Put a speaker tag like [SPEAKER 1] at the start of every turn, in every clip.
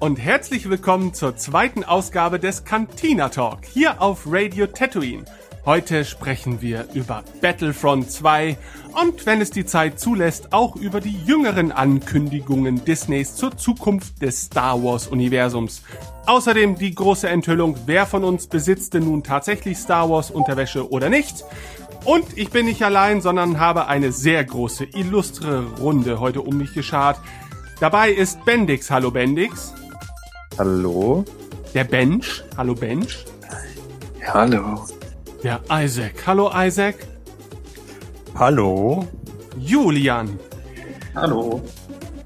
[SPEAKER 1] Und herzlich willkommen zur zweiten Ausgabe des Cantina Talk hier auf Radio Tatooine. Heute sprechen wir über Battlefront 2 und wenn es die Zeit zulässt, auch über die jüngeren Ankündigungen Disneys zur Zukunft des Star Wars Universums. Außerdem die große Enthüllung, wer von uns besitzt denn nun tatsächlich Star Wars Unterwäsche oder nicht. Und ich bin nicht allein, sondern habe eine sehr große, illustre Runde heute um mich geschart. Dabei ist Bendix. Hallo Bendix.
[SPEAKER 2] Hallo.
[SPEAKER 1] Der Bench. Hallo Bench.
[SPEAKER 3] Hallo.
[SPEAKER 1] Der Isaac. Hallo Isaac.
[SPEAKER 2] Hallo.
[SPEAKER 1] Julian.
[SPEAKER 3] Hallo.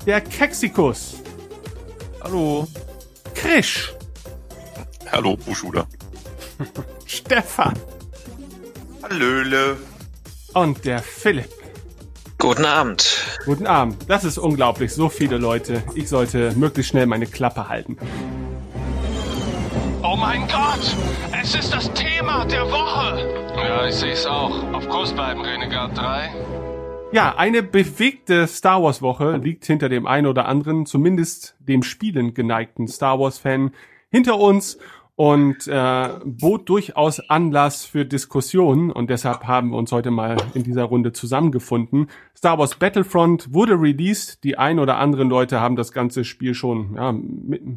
[SPEAKER 1] Der Kexikus.
[SPEAKER 2] Hallo.
[SPEAKER 1] Krisch.
[SPEAKER 4] Hallo, Buschuda.
[SPEAKER 1] Stefan.
[SPEAKER 4] Hallöle.
[SPEAKER 1] Und der Philipp.
[SPEAKER 3] Guten Abend.
[SPEAKER 1] Guten Abend. Das ist unglaublich. So viele Leute. Ich sollte möglichst schnell meine Klappe halten.
[SPEAKER 5] Oh mein Gott! Es ist das Thema der Woche! Ja, ich sehe es auch. Auf Kurs bleiben, Renegade 3.
[SPEAKER 1] Ja, eine bewegte Star Wars Woche liegt hinter dem einen oder anderen, zumindest dem spielend geneigten Star Wars Fan hinter uns und äh, bot durchaus Anlass für Diskussionen und deshalb haben wir uns heute mal in dieser Runde zusammengefunden. Star Wars Battlefront wurde released, die ein oder anderen Leute haben das ganze Spiel schon ja,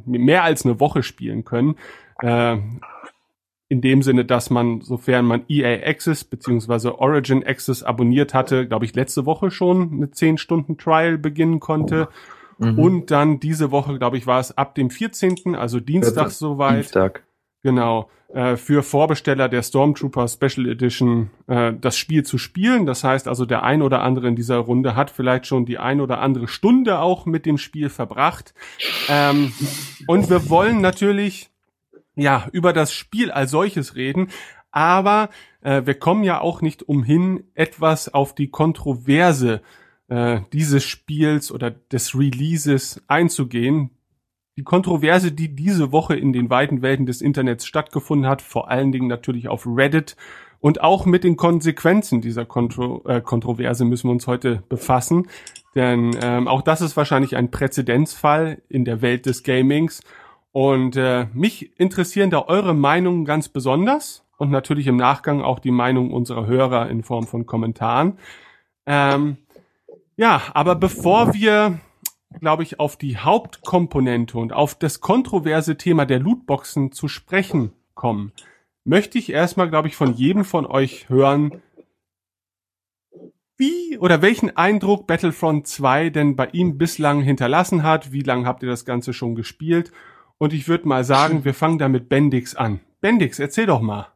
[SPEAKER 1] mehr als eine Woche spielen können. Äh, in dem Sinne, dass man, sofern man EA Access beziehungsweise Origin Access abonniert hatte, glaube ich, letzte Woche schon eine 10 Stunden Trial beginnen konnte. Mhm. Und dann diese Woche, glaube ich, war es ab dem 14., also Dienstag soweit. Dienstag. Genau, äh, für Vorbesteller der Stormtrooper Special Edition äh, das Spiel zu spielen. Das heißt also, der ein oder andere in dieser Runde hat vielleicht schon die ein oder andere Stunde auch mit dem Spiel verbracht. Ähm, und wir wollen natürlich ja über das Spiel als solches reden, aber äh, wir kommen ja auch nicht umhin, etwas auf die Kontroverse äh, dieses Spiels oder des Releases einzugehen, die Kontroverse, die diese Woche in den weiten Welten des Internets stattgefunden hat, vor allen Dingen natürlich auf Reddit und auch mit den Konsequenzen dieser Kontro äh, Kontroverse müssen wir uns heute befassen. Denn ähm, auch das ist wahrscheinlich ein Präzedenzfall in der Welt des Gamings. Und äh, mich interessieren da eure Meinungen ganz besonders und natürlich im Nachgang auch die Meinung unserer Hörer in Form von Kommentaren. Ähm, ja, aber bevor wir glaube ich, auf die Hauptkomponente und auf das kontroverse Thema der Lootboxen zu sprechen kommen, möchte ich erstmal, glaube ich, von jedem von euch hören, wie oder welchen Eindruck Battlefront 2 denn bei ihm bislang hinterlassen hat. Wie lange habt ihr das Ganze schon gespielt? Und ich würde mal sagen, wir fangen da mit Bendix an. Bendix, erzähl doch mal.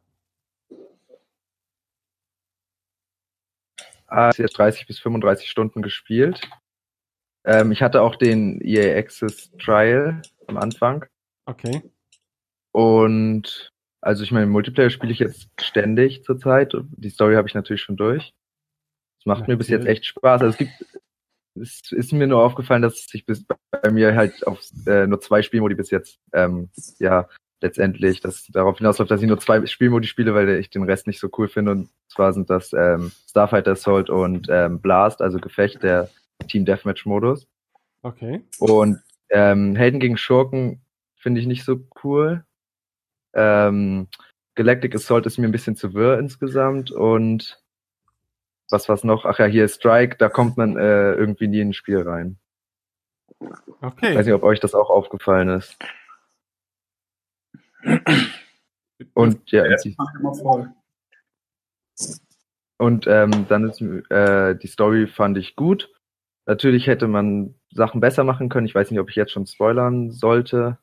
[SPEAKER 2] Ah, jetzt 30 bis 35 Stunden gespielt. Ähm, ich hatte auch den EA Access Trial am Anfang.
[SPEAKER 1] Okay.
[SPEAKER 2] Und also ich meine, Multiplayer spiele ich jetzt ständig zurzeit. Die Story habe ich natürlich schon durch. Es macht okay. mir bis jetzt echt Spaß. Also es gibt, es ist mir nur aufgefallen, dass sich bis bei mir halt auf äh, nur zwei Spielmodi bis jetzt, ähm, ja, letztendlich, dass darauf hinausläuft, dass ich nur zwei Spielmodi spiele, weil ich den Rest nicht so cool finde. Und zwar sind das ähm, Starfighter Assault und ähm, Blast, also Gefecht, der Team Deathmatch Modus.
[SPEAKER 1] Okay.
[SPEAKER 2] Und ähm, Helden gegen Schurken finde ich nicht so cool. Ähm, Galactic Assault ist mir ein bisschen zu wirr insgesamt und was was noch? Ach ja, hier Strike, da kommt man äh, irgendwie nie in ein Spiel rein. Okay. Ich weiß nicht, ob euch das auch aufgefallen ist. Und ja, ja und ähm, dann ist äh, die Story fand ich gut. Natürlich hätte man Sachen besser machen können. Ich weiß nicht, ob ich jetzt schon spoilern sollte,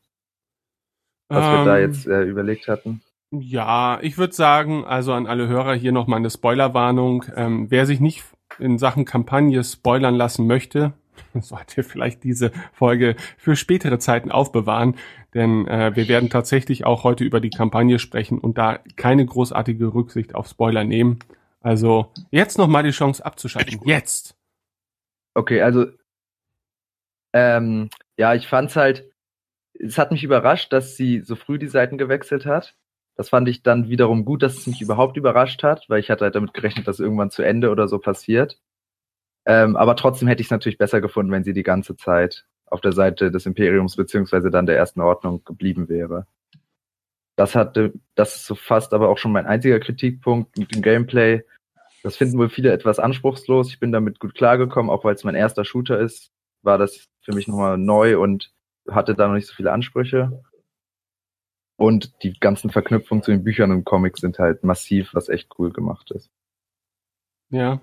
[SPEAKER 2] was ähm, wir da ähm, jetzt äh, überlegt hatten.
[SPEAKER 1] Ja, ich würde sagen, also an alle Hörer hier noch mal eine Spoilerwarnung. Ähm, wer sich nicht in Sachen Kampagne spoilern lassen möchte, sollte vielleicht diese Folge für spätere Zeiten aufbewahren, denn äh, wir werden tatsächlich auch heute über die Kampagne sprechen und da keine großartige Rücksicht auf Spoiler nehmen. Also jetzt noch mal die Chance abzuschalten. Jetzt.
[SPEAKER 2] Okay, also ähm, ja, ich fand's halt, es hat mich überrascht, dass sie so früh die Seiten gewechselt hat. Das fand ich dann wiederum gut, dass es mich überhaupt überrascht hat, weil ich hatte halt damit gerechnet, dass irgendwann zu Ende oder so passiert. Ähm, aber trotzdem hätte ich es natürlich besser gefunden, wenn sie die ganze Zeit auf der Seite des Imperiums beziehungsweise dann der ersten Ordnung geblieben wäre. Das hatte, das ist so fast aber auch schon mein einziger Kritikpunkt mit dem Gameplay. Das finden wohl viele etwas anspruchslos. Ich bin damit gut klargekommen, auch weil es mein erster Shooter ist, war das für mich nochmal neu und hatte da noch nicht so viele Ansprüche. Und die ganzen Verknüpfungen zu den Büchern und Comics sind halt massiv, was echt cool gemacht ist.
[SPEAKER 1] Ja.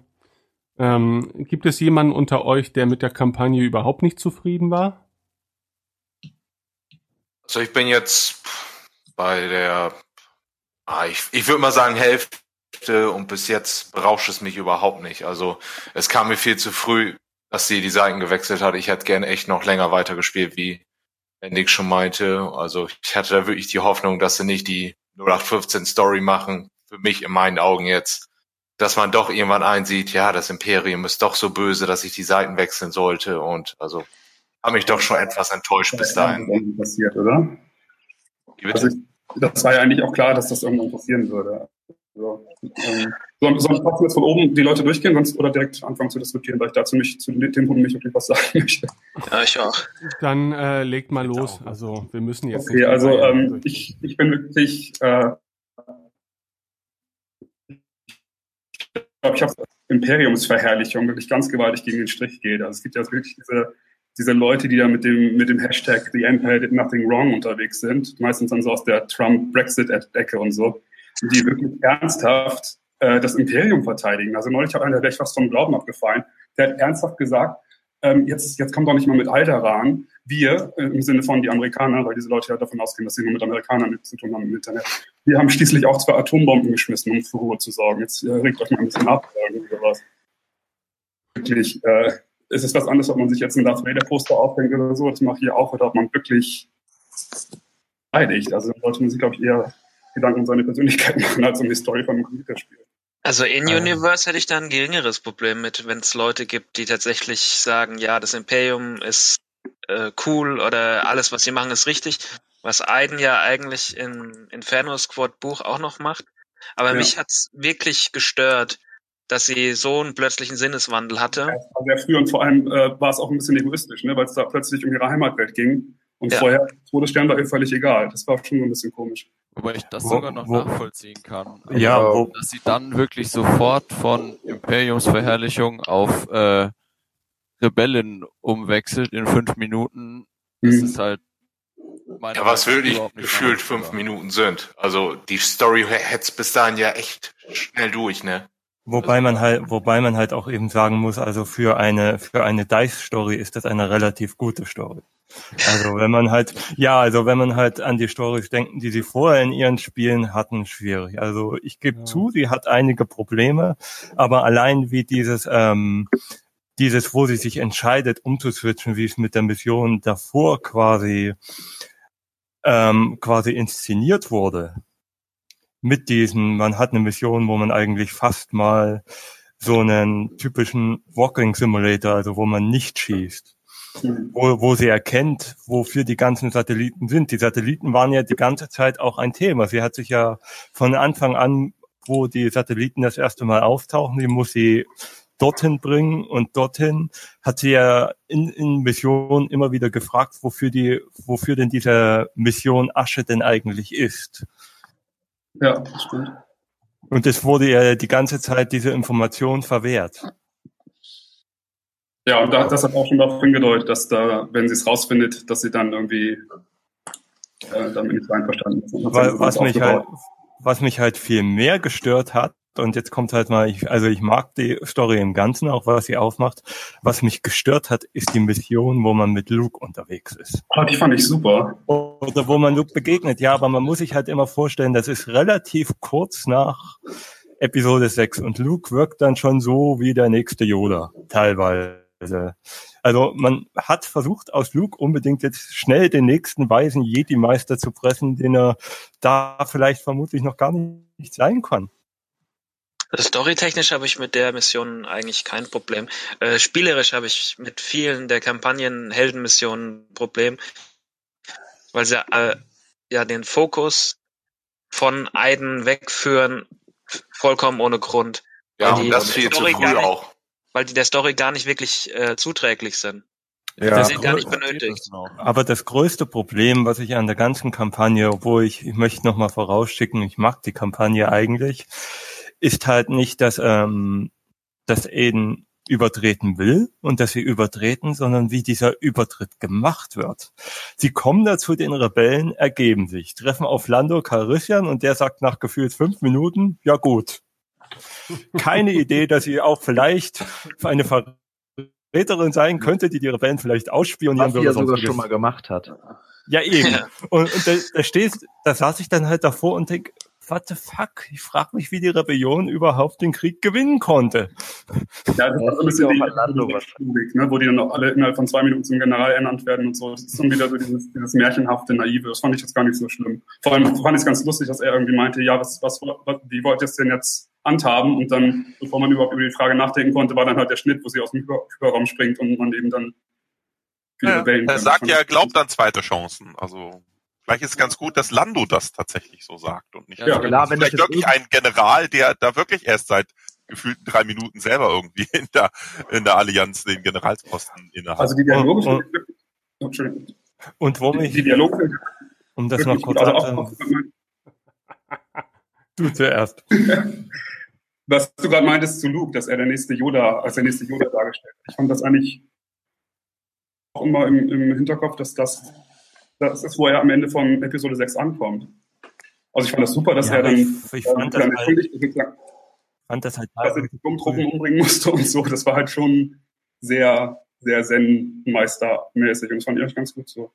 [SPEAKER 1] Ähm, gibt es jemanden unter euch, der mit der Kampagne überhaupt nicht zufrieden war?
[SPEAKER 4] Also ich bin jetzt bei der, ah, ich, ich würde mal sagen Hälfte und bis jetzt berauscht es mich überhaupt nicht. Also es kam mir viel zu früh, dass sie die Seiten gewechselt hat. Ich hätte gerne echt noch länger weitergespielt, wie Nick schon meinte. Also ich hatte da wirklich die Hoffnung, dass sie nicht die 0815 Story machen. Für mich in meinen Augen jetzt dass man doch irgendwann einsieht, ja, das Imperium ist doch so böse, dass ich die Seiten wechseln sollte und also habe mich doch schon etwas enttäuscht bis dahin.
[SPEAKER 6] Passiert, oder? Also ich, das war ja eigentlich auch klar, dass das irgendwann passieren würde. Also, ähm, soll, soll ich trotzdem jetzt von oben die Leute durchgehen sonst, oder direkt anfangen zu diskutieren, weil ich dazu nicht zu dem Punkt nicht wirklich was sagen möchte?
[SPEAKER 3] Ja, ich auch.
[SPEAKER 1] Dann äh, legt mal los. Also wir müssen jetzt.
[SPEAKER 6] Okay, also ähm, ich, ich bin wirklich äh, glaube, ich habe Imperiumsverherrlichung wirklich ganz gewaltig gegen den Strich geht. Also es gibt ja wirklich diese, diese Leute, die da mit dem, mit dem Hashtag The Empire did nothing wrong unterwegs sind, meistens dann so aus der Trump-Brexit-Ecke und so, die wirklich ernsthaft äh, das Imperium verteidigen. Also neulich hat einer, gleich fast vom Glauben abgefallen, der hat ernsthaft gesagt, ähm, jetzt, jetzt kommt doch nicht mal mit Alter ran. Wir, äh, im Sinne von die Amerikaner, weil diese Leute ja davon ausgehen, dass sie nur mit Amerikanern zu tun haben im Internet. Wir haben schließlich auch zwei Atombomben geschmissen, um für Ruhe zu sorgen. Jetzt äh, regt euch mal ein bisschen ab, irgendwie sowas. Wirklich, äh, es ist was anderes, ob man sich jetzt ein Darth Vader Poster aufhängt oder so, das mache ich hier auch, oder ob man wirklich beleidigt. Also sollte man sich, glaube ich, eher Gedanken um seine Persönlichkeit machen, als um die Story von einem Computerspiel.
[SPEAKER 3] Also in ähm. Universe hätte ich da ein geringeres Problem mit, wenn es Leute gibt, die tatsächlich sagen, ja, das Imperium ist äh, cool oder alles, was sie machen, ist richtig. Was Aiden ja eigentlich in Inferno Squad Buch auch noch macht. Aber ja. mich hat's wirklich gestört, dass sie so einen plötzlichen Sinneswandel hatte. Ja,
[SPEAKER 6] war sehr früh und vor allem äh, war es auch ein bisschen egoistisch, ne, weil es da plötzlich um ihre Heimatwelt ging. Und ja. vorher Todesstern war ihr völlig egal. Das war schon ein bisschen komisch.
[SPEAKER 7] Wobei ich das wo, sogar noch wo, nachvollziehen kann.
[SPEAKER 1] Ja, also,
[SPEAKER 7] wo, dass sie dann wirklich sofort von Imperiumsverherrlichung auf äh, Rebellen umwechselt in fünf Minuten. Das mhm. ist halt
[SPEAKER 4] ja, was wirklich gefühlt fünf Minuten sind. Also die Story hätte bis dahin ja echt schnell durch, ne?
[SPEAKER 8] Wobei man halt, wobei man halt auch eben sagen muss, also für eine, für eine Dice-Story ist das eine relativ gute Story. Also wenn man halt, ja, also wenn man halt an die Storys denkt, die sie vorher in ihren Spielen hatten, schwierig. Also ich gebe ja. zu, sie hat einige Probleme, aber allein wie dieses, ähm, dieses, wo sie sich entscheidet, umzuswitchen, wie es mit der Mission davor quasi, ähm, quasi inszeniert wurde, mit diesen, man hat eine Mission, wo man eigentlich fast mal so einen typischen Walking Simulator, also wo man nicht schießt, wo, wo sie erkennt, wofür die ganzen Satelliten sind. Die Satelliten waren ja die ganze Zeit auch ein Thema. Sie hat sich ja von Anfang an, wo die Satelliten das erste Mal auftauchen, die muss sie dorthin bringen und dorthin hat sie ja in, in Mission immer wieder gefragt, wofür die, wofür denn diese Mission Asche denn eigentlich ist.
[SPEAKER 6] Ja, das stimmt.
[SPEAKER 8] Und es wurde ja die ganze Zeit diese Information verwehrt.
[SPEAKER 6] Ja, und da, das hat auch schon darauf hingedeutet, dass da, wenn sie es rausfindet, dass sie dann irgendwie äh, damit nicht einverstanden ist.
[SPEAKER 8] Weil, was mich halt, was mich halt viel mehr gestört hat, und jetzt kommt halt mal, ich, also ich mag die Story im Ganzen, auch was sie aufmacht. Was mich gestört hat, ist die Mission, wo man mit Luke unterwegs ist.
[SPEAKER 6] Ah, die fand ich super.
[SPEAKER 8] Oder wo man Luke begegnet. Ja, aber man muss sich halt immer vorstellen, das ist relativ kurz nach Episode 6 und Luke wirkt dann schon so wie der nächste Yoda, teilweise. Also man hat versucht, aus Luke unbedingt jetzt schnell den nächsten weisen Jedi-Meister zu pressen, den er da vielleicht vermutlich noch gar nicht sein kann.
[SPEAKER 3] Storytechnisch habe ich mit der Mission eigentlich kein Problem. Äh, spielerisch habe ich mit vielen der Kampagnen Heldenmissionen ein Problem, weil sie äh, ja den Fokus von Aiden wegführen, vollkommen ohne Grund.
[SPEAKER 4] Ja, und das viel zu früh auch.
[SPEAKER 3] Weil die der Story gar nicht wirklich äh, zuträglich sind.
[SPEAKER 2] Ja.
[SPEAKER 3] Die
[SPEAKER 8] Das
[SPEAKER 3] sind gar nicht benötigt.
[SPEAKER 8] Aber das größte Problem, was ich an der ganzen Kampagne, obwohl ich, ich möchte noch mal vorausschicken, ich mag die Kampagne eigentlich, ist halt nicht, dass, ähm, dass Aiden übertreten will und dass sie übertreten, sondern wie dieser Übertritt gemacht wird. Sie kommen dazu, den Rebellen ergeben sich, treffen auf Lando Calrissian und der sagt nach gefühlt fünf Minuten, ja gut. Keine Idee, dass sie auch vielleicht eine Verräterin sein könnte, die die Rebellen vielleicht ausspionieren
[SPEAKER 2] Was sie
[SPEAKER 8] würde.
[SPEAKER 2] ja
[SPEAKER 8] oder
[SPEAKER 2] sogar
[SPEAKER 8] sonstiges.
[SPEAKER 2] schon mal gemacht hat.
[SPEAKER 8] Ja, eben.
[SPEAKER 3] Ja.
[SPEAKER 8] Und, und da, da stehst, da saß ich dann halt davor und denk, what the fuck? Ich frage mich, wie die Rebellion überhaupt den Krieg gewinnen konnte.
[SPEAKER 6] Ja, das
[SPEAKER 2] Ja,
[SPEAKER 6] ist so ein bisschen
[SPEAKER 2] das
[SPEAKER 6] die Logik, ne, wo die dann auch alle innerhalb von zwei Minuten zum General ernannt werden und so. Das ist dann wieder so dieses, dieses märchenhafte, naive. Das fand ich jetzt gar nicht so schlimm. Vor allem fand ich es ganz lustig, dass er irgendwie meinte, ja, was, was, was wie wollt ihr es denn jetzt handhaben? Und dann, bevor man überhaupt über die Frage nachdenken konnte, war dann halt der Schnitt, wo sie aus dem Hyperraum springt und man eben dann viele
[SPEAKER 9] Ja, er sagt ja, er glaubt an zweite Chancen. Also vielleicht ist es ganz gut, dass Lando das tatsächlich so sagt und nicht
[SPEAKER 3] Ja,
[SPEAKER 2] klar, wenn
[SPEAKER 9] vielleicht wirklich ein General, der da wirklich erst seit gefühlten drei Minuten selber irgendwie in der, in der Allianz den Generalsposten innehat.
[SPEAKER 6] Also die Dialoge
[SPEAKER 8] Und-
[SPEAKER 6] oh, Entschuldigung.
[SPEAKER 8] Und wo mich,
[SPEAKER 6] die Dialoge
[SPEAKER 8] um das mal kurz.
[SPEAKER 6] Also auch,
[SPEAKER 8] du zuerst.
[SPEAKER 6] was du gerade meintest zu Luke, dass er der nächste Yoda, als der nächste Yoda dargestellt wird. Ich fand das eigentlich auch immer im, im Hinterkopf, dass das, das ist, wo er am Ende von Episode 6 ankommt. Also ich fand das super, dass
[SPEAKER 8] Ja,
[SPEAKER 6] er dann,
[SPEAKER 8] ich, ich
[SPEAKER 6] dann,
[SPEAKER 8] fand, das
[SPEAKER 6] dann
[SPEAKER 8] halt,
[SPEAKER 6] gesagt,
[SPEAKER 8] fand das halt
[SPEAKER 6] dass er die Sturmtruppen umbringen musste und so. Das war halt schon sehr, sehr Zen-Meister-mäßig und das fand ich eigentlich ganz gut so.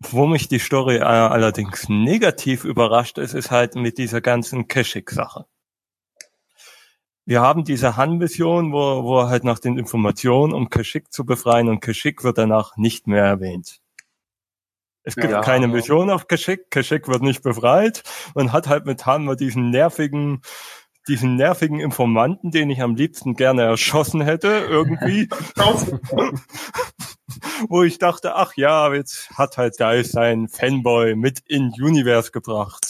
[SPEAKER 8] Wo mich die Story äh, allerdings negativ überrascht ist, ist halt mit dieser ganzen Kashyyyk-Sache. Wir haben diese Han-Mission, wo, wo er halt nach den Informationen, um Kashyyyk zu befreien, und Kashyyyk wird danach nicht mehr erwähnt. Es gibt
[SPEAKER 6] Ja.
[SPEAKER 8] keine Mission auf Kashyyyk, Kashyyyk wird nicht befreit. Man hat halt mit Han mal diesen nervigen, diesen nervigen Informanten, den ich am liebsten gerne erschossen hätte, irgendwie. wo ich dachte, ach ja, jetzt hat halt Dice seinen Fanboy mit in Universe gebracht.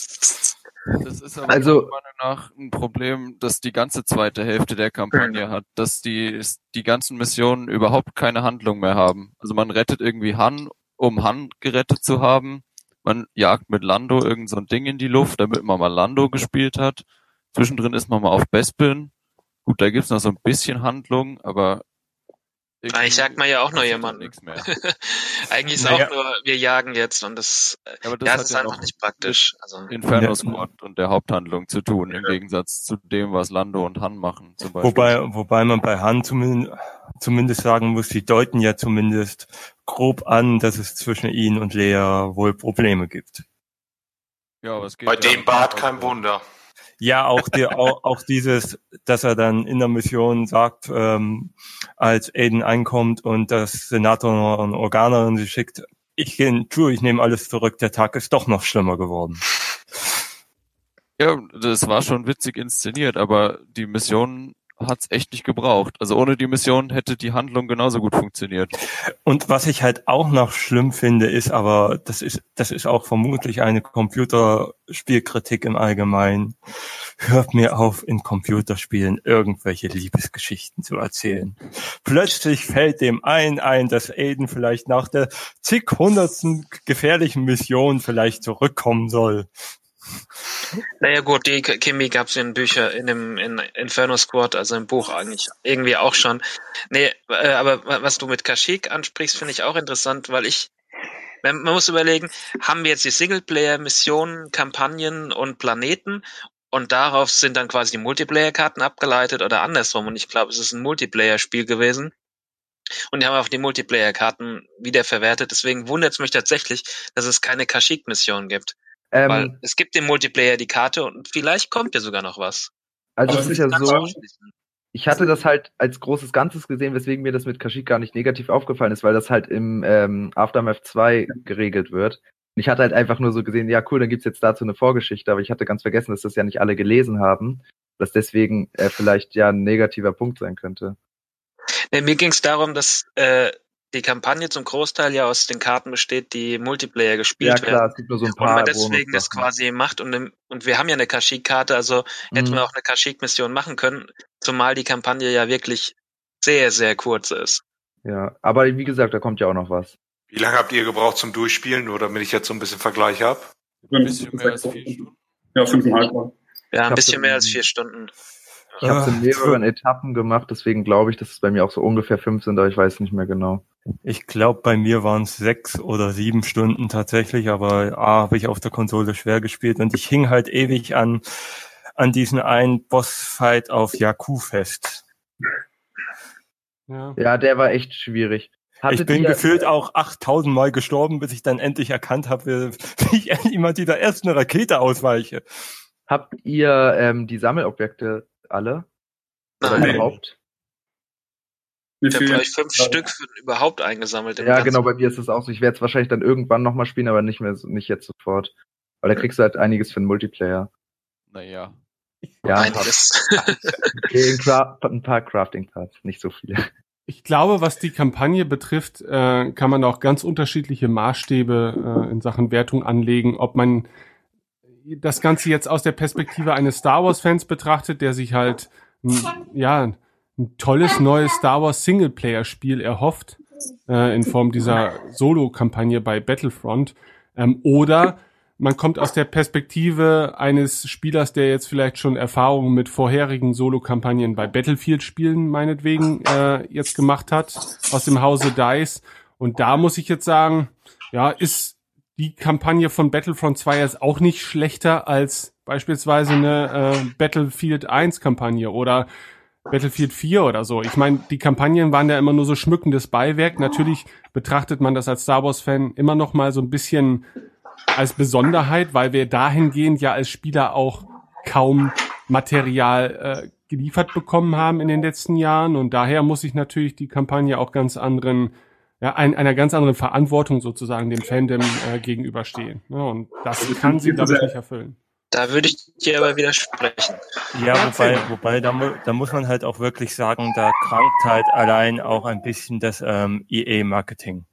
[SPEAKER 7] Das ist aber
[SPEAKER 2] Also-
[SPEAKER 7] meiner Meinung nach ein Problem, dass die ganze zweite Hälfte der Kampagne hat, dass die, die ganzen Missionen überhaupt keine Handlung mehr haben. Also man rettet irgendwie Han, um Han gerettet zu haben. Man jagt mit Lando irgend so ein Ding in die Luft, damit man mal Lando gespielt hat. Zwischendrin ist man mal auf Bespin. Gut, da gibt's noch so ein bisschen Handlung, aber irgendwie
[SPEAKER 3] Eigentlich jagt man ja auch nur jemanden.
[SPEAKER 7] Nichts mehr.
[SPEAKER 3] Eigentlich ist
[SPEAKER 8] Naja.
[SPEAKER 3] auch nur, wir jagen jetzt und das,
[SPEAKER 7] Ja, aber das
[SPEAKER 3] ja, das ist
[SPEAKER 7] ja
[SPEAKER 3] einfach nicht praktisch. Also,
[SPEAKER 7] Inferno
[SPEAKER 8] Ja.
[SPEAKER 7] Squad und der Haupthandlung zu tun, im Gegensatz zu dem, was Lando und Han machen, zum Beispiel.
[SPEAKER 8] Wobei, wobei man bei Han zumindest, zumindest sagen muss, die deuten ja zumindest grob an, dass es zwischen ihnen und Lea wohl Probleme gibt.
[SPEAKER 7] ja, aber es geht
[SPEAKER 4] Bei dem Bart kein Wunder.
[SPEAKER 8] Ja, auch, die, auch, auch dieses, dass er dann in der Mission sagt, ähm, als Aiden einkommt und das Senator und Organerin sie schickt, ich gehe, tu, ich nehme alles zurück, der Tag ist doch noch schlimmer geworden.
[SPEAKER 7] Ja, das war schon witzig inszeniert, aber die Mission hat's echt nicht gebraucht. Also ohne die Mission hätte die Handlung genauso gut funktioniert.
[SPEAKER 8] Und was ich halt auch noch schlimm finde, ist aber, das ist, das ist auch vermutlich eine Computerspielkritik im Allgemeinen. Hört mir auf, in Computerspielen irgendwelche Liebesgeschichten zu erzählen. Plötzlich fällt dem einen ein, dass Aiden vielleicht nach der zighundertsten gefährlichen Mission vielleicht zurückkommen soll.
[SPEAKER 3] Naja gut, die Chemie gab's in Bücher, in dem in Inferno Squad, also im Buch eigentlich irgendwie auch schon. Nee, äh, aber wa- was du mit Kashyyyk ansprichst, finde ich auch interessant, weil ich man man muss überlegen, haben wir jetzt die Singleplayer-Missionen, Kampagnen und Planeten und darauf sind dann quasi die Multiplayer-Karten abgeleitet oder andersrum. Und ich glaube, es ist ein Multiplayer-Spiel gewesen. Und die haben auch die Multiplayer-Karten wiederverwertet. Deswegen wundert es mich tatsächlich, dass es keine Kashyyyk-Mission gibt. Weil
[SPEAKER 2] Ähm,
[SPEAKER 3] es gibt im Multiplayer die Karte und vielleicht kommt ja sogar noch was.
[SPEAKER 2] also es ist ja so, ich hatte das halt als großes Ganzes gesehen, weswegen mir das mit Kashyyyk gar nicht negativ aufgefallen ist, weil das halt im ähm, Aftermath 2 geregelt wird. Und ich hatte halt einfach nur so gesehen, ja cool, dann gibt's jetzt dazu eine Vorgeschichte, aber ich hatte ganz vergessen, dass das ja nicht alle gelesen haben, dass deswegen äh, vielleicht ja ein negativer Punkt sein könnte.
[SPEAKER 3] Nee, mir ging es darum, dass äh, die Kampagne zum Großteil ja aus den Karten besteht, die Multiplayer gespielt
[SPEAKER 2] Ja klar,
[SPEAKER 3] werden.
[SPEAKER 2] es gibt nur so ein
[SPEAKER 3] Und
[SPEAKER 2] paar
[SPEAKER 3] man deswegen das quasi macht und, und wir haben ja eine Kashyyyk-Karte, also hätten
[SPEAKER 2] Mhm.
[SPEAKER 3] wir auch eine Kashyyyk-Mission machen können, zumal die Kampagne ja wirklich sehr, sehr kurz ist.
[SPEAKER 2] Ja, aber wie gesagt, da kommt ja auch noch was.
[SPEAKER 4] Wie lange habt ihr gebraucht zum Durchspielen, nur damit ich jetzt so ein bisschen Vergleich habe?
[SPEAKER 7] Ein bisschen mehr als vier Stunden.
[SPEAKER 6] Ja, fünfeinhalb.
[SPEAKER 3] Ja, ein bisschen mehr als vier Stunden.
[SPEAKER 2] Ich habe es in
[SPEAKER 8] Ah,
[SPEAKER 2] mehreren Etappen gemacht, deswegen glaube ich, dass es bei mir auch so ungefähr fünf sind, aber ich weiß nicht mehr genau.
[SPEAKER 8] Ich glaube, bei mir waren es sechs oder sieben Stunden tatsächlich, aber A, habe ich auf der Konsole schwer gespielt und ich hing halt ewig an, an diesen einen Bossfight auf Jakku fest.
[SPEAKER 1] Ja.
[SPEAKER 2] Ja, der war echt schwierig. Hattet
[SPEAKER 8] ich bin
[SPEAKER 2] ihr,
[SPEAKER 8] gefühlt auch 8000 Mal gestorben, bis ich dann endlich erkannt habe, wie ich endlich mal dieser ersten Rakete ausweiche.
[SPEAKER 2] habt ihr ähm, die Sammelobjekte alle? Oder
[SPEAKER 3] Nein,
[SPEAKER 2] überhaupt?
[SPEAKER 6] Wie
[SPEAKER 3] ich habe gleich fünf Stück für, überhaupt eingesammelt.
[SPEAKER 2] Ja, genau, bei mir ist es auch so. Ich werde es wahrscheinlich dann irgendwann nochmal spielen, aber nicht mehr so- nicht jetzt sofort. Weil da kriegst du halt einiges für den Multiplayer.
[SPEAKER 7] Naja.
[SPEAKER 2] Ja,
[SPEAKER 3] Einiges.
[SPEAKER 2] okay, ein, Cra ein paar Crafting-Parts, nicht so viele.
[SPEAKER 1] Ich glaube, was die Kampagne betrifft, äh, kann man auch ganz unterschiedliche Maßstäbe äh, in Sachen Wertung anlegen. Ob man das Ganze jetzt aus der Perspektive eines Star Wars-Fans betrachtet, der sich halt ein, ja ein tolles neues Star Wars Singleplayer-Spiel erhofft äh, in Form dieser Solo-Kampagne bei Battlefront, ähm, oder man kommt aus der Perspektive eines Spielers, der jetzt vielleicht schon Erfahrungen mit vorherigen Solo-Kampagnen bei Battlefield-Spielen meinetwegen äh, jetzt gemacht hat, aus dem Hause DICE. Und da muss ich jetzt sagen, ja, ist die Kampagne von Battlefront 2 jetzt auch nicht schlechter als beispielsweise eine äh, Battlefield 1 Kampagne oder Battlefield 4 oder so. Ich meine, die Kampagnen waren ja immer nur so schmückendes Beiwerk. Natürlich betrachtet man das als Star Wars Fan immer noch mal so ein bisschen als Besonderheit, weil wir dahingehend ja als Spieler auch kaum Material äh, geliefert bekommen haben in den letzten Jahren und daher muss ich natürlich die Kampagne auch ganz anderen ja, ein, einer ganz anderen Verantwortung sozusagen dem Fandom äh, gegenüberstehen. Ja, und das kann sie, glaube ich, nicht erfüllen.
[SPEAKER 3] Da würde ich dir aber widersprechen.
[SPEAKER 8] Ja, wobei, wobei da, mu da muss man halt auch wirklich sagen, da krankt halt allein auch ein bisschen das ähm, EA-Marketing.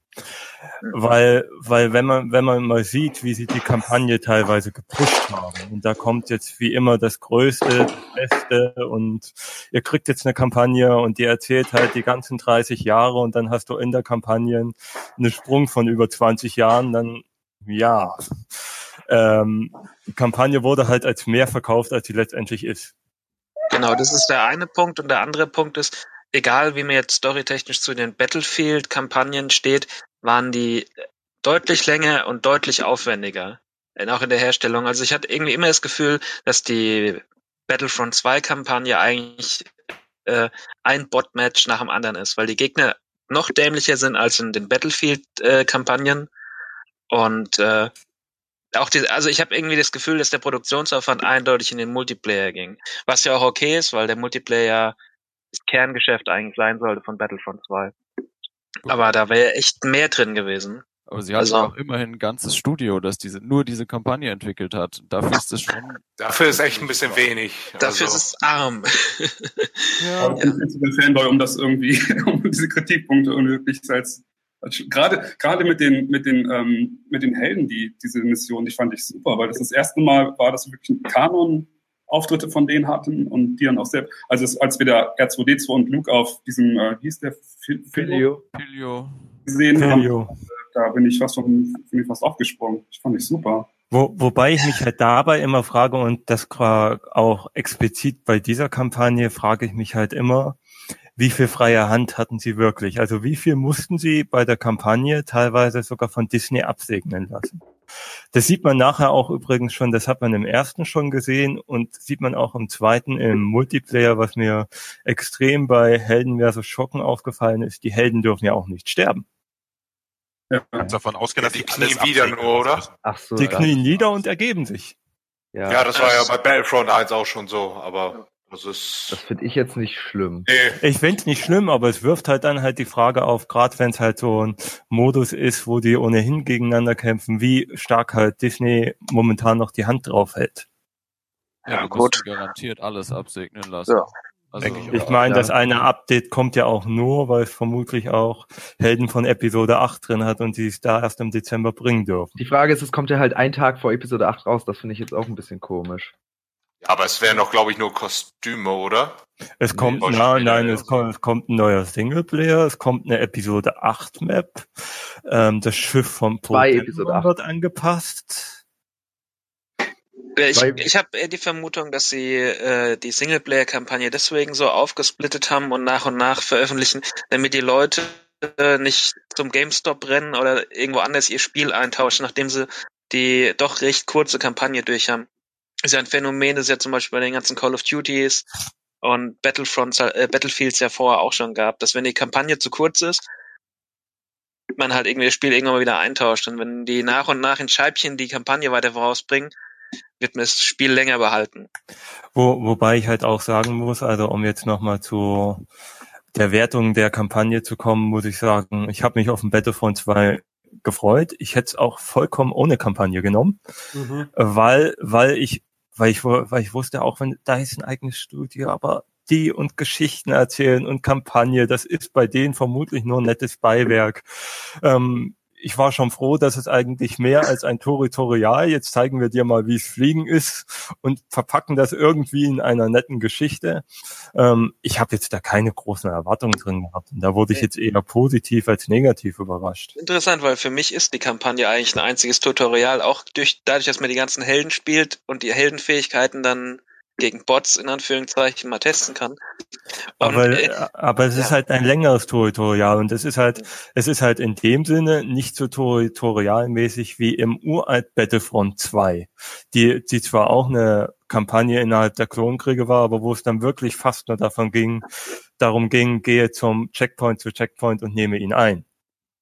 [SPEAKER 8] Weil, weil wenn man, wenn man mal sieht, wie sie die Kampagne teilweise gepusht haben, und da kommt jetzt wie immer das Größte, das Beste, und ihr kriegt jetzt eine Kampagne und die erzählt halt die ganzen 30 Jahre und dann hast du in der Kampagne einen Sprung von über 20 Jahren, dann ja. Ähm, die Kampagne wurde halt als mehr verkauft, als sie letztendlich ist.
[SPEAKER 3] Genau, das ist der eine Punkt. Und der andere Punkt ist, egal wie man jetzt storytechnisch zu den Battlefield-Kampagnen steht, waren die deutlich länger und deutlich aufwendiger. Äh, Auch in der Herstellung. Also ich hatte irgendwie immer das Gefühl, dass die Battlefront 2 Kampagne eigentlich äh, ein Bot-Match nach dem anderen ist, weil die Gegner noch dämlicher sind als in den Battlefield-Kampagnen. Und äh, auch die, also ich habe irgendwie das Gefühl, dass der Produktionsaufwand eindeutig in den Multiplayer ging. Was ja auch okay ist, weil der Multiplayer das Kerngeschäft eigentlich sein sollte von Battlefront 2. Aber da wäre echt mehr drin gewesen.
[SPEAKER 7] Aber sie hat
[SPEAKER 3] Also-
[SPEAKER 7] auch immerhin ein ganzes Studio, das diese, nur diese Kampagne entwickelt hat. Dafür ist es schon.
[SPEAKER 4] Dafür ist echt ein bisschen wenig.
[SPEAKER 3] Dafür
[SPEAKER 4] Also,
[SPEAKER 3] ist es arm.
[SPEAKER 6] Aber ich bin zu der Fanboy, um das irgendwie, um diese Kritikpunkte irgendwie wirklich als, als gerade gerade mit den mit den ähm, mit den Helden, die diese Mission, die fand ich super, weil das das erste Mal war, dass wir wirklich einen Kanon Auftritte von denen hatten und die dann auch selbst, also es, als wir da R2D2 und Luke auf diesem, äh, wie hieß der Fil- Filio
[SPEAKER 7] Filio.
[SPEAKER 6] gesehen haben,
[SPEAKER 8] Filio.
[SPEAKER 6] da bin ich fast von, bin ich fast aufgesprungen. Ich fand ich super.
[SPEAKER 8] Wo, wobei ich mich halt dabei immer frage, und das gra- auch explizit bei dieser Kampagne frage ich mich halt immer, wie viel freie Hand hatten sie wirklich? Also wie viel mussten sie bei der Kampagne teilweise sogar von Disney absegnen lassen? Das sieht man nachher auch übrigens schon, das hat man im ersten schon gesehen und sieht man auch im zweiten im Multiplayer, was mir extrem bei Helden versus Schocken aufgefallen ist. Die Helden dürfen ja auch nicht sterben.
[SPEAKER 6] Ja.
[SPEAKER 9] Kannst davon ausgehen, dass
[SPEAKER 4] Die knien wieder nur, oder?
[SPEAKER 2] Ach so.
[SPEAKER 8] Die knien nieder und ergeben sich.
[SPEAKER 2] Ja,
[SPEAKER 4] ja, das war ja bei Battlefront 1 auch schon so, aber das ist.
[SPEAKER 2] das finde ich jetzt nicht schlimm.
[SPEAKER 4] Nee,
[SPEAKER 8] Ich find's nicht schlimm, aber es wirft halt dann halt die Frage auf, gerade wenn es halt so ein Modus ist, wo die ohnehin gegeneinander kämpfen, wie stark halt Disney momentan noch die Hand drauf hält.
[SPEAKER 3] Ja,
[SPEAKER 7] du
[SPEAKER 3] gut.
[SPEAKER 7] musst garantiert alles absegnen lassen.
[SPEAKER 3] Ja.
[SPEAKER 7] Also,
[SPEAKER 9] ich
[SPEAKER 8] Ich meine,
[SPEAKER 2] Ja.
[SPEAKER 8] das eine Update kommt ja auch nur, weil es vermutlich auch Helden von Episode 8 drin hat und sie es da erst im Dezember bringen dürfen.
[SPEAKER 2] Die Frage ist, es kommt ja halt ein Tag vor Episode 8 raus. Das finde ich jetzt auch ein bisschen komisch.
[SPEAKER 4] Aber es wären doch, glaube ich, nur Kostüme, oder?
[SPEAKER 8] Es kommt,
[SPEAKER 4] Nee,
[SPEAKER 8] nein, nein, es kommt, es kommt ein neuer Singleplayer, es kommt eine Episode 8 Map, ähm, das Schiff vom Pokémon
[SPEAKER 2] Episode 8.
[SPEAKER 8] wird angepasst.
[SPEAKER 3] Ja, Ich, ich habe eher die Vermutung, dass sie äh, die Singleplayer-Kampagne deswegen so aufgesplittet haben und nach und nach veröffentlichen, damit die Leute äh, nicht zum GameStop rennen oder irgendwo anders ihr Spiel eintauschen, nachdem sie die doch recht kurze Kampagne durch haben. Ist ja ein Phänomen, das es ja zum Beispiel bei den ganzen Call of Duties und Battlefronts, äh, Battlefields ja vorher auch schon gab, dass wenn die Kampagne zu kurz ist, man halt irgendwie das Spiel irgendwann mal wieder eintauscht. Und wenn die nach und nach in Scheibchen die Kampagne weiter vorausbringen, wird man das Spiel länger behalten.
[SPEAKER 8] Wo, wobei ich halt auch sagen muss, also um jetzt nochmal zu der Wertung der Kampagne zu kommen, muss ich sagen, ich habe mich auf den Battlefront 2 gefreut. Ich hätte es auch vollkommen ohne Kampagne genommen,
[SPEAKER 1] Mhm.
[SPEAKER 8] weil, weil ich, weil ich, weil ich wusste, auch wenn da ist ein eigenes Studio, aber die und Geschichten erzählen und Kampagne, das ist bei denen vermutlich nur nettes Beiwerk. Ähm, ich war schon froh, dass es eigentlich mehr als ein Tutorial, jetzt zeigen wir dir mal, wie es fliegen ist und verpacken das irgendwie in einer netten Geschichte. Ähm, ich habe jetzt da keine großen Erwartungen drin gehabt. Und da wurde ich jetzt eher positiv als negativ überrascht.
[SPEAKER 3] Interessant, weil für mich ist die Kampagne eigentlich ein einziges Tutorial, auch durch, dadurch, dass man die ganzen Helden spielt und die Heldenfähigkeiten dann gegen Bots in Anführungszeichen mal testen kann. Und,
[SPEAKER 8] Aber,
[SPEAKER 3] äh,
[SPEAKER 8] aber es ist
[SPEAKER 3] ja.
[SPEAKER 8] halt ein längeres Tutorial und es ist halt, es ist halt in dem Sinne nicht so tutorialmäßig wie im uralt Battlefront 2, die, die zwar auch eine Kampagne innerhalb der Klonkriege war, aber wo es dann wirklich fast nur davon ging, darum ging, gehe zum Checkpoint zu Checkpoint und nehme ihn ein.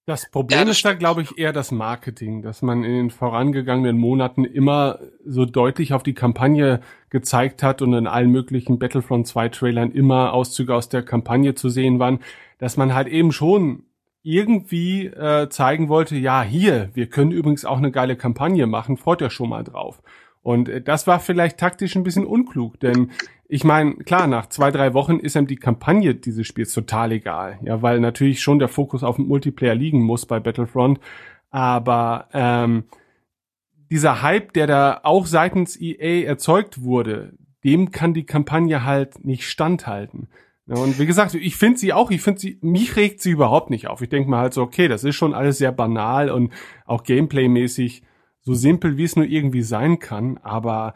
[SPEAKER 1] Das Problem
[SPEAKER 3] Ja, das
[SPEAKER 1] ist da, glaube ich, eher das Marketing, dass man in den vorangegangenen Monaten immer so deutlich auf die Kampagne gezeigt hat und in allen möglichen Battlefront 2 Trailern immer Auszüge aus der Kampagne zu sehen waren, dass man halt eben schon irgendwie äh, zeigen wollte, ja, hier, wir können übrigens auch eine geile Kampagne machen, freut euch schon mal drauf. Und äh, das war vielleicht taktisch ein bisschen unklug, denn ich meine, klar, nach zwei, drei Wochen ist einem die Kampagne dieses Spiels total egal. Ja, weil natürlich schon der Fokus auf dem Multiplayer liegen muss bei Battlefront. Aber ähm, dieser Hype, der da auch seitens EA erzeugt wurde, dem kann die Kampagne halt nicht standhalten. Ja, Und wie gesagt, ich finde sie auch, ich finde sie, mich regt sie überhaupt nicht auf. Ich denke mal halt so, okay, das ist schon alles sehr banal und auch gameplaymäßig so simpel, wie es nur irgendwie sein kann, aber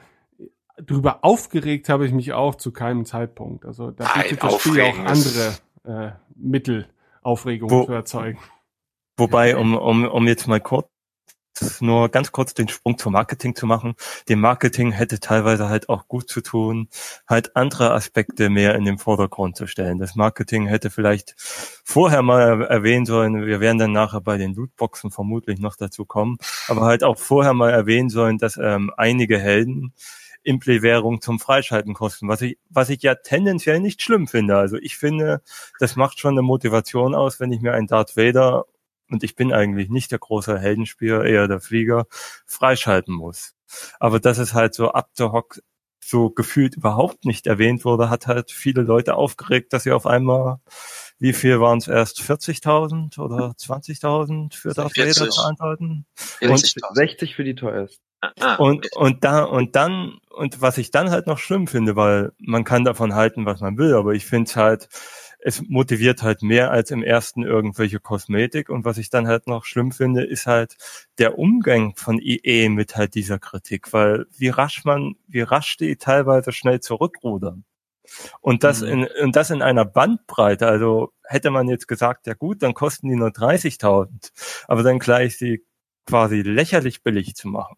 [SPEAKER 1] drüber aufgeregt habe ich mich auch zu keinem Zeitpunkt. Also da bietet das Spiel auch andere äh, Mittel, Aufregung
[SPEAKER 8] Wo-
[SPEAKER 1] zu erzeugen.
[SPEAKER 8] Wobei, um, um, um jetzt mal kurz nur ganz kurz den Sprung zum Marketing zu machen. Dem Marketing hätte teilweise halt auch gut zu tun, halt andere Aspekte mehr in den Vordergrund zu stellen. Das Marketing hätte vielleicht vorher mal erwähnen sollen, wir werden dann nachher bei den Lootboxen vermutlich noch dazu kommen, aber halt auch vorher mal erwähnen sollen, dass ähm, einige Helden Impli-Währung zum Freischalten kosten, was ich, was ich ja tendenziell nicht schlimm finde. Also ich finde, das macht schon eine Motivation aus, wenn ich mir einen Darth Vader und ich bin eigentlich nicht der große Heldenspieler, eher der Flieger, freischalten muss. Aber dass es halt so ab der Hock so gefühlt überhaupt nicht erwähnt wurde, hat halt viele Leute aufgeregt, dass sie auf einmal, wie viel waren es erst, 40.000 oder 20.000 für Darth Vader
[SPEAKER 3] 40.
[SPEAKER 8] veranstalten?
[SPEAKER 3] 40.000.
[SPEAKER 2] 60 für die teuersten.
[SPEAKER 3] Ah,
[SPEAKER 8] Und, und da, und dann, und was ich dann halt noch schlimm finde, weil man kann davon halten, was man will, aber ich finde es halt, es motiviert halt mehr als im ersten irgendwelche Kosmetik. Und was ich dann halt noch schlimm finde, ist halt der Umgang von EA mit halt dieser Kritik, weil wie rasch man, wie rasch die teilweise schnell zurückrudern. Und das
[SPEAKER 2] Mhm.
[SPEAKER 8] in, und das in einer Bandbreite. Also hätte man jetzt gesagt, ja gut, dann kosten die nur 30.000, aber dann gleich sie quasi lächerlich billig zu machen.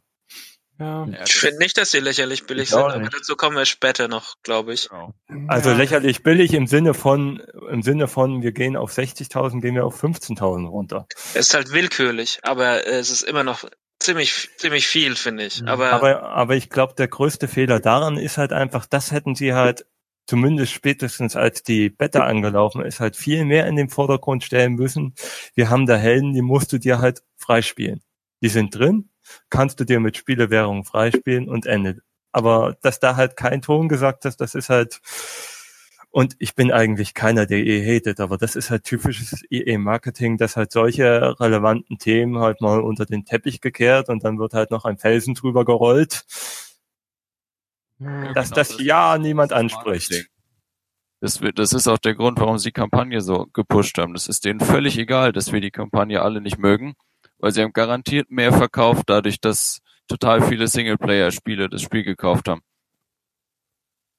[SPEAKER 1] Ja.
[SPEAKER 3] ich finde nicht, dass sie lächerlich billig sind, aber dazu kommen wir später noch, glaube ich.
[SPEAKER 9] Genau.
[SPEAKER 8] Also
[SPEAKER 1] ja.
[SPEAKER 8] lächerlich billig im Sinne von, im Sinne von, wir gehen auf 60.000, gehen wir auf 15.000 runter.
[SPEAKER 3] Es ist halt willkürlich, aber es ist immer noch ziemlich, ziemlich viel, finde ich. Aber,
[SPEAKER 8] Aber, aber ich glaube, der größte Fehler daran ist halt einfach, das hätten sie halt zumindest spätestens als die Beta angelaufen ist, halt viel mehr in den Vordergrund stellen müssen. Wir haben da Helden, die musst du dir halt freispielen. Die sind drin, kannst du dir mit Spielewährung freispielen und endet. Aber dass da halt kein Ton gesagt hast, das ist halt, und ich bin eigentlich keiner, der EA hatet, aber das ist halt typisches EA-Marketing, dass halt solche relevanten Themen halt mal unter den Teppich gekehrt und dann wird halt noch ein Felsen drüber gerollt.
[SPEAKER 1] Ja,
[SPEAKER 8] dass
[SPEAKER 7] genau,
[SPEAKER 8] das
[SPEAKER 7] das
[SPEAKER 8] ja niemand anspricht.
[SPEAKER 7] Das, wird, das ist auch der Grund, warum sie die Kampagne so gepusht haben. Das ist denen völlig egal, dass wir die Kampagne alle nicht mögen, weil sie haben garantiert mehr verkauft, dadurch, dass total viele Singleplayer-Spiele das Spiel gekauft haben.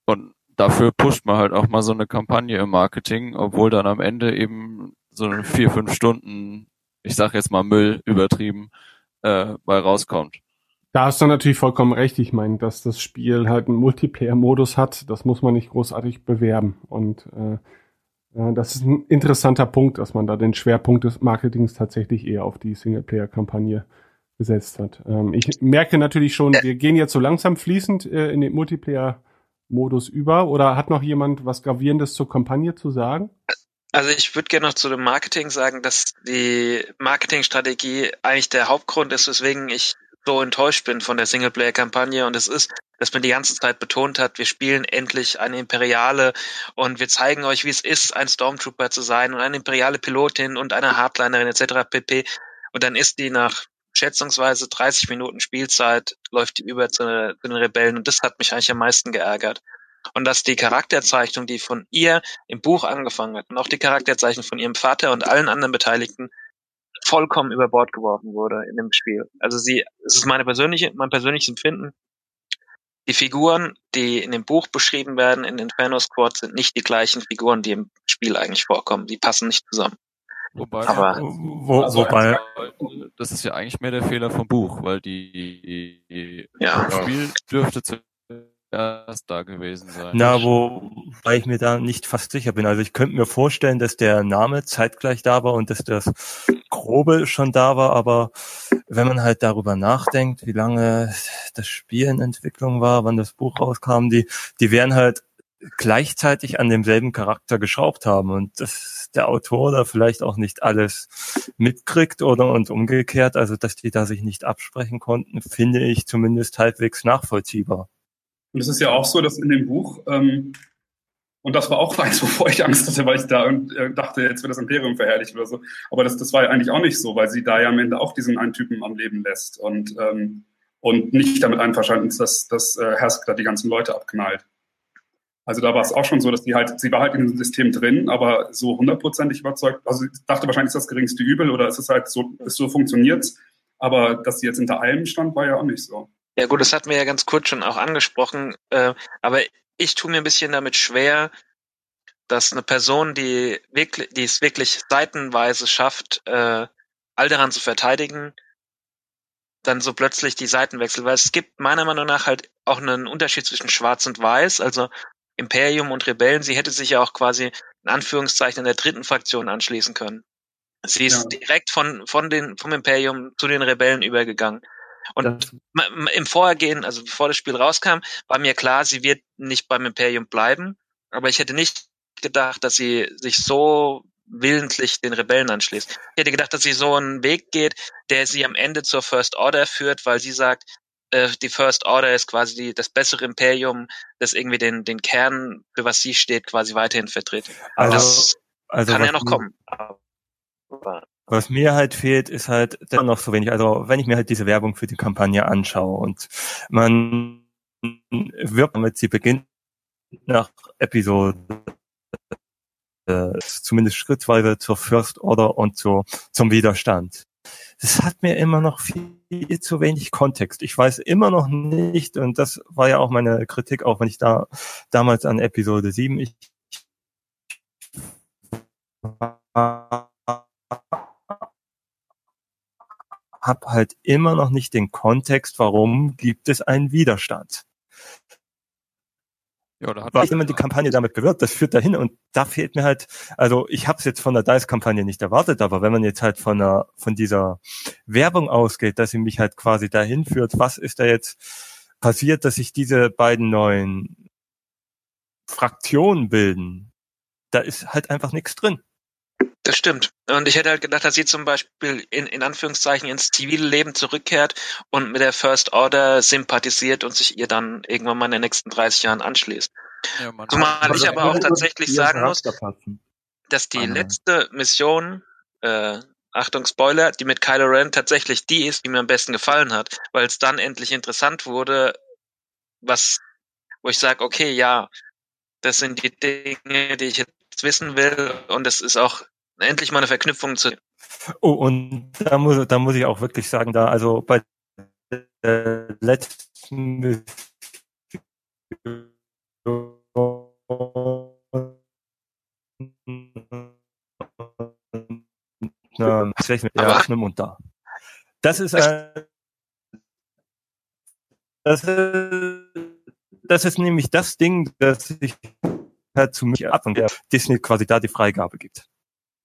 [SPEAKER 7] Und dafür pusht man halt auch mal so eine Kampagne im Marketing, obwohl dann am Ende eben so eine vier, fünf Stunden, ich sag jetzt mal Müll übertrieben, äh, bei rauskommt.
[SPEAKER 1] Da hast du natürlich vollkommen recht. Ich meine, dass das Spiel halt einen Multiplayer-Modus hat, das muss man nicht großartig bewerben. Und äh, äh, das ist ein interessanter Punkt, dass man da den Schwerpunkt des Marketings tatsächlich eher auf die Singleplayer-Kampagne gesetzt hat. Ähm, ich merke natürlich schon, wir gehen jetzt so langsam fließend äh, in den Multiplayer-Modus über. Oder hat noch jemand was Gravierendes zur Kampagne zu sagen?
[SPEAKER 3] Also ich würde gerne noch zu dem Marketing sagen, dass die Marketingstrategie eigentlich der Hauptgrund ist, weswegen ich so enttäuscht bin von der Singleplayer-Kampagne. Und es ist, dass man die ganze Zeit betont hat, wir spielen endlich eine Imperiale und wir zeigen euch, wie es ist, ein Stormtrooper zu sein und eine imperiale Pilotin und eine Hardlinerin etc. pp. Und dann ist die nach schätzungsweise 30 Minuten Spielzeit, läuft die über zu, zu den Rebellen und das hat mich eigentlich am meisten geärgert. Und dass die Charakterzeichnung, die von ihr im Buch angefangen hat, und auch die Charakterzeichnung von ihrem Vater und allen anderen Beteiligten vollkommen über Bord geworfen wurde in dem Spiel. Also sie, es ist meine persönliche, mein persönliches Empfinden. Die Figuren, die in dem Buch beschrieben werden, in Inferno Squad, sind nicht die gleichen Figuren, die im Spiel eigentlich vorkommen. Die passen nicht zusammen.
[SPEAKER 7] Wobei,
[SPEAKER 3] Aber-
[SPEAKER 8] Wo,
[SPEAKER 6] Also,
[SPEAKER 8] wobei,
[SPEAKER 7] das ist ja eigentlich mehr der Fehler vom Buch, weil die, die
[SPEAKER 3] Ja.
[SPEAKER 7] das Spiel dürfte zuerst da gewesen sein.
[SPEAKER 8] Na, wobei ich mir da nicht fast sicher bin. Also ich könnte mir vorstellen, dass der Name zeitgleich da war und dass das Grobe schon da war, aber wenn man halt darüber nachdenkt, wie lange das Spiel in Entwicklung war, wann das Buch rauskam, die, die werden halt gleichzeitig an demselben Charakter geschraubt haben und dass der Autor da vielleicht auch nicht alles mitkriegt oder und umgekehrt, also dass die da sich nicht absprechen konnten, finde ich zumindest halbwegs nachvollziehbar.
[SPEAKER 6] Und es ist ja auch so, dass in dem Buch, ähm, und das war auch eins, wovor ich Angst hatte, weil ich da äh, dachte, jetzt wird das Imperium verherrlicht oder so. Aber das, das war ja eigentlich auch nicht so, weil sie da ja am Ende auch diesen einen Typen am Leben lässt und, ähm, und nicht damit einverstanden ist, dass, dass äh, Hersk da die ganzen Leute abknallt. Also da war es auch schon so, dass die halt, sie war halt in dem System drin, aber so hundertprozentig überzeugt, also ich dachte wahrscheinlich ist das geringste Übel oder ist es halt so, ist so funktioniert's. Aber dass sie jetzt hinter allem stand, war ja auch nicht so.
[SPEAKER 3] Ja gut, das hatten wir ja ganz kurz schon auch angesprochen, äh, aber ich tue mir ein bisschen damit schwer, dass eine Person, die wirklich, die es wirklich seitenweise schafft, äh, Alderan zu verteidigen, dann so plötzlich die Seiten wechselt, weil es gibt meiner Meinung nach halt auch einen Unterschied zwischen Schwarz und Weiß, also Imperium und Rebellen. Sie hätte sich ja auch quasi in Anführungszeichen in der dritten Fraktion anschließen können. Sie ist
[SPEAKER 2] Ja.
[SPEAKER 3] direkt von von den vom Imperium zu den Rebellen übergegangen. Und im Vorgehen, also bevor das Spiel rauskam, war mir klar, sie wird nicht beim Imperium bleiben. Aber ich hätte nicht gedacht, dass sie sich so willentlich den Rebellen anschließt. Ich hätte gedacht, dass sie so einen Weg geht, der sie am Ende zur First Order führt, weil sie sagt, äh, die First Order ist quasi die, das bessere Imperium, das irgendwie den, den Kern, für was sie steht, quasi weiterhin vertritt.
[SPEAKER 8] Also,
[SPEAKER 3] das
[SPEAKER 8] also
[SPEAKER 3] kann ja noch kommen. Aber
[SPEAKER 8] Was mir halt fehlt, ist halt immer noch so wenig. Also wenn ich mir halt diese Werbung für die Kampagne anschaue und man wirbt damit, sie beginnt nach Episode äh, zumindest schrittweise zur First Order und zu, zum Widerstand. Das hat mir immer noch viel zu wenig Kontext. Ich weiß immer noch nicht, und das war ja auch meine Kritik, auch wenn ich da damals an Episode 7, ich habe halt immer noch nicht den Kontext, warum gibt es einen Widerstand.
[SPEAKER 7] Ja, da hat
[SPEAKER 8] Was immer die Kampagne damit bewirkt, das führt dahin und da fehlt mir halt, also ich habe es jetzt von der DICE-Kampagne nicht erwartet, aber wenn man jetzt halt von einer, von dieser Werbung ausgeht, dass sie mich halt quasi dahin führt, was ist da jetzt passiert, dass sich diese beiden neuen Fraktionen bilden, da ist halt einfach nichts drin.
[SPEAKER 3] Das stimmt. Und ich hätte halt gedacht, dass sie zum Beispiel in, in Anführungszeichen ins zivile Leben zurückkehrt und mit der First Order sympathisiert und sich ihr dann irgendwann mal in den nächsten 30 Jahren anschließt.
[SPEAKER 7] ja, man
[SPEAKER 3] Zumal ich aber auch tatsächlich sagen muss, dass die
[SPEAKER 2] nein.
[SPEAKER 3] letzte Mission, äh, Achtung Spoiler, die mit Kylo Ren tatsächlich die ist, die mir am besten gefallen hat, weil es dann endlich interessant wurde, was wo ich sage, okay, ja, das sind die Dinge, die ich jetzt wissen will und es ist auch endlich mal eine Verknüpfung zu.
[SPEAKER 8] Oh, und da muss, da muss ich auch wirklich sagen, da, also bei der letzten ähm, mit Mund da. Das ist ein, das ist, das ist nämlich das Ding, das ich halt zu mich ab und der Disney quasi da die Freigabe gibt.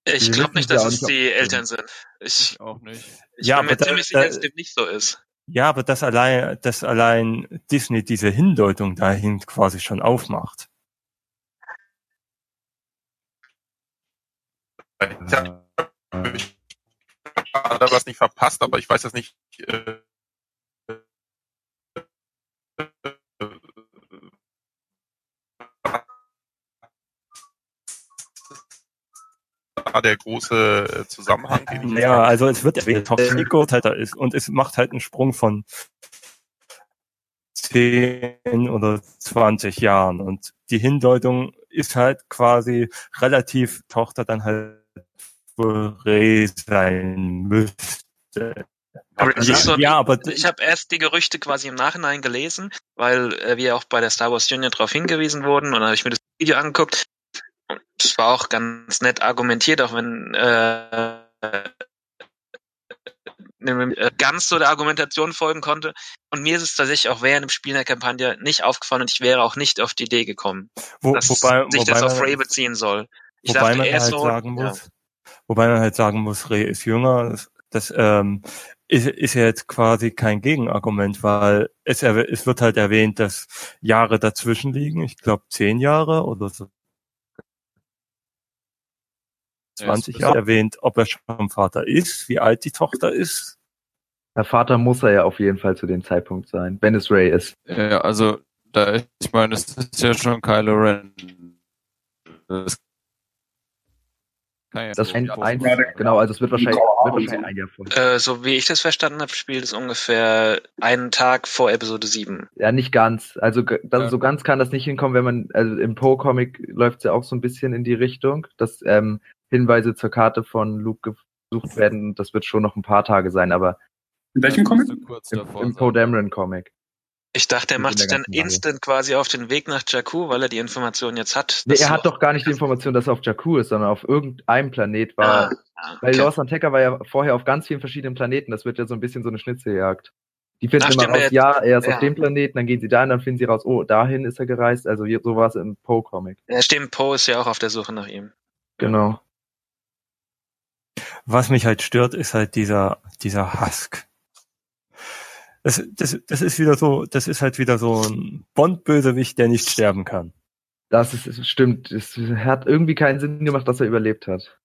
[SPEAKER 3] Ich glaube nicht, dass es die Eltern sind. Ich
[SPEAKER 7] auch nicht.
[SPEAKER 3] Ich
[SPEAKER 8] Ja,
[SPEAKER 3] bin mir ziemlich sicher,
[SPEAKER 8] da-
[SPEAKER 3] dass dem nicht so ist.
[SPEAKER 8] Ja, aber das allein, dass allein Disney diese Hindeutung dahin quasi schon aufmacht.
[SPEAKER 9] Ich habe da was nicht verpasst, aber ich weiß das nicht. Äh, der große äh, Zusammenhang. Den ich
[SPEAKER 8] Ja, also es wird erwähnt, Tochter Nico halt da ist und es macht halt einen Sprung von 10 oder 20 Jahren und die Hindeutung ist halt quasi relativ Tochter dann halt sein müsste.
[SPEAKER 3] Aber so,
[SPEAKER 8] ja, aber
[SPEAKER 3] ich habe erst die Gerüchte quasi im Nachhinein gelesen, weil äh, wir auch bei der Star Wars Junior darauf hingewiesen wurden und dann habe ich mir das Video angeguckt. Und das war auch ganz nett argumentiert, auch wenn äh, äh, ganz so der Argumentation folgen konnte. Und mir ist es tatsächlich auch während dem Spiel der Kampagne nicht aufgefallen und ich wäre auch nicht auf die Idee gekommen,
[SPEAKER 8] wo,
[SPEAKER 3] dass
[SPEAKER 8] wobei,
[SPEAKER 3] sich
[SPEAKER 8] wobei
[SPEAKER 3] das auf
[SPEAKER 8] man-
[SPEAKER 3] Ray beziehen soll. Ich
[SPEAKER 8] wobei
[SPEAKER 3] dachte
[SPEAKER 8] man halt
[SPEAKER 3] so,
[SPEAKER 8] sagen
[SPEAKER 3] ja.
[SPEAKER 8] muss, wobei man halt sagen muss, Reh ist jünger. Das, das ähm, ist, ist ja jetzt quasi kein Gegenargument, weil es, es wird halt erwähnt, dass Jahre dazwischen liegen. Ich glaube zehn Jahre oder so
[SPEAKER 7] Ja,
[SPEAKER 8] 20
[SPEAKER 7] es-
[SPEAKER 8] Jahre erwähnt, ob er schon Vater ist, wie alt die Tochter ist.
[SPEAKER 2] Der Vater muss er ja auf jeden Fall zu dem Zeitpunkt sein, wenn es Ray ist.
[SPEAKER 7] Ja, also da ich meine, es ist ja schon Kylo Ren. Das kann ja
[SPEAKER 2] Das
[SPEAKER 7] so
[SPEAKER 2] ein, ein, genau, also es wird wahrscheinlich, wird wahrscheinlich ein Jahr vorher.
[SPEAKER 3] Äh, so wie ich das verstanden habe, spielt es ungefähr einen Tag vor Episode 7.
[SPEAKER 2] Ja, nicht ganz. Also das,
[SPEAKER 7] Ja.
[SPEAKER 2] so ganz kann das nicht hinkommen, wenn man, also im Poe-Comic läuft es ja auch so ein bisschen in die Richtung, dass ähm, Hinweise zur Karte von Luke gesucht werden. Und Das wird schon noch ein paar Tage sein, aber
[SPEAKER 6] In welchem Comic?
[SPEAKER 7] So kurz
[SPEAKER 2] im, im. Poe Dameron-Comic.
[SPEAKER 3] Ich dachte, er macht sich dann instant quasi auf den Weg nach Jakku, weil er die Information jetzt hat.
[SPEAKER 2] Nee, er hat doch gar nicht die Information, dass er auf Jakku ist, sondern auf irgendeinem Planet war.
[SPEAKER 3] Ah, ah,
[SPEAKER 2] Weil
[SPEAKER 3] okay.
[SPEAKER 2] Lost Antecker war ja vorher auf ganz vielen verschiedenen Planeten. Das wird ja so ein bisschen so eine Schnitzeljagd. Die finden
[SPEAKER 3] Ach,
[SPEAKER 2] immer
[SPEAKER 3] stimmt,
[SPEAKER 2] raus, ja, er ist
[SPEAKER 3] ja.
[SPEAKER 2] auf dem Planeten, dann gehen sie dahin, dann finden sie raus, oh, dahin ist er gereist. Also hier- so war es im Poe-Comic.
[SPEAKER 3] Ja, stimmt, Poe ist ja auch auf der Suche nach ihm.
[SPEAKER 2] Genau.
[SPEAKER 8] Was mich halt stört, ist halt dieser, dieser Husk. Das, das, das ist wieder so, das ist halt wieder so ein Bond-Bösewicht, der nicht sterben kann.
[SPEAKER 2] Das ist, es stimmt. Es hat irgendwie keinen Sinn gemacht, dass er überlebt hat.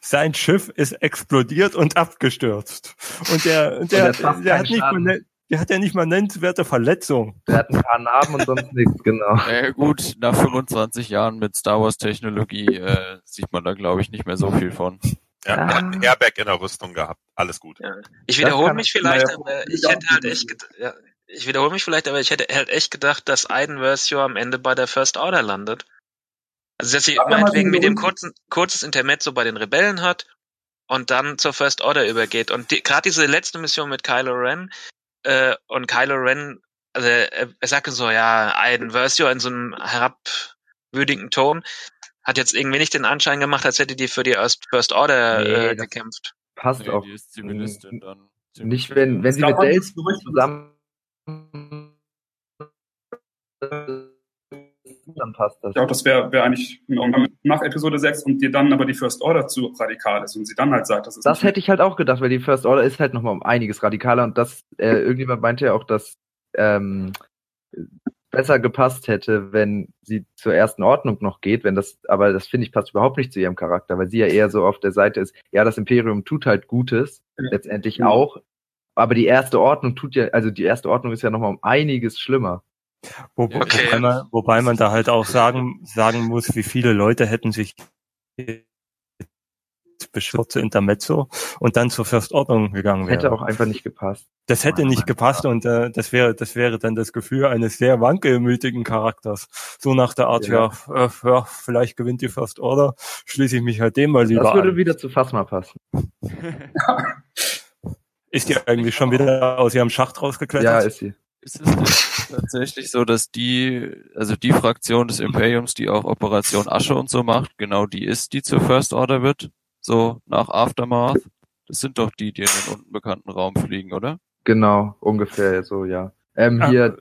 [SPEAKER 8] Sein Schiff ist explodiert und abgestürzt. Und der, und der,
[SPEAKER 2] er hat fast
[SPEAKER 8] der,
[SPEAKER 2] keinen
[SPEAKER 8] hat nicht mal, ne- der hat ja nicht mal nennenswerte Verletzungen.
[SPEAKER 2] Er hat ein paar Narben und sonst nichts, genau.
[SPEAKER 7] Ja, gut, nach 25 Jahren mit Star Wars Technologie äh, sieht man da glaube ich nicht mehr so viel von.
[SPEAKER 9] Ja, er hat
[SPEAKER 2] Ah.
[SPEAKER 9] ein Airbag in der Rüstung gehabt. Alles gut.
[SPEAKER 3] Ja. Ich wiederhole mich vielleicht, aber ich hätte halt echt, ja, ich wiederhole mich vielleicht, aber ich hätte halt echt gedacht, dass Aiden Versio am Ende bei der First Order landet. Also dass sie meinetwegen mit dem
[SPEAKER 6] ein-
[SPEAKER 3] kurzen, kurzes Intermezzo bei den Rebellen hat und dann zur First Order übergeht. Und die, gerade diese letzte Mission mit Kylo Ren äh, und Kylo Ren, also er, er sagte so, ja, Aiden Versio in so einem herabwürdigen Ton, hat jetzt irgendwie nicht den Anschein gemacht, als hätte die für die First Order
[SPEAKER 2] Nee,
[SPEAKER 3] äh, gekämpft.
[SPEAKER 2] Passt
[SPEAKER 7] Nee,
[SPEAKER 2] auch.
[SPEAKER 7] die ist Zivilistin dann.
[SPEAKER 2] Nicht, wenn, wenn sie mit
[SPEAKER 6] Gerücht,
[SPEAKER 2] zusammen dann passt das.
[SPEAKER 6] Ich glaube, das wäre wär eigentlich nach Episode 6 und dir dann aber die First Order zu radikal ist und sie dann halt sagt, das ist
[SPEAKER 2] Das hätte ich halt auch gedacht, weil die First Order ist halt nochmal um einiges radikaler und das, äh, irgendjemand meinte ja auch, dass ähm, besser gepasst hätte, wenn sie zur ersten Ordnung noch geht, wenn das, aber das finde ich passt überhaupt nicht zu ihrem Charakter, weil sie ja eher so auf der Seite ist, ja, das Imperium tut halt Gutes,
[SPEAKER 6] Ja.
[SPEAKER 2] letztendlich
[SPEAKER 6] Ja.
[SPEAKER 2] auch, aber die erste Ordnung tut ja, also die erste Ordnung ist ja nochmal um einiges schlimmer.
[SPEAKER 8] Wo,
[SPEAKER 3] Okay.
[SPEAKER 8] wobei, man, wobei man da halt auch sagen, sagen muss, wie viele Leute hätten sich beschwörte Intermezzo und dann zur First Ordnung gegangen wäre.
[SPEAKER 2] Hätte auch einfach nicht gepasst.
[SPEAKER 8] Das hätte nicht gepasst und äh, das wäre das wäre dann das Gefühl eines sehr wankelmütigen Charakters. So nach der Art, ja,
[SPEAKER 2] Ja.
[SPEAKER 8] äh, ja vielleicht gewinnt die First Order, schließe ich mich halt dem mal lieber
[SPEAKER 2] Das würde
[SPEAKER 8] an.
[SPEAKER 2] wieder zu Phasma passen.
[SPEAKER 8] Ist die eigentlich schon wieder aus ihrem Schacht rausgeklettert?
[SPEAKER 2] Ja, ist sie.
[SPEAKER 7] Ist es denn tatsächlich so, dass die, also die Fraktion des Imperiums, die auch Operation Asche und so macht, genau die ist, die zur First Order wird? So nach Aftermath? Das sind doch die, die in den unbekannten Raum fliegen, oder?
[SPEAKER 2] Genau, ungefähr so, ja. Ähm,
[SPEAKER 8] Ah.
[SPEAKER 2] hier,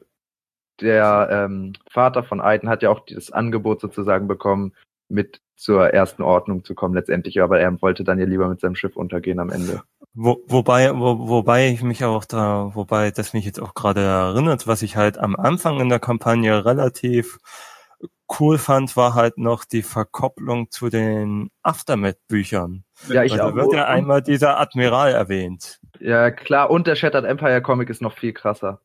[SPEAKER 2] der ähm, Vater von Aiden hat ja auch das Angebot sozusagen bekommen, mit zur ersten Ordnung zu kommen letztendlich, aber er wollte dann ja lieber mit seinem Schiff untergehen am Ende.
[SPEAKER 8] Wo, wobei, wo, wobei ich mich auch da, wobei das mich jetzt auch gerade erinnert, was ich halt am Anfang in der Kampagne relativ cool fand, war halt noch die Verkopplung zu den Aftermath-Büchern.
[SPEAKER 2] Ja, ich
[SPEAKER 8] Weil da
[SPEAKER 2] auch.
[SPEAKER 8] wird ja einmal dieser Admiral erwähnt.
[SPEAKER 2] Ja, klar, und der Shattered Empire Comic ist noch viel krasser.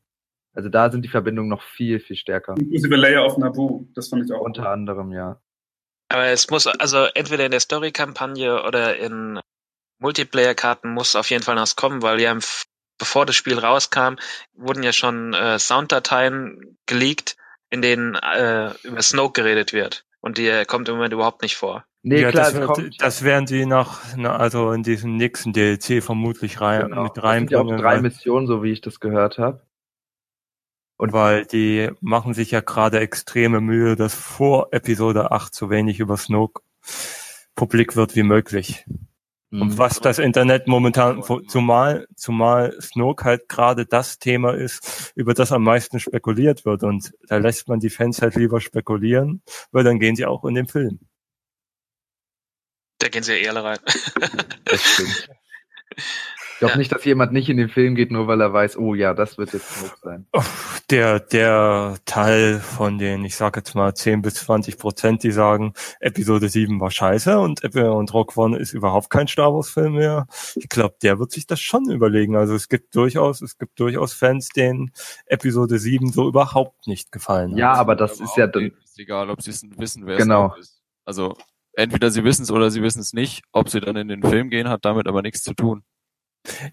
[SPEAKER 2] Also da sind die Verbindungen noch viel, viel stärker.
[SPEAKER 6] Inklusive Layer of Naboo, das fand ich auch.
[SPEAKER 2] Unter anderem, ja.
[SPEAKER 3] Aber es muss, also entweder in der Story-Kampagne oder in Multiplayer-Karten muss auf jeden Fall noch was kommen, weil ja bevor das Spiel rauskam, wurden ja schon äh, Sounddateien geleakt, in denen äh, über Snoke geredet wird. Und die äh, kommt im Moment überhaupt nicht vor.
[SPEAKER 2] Nee,
[SPEAKER 8] ja,
[SPEAKER 2] klar,
[SPEAKER 8] das,
[SPEAKER 2] kommt.
[SPEAKER 8] das werden die nach, na, also in diesem nächsten DLC vermutlich rein,
[SPEAKER 2] genau.
[SPEAKER 8] mit
[SPEAKER 2] Das sind ja auch
[SPEAKER 8] reinbringen.
[SPEAKER 2] drei Missionen, so wie ich das gehört habe.
[SPEAKER 8] Und weil die machen sich ja gerade extreme Mühe, dass vor Episode 8 so wenig über Snoke publik wird wie möglich.
[SPEAKER 2] Mhm.
[SPEAKER 8] Und was das Internet momentan, zumal, zumal Snoke halt gerade das Thema ist, über das am meisten spekuliert wird. Und da lässt man die Fans halt lieber spekulieren, weil dann gehen sie auch in den Film.
[SPEAKER 3] Da gehen sie ja eh alle rein.
[SPEAKER 2] Das stimmt. Ich glaube
[SPEAKER 3] Ja.
[SPEAKER 2] nicht, dass jemand nicht in den Film geht, nur weil er weiß, oh ja, das wird jetzt Snoke sein.
[SPEAKER 8] Der, der Teil von den, ich sag jetzt mal 10 bis 20 Prozent, die sagen, Episode 7 war scheiße und, und Rock One ist überhaupt kein Star Wars Film mehr. Ich glaube, der wird sich das schon überlegen. Also es gibt durchaus, es gibt durchaus Fans, denen Episode 7 so überhaupt nicht gefallen
[SPEAKER 2] Ja,
[SPEAKER 8] hat.
[SPEAKER 2] aber das ist ja dann,
[SPEAKER 7] Ist egal, ob sie es wissen, wer
[SPEAKER 2] Genau.
[SPEAKER 7] es ist. Also entweder sie wissen es oder sie wissen es nicht. Ob sie dann in den Film gehen, hat damit aber nichts zu tun.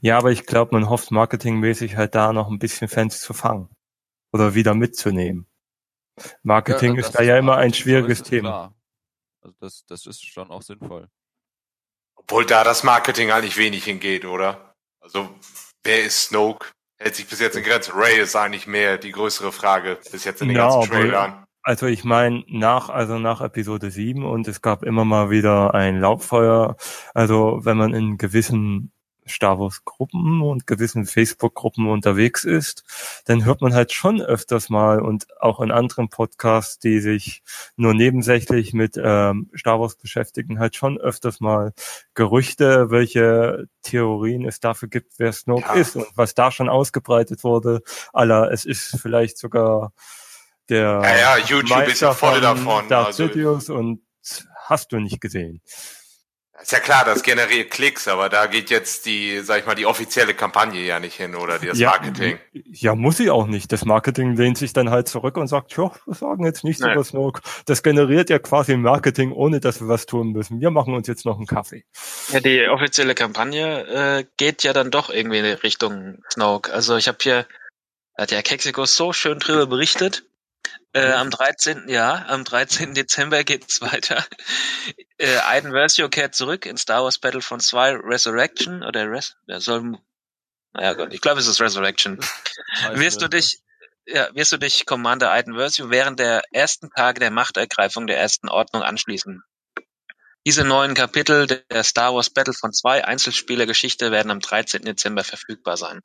[SPEAKER 8] Ja, aber ich glaube, man hofft marketingmäßig halt da noch ein bisschen Fans zu fangen. Oder wieder mitzunehmen. Marketing
[SPEAKER 7] das
[SPEAKER 8] ist da ja immer ein schwieriges
[SPEAKER 7] ist
[SPEAKER 8] Thema.
[SPEAKER 7] klar. Also das, das ist schon auch sinnvoll.
[SPEAKER 4] Obwohl da das Marketing eigentlich wenig hingeht, oder? Also, wer ist Snoke? Hält sich bis jetzt in Grenzen. Ray ist eigentlich mehr die größere Frage bis jetzt in den
[SPEAKER 8] Ja,
[SPEAKER 4] ganzen Trailern.
[SPEAKER 8] Also ich meine, nach, also nach Episode 7 und es gab immer mal wieder ein Laubfeuer. Also wenn man in gewissen Star Wars Gruppen und gewissen Facebook Gruppen unterwegs ist, dann hört man halt schon öfters mal und auch in anderen Podcasts, die sich nur nebensächlich mit ähm, Star Wars beschäftigen, halt schon öfters mal Gerüchte, welche Theorien es dafür gibt, wer Snoke
[SPEAKER 4] Ja.
[SPEAKER 8] ist und was da schon ausgebreitet wurde. Aller, es ist vielleicht sogar der
[SPEAKER 4] Ja, ja, YouTube ist ja
[SPEAKER 8] Meister
[SPEAKER 4] voll
[SPEAKER 8] von
[SPEAKER 4] davon.
[SPEAKER 8] Darth
[SPEAKER 4] Also,
[SPEAKER 8] Sidious und hast du nicht gesehen.
[SPEAKER 4] Ist ja klar, das generiert Klicks, aber da geht jetzt die, sag ich mal, die offizielle Kampagne ja nicht hin oder das
[SPEAKER 8] ja,
[SPEAKER 4] Marketing.
[SPEAKER 8] Ja, muss sie auch nicht. Das Marketing lehnt sich dann halt zurück und sagt, ja, wir sagen jetzt nichts
[SPEAKER 3] Nein.
[SPEAKER 8] über Snoke. Das generiert ja quasi Marketing, ohne dass wir was tun müssen. Wir machen uns jetzt noch einen Kaffee.
[SPEAKER 3] Ja, die offizielle Kampagne äh, geht ja dann doch irgendwie in Richtung Snoke. Also ich habe hier, hat ja Kexico so schön drüber berichtet. Äh, am 13. Ja, am 13. Dezember geht's weiter. Äh, Aiden Versio kehrt zurück in Star Wars Battlefront 2 Resurrection oder Res, ja, soll, naja Gott, ich glaube es ist Resurrection. wirst du dich, ja, wirst du dich Commander Aiden Versio während der ersten Tage der Machtergreifung der ersten Ordnung anschließen. Diese neuen Kapitel der Star Wars Battlefront 2 Einzelspielergeschichte werden am 13. Dezember verfügbar sein.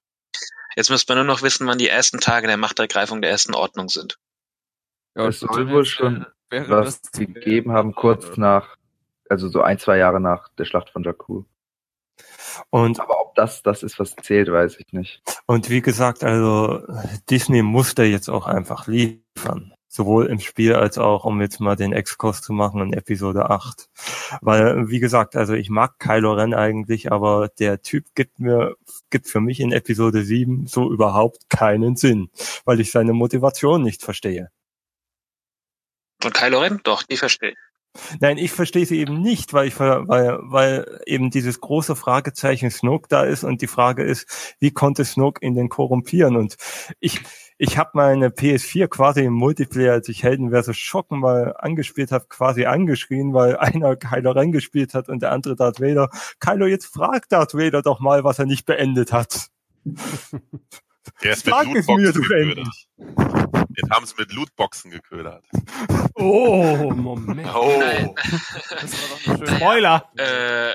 [SPEAKER 3] Jetzt müsste man nur noch wissen, wann die ersten Tage der Machtergreifung der ersten Ordnung sind.
[SPEAKER 7] Ja,
[SPEAKER 2] Es soll wohl schon
[SPEAKER 7] äh, wäre
[SPEAKER 2] was
[SPEAKER 7] das-
[SPEAKER 2] gegeben haben, kurz nach, also so ein, zwei Jahre nach der Schlacht von Jakku.
[SPEAKER 8] Und,
[SPEAKER 2] Aber ob das das ist, was zählt, weiß ich nicht.
[SPEAKER 8] und wie gesagt, also Disney musste jetzt auch einfach liefern. Sowohl im Spiel als auch, um jetzt mal den Exkurs zu machen in Episode 8. Weil, wie gesagt, also ich mag Kylo Ren eigentlich, aber der Typ gibt mir, gibt für mich in Episode 7 so überhaupt keinen Sinn, weil ich seine Motivation nicht verstehe.
[SPEAKER 3] Und Kylo Ren? Doch, die verstehe ich.
[SPEAKER 8] Nein, ich verstehe sie eben nicht, weil ich weil weil eben dieses große Fragezeichen Snoke da ist und die Frage ist, wie konnte Snoke ihn denn korrumpieren? Und ich ich habe meine PS4 quasi im Multiplayer, als ich Helden versus Schocken mal angespielt habe, quasi angeschrien, weil einer Kylo Ren gespielt hat und der andere Darth Vader. Kylo, jetzt fragt Darth Vader doch mal, was er nicht beendet hat.
[SPEAKER 9] Der ist mit
[SPEAKER 8] Frag es mir
[SPEAKER 9] Lootboxen
[SPEAKER 8] doch
[SPEAKER 9] geködert.
[SPEAKER 8] endlich.
[SPEAKER 9] Den haben sie mit Lootboxen geködert.
[SPEAKER 1] Oh, Moment.
[SPEAKER 9] Oh.
[SPEAKER 3] Nein.
[SPEAKER 7] Das war doch eine schöne
[SPEAKER 1] Spoiler.
[SPEAKER 3] Äh,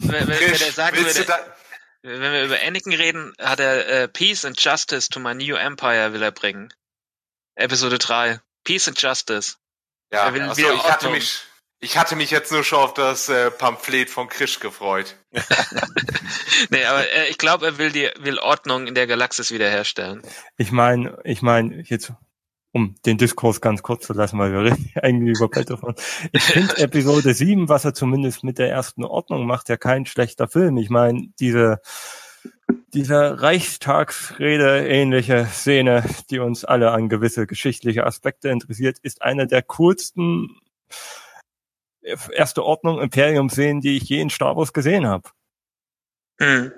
[SPEAKER 3] wenn, wenn, wenn
[SPEAKER 4] Chris,
[SPEAKER 3] er sagen
[SPEAKER 4] willst
[SPEAKER 3] würde,
[SPEAKER 4] du da,
[SPEAKER 3] wenn wir über Anakin reden, hat er äh, Peace and Justice to my new empire will er bringen. Episode 3. Peace and Justice.
[SPEAKER 4] ja,
[SPEAKER 3] Er will wieder
[SPEAKER 4] ich hatte mich, ich hatte mich jetzt nur schon auf das äh, Pamphlet von Krisch gefreut.
[SPEAKER 3] Nee, aber äh, ich glaube, er will die will Ordnung in der Galaxis wiederherstellen.
[SPEAKER 8] Ich meine, ich meine, jetzt, um den Diskurs ganz kurz zu lassen, weil wir reden eigentlich über Battlefront. Ich finde Episode 7, was er zumindest mit der ersten Ordnung macht, ja kein schlechter Film. Ich meine, diese, diese Reichstagsrede ähnliche Szene, die uns alle an gewisse geschichtliche Aspekte interessiert, ist eine der coolsten erste Ordnung Imperium Szenen, die ich je in Star Wars gesehen habe.
[SPEAKER 3] Hm.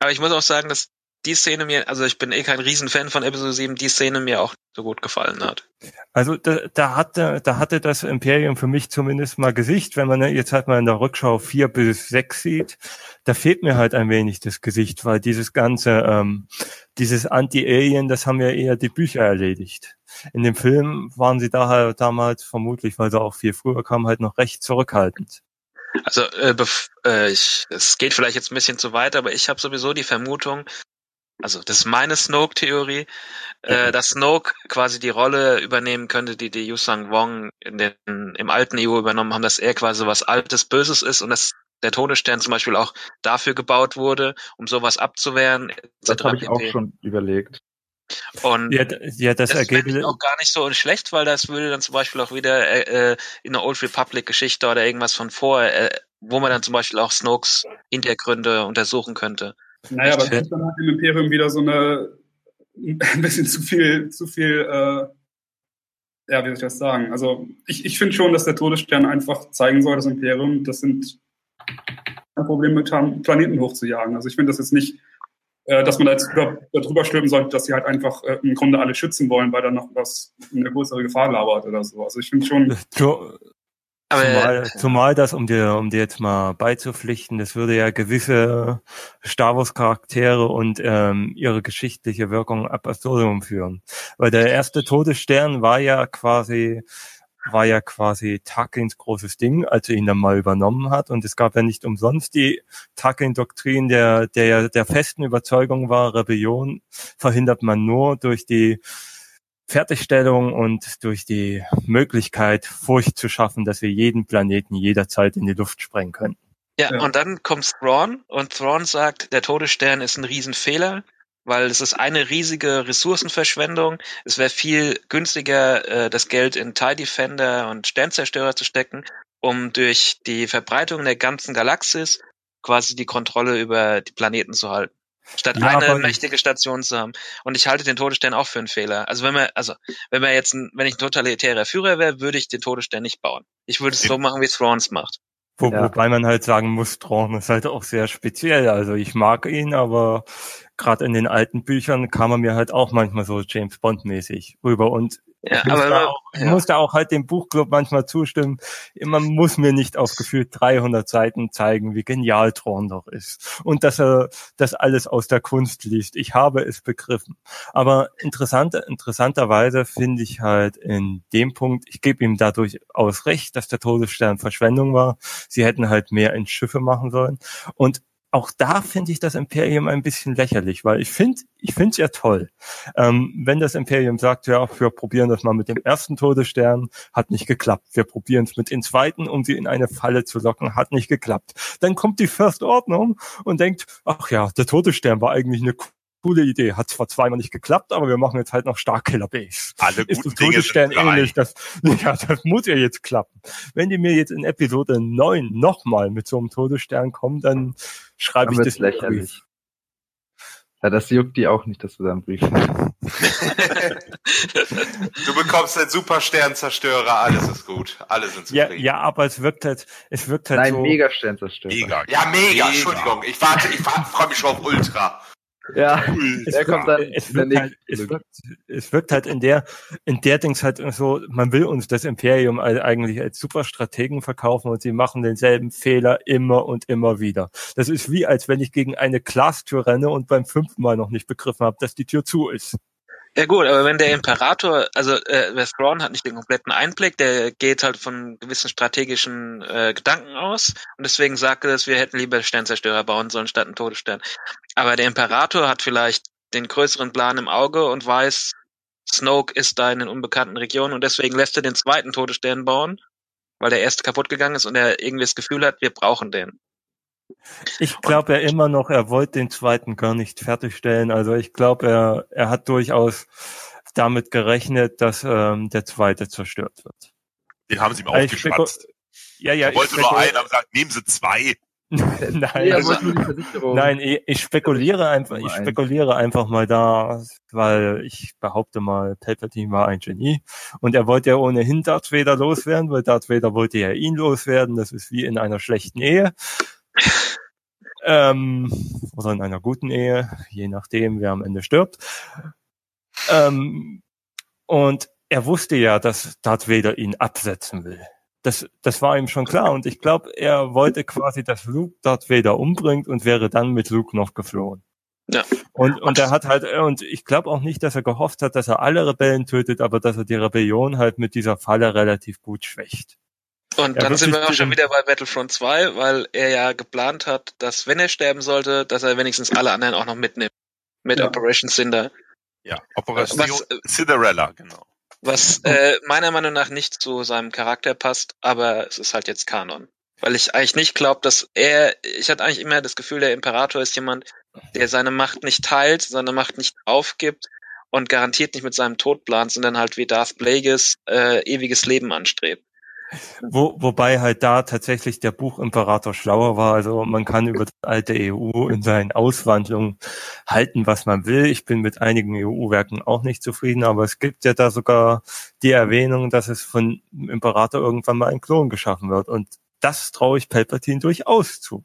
[SPEAKER 3] Aber ich muss auch sagen, dass die Szene mir, also ich bin eh kein Riesenfan von Episode 7, die Szene mir auch so gut gefallen hat.
[SPEAKER 8] Also da, da hatte da hatte das Imperium für mich zumindest mal Gesicht, wenn man jetzt halt mal in der Rückschau vier bis sechs sieht, da fehlt mir halt ein wenig das Gesicht, weil dieses ganze ähm, dieses Anti-Alien, das haben ja eher die Bücher erledigt. In dem Film waren sie daher damals vermutlich, weil sie auch viel früher kamen, halt noch recht zurückhaltend.
[SPEAKER 3] Also äh, äh, ich, es geht vielleicht jetzt ein bisschen zu weit, aber ich habe sowieso die Vermutung, also das ist meine Snoke-Theorie, äh, dass Snoke quasi die Rolle übernehmen könnte, die die Yusang Wong in den, im alten EU übernommen haben, dass er quasi was Altes, Böses ist und dass der Todesstern zum Beispiel auch dafür gebaut wurde, um sowas abzuwehren.
[SPEAKER 2] Das habe ich auch schon überlegt.
[SPEAKER 3] Und
[SPEAKER 8] Ja, ja das,
[SPEAKER 3] das
[SPEAKER 8] Ergebnis.
[SPEAKER 3] auch gar nicht so schlecht, weil das würde dann zum Beispiel auch wieder äh, äh, in der Old Republic Geschichte oder irgendwas von vor, äh, wo man dann zum Beispiel auch Snokes Hintergründe untersuchen könnte.
[SPEAKER 6] Naja, aber es ist dann halt im Imperium wieder so eine ein bisschen zu viel, zu viel, äh, ja, wie soll ich das sagen? Also ich, ich finde schon, dass der Todesstern einfach zeigen soll, das Imperium, das sind ein Problem mit haben, Planeten hochzujagen. Also ich finde das jetzt nicht, äh, dass man da jetzt drüber, drüber stülpen sollte, dass sie halt einfach äh, im Grunde alle schützen wollen, weil da noch was eine größere Gefahr labert oder so. Also ich finde schon,
[SPEAKER 8] Zumal, zumal das, um dir, um dir jetzt mal beizupflichten, das würde ja gewisse Star Wars Charaktere und ähm, ihre geschichtliche Wirkung ab absurdum führen. Weil der erste Todesstern war ja quasi, war ja quasi Tarkins großes Ding, als er ihn dann mal übernommen hat. Und es gab ja nicht umsonst die Tarkin-Doktrin, der, der ja der festen Überzeugung war, Rebellion verhindert man nur durch die Fertigstellung und durch die Möglichkeit, Furcht zu schaffen, dass wir jeden Planeten jederzeit in die Luft sprengen können.
[SPEAKER 3] Ja,
[SPEAKER 6] Ja.
[SPEAKER 3] und dann kommt Thrawn und Thrawn sagt, der Todesstern ist ein Riesenfehler, weil es ist eine riesige Ressourcenverschwendung. Es wäre viel günstiger, äh, das Geld in TIE Defender und Sternzerstörer zu stecken, um durch die Verbreitung der ganzen Galaxis quasi die Kontrolle über die Planeten zu halten. Statt
[SPEAKER 8] Ja,
[SPEAKER 3] eine mächtige Station zu haben. Und ich halte den Todesstern auch für einen Fehler. Also wenn man, also wenn man jetzt, ein, wenn ich ein totalitärer Führer wäre, würde ich den Todesstern nicht bauen. Ich würde es so machen, wie Thrawn es macht.
[SPEAKER 8] Wo,
[SPEAKER 2] Ja.
[SPEAKER 8] Wobei man halt sagen muss, Thrawn ist halt auch sehr speziell. Also ich mag ihn, aber gerade in den alten Büchern kam er mir halt auch manchmal so James Bond mäßig rüber und
[SPEAKER 3] Ja,
[SPEAKER 8] ich,
[SPEAKER 3] aber
[SPEAKER 8] da auch, ich
[SPEAKER 3] ja.
[SPEAKER 8] muss da auch halt dem Buchclub manchmal zustimmen. Man muss mir nicht auf gefühlt 300 Seiten zeigen, wie genial Thrawn doch ist und dass er das alles aus der Kunst liest. Ich habe es begriffen. Aber interessant, interessanterweise finde ich halt in dem Punkt, ich gebe ihm dadurch aus recht, dass der Todesstern Verschwendung war. Sie hätten halt mehr in Schiffe machen sollen. Und auch da finde ich das Imperium ein bisschen lächerlich, weil ich finde, ich finde es ja toll. Ähm, wenn das Imperium sagt, ja, wir probieren das mal mit dem ersten Todesstern, hat nicht geklappt. Wir probieren es mit dem zweiten, um sie in eine Falle zu locken, hat nicht geklappt. Dann kommt die First Ordnung und denkt, ach ja, der Todesstern war eigentlich eine coole Idee. Hat zwar zweimal nicht geklappt, aber wir machen jetzt halt noch Starkiller Base.
[SPEAKER 9] Alle
[SPEAKER 8] Ist
[SPEAKER 9] guten
[SPEAKER 8] dem
[SPEAKER 9] Dinge
[SPEAKER 8] Todesstern
[SPEAKER 9] sind
[SPEAKER 8] ähnlich. Das, ja, das muss ja jetzt klappen. Wenn die mir jetzt in Episode 9 nochmal mit so einem Todesstern kommen, dann schreibe ich das
[SPEAKER 2] lächerlich.
[SPEAKER 8] Brief.
[SPEAKER 2] Ja, das juckt die auch nicht, dass du da einen Brief
[SPEAKER 4] Du bekommst den Supersternzerstörer, alles ist gut. Alle sind
[SPEAKER 8] Ja,
[SPEAKER 4] zufrieden.
[SPEAKER 8] ja, aber es wirkt halt, es wirkt halt
[SPEAKER 2] Nein,
[SPEAKER 8] so.
[SPEAKER 2] Mega-Sternzerstörer.
[SPEAKER 9] Mega.
[SPEAKER 4] Ja, mega, Entschuldigung. Ich warte, ich freue mich schon auf Ultra.
[SPEAKER 2] Ja,
[SPEAKER 8] Es
[SPEAKER 2] der kommt dann
[SPEAKER 8] es wirkt, halt, es,
[SPEAKER 2] Folge.
[SPEAKER 8] wirkt, es wirkt halt in der, in der Dings halt so, man will uns das Imperium eigentlich als Superstrategen verkaufen und sie machen denselben Fehler immer und immer wieder. Das ist wie, als wenn ich gegen eine Glastür renne und beim fünften Mal noch nicht begriffen habe, dass die Tür zu ist.
[SPEAKER 3] Ja gut, aber wenn der Imperator, also äh, Thrawn hat nicht den kompletten Einblick, der geht halt von gewissen strategischen äh, Gedanken aus und deswegen sagt er, dass wir hätten lieber Sternzerstörer bauen sollen statt einen Todesstern. Aber der Imperator hat vielleicht den größeren Plan im Auge und weiß, Snoke ist da in den unbekannten Regionen und deswegen lässt er den zweiten Todesstern bauen, weil der erste kaputt gegangen ist und er irgendwie das Gefühl hat, wir brauchen den.
[SPEAKER 8] Ich glaube ja immer noch, er wollte den zweiten gar nicht fertigstellen. Also ich glaube, er, er hat durchaus damit gerechnet, dass ähm, der zweite zerstört wird.
[SPEAKER 9] Den haben sie ihm
[SPEAKER 8] Also
[SPEAKER 9] aufgeschwatzt.
[SPEAKER 8] Ja, ja,
[SPEAKER 9] Er
[SPEAKER 8] ich
[SPEAKER 9] wollte nur einen, aber gesagt, nehmen Sie zwei.
[SPEAKER 8] Nein,
[SPEAKER 2] Nee,
[SPEAKER 8] also, nein, ich, ich spekuliere einfach, ich
[SPEAKER 2] Nummer eins.
[SPEAKER 8] spekuliere einfach mal da, weil ich behaupte mal, Palpatine war ein Genie und er wollte ja ohnehin Darth Vader loswerden, weil Darth Vader wollte ja ihn loswerden. Das ist wie in einer schlechten Ehe. Ähm, oder in einer guten Ehe, je nachdem, wer am Ende stirbt. Ähm, und er wusste ja, dass Darth Vader ihn absetzen will. Das, das war ihm schon klar. Und ich glaube, er wollte quasi, dass Luke Darth Vader umbringt und wäre dann mit Luke noch geflohen.
[SPEAKER 3] Ja.
[SPEAKER 8] Und, und er hat halt, und ich glaube auch nicht, dass er gehofft hat, dass er alle Rebellen tötet, aber dass er die Rebellion halt mit dieser Falle relativ gut schwächt.
[SPEAKER 3] Und
[SPEAKER 8] Ja,
[SPEAKER 3] dann sind wir auch schon wieder bei Battlefront 2, weil er ja geplant hat, dass wenn er sterben sollte, dass er wenigstens alle anderen auch noch mitnimmt. Mit
[SPEAKER 6] Ja.
[SPEAKER 3] Operation Cinder.
[SPEAKER 9] Ja, Operation
[SPEAKER 3] Was, äh,
[SPEAKER 9] Cinderella, genau.
[SPEAKER 3] Was äh, meiner Meinung nach nicht zu seinem Charakter passt, aber es ist halt jetzt Kanon. Weil ich eigentlich nicht glaube, dass er, ich hatte eigentlich immer das Gefühl, der Imperator ist jemand, der seine Macht nicht teilt, seine Macht nicht aufgibt und garantiert nicht mit seinem Tod plant, sondern halt wie Darth Plagueis äh, ewiges Leben anstrebt.
[SPEAKER 8] Wo, wobei halt da tatsächlich der Buchimperator schlauer war. Also man kann über die alte EU in seinen Auswandlungen halten, was man will. Ich bin mit einigen EU-Werken auch nicht zufrieden, aber es gibt ja da sogar die Erwähnung, dass es von Imperator irgendwann mal ein Klon geschaffen wird. Und das traue ich Palpatine durchaus zu.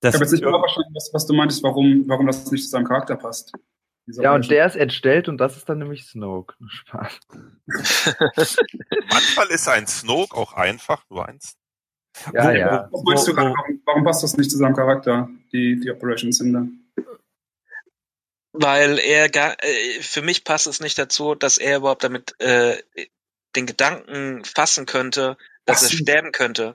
[SPEAKER 8] Das
[SPEAKER 6] Ich habe jetzt nicht verstanden, was, was du meintest, warum, warum das nicht zu seinem Charakter passt. Dieser
[SPEAKER 2] Ja, und der ist entstellt und das ist dann nämlich Snoke. Spaß.
[SPEAKER 9] Manchmal ist ein Snoke auch einfach nur eins.
[SPEAKER 2] Ja,
[SPEAKER 8] Wo-
[SPEAKER 2] ja.
[SPEAKER 6] Was
[SPEAKER 8] wo- wo-
[SPEAKER 6] Warum, warum passt das nicht zu seinem Charakter, die, die Operation Cinder?
[SPEAKER 3] weil er gar, äh, für mich passt es nicht dazu, dass er überhaupt damit äh, den Gedanken fassen könnte, dass
[SPEAKER 6] Ach
[SPEAKER 3] er sterben könnte.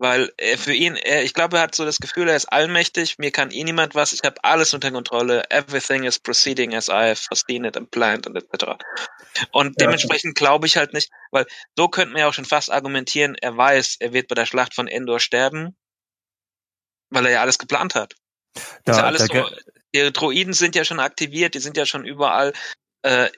[SPEAKER 3] Weil er für ihn, er, ich glaube, er hat so das Gefühl, er ist allmächtig, mir kann eh niemand was, ich habe alles unter Kontrolle, everything is proceeding as I have foreseen it and planned und etc. Und
[SPEAKER 6] Ja.
[SPEAKER 3] dementsprechend glaube ich halt nicht, weil so könnte man ja auch schon fast argumentieren, er weiß, er wird bei der Schlacht von Endor sterben, weil er ja alles geplant hat.
[SPEAKER 8] da,
[SPEAKER 3] ist ja alles so, die Droiden sind ja schon aktiviert, die sind ja schon überall. Äh,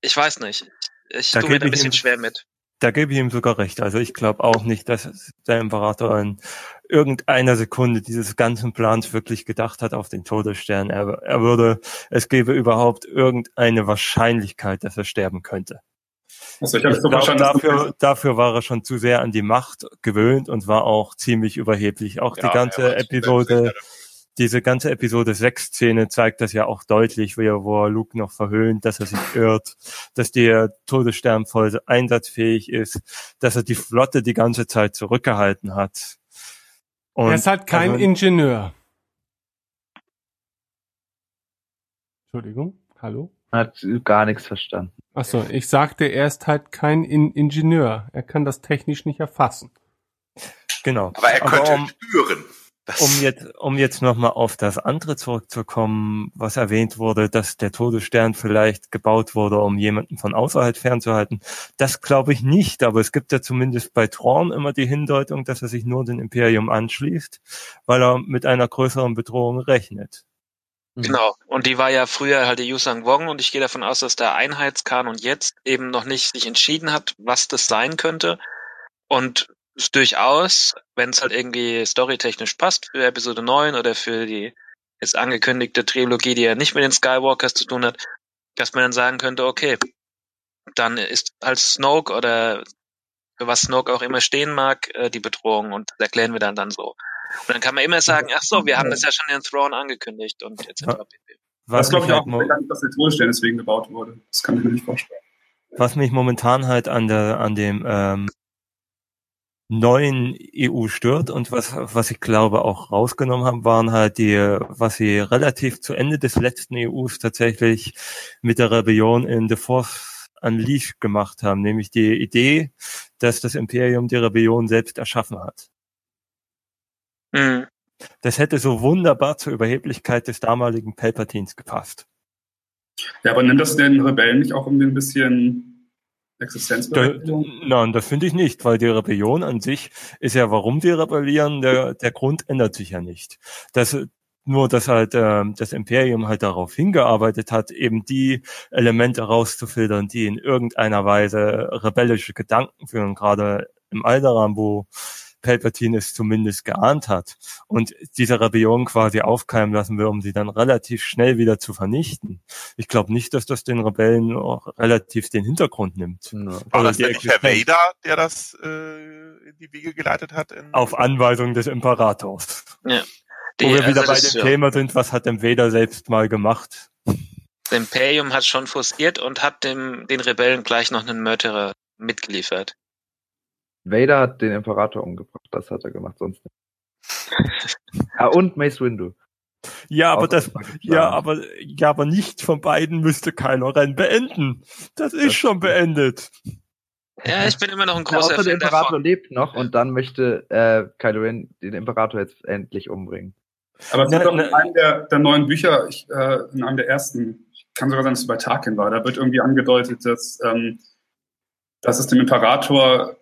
[SPEAKER 3] ich weiß nicht. Ich
[SPEAKER 8] Da
[SPEAKER 3] tue mir da ein bisschen
[SPEAKER 8] ihm-
[SPEAKER 3] schwer mit.
[SPEAKER 8] Da gebe ich ihm sogar recht. Also ich glaube auch nicht, dass der Imperator in irgendeiner Sekunde dieses ganzen Plans wirklich gedacht hat auf den Todesstern. Er, er würde, es gäbe überhaupt irgendeine Wahrscheinlichkeit, dass er sterben könnte.
[SPEAKER 6] Also ich
[SPEAKER 8] Ich
[SPEAKER 6] so
[SPEAKER 8] glaub, dafür, dafür war er schon zu sehr an die Macht gewöhnt und war auch ziemlich überheblich. Auch
[SPEAKER 9] Ja,
[SPEAKER 8] die ganze Episode,
[SPEAKER 9] selbstsicher.
[SPEAKER 8] Diese ganze Episode 6 Szene zeigt das ja auch deutlich, wie er, wo er Luke noch verhöhnt, dass er sich irrt, dass der Todesstern voll einsatzfähig ist, dass er die Flotte die ganze Zeit zurückgehalten hat. Und
[SPEAKER 1] er ist halt kein
[SPEAKER 8] also,
[SPEAKER 1] Ingenieur. Entschuldigung, hallo?
[SPEAKER 2] Hat gar nichts verstanden.
[SPEAKER 1] Achso, ich sagte, er ist halt kein In Ingenieur. Er kann das technisch nicht erfassen.
[SPEAKER 8] genau.
[SPEAKER 4] Aber er könnte
[SPEAKER 8] um,
[SPEAKER 4] spüren. Das,
[SPEAKER 8] um jetzt, um jetzt nochmal auf das andere zurückzukommen, was erwähnt wurde, dass der Todesstern vielleicht gebaut wurde, um jemanden von außerhalb fernzuhalten. Das glaube ich nicht, aber es gibt ja zumindest bei Thrawn immer die Hindeutung, dass er sich nur dem Imperium anschließt, weil er mit einer größeren Bedrohung rechnet.
[SPEAKER 2] Mhm.
[SPEAKER 3] Genau. Und die war ja früher halt die Yusang Wong und ich gehe davon aus, dass der Einheitskanon jetzt eben noch nicht sich entschieden hat, was das sein könnte. Und es durchaus, wenn es halt irgendwie storytechnisch passt für Episode 9 oder für die jetzt angekündigte Trilogie, die ja nicht mit den Skywalkers zu tun hat, dass man dann sagen könnte, okay, dann ist als Snoke oder für was Snoke auch immer stehen mag, äh, die Bedrohung und das erklären wir dann dann so. Und dann kann man immer sagen, ach so, wir haben das ja schon in Throne angekündigt und etc.
[SPEAKER 8] Ja.
[SPEAKER 6] Das
[SPEAKER 8] Was
[SPEAKER 6] glaube ich
[SPEAKER 8] halt
[SPEAKER 6] auch, nicht, dass der Todesstern deswegen gebaut wurde. Das kann ich mir nicht vorstellen.
[SPEAKER 8] was mich momentan halt an der an dem ähm, neuen EU stört und was was ich glaube auch rausgenommen haben, waren halt die, was sie relativ zu Ende des letzten EUs tatsächlich mit der Rebellion in The Force Unleashed gemacht haben, nämlich die Idee, dass das Imperium die Rebellion selbst erschaffen hat.
[SPEAKER 3] Mhm.
[SPEAKER 8] Das hätte so wunderbar zur Überheblichkeit des damaligen Palpatines gepasst.
[SPEAKER 6] Ja, aber nennt das den Rebellen nicht auch irgendwie ein bisschen
[SPEAKER 8] Da,
[SPEAKER 6] Existenzberechtigung?
[SPEAKER 8] nein, das finde ich nicht, weil die Rebellion an sich ist ja, warum die rebellieren, der, der Grund ändert sich ja nicht. Das, nur, dass halt äh, das Imperium halt darauf hingearbeitet hat, eben die Elemente rauszufiltern, die in irgendeiner Weise rebellische Gedanken führen, gerade im Alderan, wo Palpatine es zumindest geahnt hat und diese Rebellion quasi aufkeimen lassen will, um sie dann relativ schnell wieder zu vernichten. Ich glaube nicht, dass das den Rebellen auch relativ den Hintergrund nimmt.
[SPEAKER 2] Ja.
[SPEAKER 9] War
[SPEAKER 8] Oder
[SPEAKER 9] das
[SPEAKER 8] die
[SPEAKER 9] denn nicht Herr. Vader, der das äh, in die Wege geleitet hat? In
[SPEAKER 8] Auf Anweisung des Imperators.
[SPEAKER 3] Ja.
[SPEAKER 8] Wo wir wieder
[SPEAKER 3] also
[SPEAKER 8] bei dem
[SPEAKER 3] ja,
[SPEAKER 8] Thema sind, was hat dem Vader selbst mal gemacht?
[SPEAKER 3] Das Imperium hat schon forciert und hat dem, den Rebellen gleich noch einen Mörderer mitgeliefert.
[SPEAKER 2] Vader hat den Imperator umgebracht, das hat er gemacht, sonst nicht. ah, und Mace Windu.
[SPEAKER 8] Ja, aber das, ja, aber, ja, aber nicht von beiden müsste Kylo Ren beenden. Das ist
[SPEAKER 2] Das
[SPEAKER 8] schon beendet.
[SPEAKER 3] Ja, ich bin immer noch ein
[SPEAKER 2] Ja,
[SPEAKER 3] großer
[SPEAKER 2] außer der Imperator
[SPEAKER 3] davon.
[SPEAKER 2] lebt noch und dann möchte äh, Kylo Ren den Imperator jetzt endlich umbringen.
[SPEAKER 6] Aber es wird doch in einem der, der neuen Bücher, ich, äh, in einem der ersten, ich kann sogar sagen, dass es bei Tarkin war, da wird irgendwie angedeutet, dass, ähm, dass es dem Imperator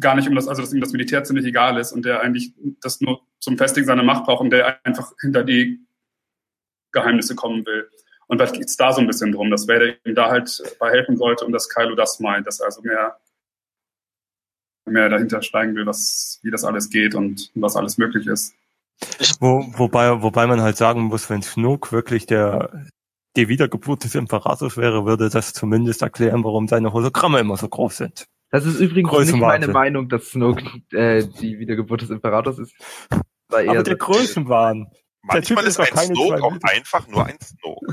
[SPEAKER 6] gar nicht um das, also dass ihm das Militär ziemlich egal ist und der eigentlich das nur zum Festigen seiner Macht braucht und der einfach hinter die Geheimnisse kommen will. Und vielleicht geht es da so ein bisschen drum, dass Vader ihm da halt bei helfen sollte und dass Kylo das meint, dass er also mehr, mehr dahinter steigen will, was, wie das alles geht und was alles möglich ist.
[SPEAKER 8] Wo, wobei, wobei man halt sagen muss, wenn Snoke wirklich der, die Wiedergeburt des Imperators wäre, würde das zumindest erklären, warum seine Hologramme immer so groß sind.
[SPEAKER 2] Das ist übrigens nicht
[SPEAKER 8] Größenwahnsinn.
[SPEAKER 2] meine Meinung, dass Snoke äh, die Wiedergeburt des Imperators ist. War eher
[SPEAKER 8] Aber der Größenwahn. Der Typ
[SPEAKER 9] Manchmal
[SPEAKER 8] ist
[SPEAKER 9] ist ein Snoke auch einfach nur ein Snoke.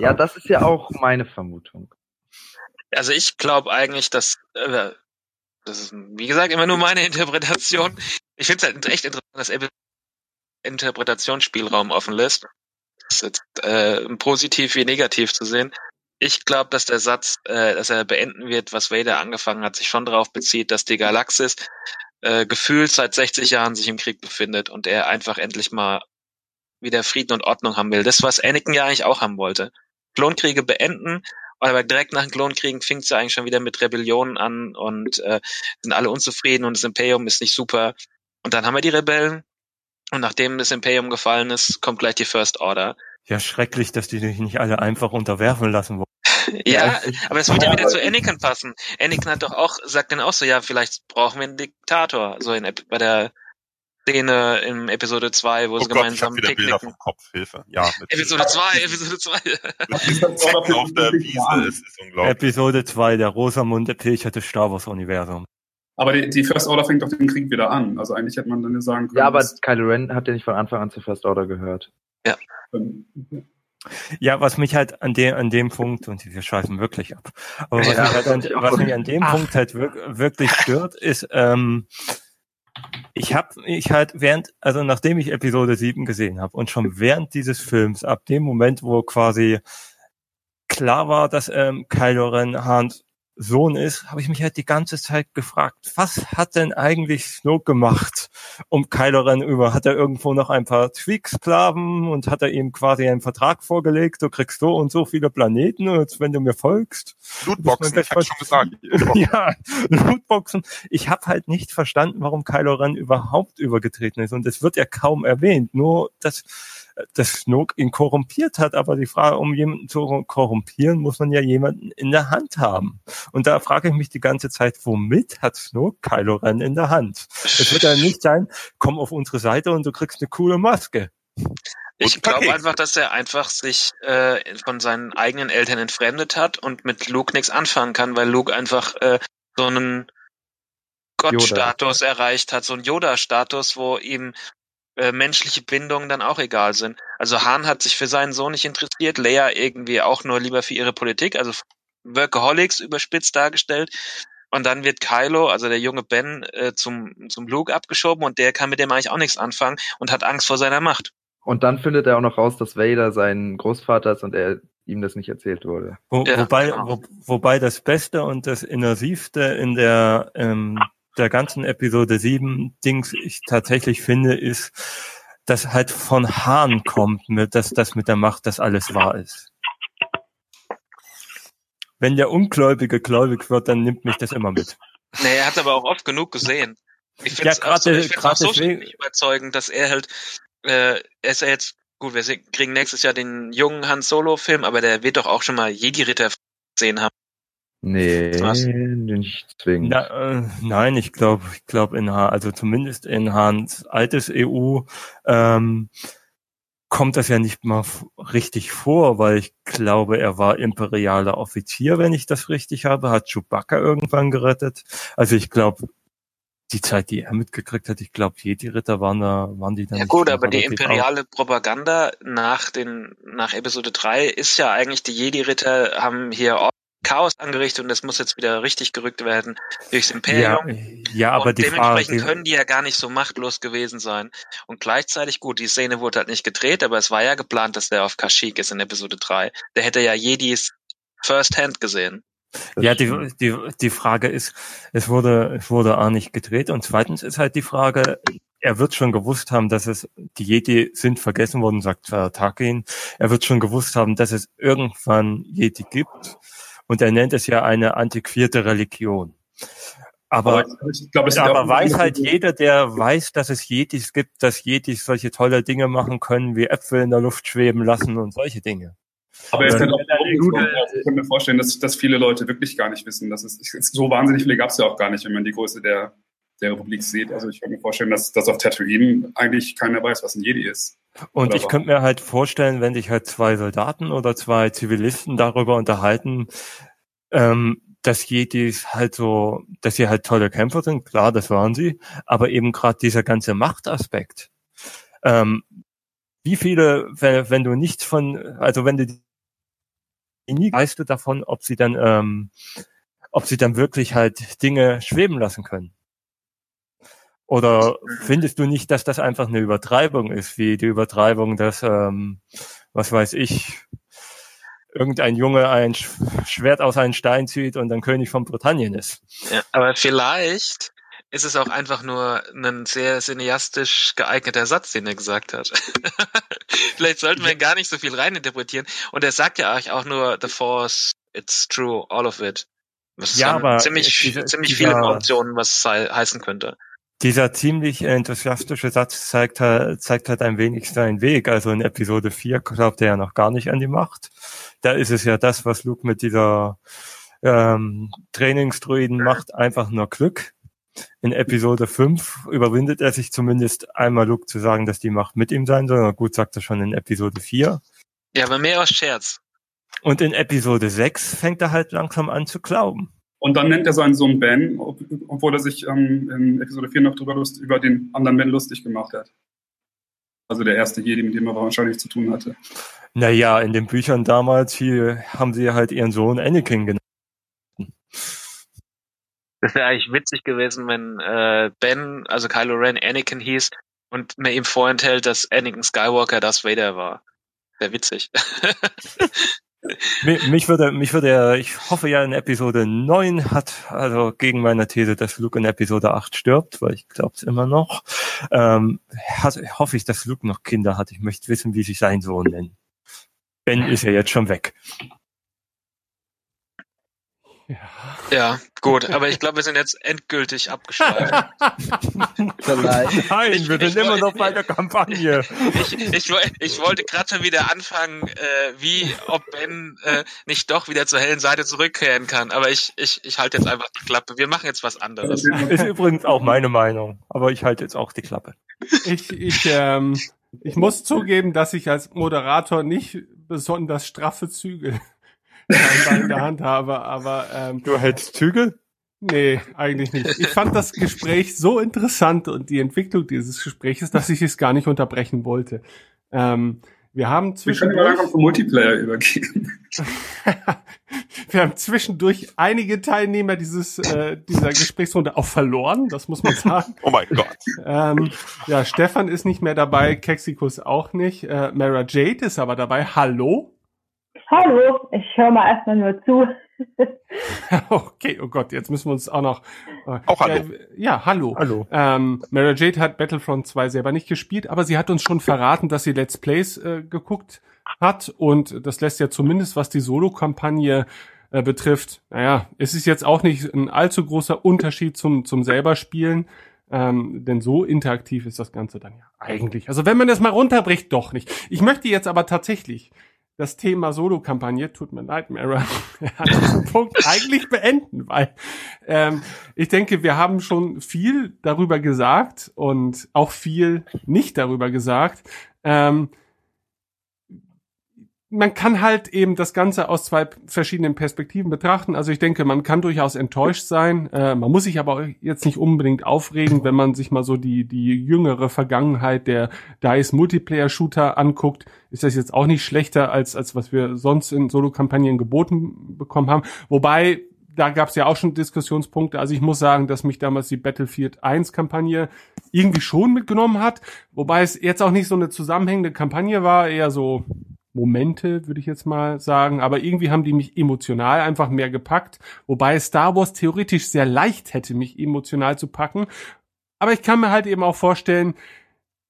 [SPEAKER 2] Ja, das ist ja auch meine Vermutung.
[SPEAKER 3] Also ich glaube eigentlich, dass äh, das ist, wie gesagt, immer nur meine Interpretation. Ich finde es halt echt interessant, dass Apple Interpretationsspielraum offen lässt. Das ist jetzt äh, positiv wie negativ zu sehen. Ich glaube, dass der Satz, äh, dass er beenden wird, was Vader angefangen hat, sich schon darauf bezieht, dass die Galaxis äh, gefühlt seit 60 Jahren sich im Krieg befindet und er einfach endlich mal wieder Frieden und Ordnung haben will. Das, was Anakin ja eigentlich auch haben wollte. Klonkriege beenden, aber direkt nach den Klonkriegen fing es ja eigentlich schon wieder mit Rebellionen an und äh, sind alle unzufrieden und das Imperium ist nicht super. Und dann haben wir die Rebellen und nachdem das Imperium gefallen ist, kommt gleich die First Order.
[SPEAKER 8] Ja, schrecklich, dass die sich nicht alle einfach unterwerfen lassen wollen.
[SPEAKER 3] Ja,
[SPEAKER 2] ich-
[SPEAKER 3] aber es wird ja
[SPEAKER 6] Ja,
[SPEAKER 3] wieder zu Anakin passen. Anakin hat doch auch, sagt dann auch so, ja, vielleicht brauchen wir einen Diktator, so in, bei der Szene im Episode 2, wo
[SPEAKER 9] oh
[SPEAKER 3] sie
[SPEAKER 9] Gott, ich
[SPEAKER 3] gemeinsam
[SPEAKER 9] habe wieder Bilder vom Kopf. Hilfe. Ja,
[SPEAKER 3] Episode 2, Episode 2.
[SPEAKER 9] Zecken auf der Wiese. Es ist unglaublich.
[SPEAKER 8] Episode 2, der Rosamunde Pilcher des Star Wars Universum.
[SPEAKER 6] Aber die, die First Order fängt doch den Krieg wieder an. Also eigentlich hätte man dann ja sagen können,
[SPEAKER 2] Ja, aber Kylo Ren hat ja nicht von Anfang an zur First Order gehört.
[SPEAKER 6] ähm,
[SPEAKER 8] Ja, was mich halt an dem, an dem Punkt, und wir schweifen wirklich ab, aber was,
[SPEAKER 2] Ja,
[SPEAKER 8] mich, halt an, was mich an dem
[SPEAKER 1] Ach.
[SPEAKER 8] Punkt halt wirk wirklich stört, ist, ähm, ich habe ich halt während, also nachdem ich Episode 7 gesehen habe und schon während dieses Films, ab dem Moment, wo quasi klar war, dass ähm, Kylo Ren Hans Sohn ist, habe ich mich halt die ganze Zeit gefragt, was hat denn eigentlich Snoke gemacht, um Kylo Ren über? Hat er irgendwo noch ein paar Tweak-Sklaven und hat er ihm quasi einen Vertrag vorgelegt, du kriegst so und so viele Planeten, und wenn du mir folgst?
[SPEAKER 9] Lootboxen, ich habe schon gesagt.
[SPEAKER 8] ja, Lootboxen. Ich habe halt nicht verstanden, warum Kylo Ren überhaupt übergetreten ist. Und es wird ja kaum erwähnt. Nur, dass, dass Snoke ihn korrumpiert hat. Aber die Frage, um jemanden zu korrumpieren, muss man ja jemanden in der Hand haben. Und da frage ich mich die ganze Zeit, womit hat Snoke Kylo Ren in der Hand? Es wird ja nicht sein, komm auf unsere Seite und du kriegst eine coole Maske.
[SPEAKER 3] Ich glaube einfach, dass er einfach sich äh, von seinen eigenen Eltern entfremdet hat und mit Luke nichts anfangen kann, weil Luke einfach äh, so einen Gottstatus erreicht hat, so einen Yoda-Status, wo ihm äh, menschliche Bindungen dann auch egal sind. Also Han hat sich für seinen Sohn nicht interessiert, Leia irgendwie auch nur lieber für ihre Politik, also Workaholics überspitzt dargestellt. Und dann wird Kylo, also der junge Ben, äh, zum, zum Luke abgeschoben und der kann mit dem eigentlich auch nichts anfangen und hat Angst vor seiner Macht.
[SPEAKER 2] Und dann findet er auch noch raus, dass Vader sein Großvater ist und er ihm das nicht erzählt wurde.
[SPEAKER 8] Wo,
[SPEAKER 3] Ja,
[SPEAKER 8] wobei,
[SPEAKER 3] genau.
[SPEAKER 8] wo, wobei das Beste und das Immersivste in der, ähm, der ganzen Episode 7 Dings ich tatsächlich finde, ist, dass halt von Hahn kommt, dass das mit der Macht, dass alles wahr ist. Wenn der Ungläubige gläubig wird, dann nimmt mich das immer mit.
[SPEAKER 3] Nee, er hat aber auch oft genug gesehen. Ich finde
[SPEAKER 8] Ja,
[SPEAKER 3] es auch,
[SPEAKER 8] gerade-
[SPEAKER 3] so, auch so nicht überzeugend, dass er halt, äh, er ist ja jetzt, gut, wir kriegen nächstes Jahr den jungen Han Solo Film, aber der wird doch auch schon mal Jedi-Ritter gesehen haben.
[SPEAKER 2] Nee,
[SPEAKER 3] Was?
[SPEAKER 2] nicht zwingend.
[SPEAKER 8] Na, äh, nein, ich glaube, ich glaube in Ha- also zumindest in Hans altes EU ähm, kommt das ja nicht mal richtig vor, weil ich glaube, er war imperialer Offizier, wenn ich das richtig habe, hat Chewbacca irgendwann gerettet. Also ich glaube, die Zeit, die er mitgekriegt hat, ich glaube, Jedi-Ritter waren da, waren die dann
[SPEAKER 3] Ja gut, aber die imperiale Propaganda nach den, nach Episode 3 ist ja eigentlich, die Jedi-Ritter haben hier Chaos angerichtet und das muss jetzt wieder richtig gerückt werden durchs? Imperium.
[SPEAKER 8] Ja, ja, aber
[SPEAKER 3] und
[SPEAKER 8] die Frage,
[SPEAKER 3] dementsprechend können die ja gar nicht so machtlos gewesen sein. Und gleichzeitig, gut, die Szene wurde halt nicht gedreht, aber es war ja geplant, dass der auf Kashyyyk ist in Episode 3. Der hätte ja Jedis first hand gesehen.
[SPEAKER 8] Ja, die, die, die Frage ist, es wurde, es wurde A nicht gedreht und zweitens ist halt die Frage, er wird schon gewusst haben, dass es, die Jedi sind vergessen worden, sagt Tarkin, er wird schon gewusst haben, dass es irgendwann Jedi gibt und er nennt es ja eine antiquierte Religion. Aber,
[SPEAKER 6] ich glaube,
[SPEAKER 8] aber weiß halt jeder, der weiß, dass es Jedis gibt, dass Jedis solche tolle Dinge machen können, wie Äpfel in der Luft schweben lassen und solche Dinge.
[SPEAKER 6] Aber er ist
[SPEAKER 8] Ja.
[SPEAKER 6] halt auch also ich kann mir vorstellen, dass, dass viele Leute wirklich gar nicht wissen. Dass es, so wahnsinnig viele gab es ja auch gar nicht, wenn man die Größe der, der Republik sieht. Also ich kann mir vorstellen, dass, dass auf Tatooine eigentlich keiner weiß, was ein Jedi ist.
[SPEAKER 8] Und
[SPEAKER 6] Oder
[SPEAKER 8] ich könnte mir halt vorstellen, wenn sich halt zwei Soldaten oder zwei Zivilisten darüber unterhalten, ähm, dass Jedis halt so, dass sie halt tolle Kämpfer sind, klar, das waren sie, aber eben gerade dieser ganze Machtaspekt. Ähm, wie viele, wenn, wenn du nichts von, also wenn du die nie weißt du davon, ob sie dann, ähm, ob sie dann wirklich halt Dinge schweben lassen können. Oder findest du nicht, dass das einfach eine Übertreibung ist, wie die Übertreibung, dass, ähm, was weiß ich, irgendein Junge ein Sch- Schwert aus einem Stein zieht und dann König von Britannien ist?
[SPEAKER 3] Ja, aber vielleicht ist es auch einfach nur ein sehr cineastisch geeigneter Satz, den er gesagt hat. vielleicht sollten wir gar nicht so viel reininterpretieren. Und er sagt ja eigentlich auch nur The Force, it's true, all of it. Was
[SPEAKER 8] Ja, aber
[SPEAKER 3] ziemlich,
[SPEAKER 8] diese-
[SPEAKER 3] ziemlich
[SPEAKER 8] dieser-
[SPEAKER 3] viele Optionen, was es he heißen könnte.
[SPEAKER 8] Dieser ziemlich enthusiastische Satz zeigt halt, zeigt halt ein wenig seinen Weg. Also in Episode 4 glaubt er ja noch gar nicht an die Macht. Da ist es ja das, was Luke mit dieser ähm, Trainingsdruiden macht, einfach nur Glück. In Episode 5 überwindet er sich zumindest einmal Luke zu sagen, dass die Macht mit ihm sein soll. Na gut, sagt er schon in Episode 4.
[SPEAKER 3] Ja, aber mehr aus Scherz.
[SPEAKER 8] Und in Episode 6 fängt er halt langsam an zu glauben.
[SPEAKER 6] Und dann nennt er seinen Sohn Ben, ob, obwohl er sich ähm, in Episode 4 noch drüber lust, über den anderen Ben lustig gemacht hat. Also der erste Jedi, mit dem er wahrscheinlich zu tun hatte.
[SPEAKER 8] Naja, in den Büchern damals hier haben sie halt ihren Sohn Anakin genannt.
[SPEAKER 3] Das wäre eigentlich witzig gewesen, wenn äh, Ben, also Kylo Ren, Anakin hieß und mir ihm vorenthält, dass Anakin Skywalker das Vader war. Wäre witzig.
[SPEAKER 8] Mi- Mich würde, mich würde ich hoffe ja in Episode 9 hat, also gegen meine These, dass Luke in Episode 8 stirbt, weil ich glaube es immer noch, ähm, hat, hoffe ich, dass Luke noch Kinder hat. Ich möchte wissen, wie sich sein Sohn nennt. Ben ist ja jetzt schon weg.
[SPEAKER 3] Ja, gut, aber ich glaube, wir sind jetzt endgültig abgeschweift.
[SPEAKER 2] Vielleicht.
[SPEAKER 8] Nein,
[SPEAKER 3] Ich-
[SPEAKER 8] wir
[SPEAKER 3] ich
[SPEAKER 8] sind immer
[SPEAKER 3] wollte-
[SPEAKER 8] noch bei der Kampagne.
[SPEAKER 3] ich, ich, woll- ich wollte gerade schon wieder anfangen, äh, wie ob Ben äh, nicht doch wieder zur hellen Seite zurückkehren kann. Aber ich, ich, ich halte jetzt einfach die Klappe. Wir machen jetzt was anderes.
[SPEAKER 8] Ist übrigens auch meine Meinung, aber ich halte jetzt auch die Klappe.
[SPEAKER 1] Ich, ich, ähm, Ich muss zugeben, dass ich als Moderator nicht besonders straffe Zügel in der Hand habe, aber ähm,
[SPEAKER 8] Du hältst Zügel?
[SPEAKER 1] nee, eigentlich nicht. Ich fand das Gespräch so interessant und die Entwicklung dieses Gespräches, dass ich es gar nicht unterbrechen wollte. Ähm, wir haben
[SPEAKER 6] Wir können
[SPEAKER 1] zwischendurch,
[SPEAKER 6] langsam zum Multiplayer übergehen.
[SPEAKER 1] wir haben zwischendurch einige Teilnehmer dieses äh, dieser Gesprächsrunde auch verloren, das muss man sagen.
[SPEAKER 9] Oh mein Gott.
[SPEAKER 1] Ähm, ja, Stefan ist nicht mehr dabei, Kexikus auch nicht. Äh, Mara Jade ist aber dabei. Hallo?
[SPEAKER 10] Hallo, ich höre mal erstmal nur zu.
[SPEAKER 1] okay, oh Gott, jetzt müssen wir uns auch noch. Äh,
[SPEAKER 9] Auch hallo.
[SPEAKER 1] Ja, ja hallo.
[SPEAKER 8] Hallo.
[SPEAKER 1] Ähm, Mara Jade hat Battlefront 2 selber nicht gespielt, aber sie hat uns schon verraten, dass sie Let's Plays äh, geguckt hat und das lässt ja zumindest, was die Solo-Kampagne äh, betrifft, naja, es ist jetzt auch nicht ein allzu großer Unterschied zum, zum selber Spielen, ähm, denn so interaktiv ist das Ganze dann ja eigentlich. Also wenn man das mal runterbricht, doch nicht. Ich möchte jetzt aber tatsächlich das Thema Solo-Kampagne, tut mir leid, Mara, an diesem Punkt eigentlich beenden, weil ähm, ich denke, wir haben schon viel darüber gesagt und auch viel nicht darüber gesagt. Ähm, man kann halt eben das Ganze aus zwei verschiedenen Perspektiven betrachten. Also ich denke, man kann durchaus enttäuscht sein. Äh, man muss sich aber jetzt nicht unbedingt aufregen, wenn man sich mal so die, die jüngere Vergangenheit der DICE Multiplayer Shooter anguckt. Ist das jetzt auch nicht schlechter als, als was wir sonst in Solo-Kampagnen geboten bekommen haben. Wobei, da gab es ja auch schon Diskussionspunkte. Also ich muss sagen, dass mich damals die Battlefield 1 Kampagne irgendwie schon mitgenommen hat. Wobei es jetzt auch nicht so eine zusammenhängende Kampagne war, eher so Momente, würde ich jetzt mal sagen. Aber irgendwie haben die mich emotional einfach mehr gepackt. Wobei Star Wars theoretisch sehr leicht hätte, mich emotional zu packen. Aber ich kann mir halt eben auch vorstellen,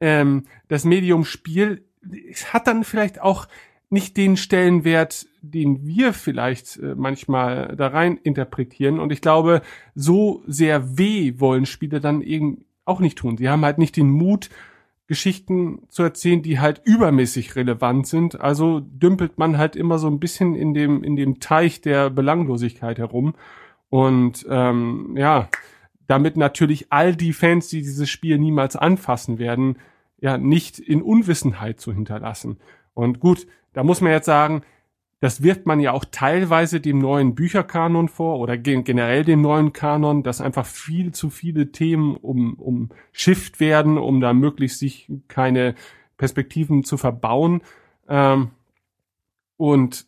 [SPEAKER 1] ähm, das Medium Spiel hat dann vielleicht auch nicht den Stellenwert, den wir vielleicht äh, manchmal da rein interpretieren. Und ich glaube, so sehr weh wollen Spiele dann eben auch nicht tun. Sie haben halt nicht den Mut, Geschichten zu erzählen, die halt übermäßig relevant sind. Also dümpelt man halt immer so ein bisschen in dem, in dem Teich der Belanglosigkeit herum. Und ähm, ja, damit natürlich all die Fans, die dieses Spiel niemals anfassen werden, ja, nicht in Unwissenheit zu hinterlassen. Und gut, da muss man jetzt sagen, das wirft man ja auch teilweise dem neuen Bücherkanon vor oder gen generell dem neuen Kanon, dass einfach viel zu viele Themen um, um Shift werden, um da möglichst sich keine Perspektiven zu verbauen. Ähm, und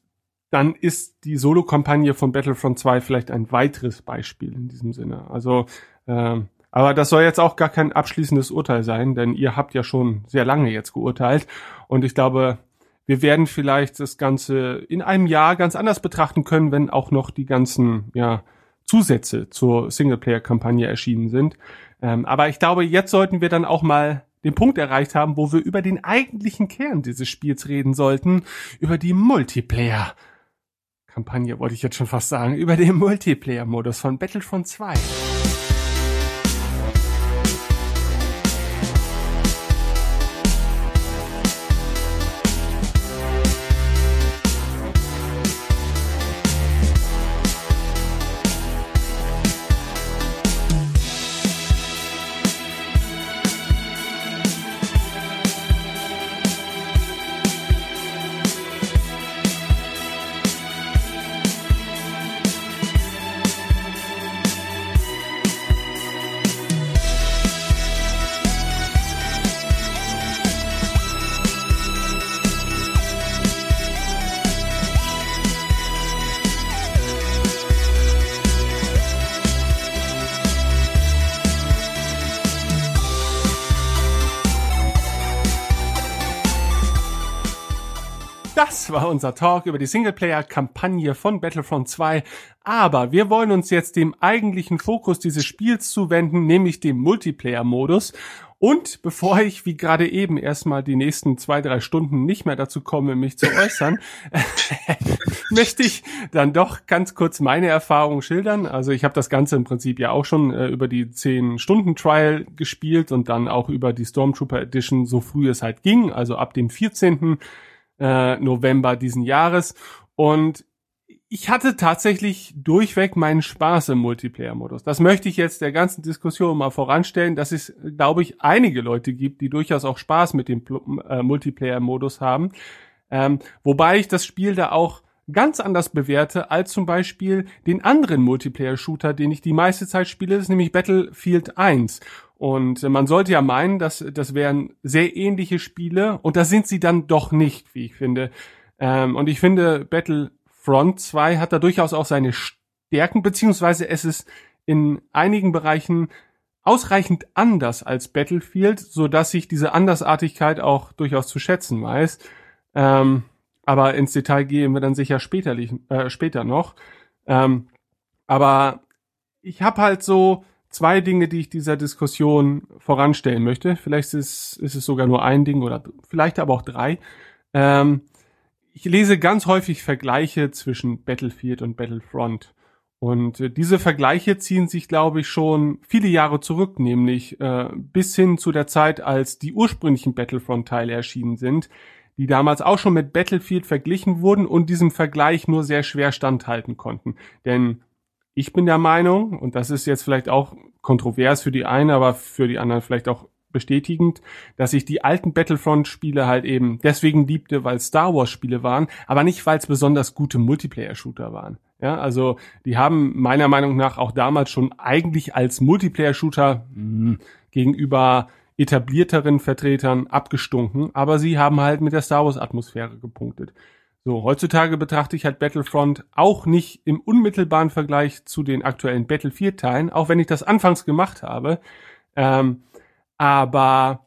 [SPEAKER 1] dann ist die Solo-Kampagne von Battlefront 2 vielleicht ein weiteres Beispiel in diesem Sinne. Also, ähm, aber das soll jetzt auch gar kein abschließendes Urteil sein, denn ihr habt ja schon sehr lange jetzt geurteilt. Und ich glaube, wir werden vielleicht das Ganze in einem Jahr ganz anders betrachten können, wenn auch noch die ganzen ja, Zusätze zur Singleplayer-Kampagne erschienen sind. Ähm, aber ich glaube, jetzt sollten wir dann auch mal den Punkt erreicht haben, wo wir über den eigentlichen Kern dieses Spiels reden sollten, über die Multiplayer-Kampagne, wollte ich jetzt schon fast sagen, über den Multiplayer-Modus von Battlefront 2. unser Talk über die Singleplayer-Kampagne von Battlefront 2. Aber wir wollen uns jetzt dem eigentlichen Fokus dieses Spiels zuwenden, nämlich dem Multiplayer-Modus. Und bevor ich, wie gerade eben, erstmal die nächsten zwei, drei Stunden nicht mehr dazu komme, mich zu äußern, möchte ich dann doch ganz kurz meine Erfahrung schildern. Also ich habe das Ganze im Prinzip ja auch schon äh, über die 10-Stunden-Trial gespielt und dann auch über die Stormtrooper Edition, so früh es halt ging, also ab dem 14 äh, November diesen Jahres. Und ich hatte tatsächlich durchweg meinen Spaß im Multiplayer-Modus. Das möchte ich jetzt der ganzen Diskussion mal voranstellen, dass es, glaube ich, einige Leute gibt, die durchaus auch Spaß mit dem äh, Multiplayer-Modus haben. Ähm, wobei ich das Spiel da auch ganz anders bewerte als zum Beispiel den anderen Multiplayer-Shooter, den ich die meiste Zeit spiele, das ist nämlich Battlefield 1. Und man sollte ja meinen, dass das wären sehr ähnliche Spiele und das sind sie dann doch nicht, wie ich finde. Ähm, und ich finde, Battlefront 2 hat da durchaus auch seine Stärken, beziehungsweise es ist in einigen Bereichen ausreichend anders als Battlefield, so dass ich diese Andersartigkeit auch durchaus zu schätzen weiß. Ähm, aber ins Detail gehen wir dann sicher später, äh, später noch. Ähm, aber ich habe halt so zwei Dinge, die ich dieser Diskussion voranstellen möchte. Vielleicht ist, ist es sogar nur ein Ding oder vielleicht aber auch drei. Ähm, ich lese ganz häufig Vergleiche zwischen Battlefield und Battlefront. Und äh, diese Vergleiche ziehen sich, glaube ich, schon viele Jahre zurück, nämlich äh, bis hin zu der Zeit, als die ursprünglichen Battlefront-Teile erschienen sind, die damals auch schon mit Battlefield verglichen wurden und diesem Vergleich nur sehr schwer standhalten konnten. Denn ich bin der Meinung, und das ist jetzt vielleicht auch kontrovers für die einen, aber für die anderen vielleicht auch bestätigend, dass ich die alten Battlefront-Spiele halt eben deswegen liebte, weil Star Wars-Spiele waren, aber nicht, weil es besonders gute Multiplayer-Shooter waren. Ja, also die haben meiner Meinung nach auch damals schon eigentlich als Multiplayer-Shooter hm, gegenüber etablierteren Vertretern abgestunken, aber sie haben halt mit der Star Wars Atmosphäre gepunktet. So, heutzutage betrachte ich halt Battlefront auch nicht im unmittelbaren Vergleich zu den aktuellen Battlefield Teilen, auch wenn ich das anfangs gemacht habe. Ähm, aber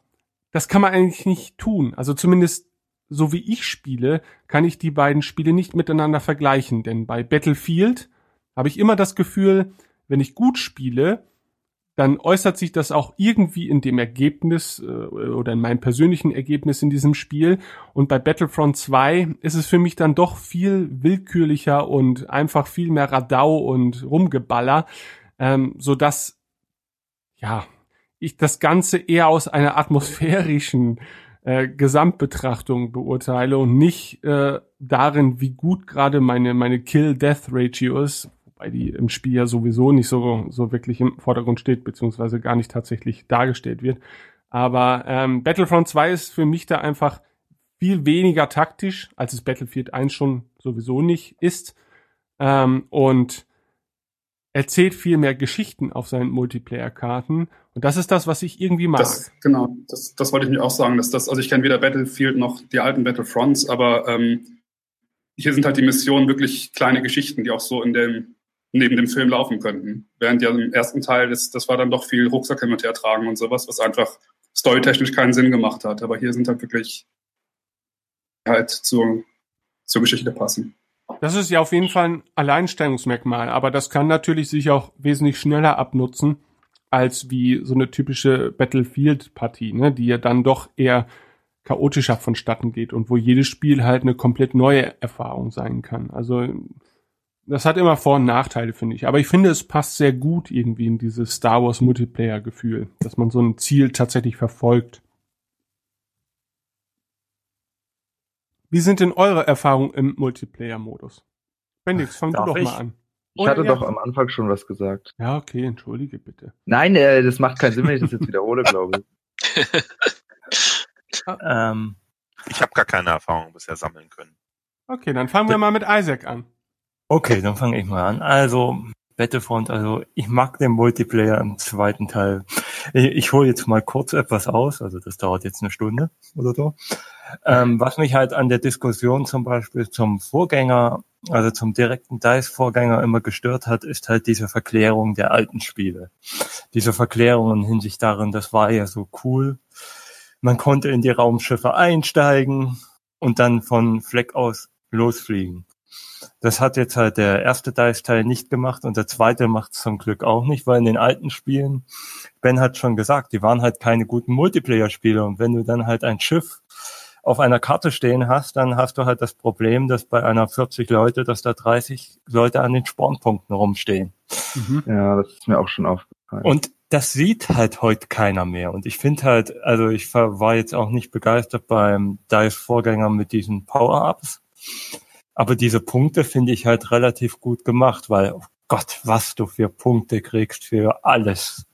[SPEAKER 1] das kann man eigentlich nicht tun. Also zumindest so wie ich spiele, kann ich die beiden Spiele nicht miteinander vergleichen, denn bei Battlefield habe ich immer das Gefühl, wenn ich gut spiele, dann äußert sich das auch irgendwie in dem Ergebnis äh, oder in meinem persönlichen Ergebnis in diesem Spiel. Und bei Battlefront 2 ist es für mich dann doch viel willkürlicher und einfach viel mehr Radau und Rumgeballer, ähm, so dass ja ich das Ganze eher aus einer atmosphärischen äh, Gesamtbetrachtung beurteile und nicht äh, darin, wie gut gerade meine meine Kill-Death-Ratio ist, wobei die im Spiel ja sowieso nicht so, so wirklich im Vordergrund steht, beziehungsweise gar nicht tatsächlich dargestellt wird. Aber ähm, Battlefront 2 ist für mich da einfach viel weniger taktisch, als es Battlefield 1 schon sowieso nicht ist. Ähm, und erzählt viel mehr Geschichten auf seinen Multiplayer-Karten. Und das ist das, was ich irgendwie mag.
[SPEAKER 6] Das, genau, das, das wollte ich mir auch sagen. Dass das, also ich kenne weder Battlefield noch die alten Battlefronts, aber ähm, hier sind halt die Missionen wirklich kleine Geschichten, die auch so in dem neben dem Film laufen könnten. Während ja im ersten Teil, das, das war dann doch viel Rucksack hin und her tragen und sowas, was einfach storytechnisch keinen Sinn gemacht hat. Aber hier sind halt wirklich halt zur, zur Geschichte passen.
[SPEAKER 1] Das ist ja auf jeden Fall ein Alleinstellungsmerkmal, aber das kann natürlich sich auch wesentlich schneller abnutzen als wie so eine typische Battlefield-Partie, ne, die ja dann doch eher chaotischer vonstatten geht und wo jedes Spiel halt eine komplett neue Erfahrung sein kann. Also das hat immer Vor- und Nachteile, finde ich. Aber ich finde, es passt sehr gut irgendwie in dieses Star Wars Multiplayer-Gefühl, dass man so ein Ziel tatsächlich verfolgt. Wie sind denn eure Erfahrungen im Multiplayer-Modus? Bendix, fang
[SPEAKER 2] Darf
[SPEAKER 1] du doch
[SPEAKER 2] ich?
[SPEAKER 1] mal an.
[SPEAKER 2] Ich hatte
[SPEAKER 1] ja.
[SPEAKER 2] doch am Anfang schon was gesagt.
[SPEAKER 1] Ja, okay, entschuldige bitte.
[SPEAKER 2] Nein, äh, das macht keinen Sinn, wenn ich das jetzt wiederhole, glaube ich.
[SPEAKER 8] Ähm,
[SPEAKER 9] Ich habe gar keine Erfahrung bisher sammeln können.
[SPEAKER 1] Okay, dann fangen wir mal mit Isaac an.
[SPEAKER 8] Okay, dann fange ich mal an. Also, Battlefront, also ich mag den Multiplayer im zweiten Teil. Ich, ich hole jetzt mal kurz etwas aus, also das dauert jetzt eine Stunde oder so. Ähm, was mich halt an der Diskussion zum Beispiel zum Vorgänger, also zum direkten DICE-Vorgänger immer gestört hat, ist halt diese Verklärung der alten Spiele. Diese Verklärung in Hinsicht darin, das war ja so cool. Man konnte in die Raumschiffe einsteigen und dann von Fleck aus losfliegen. Das hat jetzt halt der erste Dice-Teil nicht gemacht und der zweite macht es zum Glück auch nicht, weil in den alten Spielen, Ben hat schon gesagt, die waren halt keine guten Multiplayer-Spiele und wenn du dann halt ein Schiff auf einer Karte stehen hast, dann hast du halt das Problem, dass bei einer 40 Leute, dass da 30 Leute an den Spawnpunkten rumstehen.
[SPEAKER 2] Ja, das ist mir auch schon aufgefallen.
[SPEAKER 8] Und das sieht halt heute keiner mehr. Und ich finde halt, also ich war war jetzt auch nicht begeistert beim DICE-Vorgänger mit diesen Power-Ups. Aber diese Punkte finde ich halt relativ gut gemacht, weil, oh Gott, was du für Punkte kriegst für alles.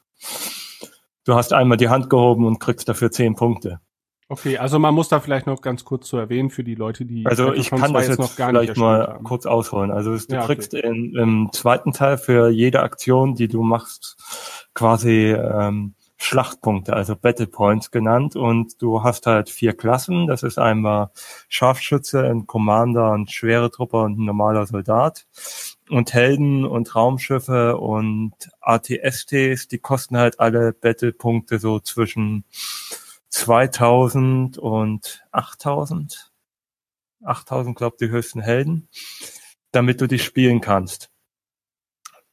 [SPEAKER 8] Du hast einmal die Hand gehoben und kriegst dafür zehn Punkte.
[SPEAKER 1] Okay, also man muss da vielleicht noch ganz kurz zu erwähnen für die Leute, die
[SPEAKER 8] Also ich kann
[SPEAKER 1] 2
[SPEAKER 8] das jetzt
[SPEAKER 1] noch gar
[SPEAKER 8] vielleicht mal
[SPEAKER 1] haben.
[SPEAKER 8] kurz ausholen. Also du
[SPEAKER 1] Ja, okay.
[SPEAKER 8] kriegst in, im zweiten Teil für jede Aktion, die du machst, quasi ähm, Schlachtpunkte, also Battle Points genannt. Und du hast halt vier Klassen. Das ist einmal Scharfschütze, ein Commander, ein schwere Trupper und ein normaler Soldat. Und Helden und Raumschiffe und ATSTs, die kosten halt alle Battle-Punkte so zwischen 2000 und 8000. 8000, glaub die höchsten Helden, damit du die spielen kannst.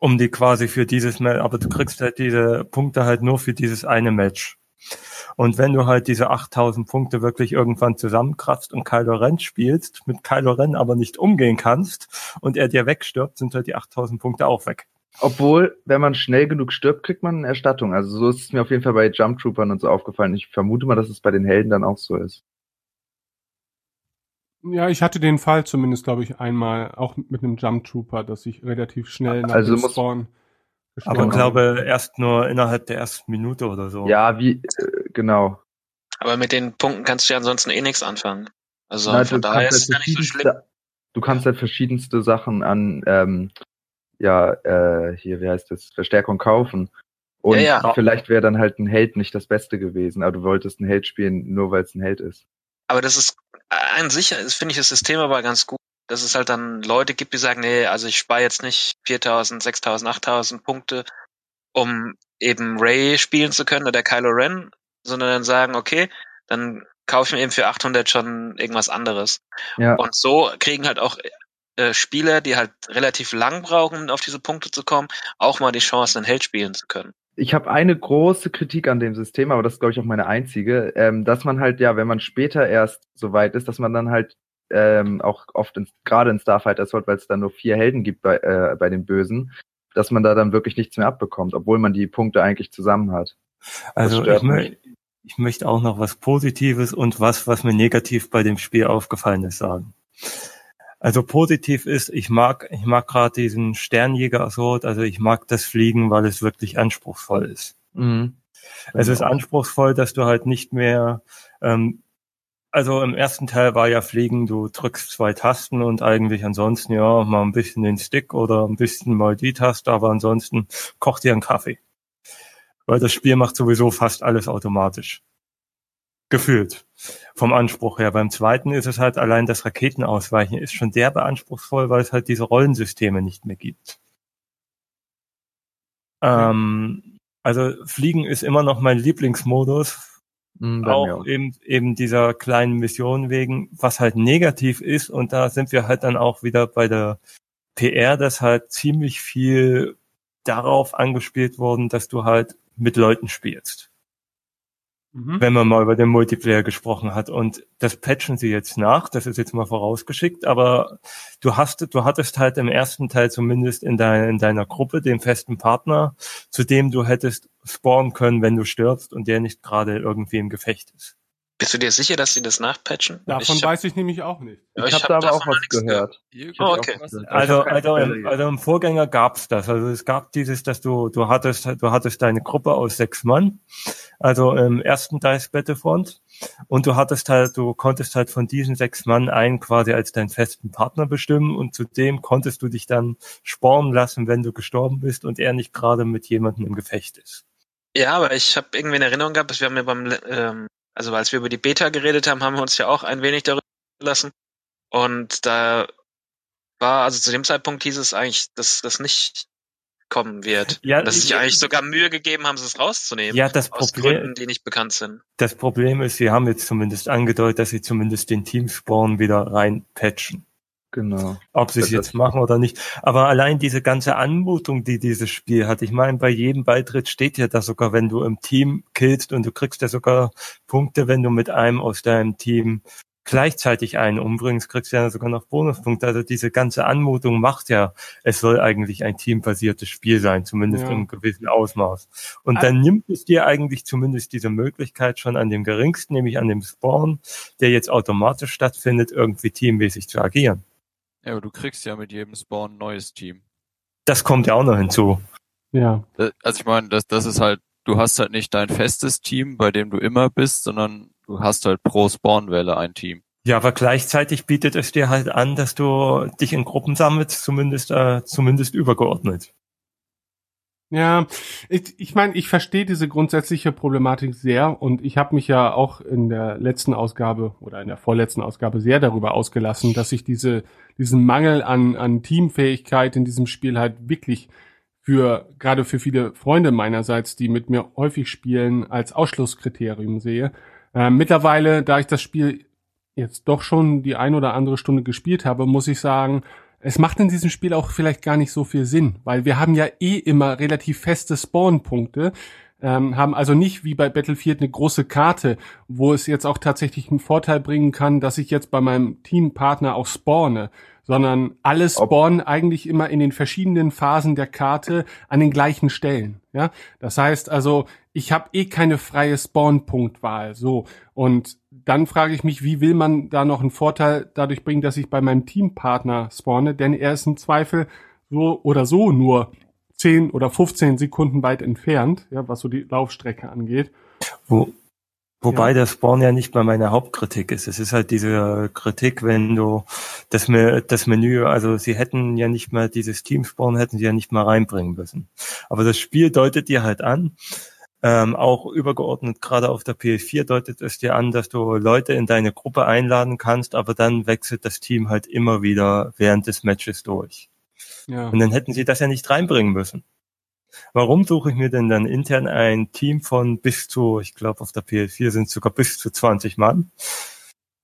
[SPEAKER 8] Um die quasi für dieses Match, aber du kriegst halt diese Punkte halt nur für dieses eine Match. Und wenn du halt diese 8000 Punkte wirklich irgendwann zusammenkratzt und Kylo Ren spielst, mit Kylo Ren aber nicht umgehen kannst und er dir wegstirbt, sind halt die 8000 Punkte auch weg.
[SPEAKER 2] Obwohl, wenn man schnell genug stirbt, kriegt man eine Erstattung. Also so ist es mir auf jeden Fall bei Jump Troopern und so aufgefallen. Ich vermute mal, dass es bei den Helden dann auch so ist.
[SPEAKER 1] Ja, ich hatte den Fall zumindest, glaube ich, einmal, auch mit einem Jump Trooper, dass ich relativ schnell nach
[SPEAKER 2] Also
[SPEAKER 1] dem
[SPEAKER 2] muss-
[SPEAKER 1] Spawn
[SPEAKER 8] Aber ich glaube, erst nur innerhalb der ersten Minute oder so.
[SPEAKER 2] Ja, wie, äh, genau.
[SPEAKER 3] Aber mit den Punkten kannst du ja ansonsten eh nichts anfangen. Also
[SPEAKER 2] Na,
[SPEAKER 3] von
[SPEAKER 2] du,
[SPEAKER 3] daher
[SPEAKER 2] kannst
[SPEAKER 3] ist es ja
[SPEAKER 2] halt
[SPEAKER 3] nicht so schlimm.
[SPEAKER 2] verschiedenste, du kannst halt verschiedenste Sachen an, ähm, ja, äh, hier, wie heißt das, Verstärkung kaufen. Und
[SPEAKER 3] Ja, ja.
[SPEAKER 2] vielleicht wäre dann halt ein Held nicht das Beste gewesen, aber du wolltest einen Held spielen, nur weil es ein Held ist.
[SPEAKER 3] Aber das ist an sich, ist, finde ich das System aber ganz gut, dass es halt dann Leute gibt, die sagen, nee, also ich spare jetzt nicht 4000, 6000, 8000 Punkte, um eben Ray spielen zu können oder Kylo Ren, sondern dann sagen, okay, dann kaufe ich mir eben für 800 schon irgendwas anderes.
[SPEAKER 2] Ja.
[SPEAKER 3] Und so kriegen halt auch äh, Spieler, die halt relativ lang brauchen, um auf diese Punkte zu kommen, auch mal die Chance, einen Held spielen zu können.
[SPEAKER 2] Ich habe eine große Kritik an dem System, aber das ist, glaube ich, auch meine einzige, ähm, dass man halt, ja, wenn man später erst so weit ist, dass man dann halt ähm, auch oft gerade in Starfighter Assault, weil es dann nur vier Helden gibt bei, äh, bei den Bösen, dass man da dann wirklich nichts mehr abbekommt, obwohl man die Punkte eigentlich zusammen hat.
[SPEAKER 8] Also ich, mö ich möchte auch noch was Positives und was, was mir negativ bei dem Spiel aufgefallen ist, sagen. Also positiv ist, ich mag, ich mag gerade diesen Sternjäger Assault, also ich mag das Fliegen, weil es wirklich anspruchsvoll ist.
[SPEAKER 2] Mhm.
[SPEAKER 8] Es ist anspruchsvoll, dass du halt nicht mehr, ähm, also im ersten Teil war ja Fliegen, du drückst zwei Tasten und eigentlich ansonsten ja mal ein bisschen den Stick oder ein bisschen mal die Taste, aber ansonsten kocht dir einen Kaffee. Weil das Spiel macht sowieso fast alles automatisch. Gefühlt. Vom Anspruch her. Beim zweiten ist es halt allein das Raketenausweichen ist schon derbe anspruchsvoll, weil es halt diese Rollensysteme nicht mehr gibt. Ähm, also Fliegen ist immer noch mein Lieblingsmodus,
[SPEAKER 2] Mhm,
[SPEAKER 8] auch. eben, eben dieser kleinen Mission wegen, was halt negativ ist, und da sind wir halt dann auch wieder bei der PR, dass halt ziemlich viel darauf angespielt worden, dass du halt mit Leuten spielst.
[SPEAKER 1] Mhm.
[SPEAKER 8] Wenn man mal über den Multiplayer gesprochen hat. Und das patchen sie jetzt nach, das ist jetzt mal vorausgeschickt, aber du hast, du hattest halt im ersten Teil zumindest in, deiner in deiner Gruppe den festen Partner, zu dem du hättest spawnen können, wenn du stirbst und der nicht gerade irgendwie im Gefecht ist.
[SPEAKER 3] Bist du dir sicher, dass sie das nachpatchen?
[SPEAKER 1] Davon
[SPEAKER 3] ich hab,
[SPEAKER 1] weiß ich nämlich auch nicht.
[SPEAKER 3] ja,
[SPEAKER 2] Ich habe da aber auch was
[SPEAKER 3] nichts
[SPEAKER 2] gehört.
[SPEAKER 3] Oh, okay.
[SPEAKER 8] Also,
[SPEAKER 2] hab
[SPEAKER 8] also, im, also im Vorgänger gab's das. Also es gab dieses, dass du, du hattest, du hattest deine Gruppe aus sechs Mann, also im ersten Dice Battlefront, und du hattest halt, du konntest halt von diesen sechs Mann einen quasi als deinen festen Partner bestimmen und zudem konntest du dich dann spornen lassen, wenn du gestorben bist und er nicht gerade mit jemandem im Gefecht ist.
[SPEAKER 3] Ja, aber ich habe irgendwie in Erinnerung gehabt, dass wir haben ja beim, ähm, also als wir über die Beta geredet haben, haben wir uns ja auch ein wenig darüber gelassen. Und da war, also zu dem Zeitpunkt hieß es eigentlich, dass das nicht kommen wird.
[SPEAKER 8] Ja,
[SPEAKER 3] dass sie sich
[SPEAKER 8] ich-
[SPEAKER 3] eigentlich sogar Mühe gegeben haben, es rauszunehmen.
[SPEAKER 8] Ja, das
[SPEAKER 3] aus
[SPEAKER 8] Problem,
[SPEAKER 3] Gründen, die nicht bekannt sind.
[SPEAKER 8] das Problem ist, sie haben jetzt zumindest angedeutet, dass sie zumindest den Teamspawn wieder reinpatchen.
[SPEAKER 2] Genau.
[SPEAKER 8] ob sie es
[SPEAKER 2] Das-
[SPEAKER 8] jetzt machen oder nicht. Aber allein diese ganze Anmutung, die dieses Spiel hat, ich meine, bei jedem Beitritt steht ja da sogar, wenn du im Team killst und du kriegst ja sogar Punkte, wenn du mit einem aus deinem Team gleichzeitig einen umbringst, kriegst du ja sogar noch Bonuspunkte. Also diese ganze Anmutung macht ja, es soll eigentlich ein teambasiertes Spiel sein, zumindest
[SPEAKER 1] Ja.
[SPEAKER 8] im gewissen Ausmaß. Und dann nimmt es dir eigentlich zumindest diese Möglichkeit schon an dem geringsten, nämlich an dem Spawn, der jetzt automatisch stattfindet, irgendwie teammäßig zu agieren.
[SPEAKER 7] Ja, aber du kriegst ja mit jedem Spawn ein neues Team.
[SPEAKER 8] Das kommt ja auch noch hinzu.
[SPEAKER 1] Ja.
[SPEAKER 7] Äh, Also ich meine, das, das ist halt, du hast halt nicht dein festes Team, bei dem du immer bist, sondern du hast halt pro Spawnwelle ein Team.
[SPEAKER 8] Ja, aber gleichzeitig bietet es dir halt an, dass du dich in Gruppen sammelst, zumindest, äh, zumindest übergeordnet.
[SPEAKER 1] Ja, ich, ich meine, ich verstehe diese grundsätzliche Problematik sehr und ich habe mich ja auch in der letzten Ausgabe oder in der vorletzten Ausgabe sehr darüber ausgelassen, dass ich diese, diesen Mangel an, an Teamfähigkeit in diesem Spiel halt wirklich für, gerade für viele Freunde meinerseits, die mit mir häufig spielen, als Ausschlusskriterium sehe. Äh, mittlerweile, da ich das Spiel jetzt doch schon die ein oder andere Stunde gespielt habe, muss ich sagen, es macht in diesem Spiel auch vielleicht gar nicht so viel Sinn, weil wir haben ja eh immer relativ feste Spawnpunkte, ähm, haben also nicht wie bei Battlefield eine große Karte, wo es jetzt auch tatsächlich einen Vorteil bringen kann, dass ich jetzt bei meinem Teampartner auch spawne, sondern alle spawnen eigentlich immer in den verschiedenen Phasen der Karte an den gleichen Stellen. Ja, das heißt also, ich habe eh keine freie Spawnpunktwahl. So und dann frage ich mich, wie will man da noch einen Vorteil dadurch bringen, dass ich bei meinem Teampartner spawne, denn er ist im Zweifel so oder so nur 10 oder 15 Sekunden weit entfernt, ja, was so die Laufstrecke angeht.
[SPEAKER 8] Wo, wobei
[SPEAKER 1] Ja.
[SPEAKER 8] der Spawn ja nicht mal meine Hauptkritik ist. Es ist halt diese Kritik, wenn du das, Me das Menü, also sie hätten ja nicht mal dieses Team-Spawn, hätten sie ja nicht mal reinbringen müssen. Aber das Spiel deutet dir halt an, ähm, auch übergeordnet, gerade auf der PS4 deutet es dir an, dass du Leute in deine Gruppe einladen kannst, aber dann wechselt das Team halt immer wieder während des Matches durch.
[SPEAKER 1] Ja.
[SPEAKER 8] Und dann hätten sie das ja nicht reinbringen müssen. Warum suche ich mir denn dann intern ein Team von bis zu, ich glaube auf der PS4 sind es sogar bis zu 20 Mann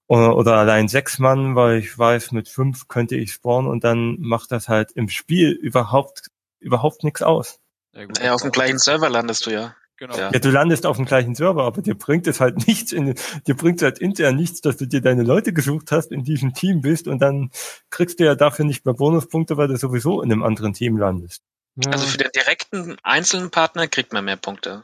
[SPEAKER 8] oder, oder allein sechs Mann, weil ich weiß, mit fünf könnte ich spawnen und dann macht das halt im Spiel überhaupt überhaupt nichts aus.
[SPEAKER 7] Ja, gut,
[SPEAKER 3] Ja, auf dem gleichen Server landest du ja.
[SPEAKER 7] Genau.
[SPEAKER 3] Ja.
[SPEAKER 8] Ja, du landest auf dem gleichen Server, aber dir bringt es halt nichts, in, dir bringt es halt intern nichts, dass du dir deine Leute gesucht hast, in diesem Team bist und dann kriegst du ja dafür nicht mehr Bonuspunkte, weil du sowieso in einem anderen Team landest.
[SPEAKER 1] Ja.
[SPEAKER 3] Also für den direkten einzelnen Partner kriegt man mehr Punkte.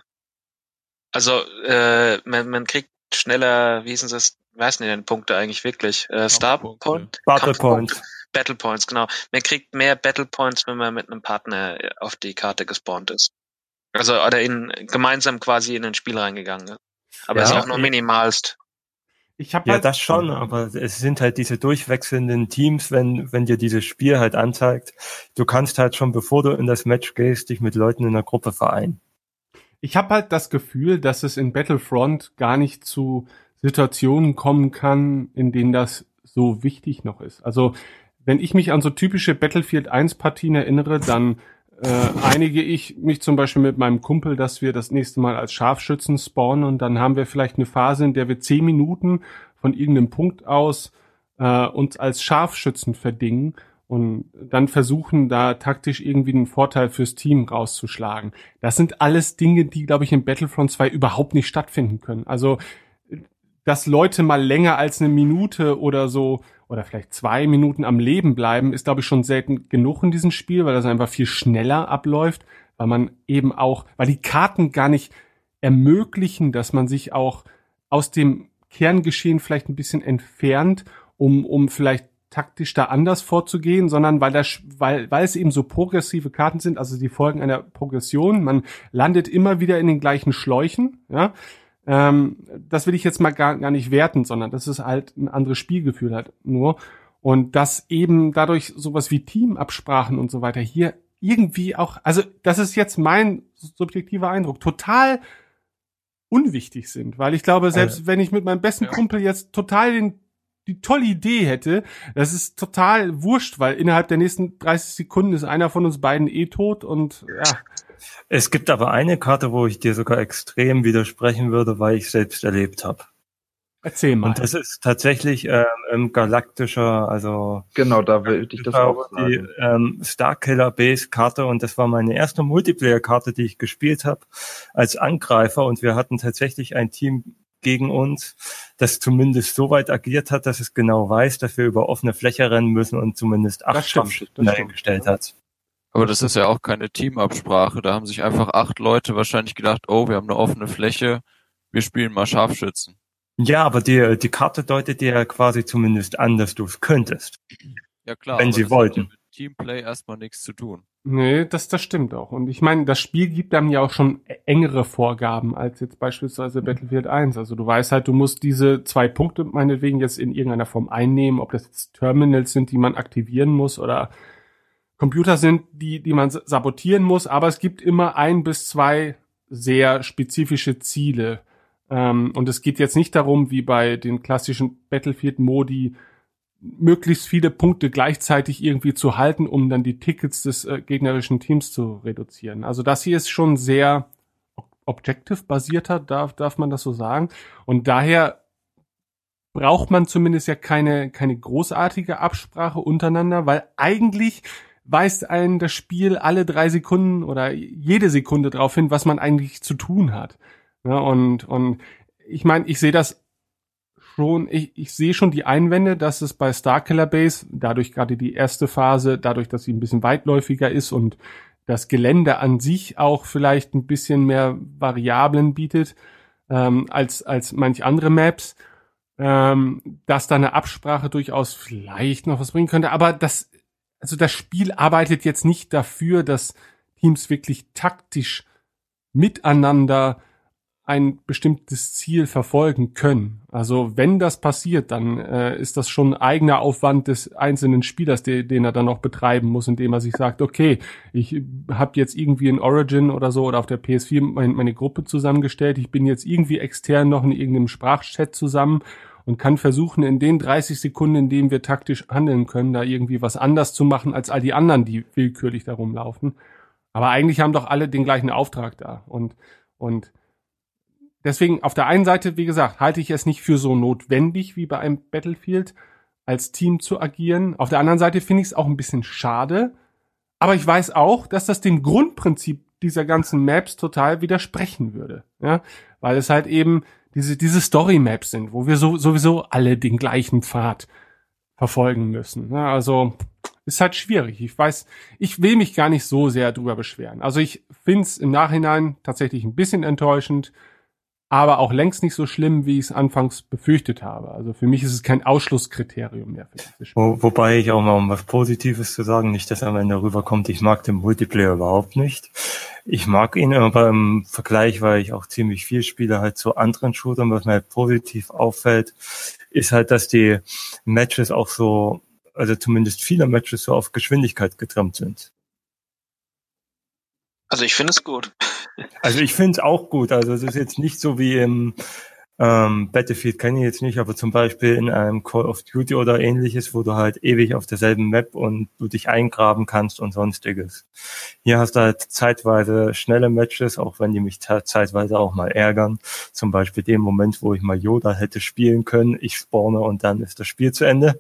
[SPEAKER 3] Also äh, man, man kriegt schneller, wie hießen das, weiß nicht denn Punkte eigentlich wirklich? Äh, Star. Point?
[SPEAKER 8] Battle. Points.
[SPEAKER 3] Battle Points, genau. Man kriegt mehr Battle Points, wenn man mit einem Partner auf die Karte gespawnt ist. Also oder in gemeinsam quasi in ein Spiel reingegangen ist. Aber
[SPEAKER 8] Ja.
[SPEAKER 3] ist auch nur minimalst.
[SPEAKER 1] ich habe
[SPEAKER 8] Ja,
[SPEAKER 1] halt,
[SPEAKER 8] das schon, aber es sind halt diese durchwechselnden Teams, wenn, wenn dir dieses Spiel halt anzeigt, du kannst halt schon, bevor du in das Match gehst, dich mit Leuten in der Gruppe vereinen.
[SPEAKER 1] Ich habe halt das Gefühl, dass es in Battlefront gar nicht zu Situationen kommen kann, in denen das so wichtig noch ist. Also wenn ich mich an so typische Battlefield 1 Partien erinnere, dann äh, einige ich mich zum Beispiel mit meinem Kumpel, dass wir das nächste Mal als Scharfschützen spawnen und dann haben wir vielleicht eine Phase, in der wir zehn Minuten von irgendeinem Punkt aus äh, uns als Scharfschützen verdingen und dann versuchen, da taktisch irgendwie einen Vorteil fürs Team rauszuschlagen. Das sind alles Dinge, die, glaube ich, in Battlefront 2 überhaupt nicht stattfinden können. Also, dass Leute mal länger als eine Minute oder so oder vielleicht zwei Minuten am Leben bleiben, ist, glaube ich, schon selten genug in diesem Spiel, weil das einfach viel schneller abläuft, weil man eben auch, weil die Karten gar nicht ermöglichen, dass man sich auch aus dem Kerngeschehen vielleicht ein bisschen entfernt, um, um vielleicht taktisch da anders vorzugehen, sondern weil das, weil, weil es eben so progressive Karten sind, also die folgen einer Progression, man landet immer wieder in den gleichen Schläuchen, ja. Ähm, das will ich jetzt mal gar, gar nicht werten, sondern das ist halt ein anderes Spielgefühl halt nur. Und dass eben dadurch sowas wie Teamabsprachen und so weiter hier irgendwie auch, also das ist jetzt mein subjektiver Eindruck, total unwichtig sind, weil ich glaube, selbst wenn ich mit meinem besten
[SPEAKER 7] Ja.
[SPEAKER 1] Kumpel jetzt total den, die tolle Idee hätte, das ist total wurscht, weil innerhalb der nächsten 30 Sekunden ist einer von uns beiden eh tot und ja,
[SPEAKER 8] Es gibt aber eine Karte, wo ich dir sogar extrem widersprechen würde, weil ich selbst erlebt habe.
[SPEAKER 1] erzähl mal.
[SPEAKER 8] Und das ist tatsächlich ähm, im galaktischer, also
[SPEAKER 2] Genau, da will ich das auch
[SPEAKER 8] die
[SPEAKER 2] sagen.
[SPEAKER 8] ähm, Starkiller Base Karte und das war meine erste Multiplayer-Karte, die ich gespielt habe als Angreifer und wir hatten tatsächlich ein Team gegen uns, das zumindest so weit agiert hat, dass es genau weiß, dass wir über offene Fläche rennen müssen und zumindest acht
[SPEAKER 1] stimmt,
[SPEAKER 8] eingestellt
[SPEAKER 1] ja.
[SPEAKER 8] hat.
[SPEAKER 7] Aber das ist ja auch keine Teamabsprache. Da haben sich einfach acht Leute wahrscheinlich gedacht, oh, wir haben eine offene Fläche, wir spielen mal Scharfschützen.
[SPEAKER 8] Ja, aber die, die Karte deutet dir ja quasi zumindest an, dass du es könntest.
[SPEAKER 7] Ja klar,
[SPEAKER 8] Wenn
[SPEAKER 7] aber
[SPEAKER 8] sie
[SPEAKER 7] das hat
[SPEAKER 8] wollten.
[SPEAKER 7] ja mit Teamplay erstmal nichts zu tun.
[SPEAKER 1] Nee, das, das stimmt auch. Und ich meine, das Spiel gibt einem ja auch schon engere Vorgaben als jetzt beispielsweise Battlefield 1. Also du weißt halt, du musst diese zwei Punkte meinetwegen jetzt in irgendeiner Form einnehmen, ob das jetzt Terminals sind, die man aktivieren muss oder Computer sind, die, die man sabotieren muss. Aber es gibt immer ein bis zwei sehr spezifische Ziele. Ähm, und es geht jetzt nicht darum, wie bei den klassischen Battlefield-Modi, möglichst viele Punkte gleichzeitig irgendwie zu halten, um dann die Tickets des äh, gegnerischen Teams zu reduzieren. Also das hier ist schon sehr objective-basierter, darf, darf man das so sagen. Und daher braucht man zumindest ja keine, keine großartige Absprache untereinander, weil eigentlich weist einen das Spiel alle drei Sekunden oder jede Sekunde darauf hin, was man eigentlich zu tun hat. Ja, und, und ich meine, ich sehe das schon, ich, ich sehe schon die Einwände, dass es bei Starkiller Base, dadurch gerade die erste Phase, dadurch, dass sie ein bisschen weitläufiger ist und das Gelände an sich auch vielleicht ein bisschen mehr Variablen bietet ähm, als, als manch andere Maps, ähm, dass da eine Absprache durchaus vielleicht noch was bringen könnte. Aber das, also das Spiel arbeitet jetzt nicht dafür, dass Teams wirklich taktisch miteinander ein bestimmtes Ziel verfolgen können. Also wenn das passiert, dann äh, ist das schon eigener Aufwand des einzelnen Spielers, de den er dann noch betreiben muss, indem er sich sagt, okay, ich habe jetzt irgendwie in Origin oder so oder auf der PS4 mein, meine Gruppe zusammengestellt, ich bin jetzt irgendwie extern noch in irgendeinem Sprachchat zusammen und kann versuchen, in den 30 Sekunden, in denen wir taktisch handeln können, da irgendwie was anders zu machen als all die anderen, die willkürlich da rumlaufen. Aber eigentlich haben doch alle den gleichen Auftrag da und und deswegen auf der einen Seite, wie gesagt, halte ich es nicht für so notwendig wie bei einem Battlefield als Team zu agieren. Auf der anderen Seite finde ich es auch ein bisschen schade. Aber ich weiß auch, dass das dem Grundprinzip dieser ganzen Maps total widersprechen würde. Ja, weil es halt eben diese, diese Story-Maps sind, wo wir so, sowieso alle den gleichen Pfad verfolgen müssen. Ja, also ist halt schwierig. Ich weiß, ich will mich gar nicht so sehr drüber beschweren. Also ich finde es im Nachhinein tatsächlich ein bisschen enttäuschend, aber auch längst nicht so schlimm, wie ich es anfangs befürchtet habe. Also für mich ist es kein Ausschlusskriterium mehr.
[SPEAKER 8] Wo, wobei ich auch mal um was Positives zu sagen, nicht, dass am Ende rüberkommt, ich mag den Multiplayer überhaupt nicht. Ich mag ihn aber im Vergleich, weil ich auch ziemlich viel spiele, halt zu anderen Shootern, was mir halt positiv auffällt, ist halt, dass die Matches auch so, also zumindest viele Matches so auf Geschwindigkeit getrimmt sind.
[SPEAKER 3] Also ich finde es gut.
[SPEAKER 8] Also ich finde es auch gut. Also es ist jetzt nicht so wie im ähm, Battlefield kenne ich jetzt nicht, aber zum Beispiel in einem Call of Duty oder ähnliches, wo du halt ewig auf derselben Map und du dich eingraben kannst und sonstiges. Hier hast du halt zeitweise schnelle Matches, auch wenn die mich zeitweise auch mal ärgern. Zum Beispiel dem Moment, wo ich mal Yoda hätte spielen können, ich spawne und dann ist das Spiel zu Ende.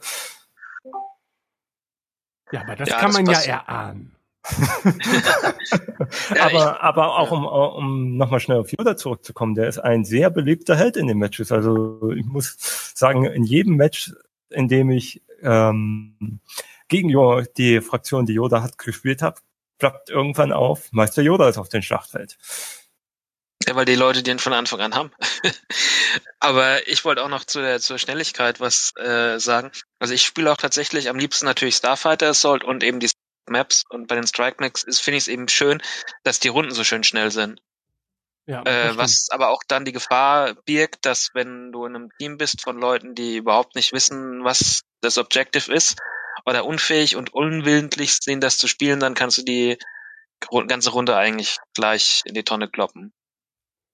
[SPEAKER 1] Ja, aber das
[SPEAKER 3] Ja,
[SPEAKER 1] kann
[SPEAKER 3] das
[SPEAKER 1] man ja erahnen.
[SPEAKER 3] Ja,
[SPEAKER 8] aber, aber auch um, um nochmal schnell auf Yoda zurückzukommen, der ist ein sehr beliebter Held in den Matches. Also ich muss sagen, in jedem Match, in dem ich ähm, gegen die Fraktion, die Yoda hat, gespielt habe, ploppt irgendwann auf, Meister Yoda ist auf dem Schlachtfeld.
[SPEAKER 3] Ja, weil die Leute den von Anfang an haben. Aber ich wollte auch noch zu der, zur Schnelligkeit was äh, sagen. Also ich spiele auch tatsächlich am liebsten natürlich Starfighter Assault und eben die Maps. Und bei den Strike Maps ist finde ich es eben schön, dass die Runden so schön schnell sind.
[SPEAKER 1] Ja,
[SPEAKER 3] Äh, was aber auch dann die Gefahr birgt, dass wenn du in einem Team bist von Leuten, die überhaupt nicht wissen, was das Objective ist, oder unfähig und unwillentlich sind, das zu spielen, dann kannst du die ganze Runde eigentlich gleich in die Tonne kloppen.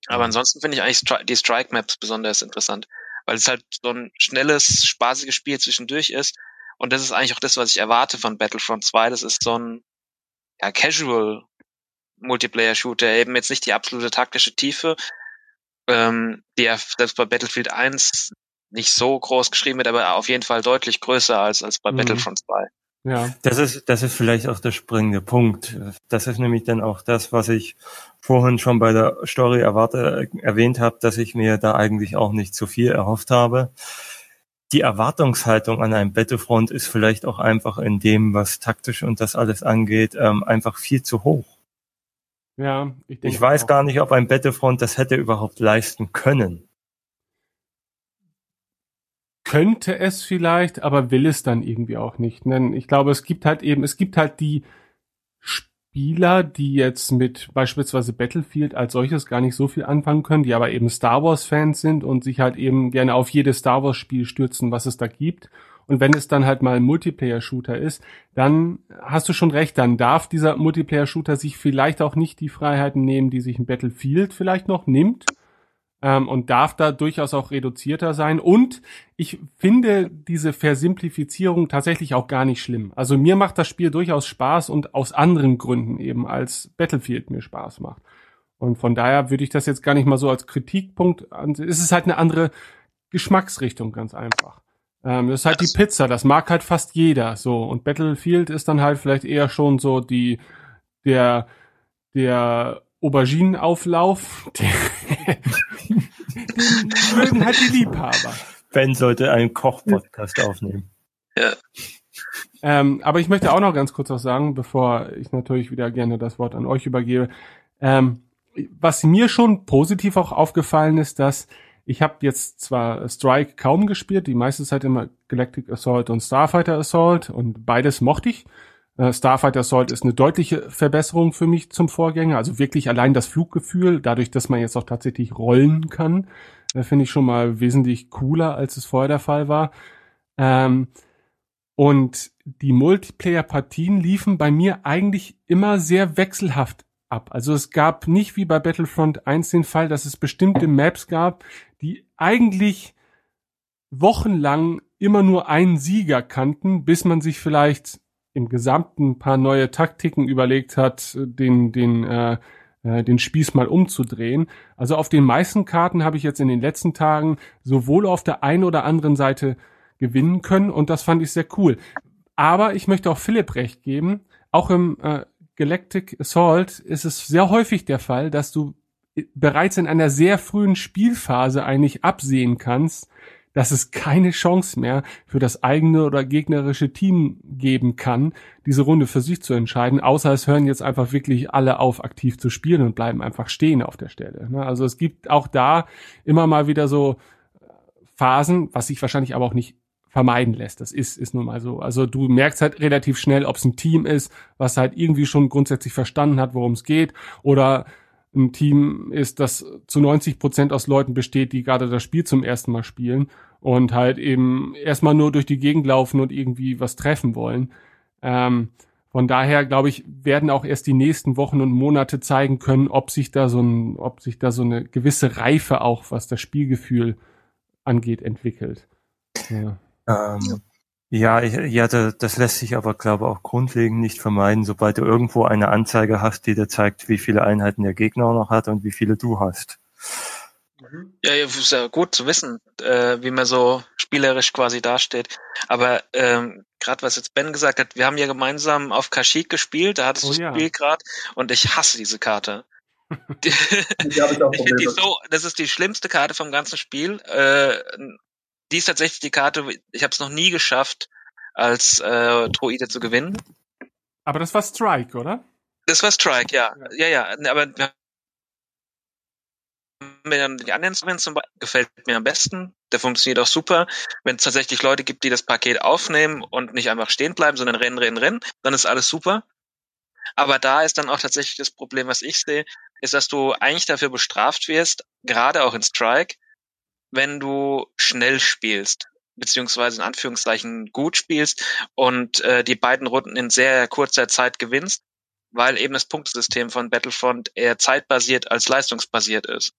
[SPEAKER 3] Aber ansonsten finde ich eigentlich die Strike Maps besonders interessant, weil es halt so ein schnelles, spaßiges Spiel zwischendurch ist. Und das ist eigentlich auch das, was ich erwarte von Battlefront 2. Das ist so ein ja, Casual Multiplayer-Shooter, eben jetzt nicht die absolute taktische Tiefe, ähm, die ja selbst bei Battlefield 1 nicht so groß geschrieben wird, aber auf jeden Fall deutlich größer als, als bei
[SPEAKER 1] Mhm.
[SPEAKER 3] Battlefront 2.
[SPEAKER 1] Ja.
[SPEAKER 8] Das ist, das ist vielleicht auch der springende Punkt. Das ist nämlich dann auch das, was ich vorhin schon bei der Story erwarte, erwähnt habe, dass ich mir da eigentlich auch nicht zu viel erhofft habe. Die Erwartungshaltung an einem Battlefront ist vielleicht auch einfach in dem, was taktisch und das alles angeht, ähm, einfach viel zu hoch.
[SPEAKER 1] Ja, ich denke
[SPEAKER 8] Ich weiß
[SPEAKER 1] auch.
[SPEAKER 8] gar nicht, ob ein Battlefront das hätte überhaupt leisten können.
[SPEAKER 1] könnte es vielleicht, aber will es dann irgendwie auch nicht. Denn ich glaube, es gibt halt eben, es gibt halt die Spieler, die jetzt mit beispielsweise Battlefield als solches gar nicht so viel anfangen können, die aber eben Star Wars Fans sind und sich halt eben gerne auf jedes Star Wars Spiel stürzen, was es da gibt. Und wenn es dann halt mal ein Multiplayer-Shooter ist, dann hast du schon recht, dann darf dieser Multiplayer-Shooter sich vielleicht auch nicht die Freiheiten nehmen, die sich ein Battlefield vielleicht noch nimmt ähm, und darf da durchaus auch reduzierter sein. Und ich finde diese Versimplifizierung tatsächlich auch gar nicht schlimm. Also mir macht das Spiel durchaus Spaß und aus anderen Gründen eben als Battlefield mir Spaß macht. Und von daher würde ich das jetzt gar nicht mal so als Kritikpunkt ansehen. Es ist halt eine andere Geschmacksrichtung, ganz einfach. Ähm, das ist halt die Pizza, das mag halt fast jeder, so. Und Battlefield ist dann halt vielleicht eher schon so die, der, der Auberginenauflauf, der, den mögen halt die Liebhaber.
[SPEAKER 8] Ben sollte einen Koch-Podcast aufnehmen.
[SPEAKER 3] Ja.
[SPEAKER 1] Ähm, aber ich möchte auch noch ganz kurz was sagen, bevor ich natürlich wieder gerne das Wort an euch übergebe. Ähm, was mir schon positiv auch aufgefallen ist, dass ich habe jetzt zwar Strike kaum gespielt, die meiste Zeit immer Galactic Assault und Starfighter Assault und beides mochte ich. Äh, Starfighter Assault ist eine deutliche Verbesserung für mich zum Vorgänger. Also wirklich allein das Fluggefühl, dadurch, dass man jetzt auch tatsächlich rollen kann, äh, finde ich schon mal wesentlich cooler, als es vorher der Fall war. Ähm, und die Multiplayer-Partien liefen bei mir eigentlich immer sehr wechselhaft ab. Also es gab nicht wie bei Battlefront 1 den Fall, dass es bestimmte Maps gab, die eigentlich wochenlang immer nur einen Sieger kannten, bis man sich vielleicht im Gesamten ein paar neue Taktiken überlegt hat, den, den, äh, äh, den Spieß mal umzudrehen. Also auf den meisten Karten habe ich jetzt in den letzten Tagen sowohl auf der einen oder anderen Seite gewinnen können und das fand ich sehr cool. Aber ich möchte auch Philipp recht geben, auch im äh, Galactic Assault ist es sehr häufig der Fall, dass du bereits in einer sehr frühen Spielphase eigentlich absehen kannst, dass es keine Chance mehr für das eigene oder gegnerische Team geben kann, diese Runde für sich zu entscheiden, außer es hören jetzt einfach wirklich alle auf, aktiv zu spielen und bleiben einfach stehen auf der Stelle. Ne? Also es gibt auch da immer mal wieder so Phasen, was sich wahrscheinlich aber auch nicht vermeiden lässt. Das ist, ist nun mal so. Also du merkst halt relativ schnell, ob es ein Team ist, was halt irgendwie schon grundsätzlich verstanden hat, worum es geht, oder ein Team ist, das zu 90 Prozent aus Leuten besteht, die gerade das Spiel zum ersten Mal spielen und halt eben erstmal nur durch die Gegend laufen und irgendwie was treffen wollen. Ähm, von daher glaube ich, werden auch erst die nächsten Wochen und Monate zeigen können, ob sich da so ein, ob sich da so eine gewisse Reife auch, was das Spielgefühl angeht, entwickelt.
[SPEAKER 8] Ja. Ähm, ja, ich, ja, das lässt sich aber, glaube ich, auch grundlegend nicht vermeiden, sobald du irgendwo eine Anzeige hast, die dir zeigt, wie viele Einheiten der Gegner noch hat und wie viele du hast.
[SPEAKER 3] Ja, ja ist ja gut zu wissen, äh, wie man so spielerisch quasi dasteht. Aber ähm, gerade was jetzt Ben gesagt hat, wir haben ja gemeinsam auf Kashyyyk gespielt, da hattest
[SPEAKER 1] Oh
[SPEAKER 3] du
[SPEAKER 1] ja.
[SPEAKER 3] das Spiel gerade und ich hasse diese Karte. Die,
[SPEAKER 6] ich
[SPEAKER 3] ich finde die so, das ist die schlimmste Karte vom ganzen Spiel. Äh, die ist tatsächlich die Karte, ich habe es noch nie geschafft, als äh, Droide zu gewinnen.
[SPEAKER 1] Aber das war Strike, oder?
[SPEAKER 3] Das war Strike, ja. Ja, ja. Aber haben dann die anderen Instrumente zum Beispiel gefällt mir am besten. Der funktioniert auch super. Wenn es tatsächlich Leute gibt, die das Paket aufnehmen und nicht einfach stehen bleiben, sondern rennen, rennen, rennen, dann ist alles super. Aber da ist dann auch tatsächlich das Problem, was ich sehe, ist, dass du eigentlich dafür bestraft wirst, gerade auch in Strike, wenn du schnell spielst, beziehungsweise in Anführungszeichen gut spielst und äh, die beiden Runden in sehr kurzer Zeit gewinnst, weil eben das Punktesystem von Battlefront eher zeitbasiert als leistungsbasiert ist.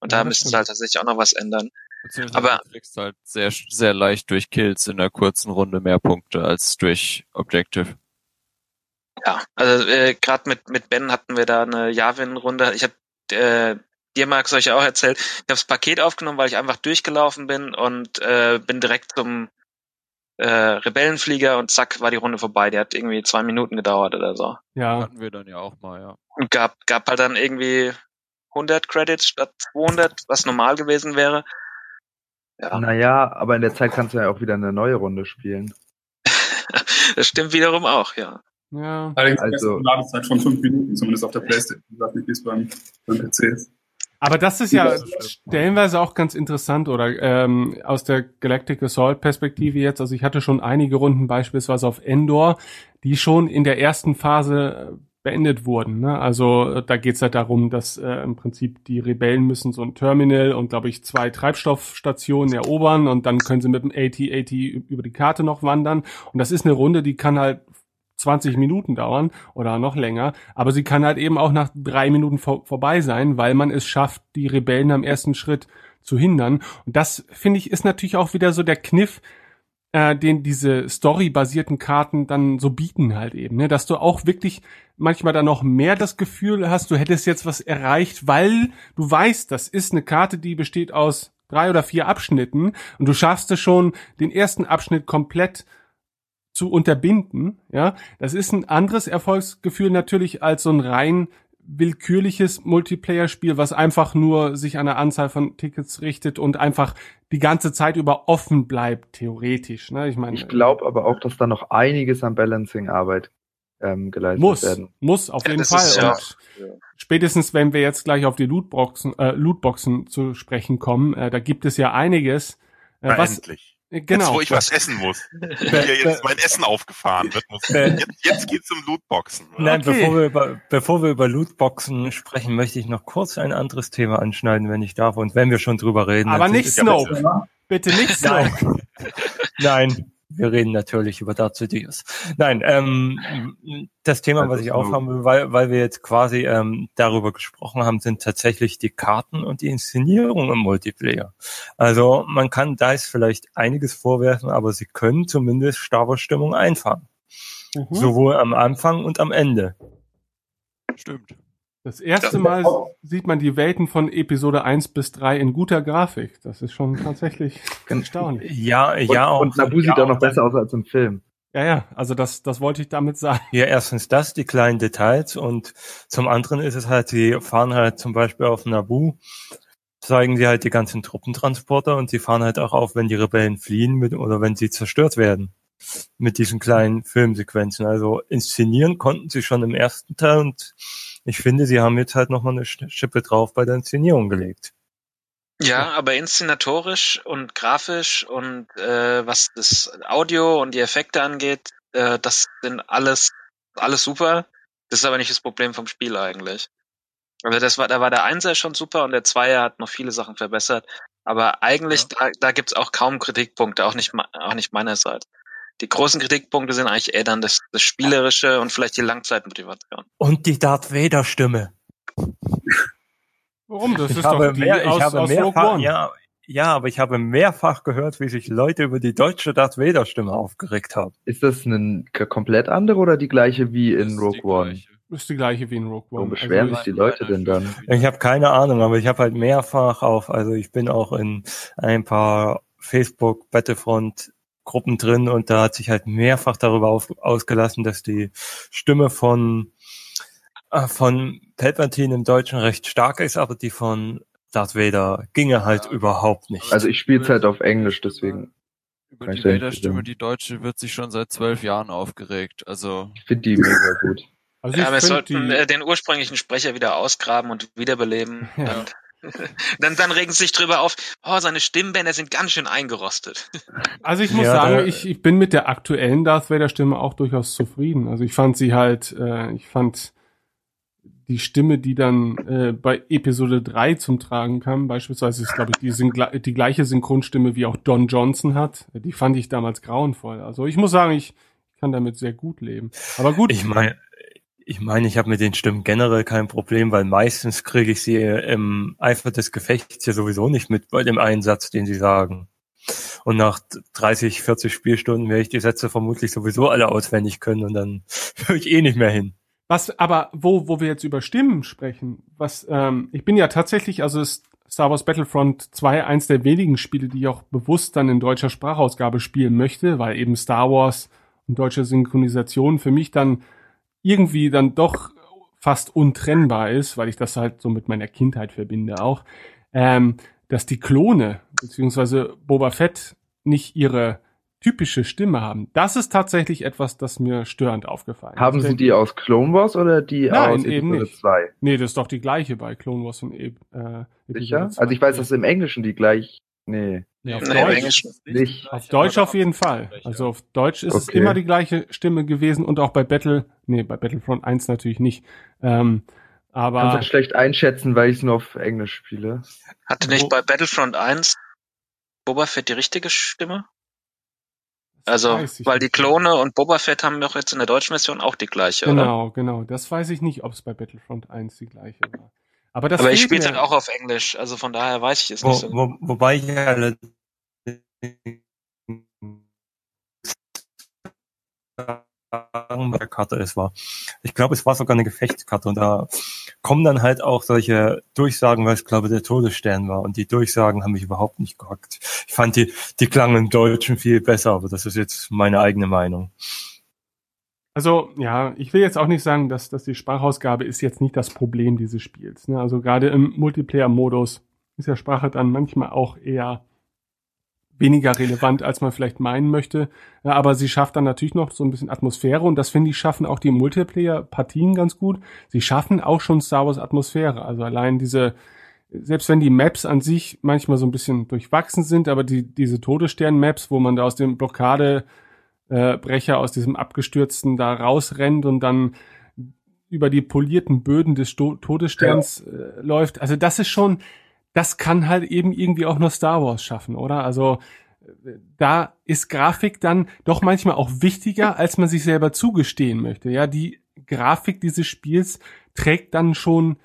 [SPEAKER 3] Und
[SPEAKER 7] Ja,
[SPEAKER 3] da
[SPEAKER 7] das
[SPEAKER 3] müssten sie halt tatsächlich auch noch was ändern.
[SPEAKER 7] Beziehungsweise
[SPEAKER 3] Aber
[SPEAKER 7] du kriegst halt sehr, sehr leicht durch Kills in einer kurzen Runde mehr Punkte als durch Objective.
[SPEAKER 3] ja, also äh, gerade mit mit Ben hatten wir da eine Javin-Runde. Ich habe äh, dir Max euch ja auch erzählt. Ich habe das Paket aufgenommen, weil ich einfach durchgelaufen bin und äh, bin direkt zum äh, Rebellenflieger und zack war die Runde vorbei. Die hat irgendwie zwei Minuten gedauert oder so.
[SPEAKER 1] Ja.
[SPEAKER 7] Hatten wir dann ja auch mal, ja.
[SPEAKER 3] Und gab gab halt dann irgendwie 100 Credits statt 200, was normal gewesen wäre. Ja,
[SPEAKER 2] Naja, aber in der Zeit kannst du ja auch wieder eine neue Runde spielen.
[SPEAKER 3] das stimmt wiederum auch, ja.
[SPEAKER 1] Ja.
[SPEAKER 6] Allerdings
[SPEAKER 2] Also-
[SPEAKER 6] also, eine Ladezeit von fünf Minuten, zumindest auf der Playstation. Ich weiß nicht, wie es beim, beim PC ist.
[SPEAKER 1] Aber das ist ja stellenweise auch ganz interessant oder ähm, aus der Galactic Assault Perspektive jetzt. Also ich hatte schon einige Runden beispielsweise auf Endor, die schon in der ersten Phase äh, beendet wurden. Ne? Also äh, da geht's halt darum, dass äh, im Prinzip die Rebellen müssen so ein Terminal und glaube ich zwei Treibstoffstationen erobern und dann können sie mit dem AT-AT über die Karte noch wandern. Und das ist eine Runde, die kann halt 20 Minuten dauern oder noch länger, aber sie kann halt eben auch nach drei Minuten vor, vorbei sein, weil man es schafft, die Rebellen am ersten Schritt zu hindern. Und das, finde ich, ist natürlich auch wieder so der Kniff, äh, den diese storybasierten Karten dann so bieten halt eben, ne? dass du auch wirklich manchmal dann noch mehr das Gefühl hast, du hättest jetzt was erreicht, weil du weißt, das ist eine Karte, die besteht aus drei oder vier Abschnitten und du schaffst es schon, den ersten Abschnitt komplett zu unterbinden, ja, das ist ein anderes Erfolgsgefühl natürlich als so ein rein willkürliches Multiplayer-Spiel, was einfach nur sich an der Anzahl von Tickets richtet und einfach die ganze Zeit über offen bleibt, theoretisch. Ne? Ich meine,
[SPEAKER 2] Ich glaube aber auch, dass da noch einiges an Balancing-Arbeit ähm, geleistet
[SPEAKER 1] muss,
[SPEAKER 2] werden.
[SPEAKER 1] muss auf
[SPEAKER 3] Ja,
[SPEAKER 1] jeden Fall.
[SPEAKER 3] ist ja-
[SPEAKER 1] spätestens, wenn wir jetzt gleich auf die Lootboxen, äh, Lootboxen zu sprechen kommen, äh, da gibt es ja einiges, äh,
[SPEAKER 9] Na,
[SPEAKER 1] was
[SPEAKER 9] endlich.
[SPEAKER 1] Äh, genau.
[SPEAKER 9] Jetzt, wo ich was essen muss. Hier jetzt mein Essen aufgefahren wird, muss.
[SPEAKER 8] Äh,
[SPEAKER 9] Jetzt, jetzt geht's um Lootboxen.
[SPEAKER 8] Nein,
[SPEAKER 1] Okay.
[SPEAKER 8] bevor wir, über, bevor wir über Lootboxen sprechen, möchte ich noch kurz ein anderes Thema anschneiden, wenn ich darf. Und wenn wir schon drüber reden.
[SPEAKER 1] aber nicht Snoke. Bitte nicht Snoke.
[SPEAKER 8] Nein. Nein, wir reden natürlich über Darth Sidious. Nein, ähm, das Thema,
[SPEAKER 2] Also
[SPEAKER 8] was ich
[SPEAKER 2] Snoke.
[SPEAKER 8] aufhaben will, weil, weil wir jetzt quasi ähm, darüber gesprochen haben, sind tatsächlich die Karten und die Inszenierung im Multiplayer. Also man kann DICE vielleicht einiges vorwerfen, aber sie können zumindest Star Wars Stimmung einfangen.
[SPEAKER 1] Mhm.
[SPEAKER 8] Sowohl am Anfang und am Ende.
[SPEAKER 7] Stimmt.
[SPEAKER 1] Das erste Mal sieht man die Welten von Episode 1 bis 3 in guter Grafik. Das ist schon tatsächlich erstaunlich.
[SPEAKER 8] Ja,
[SPEAKER 2] Und,
[SPEAKER 8] ja auch.
[SPEAKER 2] und Nabu
[SPEAKER 8] ja,
[SPEAKER 2] sieht auch noch besser aus als im Film.
[SPEAKER 1] Ja, ja, also das, das wollte ich damit sagen.
[SPEAKER 8] Ja, erstens das, die kleinen Details und zum anderen ist es halt, sie fahren halt zum Beispiel auf Nabu, zeigen sie halt die ganzen Truppentransporter und sie fahren halt auch auf, wenn die Rebellen fliehen mit, oder wenn sie zerstört werden. Mit diesen kleinen Filmsequenzen. Also inszenieren konnten sie schon im ersten Teil und ich finde, sie haben jetzt halt nochmal eine Schippe drauf bei der Inszenierung gelegt.
[SPEAKER 3] Ja, aber inszenatorisch und grafisch und äh, was das Audio und die Effekte angeht, äh, das sind alles alles super. Das ist aber nicht das Problem vom Spiel eigentlich. Also das war, da war der Einser schon super und der Zweier hat noch viele Sachen verbessert. Aber eigentlich, da, da gibt's auch kaum Kritikpunkte, auch nicht, auch nicht meinerseits. Die großen Kritikpunkte sind eigentlich eher dann das, das Spielerische und vielleicht die Langzeitmotivation.
[SPEAKER 8] Und die Darth Vader Stimme.
[SPEAKER 1] Warum? Das
[SPEAKER 8] ich
[SPEAKER 1] ist
[SPEAKER 8] habe
[SPEAKER 1] doch die
[SPEAKER 8] mehr, ich
[SPEAKER 1] aus,
[SPEAKER 8] habe
[SPEAKER 1] aus Rogue
[SPEAKER 8] mehrfach,
[SPEAKER 1] One.
[SPEAKER 8] ja, ja, aber ich habe mehrfach gehört, wie sich Leute über die deutsche Darth Vader Stimme aufgeregt haben.
[SPEAKER 2] Ist das eine komplett andere oder die gleiche wie in Rogue One?
[SPEAKER 7] gleiche.
[SPEAKER 1] Ist die gleiche wie in Rogue One.
[SPEAKER 2] Warum beschweren
[SPEAKER 1] Also
[SPEAKER 2] sich die Leute denn dann?
[SPEAKER 8] Ich habe keine Ahnung, aber ich habe halt mehrfach auf, also ich bin auch in ein paar Facebook Battlefront Gruppen drin und da hat sich halt mehrfach darüber auf, ausgelassen, dass die Stimme von äh, von Palpatine im Deutschen recht stark ist, aber die von Darth Vader ginge halt
[SPEAKER 7] Ja.
[SPEAKER 8] überhaupt nicht.
[SPEAKER 2] Also ich spiele es halt auf Englisch, deswegen.
[SPEAKER 7] Über die Vader-Stimme, die deutsche, wird sich schon seit zwölf Jahren aufgeregt. Also,
[SPEAKER 2] Ich finde die mega gut.
[SPEAKER 1] Also
[SPEAKER 3] Ja,
[SPEAKER 1] ich
[SPEAKER 3] aber wir sollten
[SPEAKER 1] die,
[SPEAKER 3] äh, den ursprünglichen Sprecher wieder ausgraben und wiederbeleben.
[SPEAKER 1] Ja.
[SPEAKER 3] Und dann, dann regen sie sich drüber auf, oh, seine Stimmbänder sind ganz schön eingerostet.
[SPEAKER 1] also ich muss
[SPEAKER 8] Ja,
[SPEAKER 1] sagen, ich, ich bin mit der aktuellen Darth Vader Stimme auch durchaus zufrieden. Also ich fand sie halt, äh, ich fand die Stimme, die dann äh, bei Episode 3 zum Tragen kam, beispielsweise ist, glaube ich, die, Syngla- die gleiche Synchronstimme wie auch Don Johnson hat. Die fand ich damals grauenvoll. Also ich muss sagen, ich kann damit sehr gut leben. Aber gut,
[SPEAKER 8] Ich meine, ich meine, ich habe mit den Stimmen generell kein Problem, weil meistens kriege ich sie im Eifer des Gefechts ja sowieso nicht mit bei dem Einsatz, den sie sagen. Und nach 30, 40 Spielstunden werde ich die Sätze vermutlich sowieso alle auswendig können und dann höre ich eh nicht mehr hin.
[SPEAKER 1] Was, aber wo, wo wir jetzt über Stimmen sprechen, was, ähm, ich bin ja tatsächlich, also Star Wars Battlefront 2 eins der wenigen Spiele, die ich auch bewusst dann in deutscher Sprachausgabe spielen möchte, weil eben Star Wars und deutsche Synchronisation für mich dann irgendwie dann doch fast untrennbar ist, weil ich das halt so mit meiner Kindheit verbinde auch, ähm, dass die Klone beziehungsweise Boba Fett nicht ihre typische Stimme haben. Das ist tatsächlich etwas, das mir störend aufgefallen ist.
[SPEAKER 2] Haben Sie die aus Clone Wars oder die
[SPEAKER 1] Nein,
[SPEAKER 2] aus
[SPEAKER 1] eben
[SPEAKER 2] Episode
[SPEAKER 1] nicht.
[SPEAKER 2] 2?
[SPEAKER 1] Nee, das ist doch die gleiche bei Clone Wars und e äh, Episode
[SPEAKER 2] Sicher?
[SPEAKER 1] 2.
[SPEAKER 2] Also ich weiß, dass im Englischen die gleich. Nee.
[SPEAKER 1] Nee, auf
[SPEAKER 3] Nee,
[SPEAKER 1] Deutsch,
[SPEAKER 2] Nicht.
[SPEAKER 1] auf Deutsch auf jeden Fall. Also auf Deutsch ist es
[SPEAKER 2] Okay.
[SPEAKER 1] immer die gleiche Stimme gewesen und auch bei Battle, nee, bei Battlefront 1 natürlich nicht. Ähm,
[SPEAKER 2] Kann
[SPEAKER 1] aber
[SPEAKER 2] das schlecht einschätzen, weil ich es nur auf Englisch spiele.
[SPEAKER 3] Hatte nicht bei Battlefront 1 Boba Fett die richtige Stimme? Also, weil die. Klone und Boba Fett haben doch jetzt in der deutschen Version auch die gleiche, oder?
[SPEAKER 1] Genau, genau. Das weiß ich nicht, ob es bei Battlefront 1 die gleiche war. Aber das
[SPEAKER 3] Aber ich spiele
[SPEAKER 1] mir.
[SPEAKER 3] halt auch auf Englisch, also von daher weiß ich es
[SPEAKER 8] Wo,
[SPEAKER 3] nicht so.
[SPEAKER 8] wo, wobei ich ja der Karte es war. Ich glaube, es war sogar eine Gefechtskarte und da kommen dann halt auch solche Durchsagen, weil es glaube der Todesstern war und die Durchsagen haben mich überhaupt nicht gehackt. Ich fand die, die klangen im Deutschen viel besser, aber das ist jetzt meine eigene Meinung.
[SPEAKER 1] Also, ja, ich will jetzt auch nicht sagen, dass, dass die Sprachausgabe ist jetzt nicht das Problem dieses Spiels. Ne? Also gerade im Multiplayer-Modus ist ja Sprache dann manchmal auch eher weniger relevant, als man vielleicht meinen möchte. Ja, aber sie schafft dann natürlich noch so ein bisschen Atmosphäre und das finde ich schaffen auch die Multiplayer-Partien ganz gut. Sie schaffen auch schon Star Wars Atmosphäre. Also allein diese, selbst wenn die Maps an sich manchmal so ein bisschen durchwachsen sind, aber die, diese Todesstern-Maps, wo man da aus dem Blockade äh, Brecher aus diesem abgestürzten da rausrennt und dann über die polierten Böden des Sto Todessterns äh, läuft. Also das ist schon, das kann halt eben irgendwie auch nur Star Wars schaffen, oder? Also äh, da ist Grafik dann doch manchmal auch wichtiger, als man sich selber zugestehen möchte. Ja, die Grafik dieses Spiels trägt dann schon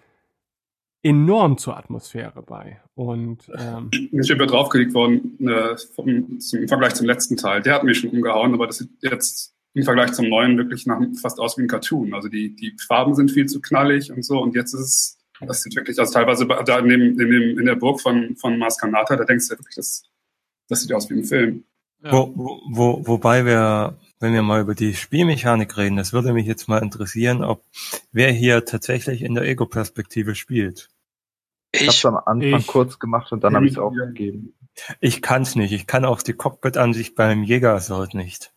[SPEAKER 1] enorm zur Atmosphäre bei. Und ähm,
[SPEAKER 6] ist über draufgelegt worden äh, vom, zum, im Vergleich zum letzten Teil. Der hat mich schon umgehauen, aber das sieht jetzt im Vergleich zum neuen wirklich nach, fast aus wie ein Cartoon. Also die, die Farben sind viel zu knallig und so. Und jetzt ist es, das sieht wirklich, also teilweise da in, dem, in, dem, in der Burg von, von Mars Kanata, da denkst du ja wirklich, das, das sieht aus wie ein Film.
[SPEAKER 8] Wo, wo, wo, wobei wir, wenn wir mal über die Spielmechanik reden, das würde mich jetzt mal interessieren, ob wer hier tatsächlich in der Ego-Perspektive spielt.
[SPEAKER 2] Ich habe es
[SPEAKER 3] Ich,
[SPEAKER 2] am Anfang
[SPEAKER 1] ich-
[SPEAKER 2] kurz gemacht und dann habe ich es
[SPEAKER 6] Ja.
[SPEAKER 2] aufgegeben.
[SPEAKER 8] Ich kann's nicht. Ich kann auch die Cockpit-Ansicht beim Jäger nicht.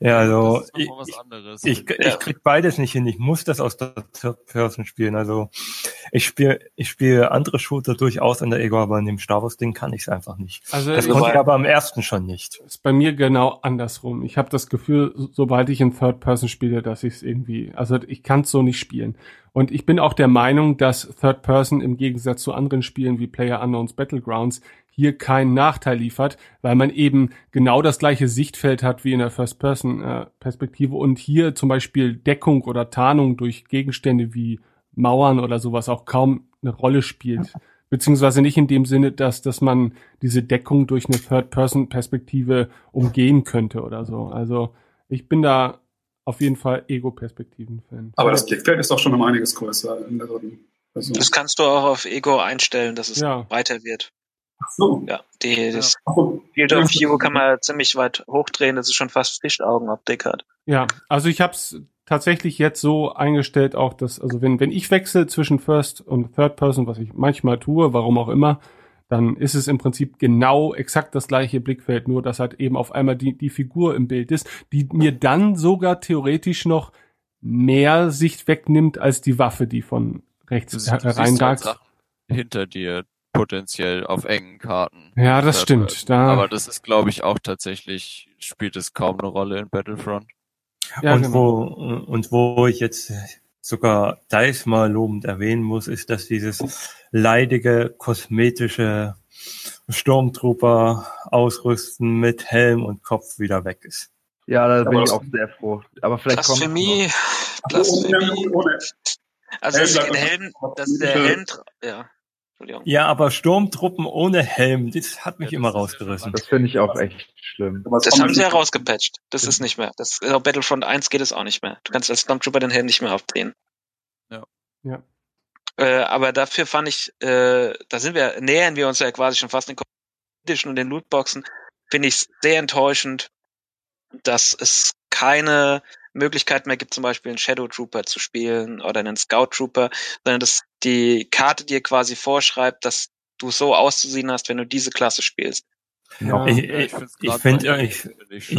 [SPEAKER 8] Ja, also
[SPEAKER 7] das ist
[SPEAKER 8] ich,
[SPEAKER 7] noch mal was anderes.
[SPEAKER 8] ich,
[SPEAKER 3] Ja.
[SPEAKER 8] ich krieg beides nicht hin. Ich muss das aus der Third Person spielen. Also ich spiele ich spiele andere Shooter durchaus in der Ego, aber in dem Star Wars Ding kann ich es einfach nicht.
[SPEAKER 1] also
[SPEAKER 8] Das konnte ich aber am ersten schon nicht.
[SPEAKER 1] ist bei mir genau andersrum. Ich habe das Gefühl, so- sobald ich in Third Person spiele, dass ich es irgendwie, also ich kann es so nicht spielen. Und ich bin auch der Meinung, dass Third Person im Gegensatz zu anderen Spielen wie Player Unknowns Battlegrounds hier keinen Nachteil liefert, weil man eben genau das gleiche Sichtfeld hat wie in der First Person äh, Perspektive und hier zum Beispiel Deckung oder Tarnung durch Gegenstände wie Mauern oder sowas auch kaum eine Rolle spielt. Beziehungsweise nicht in dem Sinne, dass, dass man diese Deckung durch eine Third-Person-Perspektive umgehen könnte oder so. Also ich bin da auf jeden Fall Ego-Perspektiven-Fan.
[SPEAKER 6] Aber das Blickfeld ist doch schon um einiges größer in der dritten
[SPEAKER 3] das kannst du auch auf Ego einstellen, dass es
[SPEAKER 1] Ja.
[SPEAKER 3] weiter wird.
[SPEAKER 6] Ach so.
[SPEAKER 3] Ja, die, das. Field of View kann man ziemlich weit hochdrehen, dass es schon fast Fischaugenoptik hat.
[SPEAKER 1] Ja, also ich habe es tatsächlich jetzt so eingestellt, auch dass, also wenn, wenn ich wechsle zwischen First und Third Person, was ich manchmal tue, warum auch immer, dann ist es im Prinzip genau exakt das gleiche Blickfeld, nur dass halt eben auf einmal die, die Figur im Bild ist, die mir dann sogar theoretisch noch mehr Sicht wegnimmt als die Waffe, die von rechts
[SPEAKER 7] Du, sie- du siehst
[SPEAKER 1] reinragt.
[SPEAKER 7] Sachen hinter dir potenziell auf engen Karten.
[SPEAKER 1] Ja, das stimmt. Da,
[SPEAKER 7] Aber das ist, glaube ich, auch tatsächlich, spielt es kaum eine Rolle in Battlefront.
[SPEAKER 1] ja,
[SPEAKER 8] und
[SPEAKER 1] genau.
[SPEAKER 8] wo und wo ich jetzt sogar Dice mal lobend erwähnen muss, ist, dass dieses leidige kosmetische Sturmtrooper ausrüsten mit Helm und Kopf wieder weg ist.
[SPEAKER 2] Ja, da bin ich auch sehr froh. Aber vielleicht kommt
[SPEAKER 3] Blasphemie,
[SPEAKER 6] so,
[SPEAKER 3] Blasphemie. Also
[SPEAKER 6] bleibt
[SPEAKER 3] den
[SPEAKER 6] noch-
[SPEAKER 3] Helm,
[SPEAKER 6] noch
[SPEAKER 3] das der Helm, ja. Entschuldigung.
[SPEAKER 8] Ja, aber Sturmtruppen ohne Helm, das hat mich
[SPEAKER 7] Ja, das
[SPEAKER 8] immer rausgerissen.
[SPEAKER 2] Das finde ich auch echt schlimm.
[SPEAKER 3] Das haben sie ja rausgepatcht. Das ist nicht mehr. Das, auf Battlefront 1 geht es auch nicht mehr. Du kannst als Stormtrooper den Helm nicht mehr aufdrehen.
[SPEAKER 7] Ja.
[SPEAKER 1] Ja.
[SPEAKER 3] Äh, aber dafür fand ich, äh, da sind wir, nähern wir uns ja quasi schon fast den Competition und den Lootboxen, finde ich sehr enttäuschend, dass es keine Möglichkeit mehr gibt, zum Beispiel einen Shadow Trooper zu spielen oder einen Scout Trooper, sondern dass die Karte dir quasi vorschreibt, dass du so auszusehen hast, wenn du diese Klasse spielst.
[SPEAKER 1] Ja.
[SPEAKER 8] Ich,
[SPEAKER 7] ich
[SPEAKER 8] ich, finde ich,
[SPEAKER 7] ich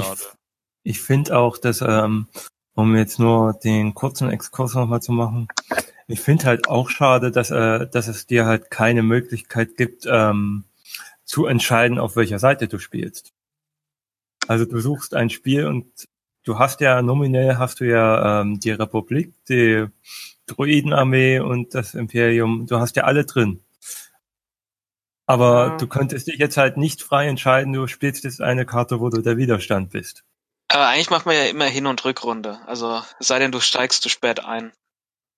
[SPEAKER 8] ich, finde auch, dass, ähm, um jetzt nur den kurzen Exkurs nochmal zu machen, ich finde halt auch schade, dass, äh, dass es dir halt keine Möglichkeit gibt, ähm, zu entscheiden, auf welcher Seite du spielst. Also du suchst ein Spiel und du hast ja nominell hast du ja ähm, die Republik, die Druidenarmee und das Imperium, du hast ja alle drin. Aber
[SPEAKER 1] Ja.
[SPEAKER 8] du könntest dich jetzt halt nicht frei entscheiden, du spielst jetzt eine Karte, wo du der Widerstand bist.
[SPEAKER 3] Aber eigentlich macht man ja immer Hin- und Rückrunde. Also es sei denn, du steigst zu spät ein.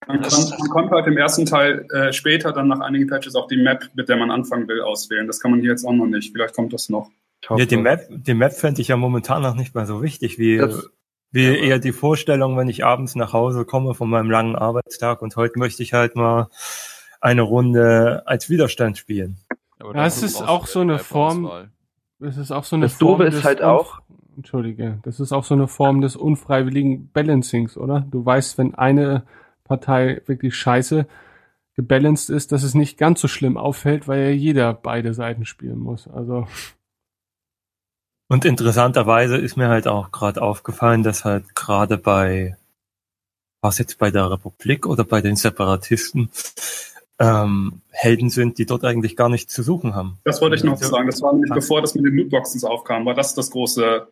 [SPEAKER 6] Man, kann, man konnte halt im ersten Teil äh, später dann nach einigen Patches auch die Map, mit der man anfangen will, auswählen. Das kann man hier jetzt auch noch nicht. Vielleicht kommt das noch.
[SPEAKER 2] Hoffe.
[SPEAKER 8] Ja, die Map, die Map fände ich ja momentan noch nicht mal so wichtig, wie,
[SPEAKER 2] Das-
[SPEAKER 8] wie eher die Vorstellung, wenn ich abends nach Hause komme von meinem langen Arbeitstag und heute möchte ich halt mal eine Runde als Widerstand spielen.
[SPEAKER 7] Aber
[SPEAKER 1] Ja, es ist auch so eine. Form- Es ist auch so eine
[SPEAKER 2] Das
[SPEAKER 1] Form
[SPEAKER 2] Doofe ist
[SPEAKER 1] des
[SPEAKER 2] halt auch-
[SPEAKER 1] Entschuldige, das ist auch so eine Form des unfreiwilligen Balancings, oder? Du weißt, wenn eine Partei wirklich scheiße gebalanced ist, dass es nicht ganz so schlimm auffällt, weil ja jeder beide Seiten spielen muss. Also
[SPEAKER 8] Und interessanterweise ist mir halt auch gerade aufgefallen, dass halt gerade bei, was jetzt bei der Republik oder bei den Separatisten, ähm, Helden sind, die dort eigentlich gar nichts zu suchen haben.
[SPEAKER 6] Das wollte ich noch
[SPEAKER 8] Ja.
[SPEAKER 6] sagen. Das war nämlich bevor das mit den Lootboxen aufkam, war das das große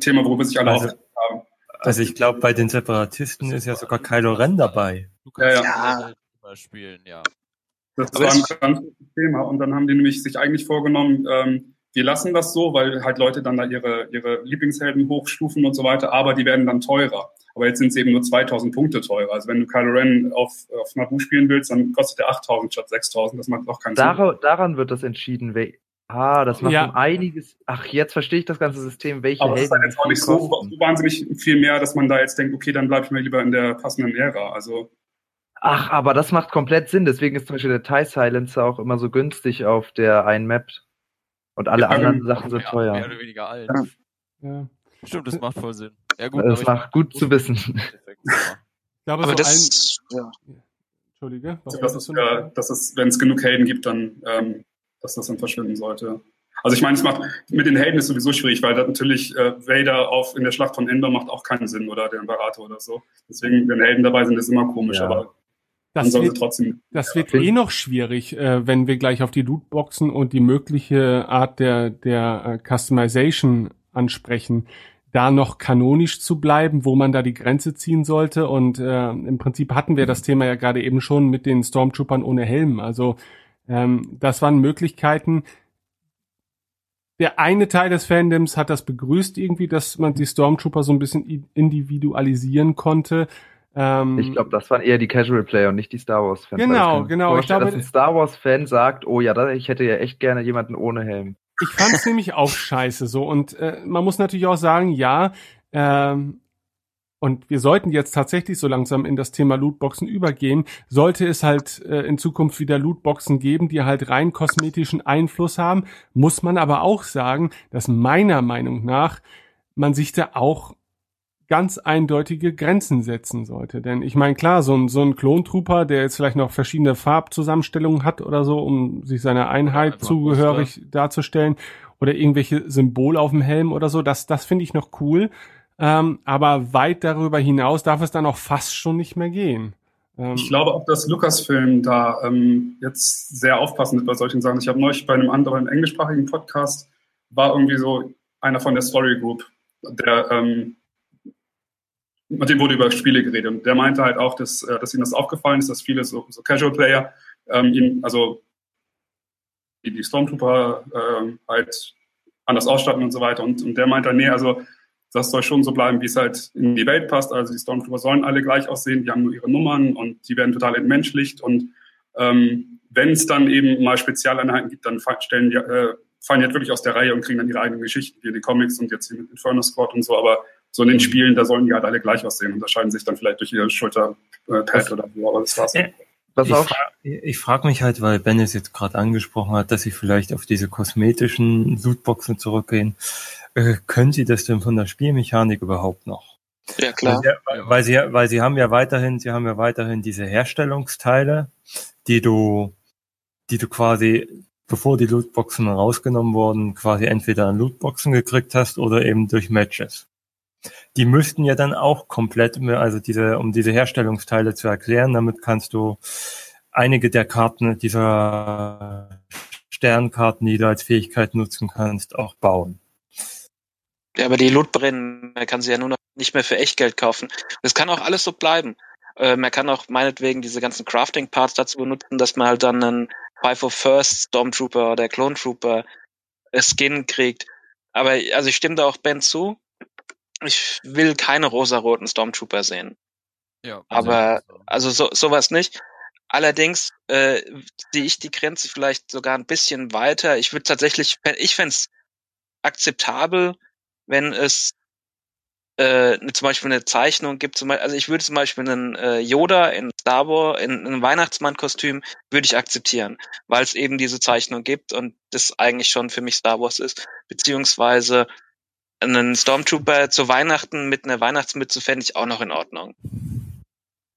[SPEAKER 6] Thema, worüber sich alle
[SPEAKER 8] Also-
[SPEAKER 6] aufgeregt haben.
[SPEAKER 8] Also ich glaube, bei den Separatisten ist ja sogar Kylo Ren dabei.
[SPEAKER 7] Du kannst
[SPEAKER 6] Ja,
[SPEAKER 3] ja.
[SPEAKER 7] ja. spielen, ja.
[SPEAKER 6] Das war ein ganz großes Thema. Und dann haben die nämlich sich eigentlich vorgenommen, ähm, wir lassen das so, weil halt Leute dann da ihre, ihre Lieblingshelden hochstufen und so weiter, aber die werden dann teurer. Aber jetzt sind sie eben nur 2000 Punkte teurer. Also wenn du Kylo Ren auf, auf Naboo spielen willst, dann kostet der 8000 statt 6000. Das macht auch keinen Sinn.
[SPEAKER 2] Daran, wird das entschieden. Ah, das macht
[SPEAKER 1] Ja.
[SPEAKER 2] um einiges. Ach, jetzt verstehe ich das ganze System, welche
[SPEAKER 6] Aber es ist
[SPEAKER 2] Helden
[SPEAKER 6] halt jetzt auch nicht so, so wahnsinnig viel mehr, dass man da jetzt denkt, okay, dann bleibe ich mir lieber in der passenden Ära. Also
[SPEAKER 2] Ach, aber das macht komplett Sinn. Deswegen ist zum Beispiel der TIE Silencer auch immer so günstig auf der einen Map. Und alle
[SPEAKER 6] Ja,
[SPEAKER 2] anderen. Sachen sind
[SPEAKER 7] ja,
[SPEAKER 2] teuer.
[SPEAKER 7] Mehr oder weniger allen.
[SPEAKER 6] Ja.
[SPEAKER 1] ja.
[SPEAKER 7] Stimmt, das macht voll Sinn. Ja gut,
[SPEAKER 2] Das macht gut zu wissen.
[SPEAKER 7] Endeffekt, aber-
[SPEAKER 3] Aber
[SPEAKER 1] so
[SPEAKER 3] das, ja.
[SPEAKER 1] ein, Entschuldige, was
[SPEAKER 6] dass
[SPEAKER 1] wolltest
[SPEAKER 6] es,
[SPEAKER 1] du noch
[SPEAKER 6] äh, dass es, wenn es genug Helden gibt, dann, ähm, dass das dann verschwinden sollte. Also ich meine, es macht mit den Helden ist sowieso schwierig, weil natürlich äh, Vader auf in der Schlacht von Endor macht auch keinen Sinn oder der Imperator oder so. Deswegen, wenn Helden dabei sind, ist immer komisch,
[SPEAKER 2] Ja.
[SPEAKER 6] aber
[SPEAKER 1] Das wird,
[SPEAKER 6] trotzdem.
[SPEAKER 1] das wird eh noch schwierig, äh, wenn wir gleich auf die Lootboxen und die mögliche Art der, der äh, Customization ansprechen, da noch kanonisch zu bleiben, wo man da die Grenze ziehen sollte. Und äh, im Prinzip hatten wir das Thema ja gerade eben schon mit den Stormtroopern ohne Helm. Also ähm, das waren Möglichkeiten. Der eine Teil des Fandoms hat das begrüßt irgendwie, dass man die Stormtrooper so ein bisschen individualisieren konnte. Ähm,
[SPEAKER 2] Ich glaube, das waren eher die Casual Player und nicht die Star Wars Fans.
[SPEAKER 1] Genau,
[SPEAKER 2] Weil ich
[SPEAKER 1] genau. Ich glaube-
[SPEAKER 2] dass ein Star Wars Fan sagt, oh ja, da, ich hätte ja echt gerne jemanden ohne Helm.
[SPEAKER 1] Ich fand's nämlich auch scheiße so. Und äh, man muss natürlich auch sagen, ja, ähm, und wir sollten jetzt tatsächlich so langsam in das Thema Lootboxen übergehen, sollte es halt äh, in Zukunft wieder Lootboxen geben, die halt rein kosmetischen Einfluss haben, muss man aber auch sagen, dass meiner Meinung nach man sich da auch ganz eindeutige Grenzen setzen sollte. Denn ich meine, klar, so ein, so ein Klontrooper, der jetzt vielleicht noch verschiedene Farbzusammenstellungen hat oder so, um sich seiner Einheit
[SPEAKER 7] einfach
[SPEAKER 1] zugehörig darzustellen, oder irgendwelche Symbole auf dem Helm oder so, das, das finde ich noch cool. Ähm, aber weit darüber hinaus darf es dann auch fast schon nicht mehr gehen. Ähm,
[SPEAKER 6] Ich glaube auch, dass Lucasfilm da ähm, jetzt sehr aufpassen wird bei solchen Sachen. Ich habe neulich bei einem anderen englischsprachigen Podcast war irgendwie so einer von der Story Group, der ähm, mit dem wurde über Spiele geredet und der meinte halt auch, dass, äh, dass ihm das aufgefallen ist, dass viele so, so Casual Player ähm, ihn, also die, Stormtrooper ähm, halt anders ausstatten und so weiter. Und, und der meinte, nee, also das soll schon so bleiben, wie es halt in die Welt passt. Also die Stormtrooper sollen alle gleich aussehen, die haben nur ihre Nummern und die werden total entmenschlicht. Und ähm, wenn es dann eben mal Spezialeinheiten gibt, dann stellen die, äh, fallen die halt wirklich aus der Reihe und kriegen dann ihre eigenen Geschichten, wie in den Comics und jetzt hier mit Inferno Squad und so. Aber so in den Spielen, da sollen die halt alle gleich aussehen, unterscheiden sich dann vielleicht durch ihre Schulterpad oder so. Aber das war's.
[SPEAKER 8] Ja.
[SPEAKER 2] Was
[SPEAKER 8] ich
[SPEAKER 2] auch
[SPEAKER 8] fra ich frage mich halt, weil Ben es jetzt gerade angesprochen hat, dass sie vielleicht auf diese kosmetischen Lootboxen zurückgehen. Äh, können sie das denn von der Spielmechanik überhaupt noch?
[SPEAKER 3] Ja, klar.
[SPEAKER 8] Weil, sie, weil sie, weil sie haben ja weiterhin, sie haben ja weiterhin diese Herstellungsteile, die du, die du quasi bevor die Lootboxen rausgenommen wurden, quasi entweder an Lootboxen gekriegt hast oder eben durch Matches. Die müssten ja dann auch komplett, also diese, um diese Herstellungsteile zu erklären, damit kannst du einige der Karten dieser Sternkarten, die du als Fähigkeit nutzen kannst, auch bauen.
[SPEAKER 3] Ja, aber die Lootbrennen, man kann sie ja nur noch nicht mehr für Echtgeld kaufen. Das kann auch alles so bleiben. Äh, man kann auch meinetwegen diese ganzen Crafting-Parts dazu benutzen, dass man halt dann einen Five of First Stormtrooper oder Clone Trooper Skin kriegt. Aber also ich stimme da auch Ben zu. Ich will keine rosaroten Stormtrooper sehen.
[SPEAKER 7] Ja,
[SPEAKER 3] Aber also so, sowas nicht. Allerdings äh, sehe ich die Grenze vielleicht sogar ein bisschen weiter. Ich würde tatsächlich, ich fände es akzeptabel, wenn es äh, zum Beispiel eine Zeichnung gibt. Zum Beispiel, also ich würde zum Beispiel einen äh, Yoda in Star Wars, in, in einem Weihnachtsmann-Kostüm, würde ich akzeptieren, weil es eben diese Zeichnung gibt und das eigentlich schon für mich Star Wars ist. Beziehungsweise einen Stormtrooper zu Weihnachten mit einer Weihnachtsmütze fände ich auch noch in Ordnung.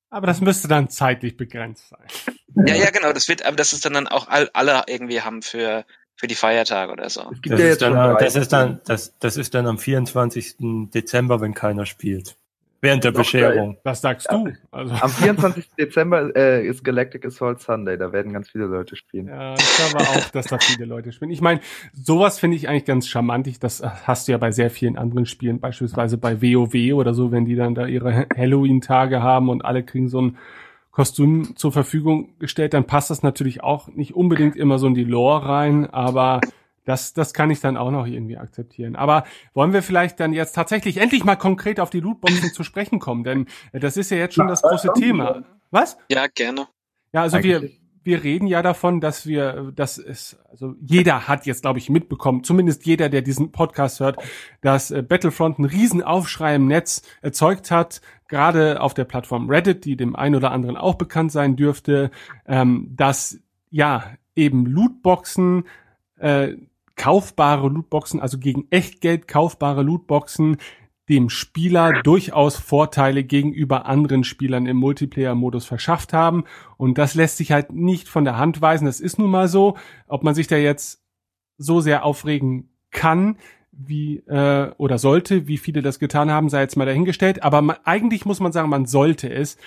[SPEAKER 1] Aber das müsste dann zeitlich begrenzt sein.
[SPEAKER 3] Ja, ja, genau. Das wird, aber das ist dann, dann auch all, alle irgendwie haben für für die Feiertage oder so.
[SPEAKER 8] Das
[SPEAKER 2] ja
[SPEAKER 8] ist, dann, das, ist dann, das, das ist dann am 24. Dezember, wenn keiner spielt. Während der Bescherung.
[SPEAKER 1] Was sagst
[SPEAKER 2] Ja.
[SPEAKER 1] du? Also,
[SPEAKER 2] Am 24. Dezember äh, ist Galactic Assault Sunday, da werden ganz viele Leute spielen.
[SPEAKER 1] ja, ich glaube auch, dass da viele Leute spielen. Ich meine, sowas finde ich eigentlich ganz charmantig. Das hast du ja bei sehr vielen anderen Spielen, beispielsweise bei WoW oder so, wenn die dann da ihre Halloween-Tage haben und alle kriegen so ein Kostüm zur Verfügung gestellt, dann passt das natürlich auch nicht unbedingt immer so in die Lore rein, aber das, das kann ich dann auch noch irgendwie akzeptieren. Aber wollen wir vielleicht dann jetzt tatsächlich endlich mal konkret auf die Lootboxen zu sprechen kommen? Denn äh, das ist ja jetzt schon das große Thema. Was?
[SPEAKER 3] Ja, gerne.
[SPEAKER 1] Ja, also wir,
[SPEAKER 2] Eigentlich-
[SPEAKER 1] wir reden ja davon, dass wir, dass es, also jeder hat jetzt, glaube ich, mitbekommen, zumindest jeder, der diesen Podcast hört, dass äh, Battlefront einen riesen Aufschrei im Netz erzeugt hat, gerade auf der Plattform Reddit, die dem einen oder anderen auch bekannt sein dürfte, ähm, dass ja eben Lootboxen, äh, kaufbare Lootboxen, also gegen Echtgeld kaufbare Lootboxen, dem Spieler durchaus Vorteile gegenüber anderen Spielern im Multiplayer-Modus verschafft haben. Und das lässt sich halt nicht von der Hand weisen. Das ist nun mal so. Ob man sich da jetzt so sehr aufregen kann, wie äh, oder sollte, wie viele das getan haben, sei jetzt mal dahingestellt. Aber man, eigentlich muss man sagen, man sollte es.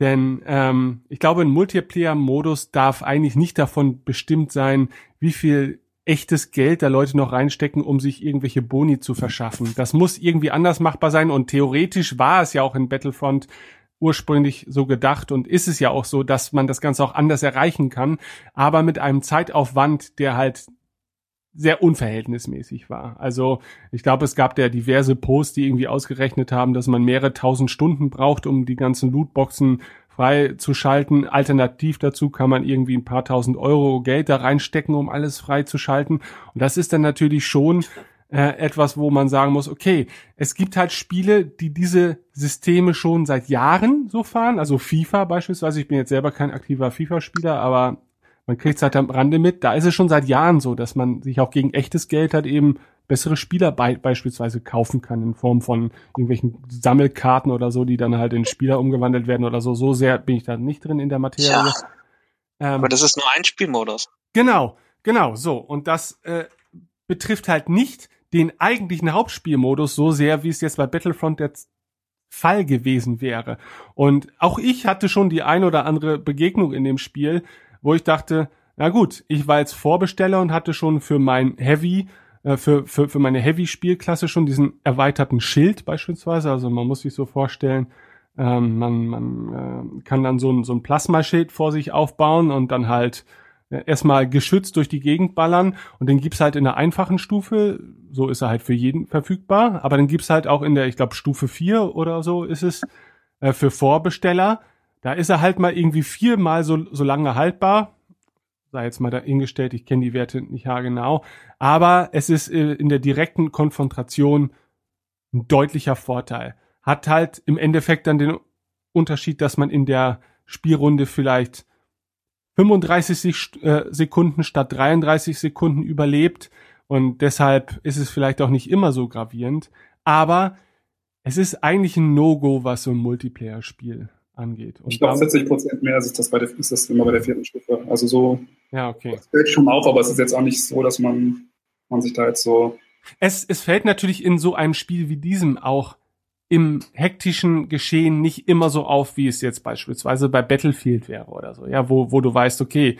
[SPEAKER 1] Denn ähm, ich glaube, ein Multiplayer-Modus darf eigentlich nicht davon bestimmt sein, wie viel echtes Geld da Leute noch reinstecken, um sich irgendwelche Boni zu verschaffen. Das muss irgendwie anders machbar sein und theoretisch war es ja auch in Battlefront ursprünglich so gedacht und ist es ja auch so, dass man das Ganze auch anders erreichen kann, aber mit einem Zeitaufwand, der halt sehr unverhältnismäßig war. Also ich glaube, es gab da diverse Posts, die irgendwie ausgerechnet haben, dass man mehrere tausend Stunden braucht, um die ganzen Lootboxen frei zu schalten. Alternativ dazu kann man irgendwie ein paar tausend Euro Geld da reinstecken, um alles frei zu schalten. Und das ist dann natürlich schon äh, etwas, wo man sagen muss, okay, es gibt halt Spiele, die diese Systeme schon seit Jahren so fahren. Also FIFA beispielsweise. Ich bin jetzt selber kein aktiver FIFA-Spieler, aber man kriegt es halt am Rande mit. Da ist es schon seit Jahren so, dass man sich auch gegen echtes Geld halt eben bessere Spieler bei, beispielsweise kaufen kann in Form von irgendwelchen Sammelkarten oder so, die dann halt in Spieler umgewandelt werden oder so. So sehr bin ich da nicht drin in der Materie.
[SPEAKER 3] Ja,
[SPEAKER 1] Ähm,
[SPEAKER 3] aber das ist nur ein Spielmodus.
[SPEAKER 1] Genau, genau, so. Und das äh, betrifft halt nicht den eigentlichen Hauptspielmodus so sehr, wie es jetzt bei Battlefront der Fall gewesen wäre. Und auch ich hatte schon die ein oder andere Begegnung in dem Spiel, wo ich dachte, na gut, ich war jetzt Vorbesteller und hatte schon für mein Heavy, für, für, für meine Heavy-Spielklasse schon diesen erweiterten Schild beispielsweise. Also man muss sich so vorstellen, ähm, man, man äh, kann dann so ein, so ein Plasmaschild vor sich aufbauen und dann halt äh, erstmal geschützt durch die Gegend ballern und den gibt's halt in der einfachen Stufe, so ist er halt für jeden verfügbar, aber dann gibt's halt auch in der, ich glaube, Stufe 4 oder so ist es äh, für Vorbesteller. Da ist er halt mal irgendwie viermal so, so lange haltbar. Sei jetzt mal dahingestellt, ich kenne die Werte nicht haargenau. Aber es ist äh, in der direkten Konfrontation ein deutlicher Vorteil. Hat halt im Endeffekt dann den Unterschied, dass man in der Spielrunde vielleicht 35 äh, Sekunden statt 33 Sekunden überlebt. Und deshalb ist es vielleicht auch nicht immer so gravierend. Aber es ist eigentlich ein No-Go, was so ein Multiplayer-Spiel angeht. Und
[SPEAKER 6] Ich glaube,
[SPEAKER 1] damit-
[SPEAKER 6] 40 Prozent mehr ist das, bei der, ist das immer bei der vierten Stufe. Also so
[SPEAKER 1] Ja, okay.
[SPEAKER 6] Das fällt schon auf, aber es ist jetzt auch nicht so, dass man, man sich da jetzt so.
[SPEAKER 1] Es, es fällt natürlich in so einem Spiel wie diesem auch im hektischen Geschehen nicht immer so auf, wie es jetzt beispielsweise bei Battlefield wäre oder so, ja, wo, wo du weißt, okay,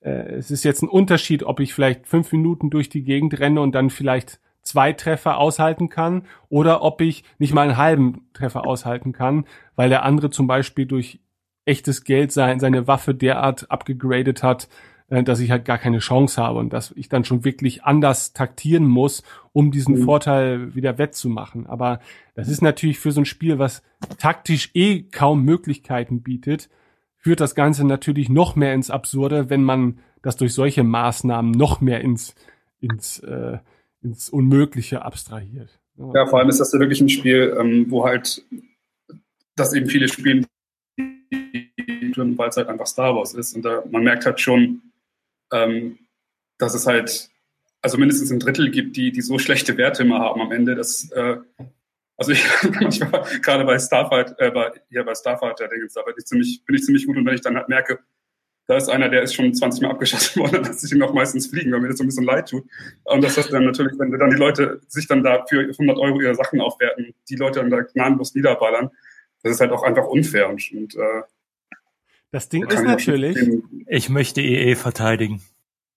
[SPEAKER 1] äh, es ist jetzt ein Unterschied, ob ich vielleicht fünf Minuten durch die Gegend renne und dann vielleicht zwei Treffer aushalten kann oder ob ich nicht mal einen halben Treffer aushalten kann, weil der andere zum Beispiel durch echtes Geld sein, seine Waffe derart abgegradet hat, äh, dass ich halt gar keine Chance habe und dass ich dann schon wirklich anders taktieren muss, um diesen
[SPEAKER 6] Mhm.
[SPEAKER 1] Vorteil wieder wettzumachen. Aber das ist natürlich für so ein Spiel, was taktisch eh kaum Möglichkeiten bietet, führt das Ganze natürlich noch mehr ins Absurde, wenn man das durch solche Maßnahmen noch mehr ins, ins, äh, ins Unmögliche abstrahiert.
[SPEAKER 6] Ja, vor allem ist das ja wirklich ein Spiel, ähm, wo halt das eben viele spielen, weil es halt einfach Star Wars ist. Und da, man merkt halt schon, ähm, dass es halt, also mindestens ein Drittel gibt, die, die so schlechte Werte immer haben am Ende, dass, äh, also ich manchmal gerade bei Starfight, äh, bei, ja, bei Starfighter bin ich ziemlich, bin ich ziemlich gut und wenn ich dann halt merke, da ist einer, der ist schon 20 Mal abgeschossen worden, dann lasse ich ihn auch meistens fliegen, weil mir das so ein bisschen leid tut. Und das ist dann natürlich, wenn dann die Leute sich dann da für 100 Euro ihre Sachen aufwerten, die Leute dann da gnadenlos niederballern, das ist halt auch einfach unfair und, und äh,
[SPEAKER 1] Das Ding ist natürlich.
[SPEAKER 8] Ich möchte EE verteidigen.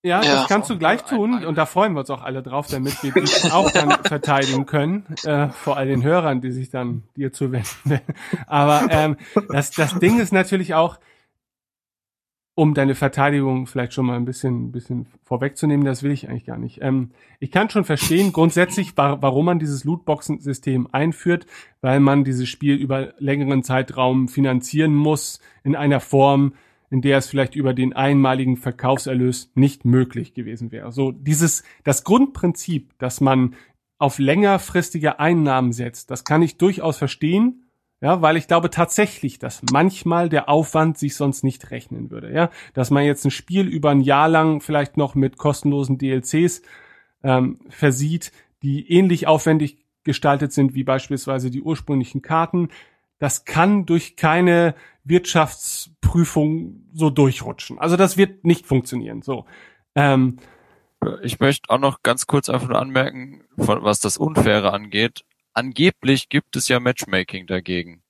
[SPEAKER 1] Ja,
[SPEAKER 3] Ja.
[SPEAKER 1] das kannst du gleich tun und da freuen wir uns auch alle drauf, damit wir dich auch dann verteidigen können, äh, vor all den Hörern, die sich dann dir zuwenden. Aber ähm, das, das Ding ist natürlich auch, um deine Verteidigung vielleicht schon mal ein bisschen, ein bisschen vorwegzunehmen, das will ich eigentlich gar nicht. Ähm, ich kann schon verstehen, grundsätzlich, wa warum man dieses Lootboxen-System einführt, weil man dieses Spiel über längeren Zeitraum finanzieren muss in einer Form, in der es vielleicht über den einmaligen Verkaufserlös nicht möglich gewesen wäre. So dieses, das Grundprinzip, dass man auf längerfristige Einnahmen setzt, das kann ich durchaus verstehen. Ja, weil ich glaube tatsächlich, dass manchmal der Aufwand sich sonst nicht rechnen würde. Ja, dass man jetzt ein Spiel über ein Jahr lang vielleicht noch mit kostenlosen DLCs ähm, versieht, die ähnlich aufwendig gestaltet sind wie beispielsweise die ursprünglichen Karten. Das kann durch keine Wirtschaftsprüfung so durchrutschen. Also das wird nicht funktionieren. So. Ähm,
[SPEAKER 7] Ich möchte auch noch ganz kurz einfach nur anmerken, was das Unfaire angeht. Angeblich gibt es ja Matchmaking dagegen.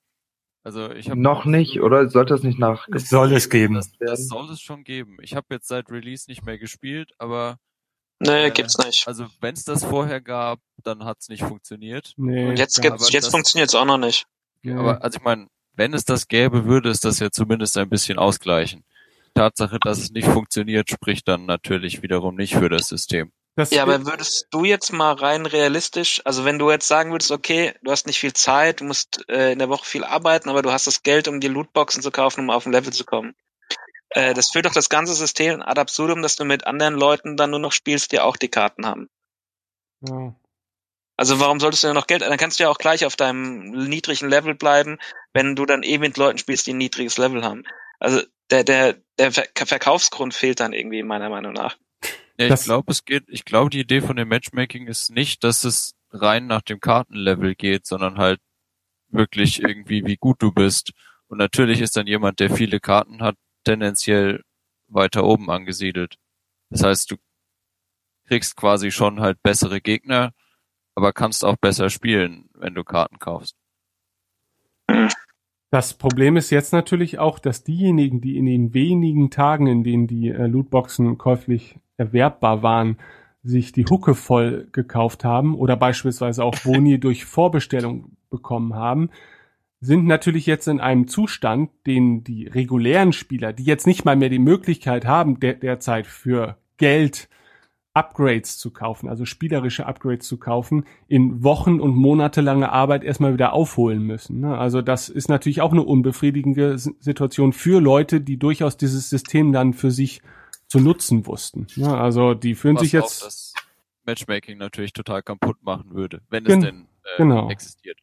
[SPEAKER 7] Also ich habe
[SPEAKER 2] Noch nicht, oder? Sollte das nicht nach
[SPEAKER 8] Es soll es geben.
[SPEAKER 7] Das, das soll es schon geben. Ich habe jetzt seit Release nicht mehr gespielt, aber
[SPEAKER 3] Nee,
[SPEAKER 7] Äh,
[SPEAKER 3] gibt's nicht.
[SPEAKER 7] also wenn es das vorher gab, dann hat es nicht funktioniert.
[SPEAKER 1] nee,
[SPEAKER 3] Und jetzt gibt's,
[SPEAKER 7] aber
[SPEAKER 3] jetzt funktioniert's auch noch nicht.
[SPEAKER 1] ja.
[SPEAKER 7] Aber also ich meine, wenn es das gäbe, würde es das ja zumindest ein bisschen ausgleichen. Tatsache, dass es nicht funktioniert, spricht dann natürlich wiederum nicht für das System.
[SPEAKER 1] Das,
[SPEAKER 3] Ja, aber würdest du jetzt mal rein realistisch, also wenn du jetzt sagen würdest, okay, du hast nicht viel Zeit, du musst äh, in der Woche viel arbeiten, aber du hast das Geld, um dir Lootboxen zu kaufen, um auf ein Level zu kommen. Äh, das führt doch das ganze System ad absurdum, dass du mit anderen Leuten dann nur noch spielst, die auch die Karten haben.
[SPEAKER 1] ja.
[SPEAKER 3] Also warum solltest du denn noch Geld? Dann kannst du ja auch gleich auf deinem niedrigen Level bleiben, wenn du dann eh mit Leuten spielst, die ein niedriges Level haben. Also der der der Ver Verkaufsgrund fehlt dann irgendwie meiner Meinung nach.
[SPEAKER 7] Ja, ich glaube, es geht, ich glaube, die Idee von dem Matchmaking ist nicht, dass es rein nach dem Kartenlevel geht, sondern halt wirklich irgendwie, wie gut du bist. Und natürlich ist dann jemand, der viele Karten hat, tendenziell weiter oben angesiedelt. Das heißt, du kriegst quasi schon halt bessere Gegner, aber kannst auch besser spielen, wenn du Karten kaufst.
[SPEAKER 1] Das Problem ist jetzt natürlich auch, dass diejenigen, die in den wenigen Tagen, in denen die äh, Lootboxen käuflich erwerbbar waren, sich die Hucke voll gekauft haben oder beispielsweise auch Boni durch Vorbestellung bekommen haben, sind natürlich jetzt in einem Zustand, den die regulären Spieler, die jetzt nicht mal mehr die Möglichkeit haben, der, derzeit für Geld Upgrades zu kaufen, also spielerische Upgrades zu kaufen, in Wochen und monatelange Arbeit erstmal wieder aufholen müssen. ne? Also das ist natürlich auch eine unbefriedigende Situation für Leute, die durchaus dieses System dann für sich zu nutzen wussten. ne? Also die fühlen
[SPEAKER 7] Was
[SPEAKER 1] sich
[SPEAKER 7] auch
[SPEAKER 1] jetzt
[SPEAKER 7] das Matchmaking natürlich total kaputt machen würde, wenn
[SPEAKER 1] Gen-
[SPEAKER 7] es denn äh,
[SPEAKER 1] genau.
[SPEAKER 7] existiert.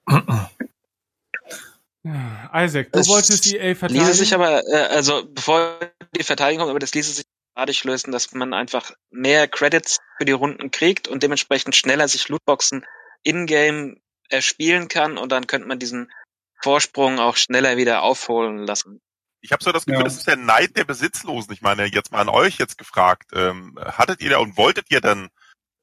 [SPEAKER 1] Isaac, du
[SPEAKER 3] Es
[SPEAKER 1] wolltest EA verteidigen.
[SPEAKER 3] Ließe sich aber, äh, also bevor die Verteidigung kommt, aber das ließe sich dadurch lösen, dass man einfach mehr Credits für die Runden kriegt und dementsprechend schneller sich Lootboxen in-game erspielen kann und dann könnte man diesen Vorsprung auch schneller wieder aufholen lassen.
[SPEAKER 9] Ich habe so das Gefühl,
[SPEAKER 6] Ja.
[SPEAKER 9] das ist der Neid der Besitzlosen. Ich meine, jetzt mal an euch jetzt gefragt, ähm, hattet ihr da und wolltet ihr denn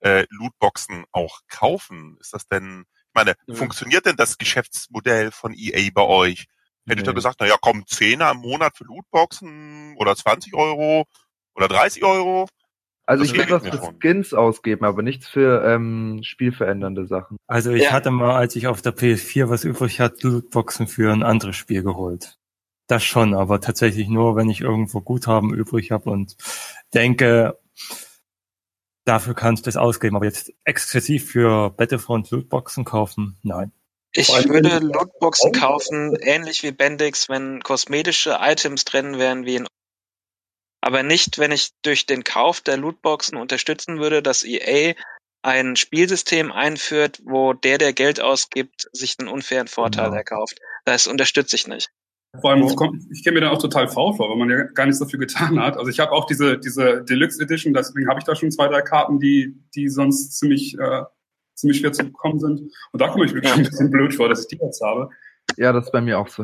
[SPEAKER 9] äh, Lootboxen auch kaufen? Ist das denn, ich meine,
[SPEAKER 3] Ja.
[SPEAKER 9] funktioniert denn das Geschäftsmodell von EA bei euch? Hättet ihr
[SPEAKER 2] Nee.
[SPEAKER 9] gesagt, na ja, komm, Zehner im Monat für Lootboxen oder 20 Euro oder 30 Euro?
[SPEAKER 2] Also
[SPEAKER 9] Das
[SPEAKER 2] ich würde was für
[SPEAKER 9] schon.
[SPEAKER 2] Skins ausgeben, aber nichts für ähm, spielverändernde Sachen.
[SPEAKER 8] Also ich
[SPEAKER 3] Ja.
[SPEAKER 8] hatte mal, als ich auf der PS4 was übrig hatte, Lootboxen für ein anderes Spiel geholt. Das schon, aber tatsächlich nur, wenn ich irgendwo Guthaben übrig habe und denke, dafür kann ich das ausgeben. Aber jetzt exzessiv für Battlefront Lootboxen kaufen, nein.
[SPEAKER 3] Ich würde Lootboxen kaufen, ähnlich wie Bendix, wenn kosmetische Items drin wären wie in aber nicht, wenn ich durch den Kauf der Lootboxen unterstützen würde, dass EA ein Spielsystem einführt, wo der, der Geld ausgibt, sich einen unfairen Vorteil
[SPEAKER 2] Genau.
[SPEAKER 3] erkauft. Das unterstütze ich nicht.
[SPEAKER 6] Vor allem, kommt- ich käme mir dann auch total faul vor, weil man ja gar nicht so viel getan hat. Also ich habe auch diese, diese Deluxe Edition, deswegen habe ich da schon zwei, drei Karten, die, die sonst ziemlich, äh, ziemlich schwer zu bekommen sind. Und da komme ich wirklich
[SPEAKER 3] Ja.
[SPEAKER 6] ein bisschen blöd vor, dass ich die jetzt habe.
[SPEAKER 2] Ja, das ist bei mir auch so.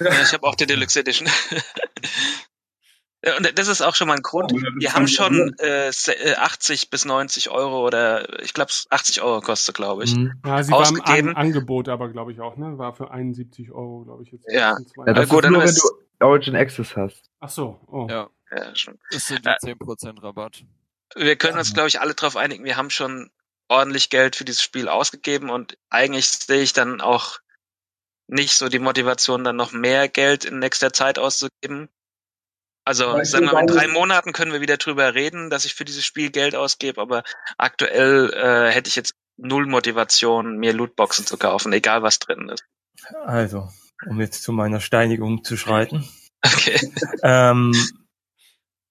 [SPEAKER 3] Ja, ich habe auch die Deluxe Edition. Ja, Und das ist auch schon mal ein Grund.
[SPEAKER 6] Ja, das
[SPEAKER 3] Wir haben schon äh, se- äh, 80 bis 90 Euro oder ich glaube 80 Euro kostet, glaube ich.
[SPEAKER 2] Mhm.
[SPEAKER 1] Ja, sie war im
[SPEAKER 3] Ausgegeben.
[SPEAKER 1] An Angebot, aber glaube ich auch, ne? War für 71 Euro, glaube ich jetzt.
[SPEAKER 3] Ja.
[SPEAKER 2] Ja, das
[SPEAKER 3] gut,
[SPEAKER 2] ist nur, wenn du Origin Access hast.
[SPEAKER 1] Ach so, oh.
[SPEAKER 7] Ja,
[SPEAKER 3] Ja, schon.
[SPEAKER 7] das sind
[SPEAKER 3] Äh,
[SPEAKER 7] die 10% Rabatt.
[SPEAKER 3] Wir können uns, glaube ich, alle darauf einigen, wir haben schon ordentlich Geld für dieses Spiel ausgegeben und eigentlich sehe ich dann auch nicht so die Motivation, dann noch mehr Geld in nächster Zeit auszugeben. Also
[SPEAKER 6] ich
[SPEAKER 3] sagen wir mal, in drei Monaten können wir wieder drüber reden, dass ich für dieses Spiel Geld ausgebe, aber aktuell äh, hätte ich jetzt null Motivation, mir Lootboxen zu kaufen, egal was drin ist.
[SPEAKER 8] Also, um jetzt zu meiner Steinigung zu schreiten.
[SPEAKER 3] Okay.
[SPEAKER 8] Ähm,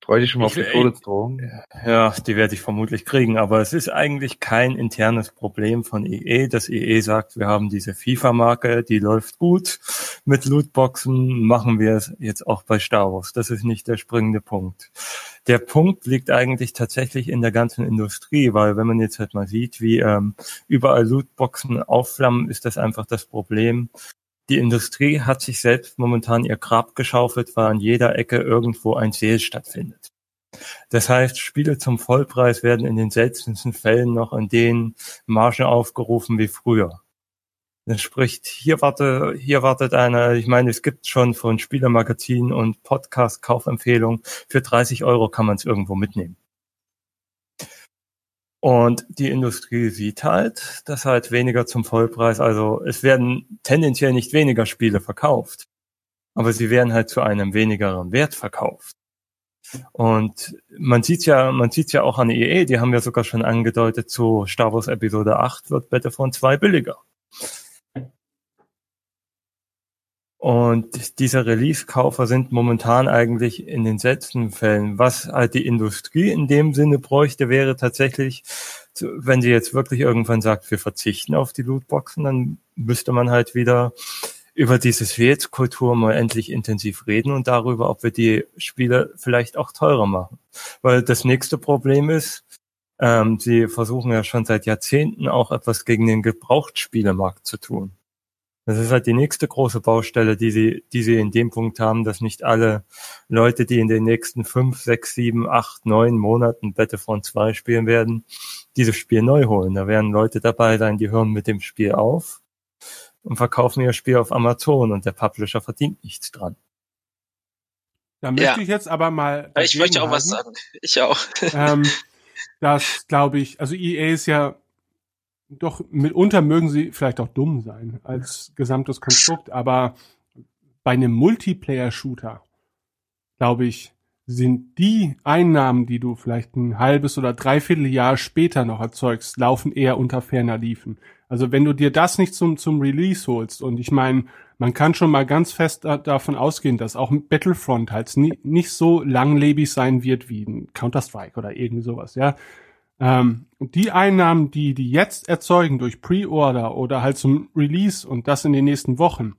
[SPEAKER 2] Freu dich schon mal auf
[SPEAKER 8] Ich-
[SPEAKER 2] die Todesdrohung.
[SPEAKER 8] Ja, die werde ich vermutlich kriegen, aber es ist eigentlich kein internes Problem von EE, dass EE sagt, wir haben diese FIFA-Marke, die läuft gut. Mit Lootboxen machen wir es jetzt auch bei Star Wars. Das ist nicht der springende Punkt. Der Punkt liegt eigentlich tatsächlich in der ganzen Industrie, weil wenn man jetzt halt mal sieht, wie ähm, überall Lootboxen aufflammen, ist das einfach das Problem. Die Industrie hat sich selbst momentan ihr Grab geschaufelt, weil an jeder Ecke irgendwo ein Sale stattfindet. Das heißt, Spiele zum Vollpreis werden in den seltensten Fällen noch an den Margen aufgerufen wie früher. Das spricht, hier warte, hier wartet einer, ich meine, es gibt schon von Spielermagazinen und Podcast-Kaufempfehlungen, für 30 Euro kann man es irgendwo mitnehmen. Und die Industrie sieht halt, dass halt weniger zum Vollpreis, also es werden tendenziell nicht weniger Spiele verkauft, aber sie werden halt zu einem wenigeren Wert verkauft. Und man sieht ja, man sieht ja auch an EA, die haben ja sogar schon angedeutet, zu Star Wars Episode 8 wird Battlefront 2 billiger. Und diese Release-Kaufer sind momentan eigentlich in den seltensten Fällen. Was halt die Industrie in dem Sinne bräuchte, wäre tatsächlich, wenn sie jetzt wirklich irgendwann sagt, wir verzichten auf die Lootboxen, dann müsste man halt wieder über dieses Wählkultur mal endlich intensiv reden und darüber, ob wir die Spiele vielleicht auch teurer machen. Weil das nächste Problem ist, ähm, sie versuchen ja schon seit Jahrzehnten auch etwas gegen den Gebrauchtspielemarkt zu tun. Das ist halt die nächste große Baustelle, die sie, die sie in dem Punkt haben, dass nicht alle Leute, die in den nächsten fünf, sechs, sieben, acht, neun Monaten Battlefront 2 spielen werden, dieses Spiel neu holen. Da werden Leute dabei sein, die hören mit dem Spiel auf und verkaufen ihr Spiel auf Amazon und der Publisher verdient nichts dran.
[SPEAKER 1] Da möchte
[SPEAKER 3] Ja.
[SPEAKER 1] ich jetzt aber mal.
[SPEAKER 3] Ich möchte auch was
[SPEAKER 1] dagegenhalten.
[SPEAKER 3] sagen. Ich auch.
[SPEAKER 1] ähm, das glaube ich, also EA ist ja doch mitunter mögen sie vielleicht auch dumm sein als gesamtes Konstrukt, aber bei einem Multiplayer-Shooter, glaube ich, sind die Einnahmen, die du vielleicht ein halbes oder dreiviertel Jahr später noch erzeugst, laufen eher unter ferner Liefen. Also wenn du dir das nicht zum, zum Release holst, und ich meine, man kann schon mal ganz fest da, davon ausgehen, dass auch Battlefront halt nie, nicht so langlebig sein wird wie ein Counter-Strike oder irgendwie sowas, ja. Ähm, die Einnahmen, die die jetzt erzeugen durch Pre-Order oder halt zum Release und das in den nächsten Wochen,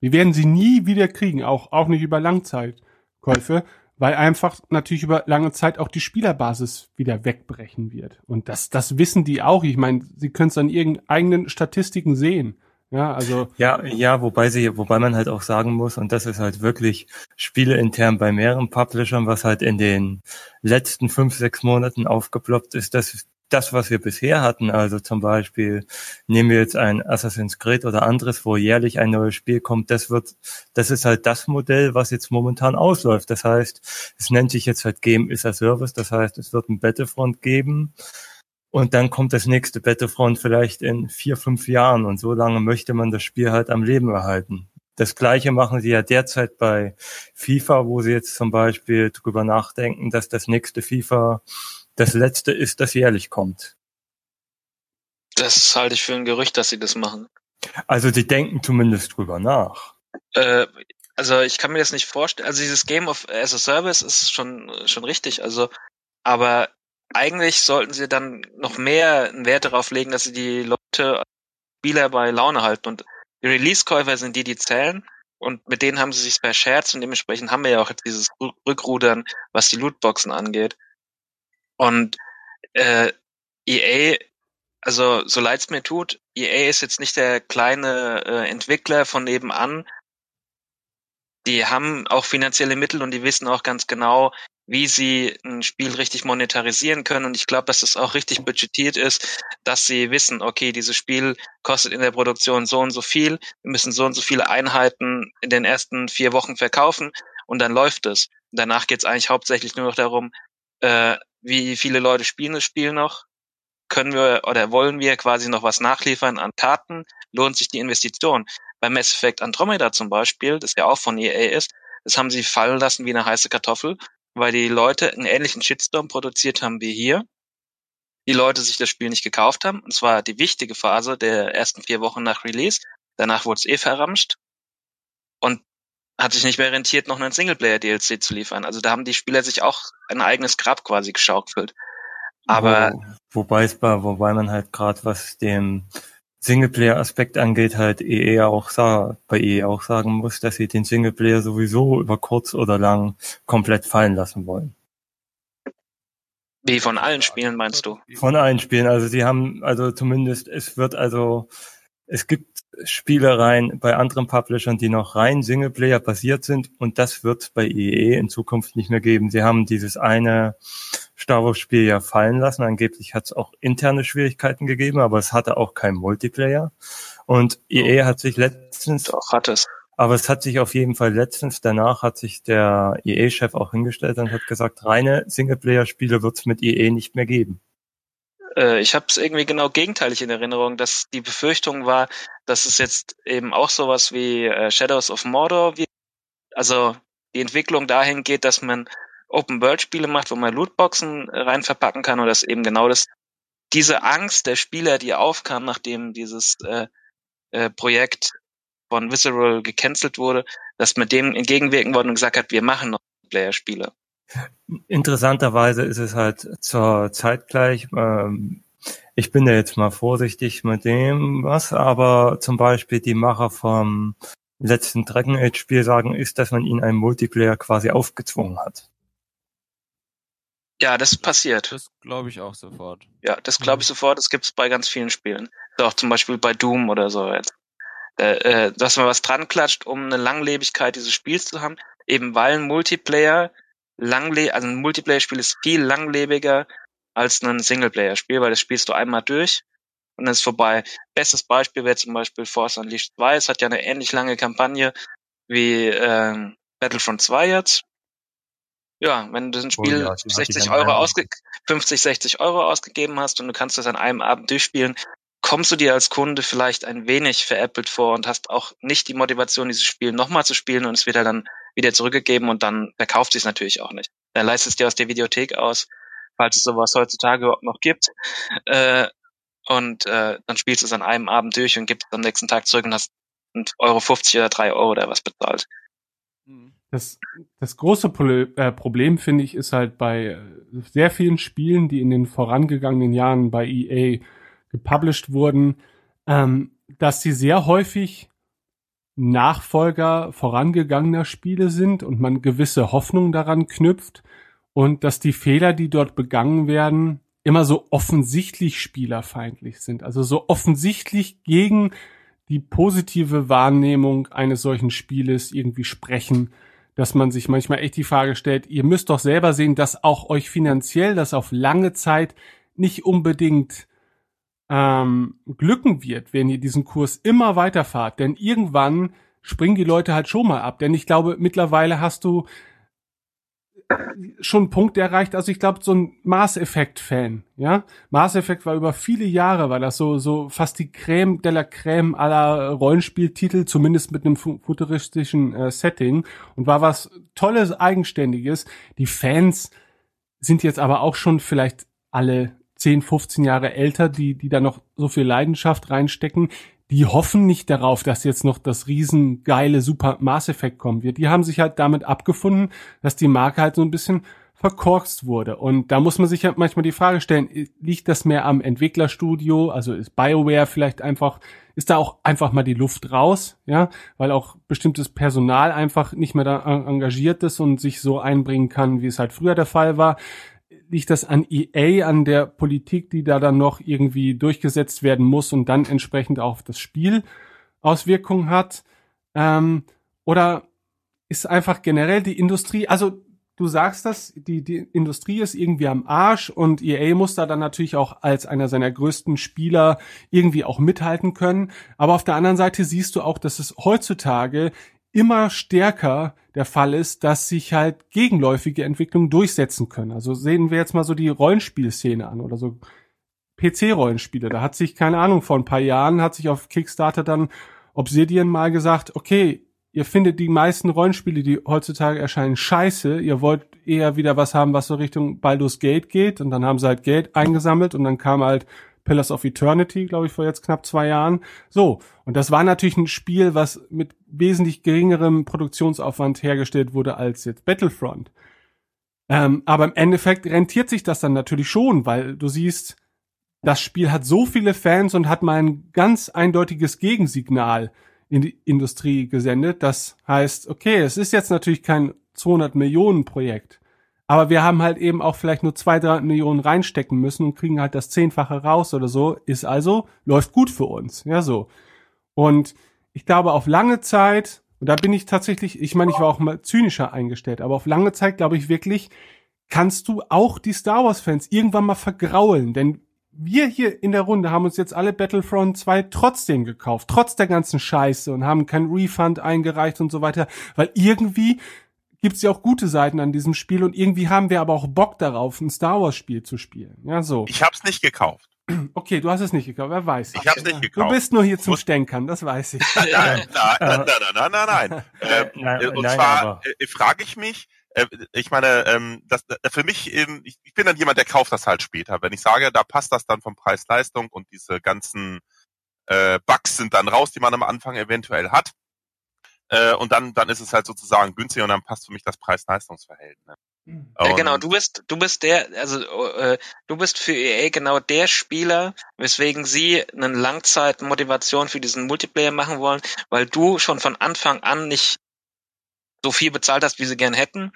[SPEAKER 1] wir werden sie nie wieder kriegen, auch, auch nicht über Langzeitkäufe, weil einfach natürlich über lange Zeit auch die Spielerbasis wieder wegbrechen wird. Und das, das wissen die auch. Ich meine, sie können es an ihren eigenen Statistiken sehen. Ja, also
[SPEAKER 8] Ja, ja, wobei sie, wobei man halt auch sagen muss, und das ist halt wirklich spieleintern bei mehreren Publishern, was halt in den letzten fünf, sechs Monaten aufgeploppt ist, dass das, was wir bisher hatten, also zum Beispiel nehmen wir jetzt ein Assassin's Creed oder anderes, wo jährlich ein neues Spiel kommt, das wird, das ist halt das Modell, was jetzt momentan ausläuft. Das heißt, es nennt sich jetzt halt Game is a Service, das heißt, es wird ein Battlefront geben und dann kommt das nächste Battlefront vielleicht in vier, fünf Jahren und so lange möchte man das Spiel halt am Leben erhalten. Das gleiche machen sie ja derzeit bei FIFA, wo sie jetzt zum Beispiel drüber nachdenken, dass das nächste FIFA das letzte ist, das jährlich kommt.
[SPEAKER 3] Das halte ich für ein Gerücht, dass sie das machen.
[SPEAKER 8] Also die denken zumindest drüber nach.
[SPEAKER 3] Äh, also ich kann mir das nicht vorstellen. Also dieses Game of as a Service ist schon schon richtig. Also, aber eigentlich sollten sie dann noch mehr einen Wert darauf legen, dass sie die Leute Spieler bei Laune halten. Und die Release-Käufer sind die, die zählen. Und mit denen haben sie sich verscherzt und dementsprechend haben wir ja auch jetzt dieses Rückrudern, was die Lootboxen angeht. Und äh, EA, also so leid's mir tut, EA ist jetzt nicht der kleine äh, Entwickler von nebenan. Die haben auch finanzielle Mittel und die wissen auch ganz genau, wie sie ein Spiel richtig monetarisieren können. Und ich glaube, dass es auch richtig budgetiert ist, dass sie wissen, okay, dieses Spiel kostet in der Produktion so und so viel, wir müssen so und so viele Einheiten in den ersten vier Wochen verkaufen und dann läuft es. Danach geht es eigentlich hauptsächlich nur noch darum, äh, wie viele Leute spielen das Spiel noch, können wir oder wollen wir quasi noch was nachliefern an Karten, lohnt sich die Investition. Bei Mass Effect Andromeda zum Beispiel, das ja auch von EA ist, das haben sie fallen lassen wie eine heiße Kartoffel, weil die Leute einen ähnlichen Shitstorm produziert haben wie hier. Die Leute sich das Spiel nicht gekauft haben. Und zwar die wichtige Phase der ersten vier Wochen nach Release. Danach wurde es eh verramscht. Und hat sich nicht mehr rentiert, noch einen Singleplayer-DLC zu liefern. Also da haben die Spieler sich auch ein eigenes Grab quasi geschaukelt. Aber
[SPEAKER 8] Wo, wobei es bei, wobei man halt gerade was den Singleplayer-Aspekt angeht, halt EA auch sa bei EA auch sagen muss, dass sie den Singleplayer sowieso über kurz oder lang komplett fallen lassen wollen.
[SPEAKER 3] wie von allen Spielen meinst du?
[SPEAKER 8] Von allen Spielen. Also sie haben, also zumindest, es wird also, es gibt Spielereien bei anderen Publishern, die noch rein Singleplayer basiert sind und das wird bei EA in Zukunft nicht mehr geben. Sie haben dieses eine Star Wars Spiel ja fallen lassen. Angeblich hat es auch interne Schwierigkeiten gegeben, aber es hatte auch keinen Multiplayer. Und EA hat sich letztens
[SPEAKER 3] Doch, hat es.
[SPEAKER 8] aber es hat sich auf jeden Fall letztens, danach hat sich der EA-Chef auch hingestellt und hat gesagt, reine Singleplayer-Spiele wird es mit EA nicht mehr geben.
[SPEAKER 3] Äh, ich habe es irgendwie genau gegenteilig in Erinnerung, dass die Befürchtung war, dass es jetzt eben auch sowas wie äh, Shadows of Mordor wird. Also die Entwicklung dahin geht, dass man Open-World-Spiele macht, wo man Lootboxen äh, rein verpacken kann und dass eben genau das diese Angst der Spieler, die aufkam, nachdem dieses äh, äh, Projekt von Visceral gecancelt wurde, dass man dem entgegenwirken wurde und gesagt hat, wir machen noch Player-Spiele.
[SPEAKER 8] Interessanterweise ist es halt zur Zeit gleich, ähm, ich bin da jetzt mal vorsichtig mit dem was, aber zum Beispiel die Macher vom letzten Dragon Age Spiel sagen, ist, dass man ihnen einen Multiplayer quasi aufgezwungen hat.
[SPEAKER 3] Ja, das passiert.
[SPEAKER 7] Das glaube ich auch sofort.
[SPEAKER 3] Ja, das glaube ich sofort. Das gibt's bei ganz vielen Spielen. Auch zum Beispiel bei Doom oder so jetzt. Äh, äh, dass man was dran klatscht, um eine Langlebigkeit dieses Spiels zu haben. Eben weil ein Multiplayer langle also ein Multiplayer-Spiel ist viel langlebiger als ein Singleplayer-Spiel, weil das spielst du einmal durch und dann ist vorbei. Bestes Beispiel wäre zum Beispiel Force Unleashed 2. Es hat ja eine ähnlich lange Kampagne wie äh, Battlefront 2 jetzt. Ja, wenn du ein
[SPEAKER 8] Oh
[SPEAKER 3] Spiel
[SPEAKER 8] ja, hatte ich
[SPEAKER 3] 60
[SPEAKER 8] an
[SPEAKER 3] Euro ausge 50, 60 Euro ausgegeben hast und du kannst das an einem Abend durchspielen, kommst du dir als Kunde vielleicht ein wenig veräppelt vor und hast auch nicht die Motivation, dieses Spiel nochmal zu spielen und es wird dann wieder zurückgegeben und dann verkauft sich natürlich auch nicht. Dann leistest du dir aus der Videothek aus, falls es sowas heutzutage überhaupt noch gibt. Äh, und äh, dann spielst du es an einem Abend durch und gibst es am nächsten Tag zurück und hast einen Euro 50 oder 3 Euro oder was bezahlt.
[SPEAKER 1] Das, das große Pro- äh, Problem, finde ich, ist halt bei äh, sehr vielen Spielen, die in den vorangegangenen Jahren bei EA gepublished wurden, ähm, dass sie sehr häufig Nachfolger vorangegangener Spiele sind und man gewisse Hoffnung daran knüpft und dass die Fehler, die dort begangen werden, immer so offensichtlich spielerfeindlich sind, also so offensichtlich gegen die positive Wahrnehmung eines solchen Spieles irgendwie sprechen, dass man sich manchmal echt die Frage stellt, ihr müsst doch selber sehen, dass auch euch finanziell das auf lange Zeit nicht unbedingt ähm, glücken wird, wenn ihr diesen Kurs immer weiterfahrt. Denn irgendwann springen die Leute halt schon mal ab. Denn ich glaube, mittlerweile hast du schon einen Punkt erreicht, also ich glaube, so ein Mass Effect-Fan, ja. Mass Effect war über viele Jahre, war das so, so fast die Creme de la Creme aller Rollenspieltitel, zumindest mit einem futuristischen äh, Setting und war was Tolles, Eigenständiges. Die Fans sind jetzt aber auch schon vielleicht alle 10, 15 Jahre älter, die, die da noch so viel Leidenschaft reinstecken die hoffen nicht darauf, dass jetzt noch das riesengeile Super Mass Effect kommen wird. Die haben sich halt damit abgefunden, dass die Marke halt so ein bisschen verkorkst wurde. Und da muss man sich halt manchmal die Frage stellen, liegt das mehr am Entwicklerstudio? Also ist BioWare vielleicht einfach, ist da auch einfach mal die Luft raus? Ja, weil auch bestimmtes Personal einfach nicht mehr da engagiert ist und sich so einbringen kann, wie es halt früher der Fall war liegt das an EA, an der Politik, die da dann noch irgendwie durchgesetzt werden muss und dann entsprechend auf das Spiel Auswirkungen hat? Ähm, oder ist einfach generell die Industrie, also du sagst das, die, die Industrie ist irgendwie am Arsch und EA muss da dann natürlich auch als einer seiner größten Spieler irgendwie auch mithalten können. Aber auf der anderen Seite siehst du auch, dass es heutzutage immer stärker der Fall ist, dass sich halt gegenläufige Entwicklungen durchsetzen können. Also sehen wir jetzt mal so die Rollenspielszene an oder so PC-Rollenspiele. Da hat sich, keine Ahnung, vor ein paar Jahren hat sich auf Kickstarter dann Obsidian mal gesagt, okay, ihr findet die meisten Rollenspiele, die heutzutage erscheinen, scheiße. Ihr wollt eher wieder was haben, was so Richtung Baldur's Gate geht. Und dann haben sie halt Geld eingesammelt und dann kam halt Pillars of Eternity, glaube ich, vor jetzt knapp zwei Jahren. So, und das war natürlich ein Spiel, was mit wesentlich geringerem Produktionsaufwand hergestellt wurde als jetzt Battlefront. Ähm, aber im Endeffekt rentiert sich das dann natürlich schon, weil du siehst, das Spiel hat so viele Fans und hat mal ein ganz eindeutiges Gegensignal in die Industrie gesendet. Das heißt, okay, es ist jetzt natürlich kein 200 Millionen Projekt, aber wir haben halt eben auch vielleicht nur zwei, drei Millionen reinstecken müssen und kriegen halt das Zehnfache raus oder so. Ist also, läuft gut für uns. Ja, so. Und ich glaube, auf lange Zeit, und da bin ich tatsächlich, ich meine, ich war auch mal zynischer eingestellt, aber auf lange Zeit glaube ich wirklich, kannst du auch die Star Wars Fans irgendwann mal vergraulen, denn wir hier in der Runde haben uns jetzt alle Battlefront 2 trotzdem gekauft, trotz der ganzen Scheiße und haben kein Refund eingereicht und so weiter, weil irgendwie gibt's ja auch gute Seiten an diesem Spiel und irgendwie haben wir aber auch Bock darauf, ein Star Wars Spiel zu spielen. Ja, so.
[SPEAKER 9] Ich hab's nicht gekauft.
[SPEAKER 1] Okay, du hast es nicht gekauft, wer weiß.
[SPEAKER 9] Ich hab's nicht gekauft.
[SPEAKER 1] Du bist nur hier zum Stänkern, das weiß ich.
[SPEAKER 9] nein, nein, nein, nein, nein, nein. Ähm,
[SPEAKER 8] Nein,
[SPEAKER 9] und
[SPEAKER 8] nein,
[SPEAKER 9] zwar
[SPEAKER 8] aber-
[SPEAKER 9] äh, frage ich mich, äh, ich meine, ähm, das, äh, für mich, ähm, ich, ich bin dann jemand, der kauft das halt später. Wenn ich sage, da passt das dann vom Preis-Leistung und diese ganzen äh, Bugs sind dann raus, die man am Anfang eventuell hat. Äh, und dann, dann ist es halt sozusagen günstig und dann passt für mich das Preis-Leistungs-Verhältnis.
[SPEAKER 3] Ja, genau, du bist, du bist der, also äh, du bist für EA genau der Spieler, weswegen sie eine Langzeitmotivation für diesen Multiplayer machen wollen, weil du schon von Anfang an nicht so viel bezahlt hast, wie sie gern hätten.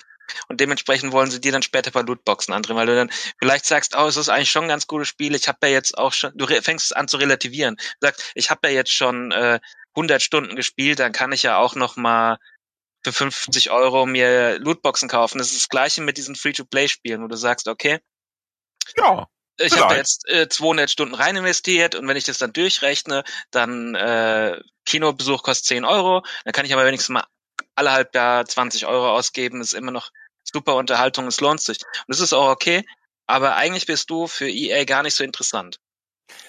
[SPEAKER 3] Und dementsprechend wollen sie dir dann später bei Lootboxen andrehen, weil du dann vielleicht sagst, oh, es ist eigentlich schon ein ganz gutes Spiel, ich habe ja jetzt auch schon, du fängst an zu relativieren. Du sagst, ich habe ja jetzt schon äh, 100 Stunden gespielt, dann kann ich ja auch noch mal für 50 Euro mir Lootboxen kaufen. Das ist das gleiche mit diesen Free-to-Play-Spielen, wo du sagst, okay,
[SPEAKER 9] ja,
[SPEAKER 3] ich habe jetzt äh, 200 Stunden rein investiert und wenn ich das dann durchrechne, dann äh, Kinobesuch kostet 10 Euro, dann kann ich aber wenigstens mal alle halb Jahr 20 Euro ausgeben, ist immer noch super Unterhaltung, es lohnt sich. Und das ist auch okay, aber eigentlich bist du für EA gar nicht so interessant.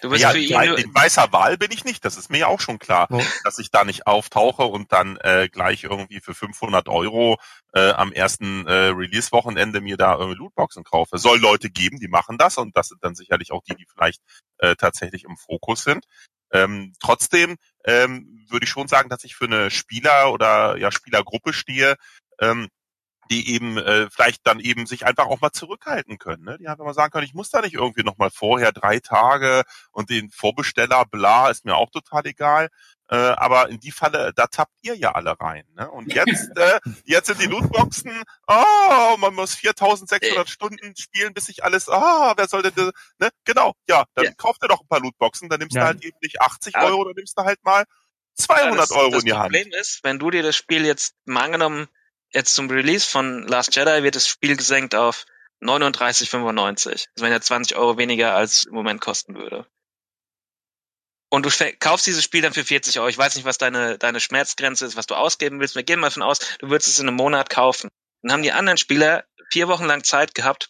[SPEAKER 3] Du bist
[SPEAKER 9] ja,
[SPEAKER 3] für nur,
[SPEAKER 9] in weißer Wahl bin ich nicht. Das ist mir ja auch schon klar,
[SPEAKER 8] Wo-
[SPEAKER 9] dass ich da nicht auftauche und dann äh, gleich irgendwie für 500 Euro äh, am ersten äh, Release-Wochenende mir da irgendwie Lootboxen kaufe. Soll Leute geben, die machen das und das sind dann sicherlich auch die, die vielleicht äh, tatsächlich im Fokus sind. Ähm, trotzdem ähm, würde ich schon sagen, dass ich für eine Spieler oder ja Spielergruppe stehe, ähm, die eben äh, vielleicht dann eben sich einfach auch mal zurückhalten können. Ne? Die einfach mal sagen können, ich muss da nicht irgendwie noch mal vorher drei Tage und den Vorbesteller, bla, ist mir auch total egal. Äh, aber in die Falle, da tappt ihr ja alle rein. Ne? Und jetzt, äh, jetzt sind die Lootboxen, oh, man muss 4600 Stunden spielen, bis sich alles, ah, wer soll denn, das, ne? Genau, ja, dann
[SPEAKER 3] Ja.
[SPEAKER 9] kauft ihr doch ein paar Lootboxen, dann nimmst
[SPEAKER 8] Ja.
[SPEAKER 9] du halt eben nicht 80
[SPEAKER 3] Aber-
[SPEAKER 9] Euro, dann nimmst du halt mal 200
[SPEAKER 3] das,
[SPEAKER 9] Euro
[SPEAKER 3] das
[SPEAKER 9] in die Hand.
[SPEAKER 3] Problem ist, wenn du dir das Spiel jetzt mal angenommen, jetzt zum Release von Last Jedi wird das Spiel gesenkt auf 39,95. Das wären ja 20 Euro weniger, als im Moment kosten würde. Und du kaufst dieses Spiel dann für 40 Euro. Ich weiß nicht, was deine, deine Schmerzgrenze ist, was du ausgeben willst. Wir gehen mal davon aus, du würdest es in einem Monat kaufen. Dann haben die anderen Spieler vier Wochen lang Zeit gehabt,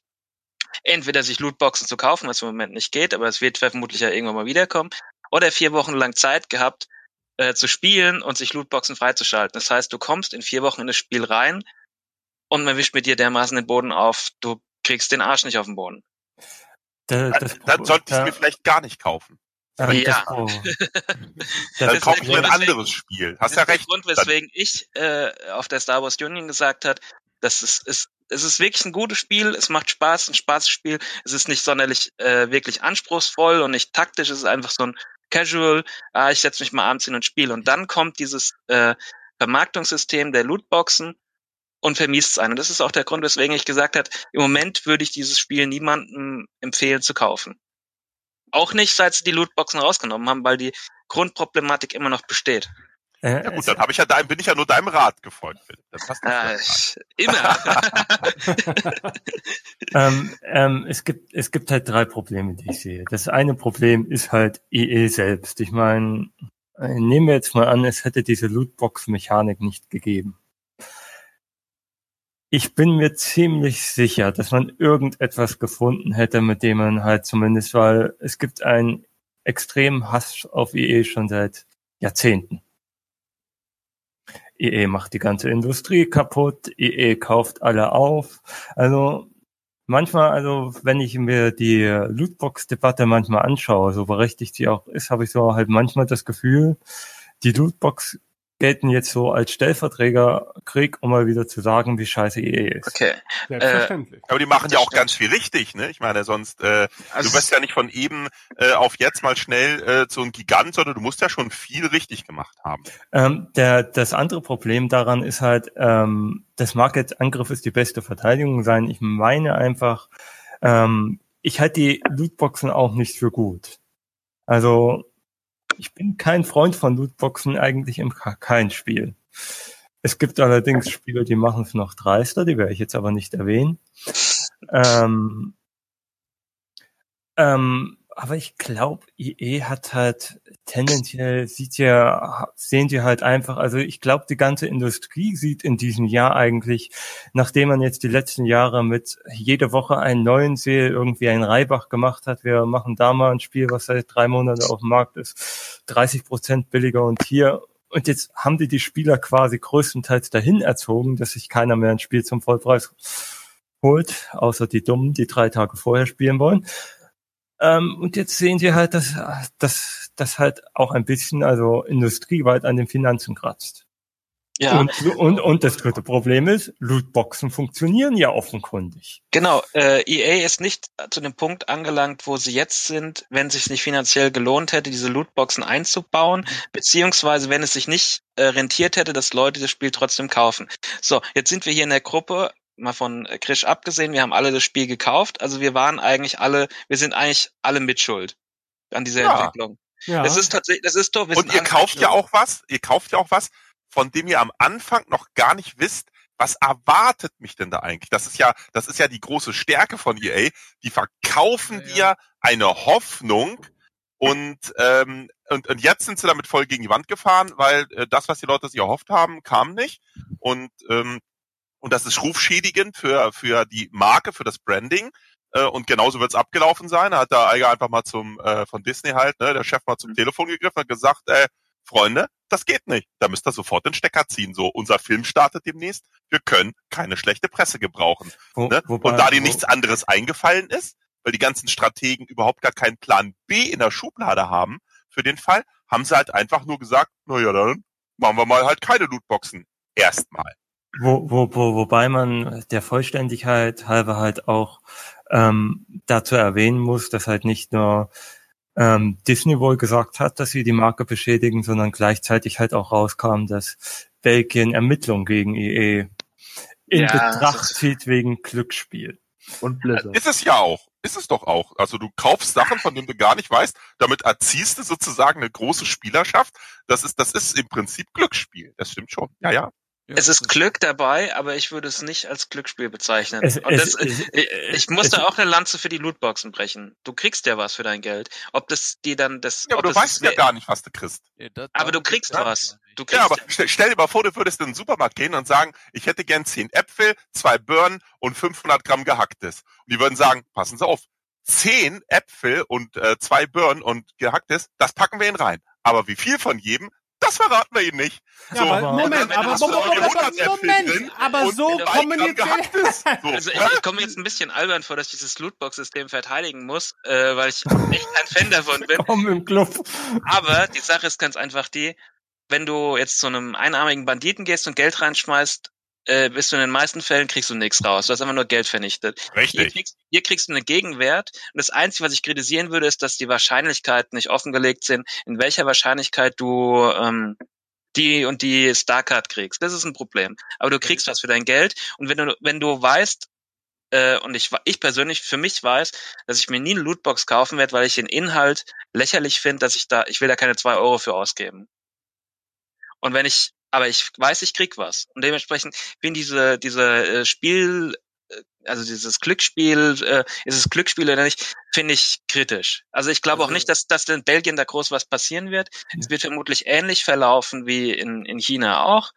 [SPEAKER 3] entweder sich Lootboxen zu kaufen, was im Moment nicht geht, aber es wird vermutlich ja irgendwann mal wiederkommen, oder vier Wochen lang Zeit gehabt, äh, zu spielen und sich Lootboxen freizuschalten. Das heißt, du kommst in vier Wochen in das Spiel rein und man wischt mit dir dermaßen den Boden auf, du kriegst den Arsch nicht auf den Boden.
[SPEAKER 8] Da, das,
[SPEAKER 9] Dann sollte ich
[SPEAKER 8] da-
[SPEAKER 9] mir vielleicht gar nicht kaufen.
[SPEAKER 8] ähm,
[SPEAKER 3] Ja.
[SPEAKER 9] Dann kaufe ich mir ein anderes Spiel. Hast
[SPEAKER 3] Das
[SPEAKER 9] ja
[SPEAKER 3] ist der
[SPEAKER 9] recht.
[SPEAKER 3] Grund, weswegen ich äh, auf der Star Wars Union gesagt hat, das ist, ist es ist wirklich ein gutes Spiel, es macht Spaß, ein Spaßspiel, es ist nicht sonderlich äh, wirklich anspruchsvoll und nicht taktisch, es ist einfach so ein Casual, ah, ich setze mich mal abends hin und spiele. Und dann kommt dieses äh, Vermarktungssystem der Lootboxen und vermiest es einen. Und das ist auch der Grund, weswegen ich gesagt habe, im Moment würde ich dieses Spiel niemandem empfehlen zu kaufen. Auch nicht, seit sie die Lootboxen rausgenommen haben, weil die Grundproblematik immer noch besteht.
[SPEAKER 8] Äh,
[SPEAKER 9] Ja gut, dann habe ich ja dein, bin ich ja nur deinem Rat gefolgt. Das passt nicht
[SPEAKER 3] Äh, immer.
[SPEAKER 8] ähm, ähm, es gibt es gibt halt drei Probleme, die ich sehe. Das eine Problem ist halt EE selbst. Ich meine, äh, nehmen wir jetzt mal an, es hätte diese Lootbox-Mechanik nicht gegeben. Ich bin mir ziemlich sicher, dass man irgendetwas gefunden hätte, mit dem man halt zumindest, weil es gibt einen extremen Hass auf EE schon seit Jahrzehnten. EE macht die ganze Industrie kaputt, EE kauft alle auf. Also manchmal, also wenn ich mir die Lootbox-Debatte manchmal anschaue, so berechtigt sie auch ist, habe ich so halt manchmal das Gefühl, die Lootbox gelten jetzt so als Stellverträgerkrieg, um mal wieder zu sagen, wie scheiße EE ist.
[SPEAKER 3] Okay.
[SPEAKER 1] Selbstverständlich.
[SPEAKER 9] Aber die machen ja auch ganz viel richtig, ne? Ich meine, sonst, äh,
[SPEAKER 3] Also
[SPEAKER 9] du wirst ja nicht von eben äh, auf jetzt mal schnell äh, so ein Gigant, sondern du musst ja schon viel richtig gemacht haben.
[SPEAKER 8] Ähm, der, das andere Problem daran ist halt, ähm, das mag jetzt Angriff ist die beste Verteidigung sein. Ich meine einfach, ähm, ich halte die Lootboxen auch nicht für gut. Also ich bin kein Freund von Lootboxen eigentlich im kein Spiel. Es gibt allerdings Spiele, die machen es noch dreister, die werde ich jetzt aber nicht erwähnen. Ähm, ähm, aber ich glaube, IE hat halt tendenziell sieht ja, sehen sie halt einfach, also ich glaube, die ganze Industrie sieht in diesem Jahr eigentlich, nachdem man jetzt die letzten Jahre mit jede Woche einen neuen Seel irgendwie einen Reibach gemacht hat, wir machen da mal ein Spiel, was seit drei Monaten auf dem Markt ist, 30 Prozent billiger und hier und jetzt haben die die Spieler quasi größtenteils dahin erzogen, dass sich keiner mehr ein Spiel zum Vollpreis holt, außer die Dummen, die drei Tage vorher spielen wollen. Ähm, und jetzt sehen sie halt, dass, dass das halt auch ein bisschen, also industrieweit an den Finanzen kratzt.
[SPEAKER 3] ja,
[SPEAKER 8] Und, und, und das dritte Problem ist, Lootboxen funktionieren ja offenkundig.
[SPEAKER 3] genau. Äh, EA ist nicht zu dem Punkt angelangt, wo sie jetzt sind, wenn es sich nicht finanziell gelohnt hätte, diese Lootboxen einzubauen, beziehungsweise wenn es sich nicht äh, rentiert hätte, dass Leute das Spiel trotzdem kaufen. So, jetzt sind wir hier in der Gruppe, mal von äh, Krisch abgesehen, wir haben alle das Spiel gekauft, also wir waren eigentlich alle, wir sind eigentlich alle mitschuld an dieser
[SPEAKER 9] Ja.
[SPEAKER 3] Entwicklung.
[SPEAKER 1] Ja.
[SPEAKER 3] Das ist tatsächlich, das ist doch, wir
[SPEAKER 9] Und ihr kauft ja auch was, ihr kauft ja auch was, von dem ihr am Anfang noch gar nicht wisst, was erwartet mich denn da eigentlich? Das ist ja, das ist ja die große Stärke von EA. Die verkaufen
[SPEAKER 3] Ja, ja.
[SPEAKER 9] dir eine Hoffnung und, ähm, und, und jetzt sind sie damit voll gegen die Wand gefahren, weil äh, das, was die Leute sich erhofft haben, kam nicht. Und, ähm, und das ist rufschädigend für, für die Marke, für das Branding. Äh, und genauso wird's abgelaufen sein. Da hat der Eiger einfach mal zum äh, von Disney halt, ne, der Chef mal zum Telefon gegriffen und gesagt, äh, Freunde, das geht nicht. Da müsst ihr sofort den Stecker ziehen. So, unser Film startet demnächst. Wir können keine schlechte Presse gebrauchen.
[SPEAKER 8] Wo,
[SPEAKER 9] Ne?
[SPEAKER 8] wobei-
[SPEAKER 9] und da dir nichts anderes eingefallen ist, weil die ganzen Strategen überhaupt gar keinen Plan B in der Schublade haben für den Fall, haben sie halt einfach nur gesagt, na ja, dann machen wir mal halt keine Lootboxen. Erstmal.
[SPEAKER 8] Wo, wo, wo, wobei man der Vollständigkeit halber halt auch ähm, dazu erwähnen muss, dass halt nicht nur ähm, Disney wohl gesagt hat, dass sie die Marke beschädigen, sondern gleichzeitig halt auch rauskam, dass Belgien Ermittlungen gegen EE in
[SPEAKER 3] Ja,
[SPEAKER 8] Betracht zieht wegen Glücksspiel.
[SPEAKER 2] Und Blizzard.
[SPEAKER 9] Ist es ja auch. Ist es doch auch. Also du kaufst Sachen, von denen du gar nicht weißt, damit erziehst du sozusagen eine große Spielerschaft. Das ist, das ist im Prinzip Glücksspiel. Das stimmt schon. Ja, ja.
[SPEAKER 3] Es ist Glück dabei, aber ich würde es nicht als Glücksspiel bezeichnen.
[SPEAKER 8] Es-
[SPEAKER 3] das,
[SPEAKER 8] es-
[SPEAKER 3] ich, ich muss
[SPEAKER 8] es-
[SPEAKER 3] da auch eine Lanze für die Lootboxen brechen. Du kriegst ja was für dein Geld. Ob das dir dann das,
[SPEAKER 9] Ja,
[SPEAKER 3] ob
[SPEAKER 9] aber du
[SPEAKER 3] das
[SPEAKER 9] weißt ja gar nicht, was du kriegst.
[SPEAKER 7] Ja,
[SPEAKER 3] aber du kriegst was.
[SPEAKER 7] ja
[SPEAKER 3] Du kriegst
[SPEAKER 9] Ja, aber stell, stell dir mal vor, du würdest in den Supermarkt gehen und sagen, ich hätte gern 10 Äpfel, zwei Birnen und 500 Gramm gehacktes. Und die würden sagen, passen Sie auf, 10 Äpfel und äh, zwei Birnen und gehacktes, das packen wir Ihnen rein. Aber wie viel von jedem, das verraten wir Ihnen nicht.
[SPEAKER 1] Ja, aber
[SPEAKER 9] und
[SPEAKER 1] Moment, aber
[SPEAKER 9] du
[SPEAKER 1] Moment, Moment,
[SPEAKER 9] 100 Äpfel
[SPEAKER 1] Moment,
[SPEAKER 9] drin
[SPEAKER 1] aber so
[SPEAKER 9] gehacktes. So.
[SPEAKER 3] Also ich, ich komme jetzt ein bisschen albern vor, dass ich dieses Lootbox-System verteidigen muss, äh, weil ich echt kein Fan davon bin.
[SPEAKER 8] Komm im Club.
[SPEAKER 3] Aber die Sache ist ganz einfach die, wenn du jetzt zu einem einarmigen Banditen gehst und Geld reinschmeißt, äh, bist du in den meisten Fällen kriegst du nichts raus. Du hast einfach nur Geld vernichtet. Hier
[SPEAKER 9] Richtig.
[SPEAKER 3] kriegst, hier kriegst du einen Gegenwert. Und das Einzige, was ich kritisieren würde, ist, dass die Wahrscheinlichkeiten nicht offengelegt sind, in welcher Wahrscheinlichkeit du ähm, die und die Starcard kriegst. Das ist ein Problem. Aber du kriegst was für dein Geld. Und wenn du, wenn du weißt, äh, und ich, ich persönlich für mich weiß, dass ich mir nie eine Lootbox kaufen werde, weil ich den Inhalt lächerlich finde, dass ich da, ich will da keine zwei Euro für ausgeben. Und wenn ich, aber ich weiß, ich krieg was. Und dementsprechend bin diese, diese äh, Spiel, äh, also dieses Glücksspiel, äh, ist es Glücksspiel oder nicht, finde ich kritisch. Also ich glaube auch nicht, dass, dass in Belgien da groß was passieren wird. Es wird vermutlich ähnlich verlaufen wie in, in China auch.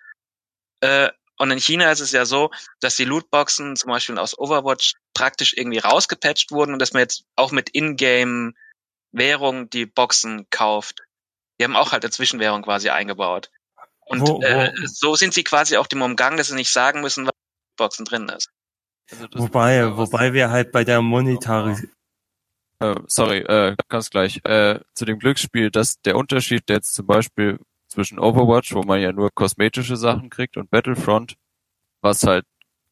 [SPEAKER 3] Äh, und in China ist es ja so, dass die Lootboxen zum Beispiel aus Overwatch praktisch irgendwie rausgepatcht wurden und dass man jetzt auch mit Ingame-Währung die Boxen kauft. Die haben auch halt eine Zwischenwährung quasi eingebaut. Und
[SPEAKER 8] Wo- wo-
[SPEAKER 3] Äh, so sind sie quasi auch dem umgangen, dass sie nicht sagen müssen, was in den Boxen drin ist.
[SPEAKER 7] Also
[SPEAKER 8] Wobei,
[SPEAKER 7] was-
[SPEAKER 8] wobei wir halt bei der Monetarisierung,
[SPEAKER 7] Äh, sorry, äh, ganz gleich. Äh, zu dem Glücksspiel, dass der Unterschied jetzt zum Beispiel zwischen Overwatch, wo man ja nur kosmetische Sachen kriegt, und Battlefront, was halt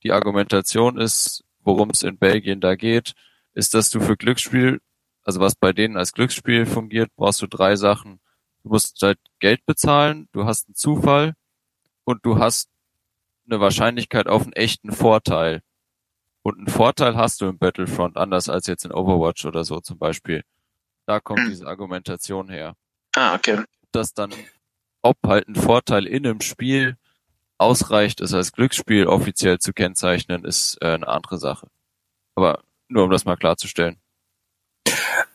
[SPEAKER 7] die Argumentation ist, worum es in Belgien da geht, ist, dass du für Glücksspiel, also was bei denen als Glücksspiel fungiert, brauchst du drei Sachen. Du musst halt Geld bezahlen, du hast einen Zufall und du hast eine Wahrscheinlichkeit auf einen echten Vorteil. Und einen Vorteil hast du im Battlefront anders als jetzt in Overwatch oder so zum Beispiel. Da kommt diese Argumentation her.
[SPEAKER 3] Ah, okay.
[SPEAKER 7] Dass dann, ob halt ein Vorteil in einem Spiel ausreicht, es als Glücksspiel offiziell zu kennzeichnen, ist äh, eine andere Sache. Aber nur um das mal klarzustellen.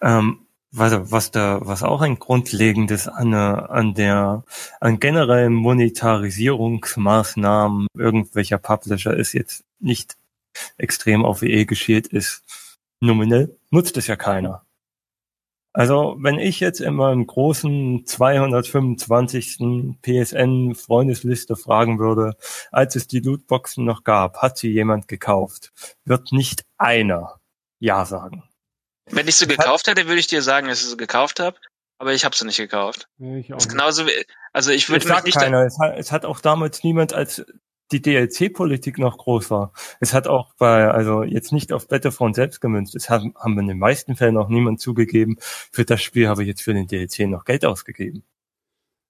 [SPEAKER 8] ähm, was, was da, was auch ein grundlegendes an, an der, an generellen Monetarisierungsmaßnahmen irgendwelcher Publisher ist jetzt nicht extrem auf EE geschielt ist. Nominell nutzt es ja keiner. Also, wenn ich jetzt in meinem großen 225. PSN-Freundesliste fragen würde, als es die Lootboxen noch gab, hat sie jemand gekauft, wird nicht einer Ja sagen.
[SPEAKER 3] Wenn ich sie gekauft hätte, würde ich dir sagen, dass ich sie gekauft habe, aber ich habe sie nicht gekauft.
[SPEAKER 1] Nee, ich auch
[SPEAKER 3] ist genauso wie, also ich
[SPEAKER 8] Es
[SPEAKER 3] würde mich nicht,
[SPEAKER 8] keiner. Es hat, es hat auch damals niemand, als die DLC-Politik noch groß war. Es hat auch bei, also jetzt nicht auf Battlefront selbst gemünzt. Es haben, haben in den meisten Fällen auch niemand zugegeben, für das Spiel habe ich jetzt für den DLC noch Geld ausgegeben.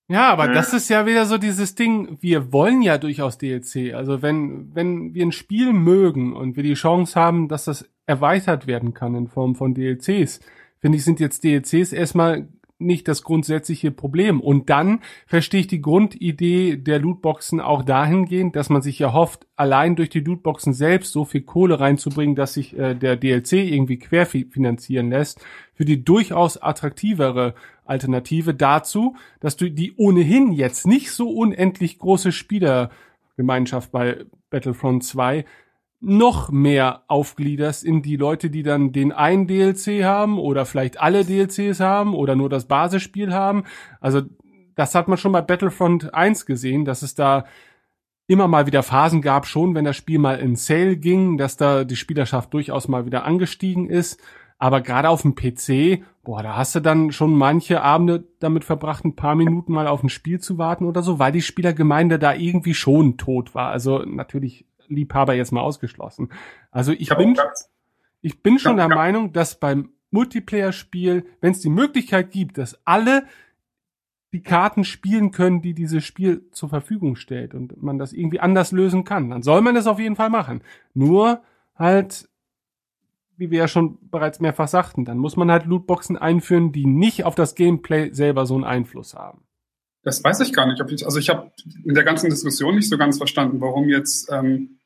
[SPEAKER 1] Ja, aber
[SPEAKER 3] Mhm.
[SPEAKER 1] das ist ja wieder so dieses Ding, wir wollen ja durchaus DLC. Also wenn, wenn wir ein Spiel mögen und wir die Chance haben, dass das erweitert werden kann in Form von DLCs, finde ich, sind jetzt DLCs erstmal nicht das grundsätzliche Problem. Und dann verstehe ich die Grundidee der Lootboxen auch dahingehend, dass man sich ja hofft, allein durch die Lootboxen selbst so viel Kohle reinzubringen, dass sich äh, der DLC irgendwie querfinanzieren lässt, für die durchaus attraktivere Alternative dazu, dass du die ohnehin jetzt nicht so unendlich große Spielergemeinschaft bei Battlefront 2 noch mehr aufgliederst in die Leute, die dann den einen DLC haben oder vielleicht alle DLCs haben oder nur das Basisspiel haben. Also das hat man schon bei Battlefront 1 gesehen, dass es da immer mal wieder Phasen gab, schon wenn das Spiel mal in Sale ging, dass da die Spielerschaft durchaus mal wieder angestiegen ist. Aber gerade auf dem PC, boah, da hast du dann schon manche Abende damit verbracht, ein paar Minuten mal auf ein Spiel zu warten oder so, weil die Spielergemeinde da irgendwie schon tot war. Also natürlich Liebhaber jetzt mal ausgeschlossen. Also ich
[SPEAKER 6] Ich
[SPEAKER 1] bin, ich bin schon
[SPEAKER 6] Ja,
[SPEAKER 1] der
[SPEAKER 6] ja.
[SPEAKER 1] Meinung, dass beim Multiplayer-Spiel, wenn es die Möglichkeit gibt, dass alle die Karten spielen können, die dieses Spiel zur Verfügung stellt und man das irgendwie anders lösen kann, dann soll man das auf jeden Fall machen. Nur halt wie wir ja schon bereits mehrfach sagten, dann muss man halt Lootboxen einführen, die nicht auf das Gameplay selber so einen Einfluss haben.
[SPEAKER 6] Das weiß ich gar nicht. Ob ich, also ich habe in der ganzen Diskussion nicht so ganz verstanden, warum jetzt ähm,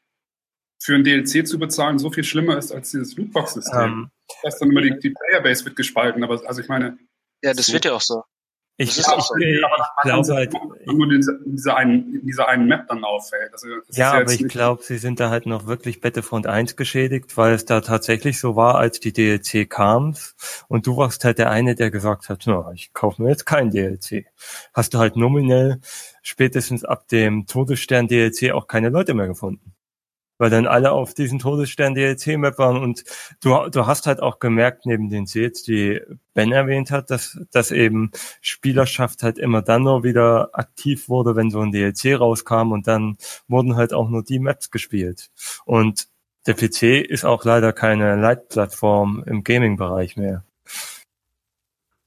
[SPEAKER 6] für ein DLC zu bezahlen so viel schlimmer ist als dieses Lootbox-System.
[SPEAKER 8] Ähm,
[SPEAKER 6] das dann immer die, die Playerbase wird gespalten, aber also ich meine,
[SPEAKER 3] Ja, das
[SPEAKER 6] So.
[SPEAKER 3] wird ja auch so.
[SPEAKER 8] ich,
[SPEAKER 3] auch so.
[SPEAKER 8] ich, ich glaube halt,
[SPEAKER 6] nur in dieser, in dieser einen, in dieser einen Map dann auffällt. Also
[SPEAKER 8] Ja, aber ich glaube, sie sind da halt noch wirklich Battlefront 1 geschädigt, weil es da tatsächlich so war, als die DLC kam und du warst halt der eine, der gesagt hat, na, ich kaufe mir jetzt kein DLC. Hast du halt nominell spätestens ab dem Todesstern DLC auch keine Leute mehr gefunden. Weil dann alle auf diesen Todesstern DLC Map waren und du, du hast halt auch gemerkt, neben den Sets, die Ben erwähnt hat, dass, dass eben Spielerschaft halt immer dann nur wieder aktiv wurde, wenn so ein DLC rauskam und dann wurden halt auch nur die Maps gespielt. Und der PC ist auch leider keine Leitplattform im Gaming-Bereich mehr.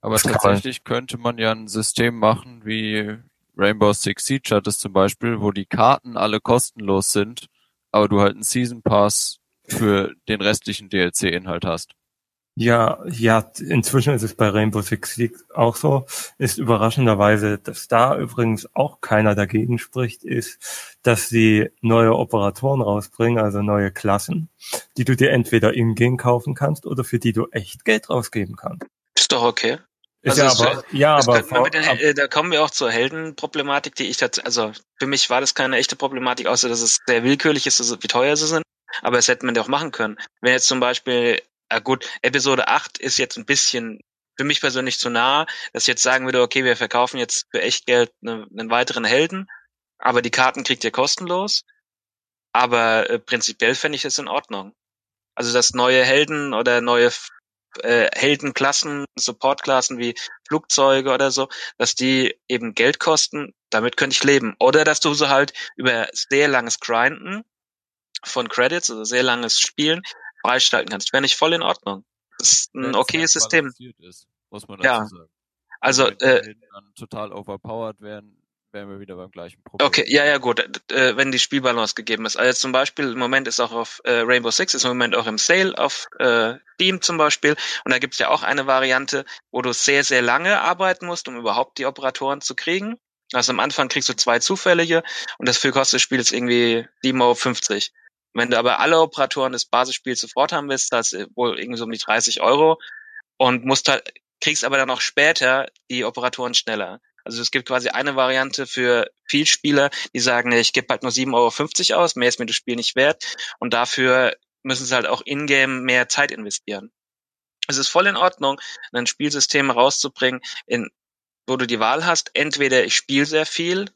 [SPEAKER 7] Aber tatsächlich könnte man ja ein System machen, wie Rainbow Six Siege hat es zum Beispiel, wo die Karten alle kostenlos sind, aber du halt einen Season Pass für den restlichen DLC-Inhalt hast.
[SPEAKER 8] Ja, ja, inzwischen ist es bei Rainbow Six Siege auch so. Ist überraschenderweise, dass da übrigens auch keiner dagegen spricht, ist, dass sie neue Operatoren rausbringen, also neue Klassen, die du dir entweder in-game kaufen kannst oder für die du echt Geld rausgeben kannst.
[SPEAKER 3] Ist doch okay.
[SPEAKER 8] Ist
[SPEAKER 3] Also
[SPEAKER 8] ja
[SPEAKER 3] es-
[SPEAKER 8] aber, ja,
[SPEAKER 3] Das
[SPEAKER 8] aber,
[SPEAKER 3] den,
[SPEAKER 8] ab,
[SPEAKER 3] äh, da kommen wir auch zur Heldenproblematik, die ich tatsächlich, also für mich war das keine echte Problematik, außer dass es sehr willkürlich ist, wie teuer sie sind. Aber es hätte man ja auch machen können. Wenn jetzt zum Beispiel, ah gut, Episode 8 ist jetzt ein bisschen für mich persönlich zu nah, dass ich jetzt sagen würde, okay, wir verkaufen jetzt für echt Geld ne, einen weiteren Helden, aber die Karten kriegt ihr kostenlos. Aber äh, prinzipiell fände ich das in Ordnung. Also dass neue Helden oder neue äh, Heldenklassen, Supportklassen wie Flugzeuge oder so, dass die eben Geld kosten, damit könnte ich leben. Oder dass du so halt über sehr langes Grinden von Credits, also sehr langes Spielen, freischalten kannst. Wäre nicht voll in Ordnung. Das ist ein
[SPEAKER 7] Wenn's
[SPEAKER 3] okayes System.
[SPEAKER 7] Ist, muss man
[SPEAKER 3] Ja.
[SPEAKER 7] dazu sagen.
[SPEAKER 3] Also, äh,
[SPEAKER 7] total overpowered wären, wären wir wieder beim gleichen Problem.
[SPEAKER 3] Okay, ja, ja, gut, äh, wenn die Spielbalance gegeben ist. Also zum Beispiel im Moment ist auch auf äh, Rainbow Six, ist im Moment auch im Sale auf äh, Steam zum Beispiel. Und da gibt's ja auch eine Variante, wo du sehr, sehr lange arbeiten musst, um überhaupt die Operatoren zu kriegen. Also am Anfang kriegst du zwei zufällige und dafür kostet das Spiel jetzt irgendwie 7,50 Euro. Wenn du aber alle Operatoren des Basisspiels sofort haben willst, das ist wohl irgendwie so um die 30 Euro und musst halt, kriegst aber dann auch später die Operatoren schneller. Also es gibt quasi eine Variante für Vielspieler, die sagen, ich gebe halt nur 7,50 Euro aus, mehr ist mir das Spiel nicht wert. Und dafür müssen sie halt auch in-game mehr Zeit investieren. Es ist voll in Ordnung, ein Spielsystem rauszubringen, in, wo du die Wahl hast, entweder ich spiele sehr viel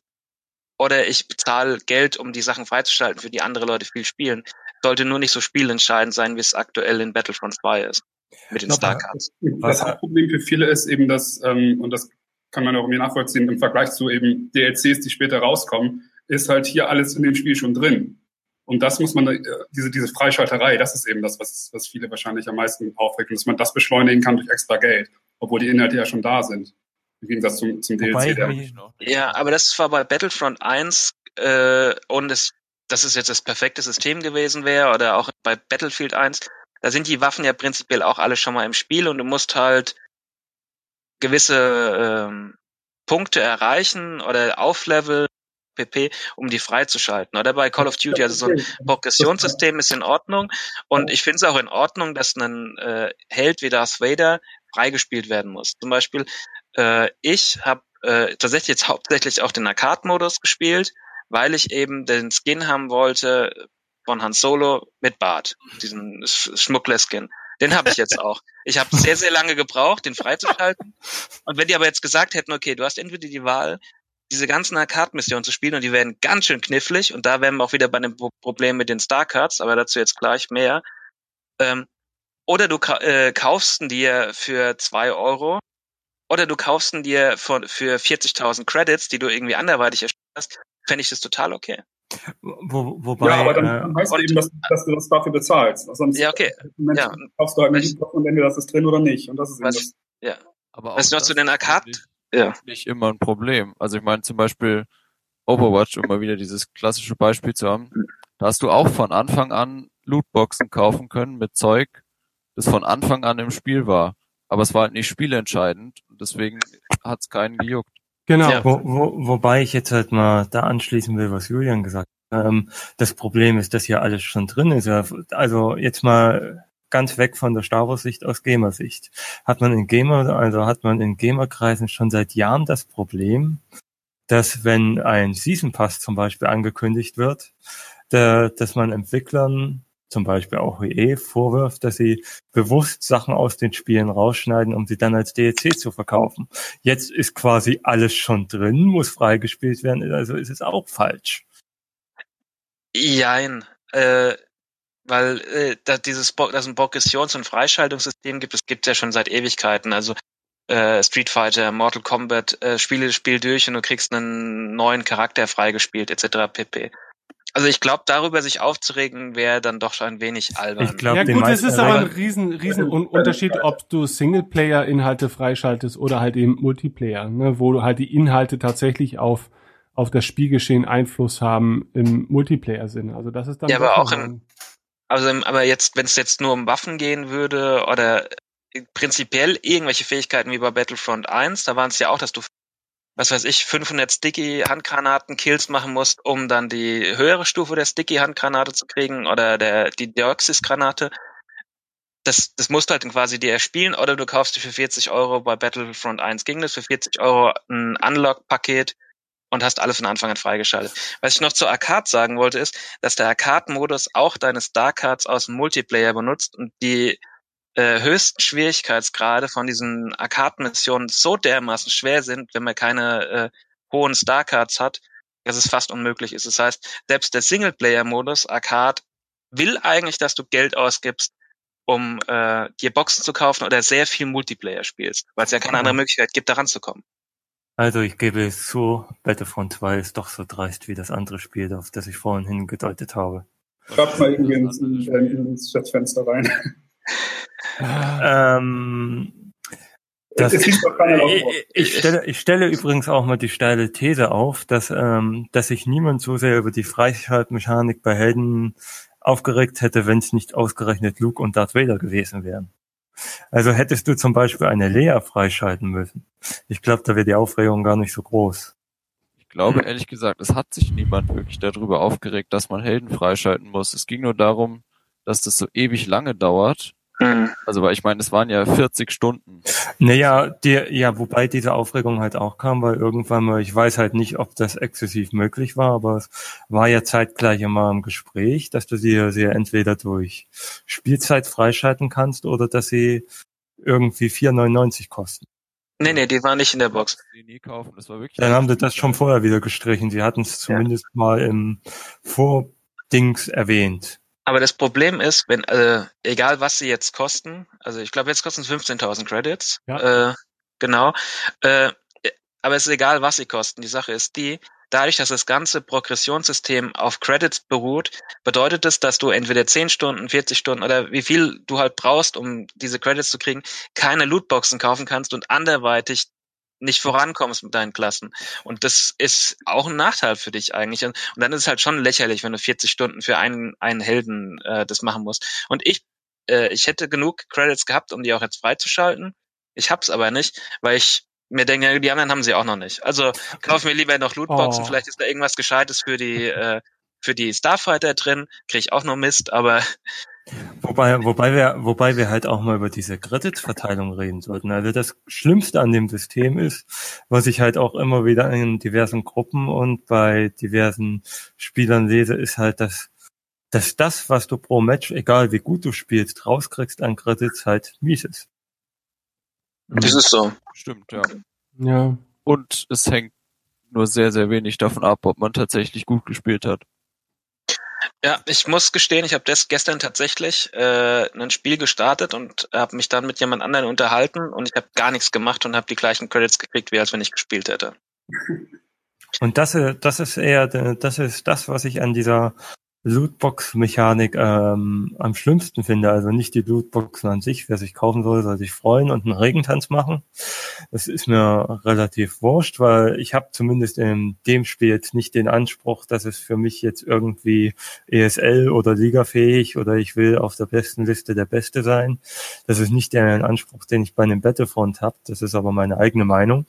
[SPEAKER 3] oder ich bezahle Geld, um die Sachen freizuschalten, für die andere Leute viel spielen. Sollte nur nicht so spielentscheidend sein, wie es aktuell in Battlefront 2 ist. Mit den Starcards.
[SPEAKER 6] Das Hauptproblem für viele ist eben, dass, ähm, und das kann man auch mir nachvollziehen, im Vergleich zu eben DLCs, die später rauskommen, ist halt hier alles in dem Spiel schon drin. Und das muss man, äh, diese, diese Freischalterei, das ist eben das, was, was viele wahrscheinlich am meisten aufregt, und dass man das beschleunigen kann durch extra Geld, obwohl die Inhalte ja schon da sind. Im Gegensatz zum, zum
[SPEAKER 8] Wobei
[SPEAKER 6] DLC.
[SPEAKER 3] Ja, aber das war bei Battlefront 1 äh, und es, das ist jetzt das perfekte System gewesen wäre oder auch bei Battlefield 1, da sind die Waffen ja prinzipiell auch alle schon mal im Spiel und du musst halt gewisse ähm, Punkte erreichen oder aufleveln, pp, um die freizuschalten. Oder bei Call of Duty, also so ein Progressionssystem ist in Ordnung und ich finde es auch in Ordnung, dass ein äh, Held wie Darth Vader freigespielt werden muss. Zum Beispiel, äh, ich habe äh, tatsächlich jetzt hauptsächlich auch den Arcade-Modus gespielt, weil ich eben den Skin haben wollte von Han Solo mit Bart, diesen Sch- Schmuggler-Skin. Den habe ich jetzt auch. Ich habe sehr, sehr lange gebraucht, den freizuschalten. Und wenn die aber jetzt gesagt hätten, okay, du hast entweder die Wahl, diese ganzen Arcade-Missionen zu spielen und die werden ganz schön knifflig und da wären wir auch wieder bei dem Pro- Problem mit den Starcards, aber dazu jetzt gleich mehr. Ähm, oder du äh, kaufst ihn dir für zwei Euro oder du kaufst ihn dir von, für 40.000 Credits, die du irgendwie anderweitig erstellt hast, fände ich das total okay.
[SPEAKER 8] Wo, wobei,
[SPEAKER 6] ja, aber dann
[SPEAKER 8] äh,
[SPEAKER 6] weißt du
[SPEAKER 3] und-
[SPEAKER 6] eben, dass, dass du das dafür bezahlst. Sonst
[SPEAKER 3] Ja, okay. Ja.
[SPEAKER 6] kaufst du halt
[SPEAKER 3] Ich-
[SPEAKER 6] nicht und entweder das ist drin oder nicht. Und das ist
[SPEAKER 3] Was-
[SPEAKER 6] das.
[SPEAKER 3] Ja.
[SPEAKER 7] Aber
[SPEAKER 3] Weißt du noch
[SPEAKER 7] das
[SPEAKER 3] zu den
[SPEAKER 7] ist
[SPEAKER 3] Arcade? Ja.
[SPEAKER 7] Nicht immer ein Problem. Also ich meine zum Beispiel Overwatch, um mal wieder dieses klassische Beispiel zu haben, da hast du auch von Anfang an Lootboxen kaufen können mit Zeug, das von Anfang an im Spiel war. Aber es war halt nicht spielentscheidend. Und deswegen hat es keinen gejuckt.
[SPEAKER 1] Genau.
[SPEAKER 3] Ja.
[SPEAKER 8] Wo, wo, wobei ich jetzt halt mal da anschließen will, was Julian gesagt hat. Ähm, das Problem ist, dass hier alles schon drin ist. Also jetzt mal ganz weg von der Star Wars Sicht aus Gamer-Sicht. Hat man in Gamer, also hat man in Gamerkreisen schon seit Jahren das Problem, dass wenn ein Season Pass zum Beispiel angekündigt wird, da, dass man Entwicklern zum Beispiel auch EA vorwirft, dass sie bewusst Sachen aus den Spielen rausschneiden, um sie dann als DLC zu verkaufen. Jetzt ist quasi alles schon drin, muss freigespielt werden, also ist es auch falsch.
[SPEAKER 3] Jein. Äh, weil äh, da dieses Bo dass ein Progressions- und Freischaltungssystem gibt, das gibt ja schon seit Ewigkeiten. Also äh, Street Fighter, Mortal Kombat, äh, spiele das Spiel durch und du kriegst einen neuen Charakter freigespielt, etc. pp. Also ich glaube, darüber sich aufzuregen, wäre dann doch schon ein wenig albern.
[SPEAKER 8] Ich glaube,
[SPEAKER 1] Ja gut, es ist aber ein riesen, riesen Un- Unterschied, ob du Singleplayer-Inhalte freischaltest oder halt eben Multiplayer, ne, wo du halt die Inhalte tatsächlich auf, auf das Spielgeschehen Einfluss haben im Multiplayer-Sinne. Also das ist dann
[SPEAKER 3] Ja, aber auch im- Also, im- aber jetzt, wenn es jetzt nur um Waffen gehen würde oder prinzipiell irgendwelche Fähigkeiten wie bei Battlefront 1, da waren es ja auch, dass du, was weiß ich, 500 Sticky-Handgranaten-Kills machen musst, um dann die höhere Stufe der Sticky-Handgranate zu kriegen oder der, die Deoxys-Granate. Das, das musst du halt quasi dir erspielen oder du kaufst dir für 40 Euro bei Battlefront 1 ging das, für 40 Euro ein Unlock-Paket und hast alle von Anfang an freigeschaltet. Was ich noch zur Arcade sagen wollte, ist, dass der Arcade-Modus auch deine Star-Cards aus dem Multiplayer benutzt und die äh, höchsten Schwierigkeitsgrade von diesen Arcade-Missionen so dermaßen schwer sind, wenn man keine äh, hohen Star-Cards hat, dass es fast unmöglich ist. Das heißt, selbst der Singleplayer-Modus Arcade will eigentlich, dass du Geld ausgibst, um äh, dir Boxen zu kaufen oder sehr viel Multiplayer spielst, weil es ja keine andere Möglichkeit gibt, da ranzukommen.
[SPEAKER 8] Also ich gebe es zu, Battlefront 2 ist doch so dreist wie das andere Spiel, auf das ich vorhin hingedeutet habe.
[SPEAKER 6] Schreibt mal irgendwie ins, in, ins Chatfenster rein.
[SPEAKER 8] Ähm, das, ich, ich, stelle, ich stelle übrigens auch mal die steile These auf, dass, ähm, dass sich niemand so sehr über die Freischaltmechanik bei Helden aufgeregt hätte, wenn es nicht ausgerechnet Luke und Darth Vader gewesen wären. Also hättest du zum Beispiel eine Lea freischalten müssen. Ich glaube, da wäre die Aufregung gar nicht so groß.
[SPEAKER 7] Ich glaube, ehrlich gesagt, es hat sich niemand wirklich darüber aufgeregt, dass man Helden freischalten muss. Es ging nur darum, dass das so ewig lange dauert.
[SPEAKER 3] Mhm.
[SPEAKER 7] Also, weil ich meine, es waren ja 40 Stunden.
[SPEAKER 8] Naja, die, ja, wobei diese Aufregung halt auch kam, weil irgendwann mal, ich weiß halt nicht, ob das exzessiv möglich war, aber es war ja zeitgleich immer im Gespräch, dass du sie, sie entweder durch Spielzeit freischalten kannst oder dass sie irgendwie 4,99 kosten.
[SPEAKER 3] Nee, nee, die war nicht in der Box.
[SPEAKER 8] Dann haben sie das schon vorher wieder gestrichen. Sie hatten es zumindest mal im Vordings erwähnt.
[SPEAKER 3] Aber das Problem ist, wenn, äh, egal was sie jetzt kosten, also ich glaube, jetzt kosten es 15.000 Credits.
[SPEAKER 1] Ja.
[SPEAKER 3] Äh, genau. Äh, aber es ist egal, was sie kosten. Die Sache ist die, dadurch, dass das ganze Progressionssystem auf Credits beruht, bedeutet es, dass du entweder 10 Stunden, 40 Stunden oder wie viel du halt brauchst, um diese Credits zu kriegen, keine Lootboxen kaufen kannst und anderweitig nicht vorankommst mit deinen Klassen. Und das ist auch ein Nachteil für dich eigentlich. Und dann ist es halt schon lächerlich, wenn du 40 Stunden für einen, einen Helden äh, das machen musst. Und ich, äh, ich hätte genug Credits gehabt, um die auch jetzt freizuschalten. Ich hab's aber nicht, weil ich mir denke, die anderen haben sie auch noch nicht. Also kauf mir lieber noch Lootboxen,
[SPEAKER 1] Oh.
[SPEAKER 3] vielleicht ist da irgendwas Gescheites für die, äh, für die Starfighter drin, krieg ich auch noch Mist, aber
[SPEAKER 8] Wobei, wobei wir, wobei wir halt auch mal über diese Credit-Verteilung reden sollten. Also das Schlimmste an dem System ist, was ich halt auch immer wieder in diversen Gruppen und bei diversen Spielern lese, ist halt, dass, dass das, was du pro Match, egal wie gut du spielst, rauskriegst an Credits, halt mies ist.
[SPEAKER 3] das ist so.
[SPEAKER 7] Stimmt, ja.
[SPEAKER 1] Ja.
[SPEAKER 7] Und es hängt nur sehr, sehr wenig davon ab, ob man tatsächlich gut gespielt hat.
[SPEAKER 3] Ja, ich muss gestehen, ich habe das gestern tatsächlich äh, ein Spiel gestartet und habe mich dann mit jemand anderen unterhalten und ich habe gar nichts gemacht und habe die gleichen Credits gekriegt, wie als wenn ich gespielt hätte.
[SPEAKER 8] Und das, äh, das ist eher, äh, das ist das, was ich an dieser Lootbox-Mechanik ähm, am schlimmsten finde. Also nicht die Lootboxen an sich. Wer sich kaufen soll, soll sich freuen und einen Regentanz machen. Das ist mir relativ wurscht, weil ich habe zumindest in dem Spiel jetzt nicht den Anspruch, dass es für mich jetzt irgendwie ESL oder Liga-fähig oder ich will auf der besten Liste der Beste sein. Das ist nicht der Anspruch, den ich bei einem Battlefront habe. Das ist aber meine eigene Meinung.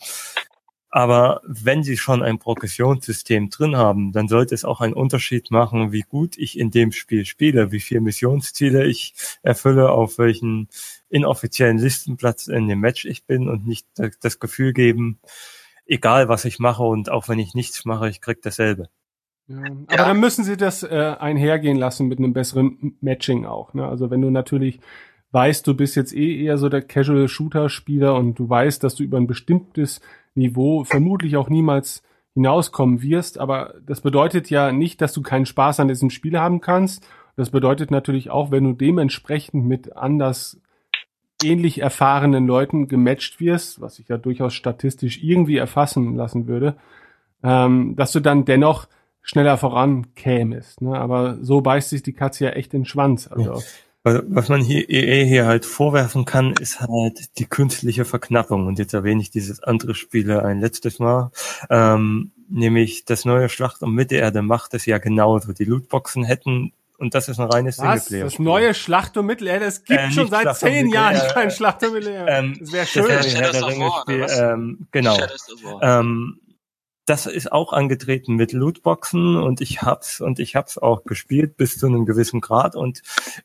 [SPEAKER 8] Aber wenn Sie schon ein Progressionssystem drin haben, dann sollte es auch einen Unterschied machen, wie gut ich in dem Spiel spiele, wie viele Missionsziele ich erfülle, auf welchen inoffiziellen Listenplatz in dem Match ich bin und nicht das Gefühl geben, egal was ich mache und auch wenn ich nichts mache, ich krieg dasselbe.
[SPEAKER 1] Ja, aber ja. dann müssen Sie das äh, einhergehen lassen mit einem besseren Matching auch. Ne? Also wenn du natürlich weißt, du bist jetzt eh eher so der Casual Shooter Spieler und du weißt, dass du über ein bestimmtes Niveau vermutlich auch niemals hinauskommen wirst. Aber das bedeutet ja nicht, dass du keinen Spaß an diesem Spiel haben kannst. Das bedeutet natürlich auch, wenn du dementsprechend mit anders ähnlich erfahrenen Leuten gematcht wirst, was sich ja durchaus statistisch irgendwie erfassen lassen würde, ähm, dass du dann dennoch schneller vorankämest. Ne? Aber so beißt sich die Katze ja echt den Schwanz. Also. Ja.
[SPEAKER 8] Was man hier EA hier halt vorwerfen kann, ist halt die künstliche Verknappung. Und jetzt erwähne ich dieses andere Spiel ein letztes Mal. Ähm, nämlich das neue Schlacht um Mittelerde macht es ja genauso. Die Lootboxen hätten und das ist ein reines Was?
[SPEAKER 1] Singleplayer. Das neue Schlacht um Mittelerde? Es gibt äh, schon seit Schlacht zehn Jahren kein Schlacht um Mittelerde. Ähm, das wäre schön. Das
[SPEAKER 8] Herr der Ringe Spiel, ähm, genau. Ähm, das ist auch angetreten mit Lootboxen und ich hab's und ich hab's auch gespielt bis zu einem gewissen Grad und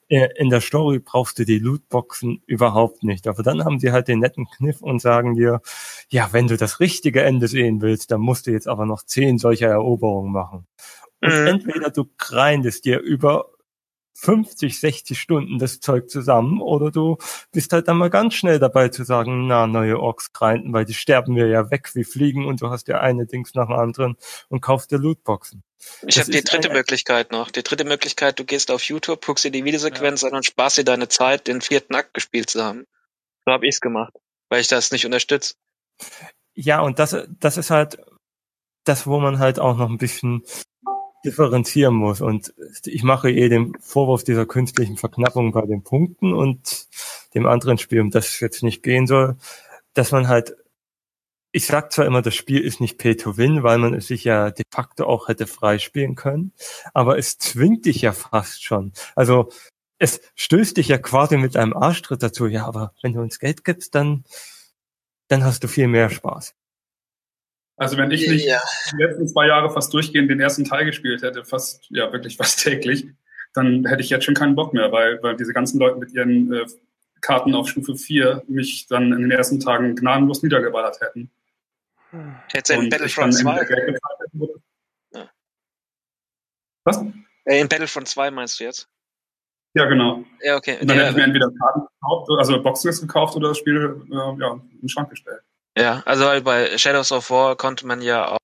[SPEAKER 8] äh, in der Story brauchst du die Lootboxen überhaupt nicht. Aber dann haben sie halt den netten Kniff und sagen dir, ja, wenn du das richtige Ende sehen willst, dann musst du jetzt aber noch zehn solcher Eroberungen machen. Und mhm. entweder du grindest dir über 50, 60 Stunden das Zeug zusammen oder du bist halt dann mal ganz schnell dabei zu sagen, na, neue Orks grinden, weil die sterben wir ja weg wie Fliegen und du hast ja eine Dings nach dem anderen und kaufst dir Lootboxen.
[SPEAKER 3] Ich habe die dritte Möglichkeit noch. Die dritte Möglichkeit, du gehst auf YouTube, guckst dir die Videosequenz ja. an und sparst dir deine Zeit, den vierten Akt gespielt zu haben. So habe ich's gemacht, weil ich das nicht unterstütze.
[SPEAKER 8] Ja, und das, das ist halt das, wo man halt auch noch ein bisschen differenzieren muss. Und ich mache eh den Vorwurf dieser künstlichen Verknappung bei den Punkten und dem anderen Spiel, um das es jetzt nicht gehen soll, dass man halt, ich sag zwar immer, das Spiel ist nicht Pay to Win, weil man es sich ja de facto auch hätte freispielen können, aber es zwingt dich ja fast schon. Also es stößt dich ja quasi mit einem Arschtritt dazu, ja, aber wenn du uns Geld gibst, dann, dann hast du viel mehr Spaß.
[SPEAKER 6] Also wenn ich nicht ja. die letzten zwei Jahre fast durchgehend den ersten Teil gespielt hätte, fast, ja wirklich fast täglich, dann hätte ich jetzt schon keinen Bock mehr, weil, weil diese ganzen Leute mit ihren äh, Karten auf Stufe 4 mich dann in den ersten Tagen gnadenlos niedergeballert hätten.
[SPEAKER 3] Jetzt in Battlefront 2. Ja. Was? Äh, in Battlefront 2 meinst du jetzt?
[SPEAKER 6] Ja, genau.
[SPEAKER 3] Ja, okay.
[SPEAKER 6] Und dann ja, hätte ich mir entweder Karten gekauft, also Boxes gekauft oder das Spiel äh, ja, in den Schrank gestellt.
[SPEAKER 3] Ja, also bei Shadows of War konnte man ja auch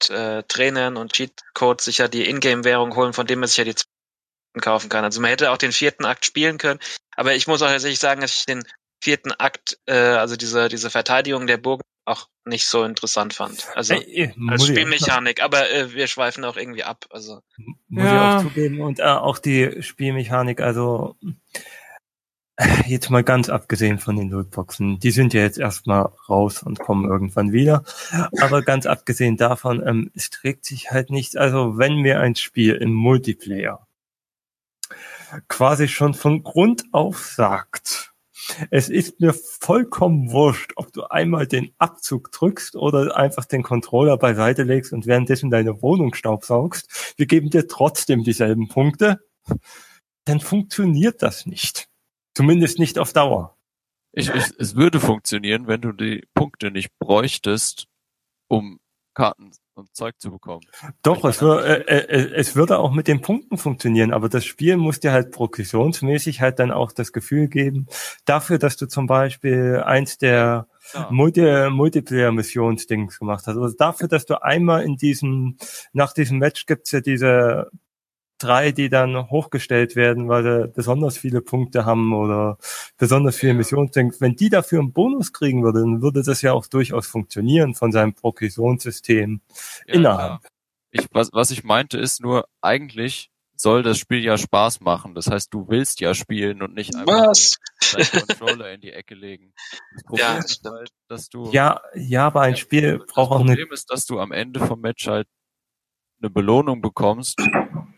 [SPEAKER 3] mit, äh, Trainern und Cheatcodes sich ja die Ingame-Währung holen, von dem man sich ja die zweiten kaufen kann. Also man hätte auch den vierten Akt spielen können, aber ich muss auch tatsächlich sagen, dass ich den vierten Akt, äh, also diese, diese Verteidigung der Burg auch nicht so interessant fand. Also äh, als Spielmechanik, aber äh, wir schweifen auch irgendwie ab. Also
[SPEAKER 8] muss ja. ich auch zugeben und äh, auch die Spielmechanik, also Jetzt mal ganz abgesehen von den Lootboxen, die sind ja jetzt erstmal raus und kommen irgendwann wieder. Aber ganz abgesehen davon, ähm, es trägt sich halt nicht, also wenn mir ein Spiel im Multiplayer quasi schon von Grund auf sagt, es ist mir vollkommen wurscht, ob du einmal den Abzug drückst oder einfach den Controller beiseite legst und währenddessen deine Wohnung staubsaugst. Wir geben dir trotzdem dieselben Punkte. Dann funktioniert das nicht. Zumindest nicht auf Dauer.
[SPEAKER 7] Ich, ich, es würde funktionieren, wenn du die Punkte nicht bräuchtest, um Karten und Zeug zu bekommen.
[SPEAKER 8] Doch, es, wür, äh, äh, es würde auch mit den Punkten funktionieren, aber das Spiel muss dir halt progressionsmäßig halt dann auch das Gefühl geben, dafür, dass du zum Beispiel eins der ja. Multi Multiplayer-Missionsdings gemacht hast. Also dafür, dass du einmal in diesem, nach diesem Match gibt's ja diese drei, die dann hochgestellt werden, weil sie besonders viele Punkte haben oder besonders viele Missionen sind. Wenn die dafür einen Bonus kriegen würden, dann würde das ja auch durchaus funktionieren von seinem Progressionssystem ja, innerhalb.
[SPEAKER 7] Ich, was, was ich meinte ist nur, eigentlich soll das Spiel ja Spaß machen. Das heißt, du willst ja spielen und nicht einfach deinen Controller in die Ecke legen. Das Problem
[SPEAKER 3] Ja,
[SPEAKER 7] ist halt, dass du
[SPEAKER 8] Ja, ja, aber ein Spiel
[SPEAKER 7] das
[SPEAKER 8] braucht auch eine
[SPEAKER 7] Problem ist, dass du am Ende vom Match halt eine Belohnung bekommst,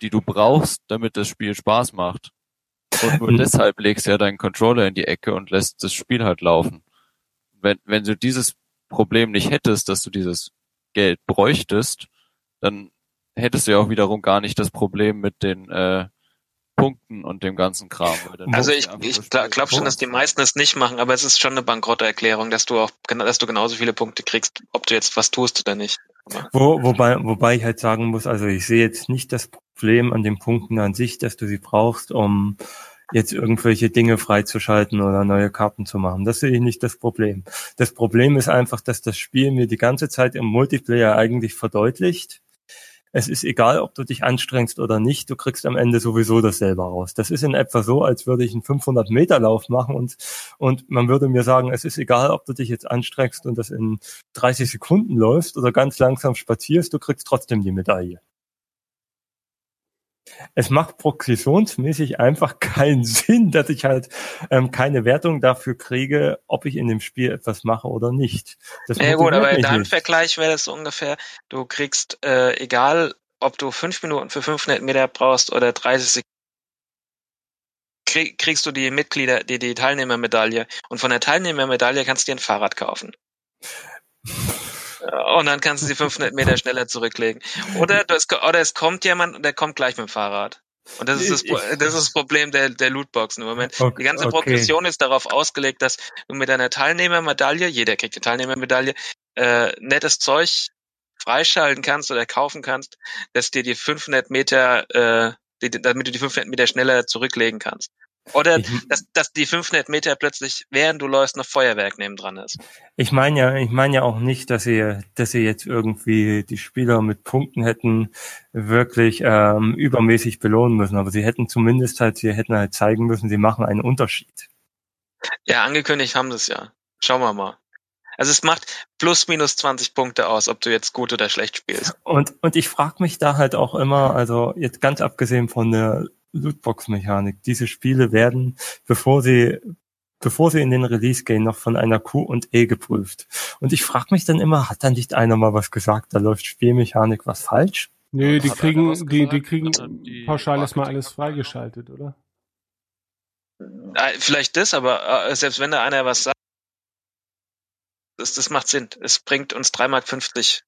[SPEAKER 7] die du brauchst, damit das Spiel Spaß macht. Und nur
[SPEAKER 8] Mhm.
[SPEAKER 7] deshalb legst du ja deinen Controller in die Ecke und lässt das Spiel halt laufen. Wenn, wenn du dieses Problem nicht hättest, dass du dieses Geld bräuchtest, dann hättest du ja auch wiederum gar nicht das Problem mit den äh, Punkten und dem ganzen Kram.
[SPEAKER 3] Also ich, ich glaube schon, dass die meisten es nicht machen, aber es ist schon eine Bankrotterklärung, dass du auch, dass du genauso viele Punkte kriegst, ob du jetzt was tust oder nicht.
[SPEAKER 8] Wo, wobei, wobei ich halt sagen muss, also ich sehe jetzt nicht das Problem an den Punkten an sich, dass du sie brauchst, um jetzt irgendwelche Dinge freizuschalten oder neue Karten zu machen. Das sehe ich nicht das Problem. Das Problem ist einfach, dass das Spiel mir die ganze Zeit im Multiplayer eigentlich verdeutlicht. Es ist egal, ob du dich anstrengst oder nicht, du kriegst am Ende sowieso dasselbe raus. Das ist in etwa so, als würde ich einen 500 Meter Lauf machen und, und man würde mir sagen, es ist egal, ob du dich jetzt anstrengst und das in 30 Sekunden läufst oder ganz langsam spazierst, du kriegst trotzdem die Medaille. Es macht progressionsmäßig einfach keinen Sinn, dass ich halt ähm, keine Wertung dafür kriege, ob ich in dem Spiel etwas mache oder nicht. Das
[SPEAKER 3] Ja gut, aber in deinem
[SPEAKER 8] nicht.
[SPEAKER 3] Vergleich wäre das so ungefähr, du kriegst, äh, egal ob du fünf Minuten für 500 Meter brauchst oder 30 Sekunden, krieg, kriegst du die Mitglieder, die, die Teilnehmermedaille. Und von der Teilnehmermedaille kannst du dir ein Fahrrad kaufen. Und dann kannst du die 500 Meter schneller zurücklegen. Oder, du, es, oder es kommt jemand und der kommt gleich mit dem Fahrrad. Und das ist das, das, ist das Problem der, der Lootboxen im Moment.
[SPEAKER 8] Okay,
[SPEAKER 3] Die ganze
[SPEAKER 8] okay.
[SPEAKER 3] Progression ist darauf ausgelegt, dass du mit deiner Teilnehmermedaille, jeder kriegt eine Teilnehmermedaille, äh, nettes Zeug freischalten kannst oder kaufen kannst, dass dir die 500 Meter, äh, die, damit du die 500 Meter schneller zurücklegen kannst. Oder
[SPEAKER 8] Ich-
[SPEAKER 3] dass, dass die 500 Meter plötzlich, während du läufst, noch Feuerwerk neben dran ist.
[SPEAKER 8] Ich meine ja, ich meine ja auch nicht, dass sie, dass sie jetzt irgendwie die Spieler mit Punkten hätten wirklich ähm, übermäßig belohnen müssen, aber sie hätten zumindest halt, sie hätten halt zeigen müssen, sie machen einen Unterschied.
[SPEAKER 3] Ja, angekündigt haben sie es ja. Schauen wir mal. Also es macht plus minus 20 Punkte aus, ob du jetzt gut oder schlecht spielst.
[SPEAKER 8] Und und ich frage mich da halt auch immer, also jetzt ganz abgesehen von der Lootbox-Mechanik, diese Spiele werden, bevor sie bevor sie in den Release gehen, noch von einer Q und E geprüft. Und ich frage mich dann immer, hat da nicht einer mal was gesagt, da läuft Spielmechanik was falsch?
[SPEAKER 1] Nö, die kriegen, die, die kriegen
[SPEAKER 7] die
[SPEAKER 1] pauschal erstmal alles freigeschaltet, oder?
[SPEAKER 3] Vielleicht das, aber äh, selbst wenn da einer was sagt, das, das macht Sinn. Es bringt uns 3,50 Mark,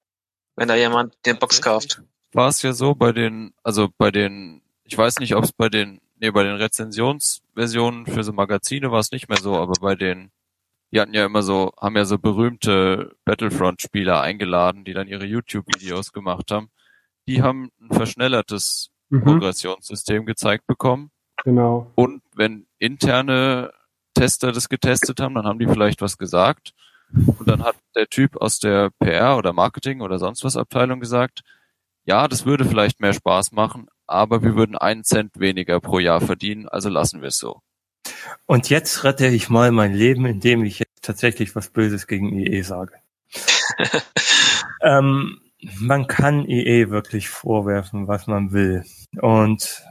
[SPEAKER 3] wenn da jemand den Box kauft.
[SPEAKER 7] war es ja so bei den, also bei den, ich weiß nicht, ob es bei den, nee, bei den Rezensionsversionen für so Magazine war es nicht mehr so, aber bei den, die hatten ja immer so, haben ja so berühmte Battlefront-Spieler eingeladen, die dann ihre YouTube-Videos gemacht haben. Die haben ein verschnellertes
[SPEAKER 1] Mhm,
[SPEAKER 7] Progressionssystem gezeigt bekommen.
[SPEAKER 1] genau.
[SPEAKER 7] Und wenn interne Tester das getestet haben, dann haben die vielleicht was gesagt. Und dann hat der Typ aus der PR oder Marketing oder sonst was Abteilung gesagt, ja, das würde vielleicht mehr Spaß machen, aber wir würden einen Cent weniger pro Jahr verdienen, also lassen wir es so.
[SPEAKER 8] Und jetzt rette ich mal mein Leben, indem ich jetzt tatsächlich was Böses gegen EE sage. ähm, man kann EE wirklich vorwerfen, was man will. Und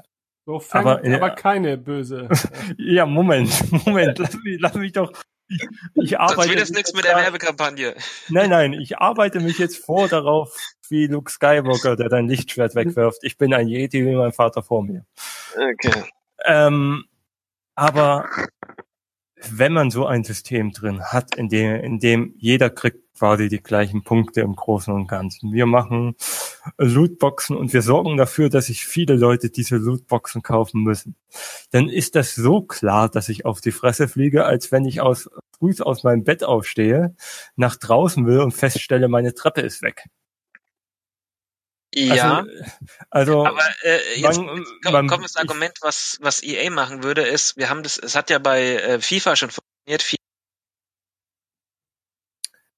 [SPEAKER 1] So fängt
[SPEAKER 8] Aber,
[SPEAKER 1] aber,
[SPEAKER 8] äh,
[SPEAKER 1] keine böse.
[SPEAKER 8] ja, Moment, Moment, lass mich, lass mich doch. Ich, ich
[SPEAKER 3] Sonst
[SPEAKER 8] arbeite.
[SPEAKER 3] wird es nichts mit der Werbekampagne.
[SPEAKER 8] Nein, nein, ich arbeite mich jetzt vor darauf, wie Luke Skywalker, der dein Lichtschwert wegwirft. Ich bin ein Yeti wie mein Vater vor mir.
[SPEAKER 3] Okay.
[SPEAKER 8] Ähm, aber wenn man so ein System drin hat, in dem, in dem jeder kriegt quasi die gleichen Punkte im Großen und Ganzen. Wir machen Lootboxen und wir sorgen dafür, dass sich viele Leute diese Lootboxen kaufen müssen. Dann ist das so klar, dass ich auf die Fresse fliege, als wenn ich aus, früh aus meinem Bett aufstehe, nach draußen will und feststelle, meine Treppe ist weg.
[SPEAKER 3] Ja,
[SPEAKER 8] Also, also
[SPEAKER 3] aber äh, jetzt,
[SPEAKER 8] man-
[SPEAKER 3] jetzt kommt,
[SPEAKER 8] man-
[SPEAKER 3] kommt das Argument, was, was EA machen würde, ist, wir haben das, es hat ja bei äh, FIFA schon funktioniert.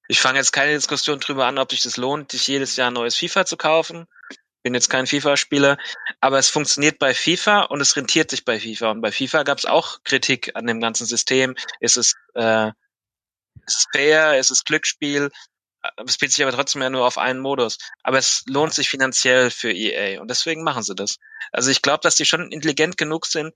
[SPEAKER 3] Ich fange jetzt keine Diskussion drüber an, ob sich das lohnt, sich jedes Jahr ein neues FIFA zu kaufen. Bin jetzt kein FIFA-Spieler, aber es funktioniert bei FIFA und es rentiert sich bei FIFA. Und bei FIFA gab es auch Kritik an dem ganzen System. Ist es, äh, ist es fair? Ist es Glücksspiel? Es bezieht sich aber trotzdem ja nur auf einen Modus. Aber es lohnt sich finanziell für EA und deswegen machen sie das. Also ich glaube, dass die schon intelligent genug sind,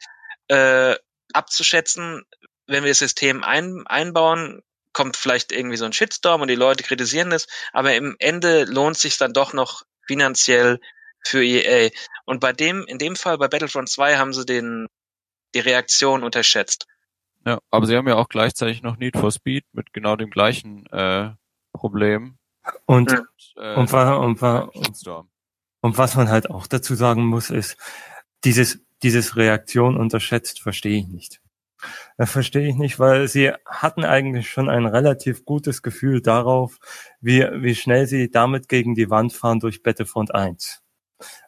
[SPEAKER 3] äh, abzuschätzen, wenn wir das System ein, einbauen, kommt vielleicht irgendwie so ein Shitstorm und die Leute kritisieren das, aber im Ende lohnt sich dann doch noch finanziell für EA. Und bei dem, in dem Fall bei Battlefront 2 haben sie den, die Reaktion unterschätzt.
[SPEAKER 7] Ja, aber sie haben ja auch gleichzeitig noch Need for Speed mit genau dem gleichen äh, Problem.
[SPEAKER 8] Und,
[SPEAKER 3] Ja.
[SPEAKER 7] Äh,
[SPEAKER 8] und, und,
[SPEAKER 7] Shitstorm.
[SPEAKER 8] und was man halt auch dazu sagen muss, ist, dieses, dieses Reaktion unterschätzt verstehe ich nicht. Das verstehe ich nicht, weil sie hatten eigentlich schon ein relativ gutes Gefühl darauf, wie, wie schnell sie damit gegen die Wand fahren durch Battlefront 1.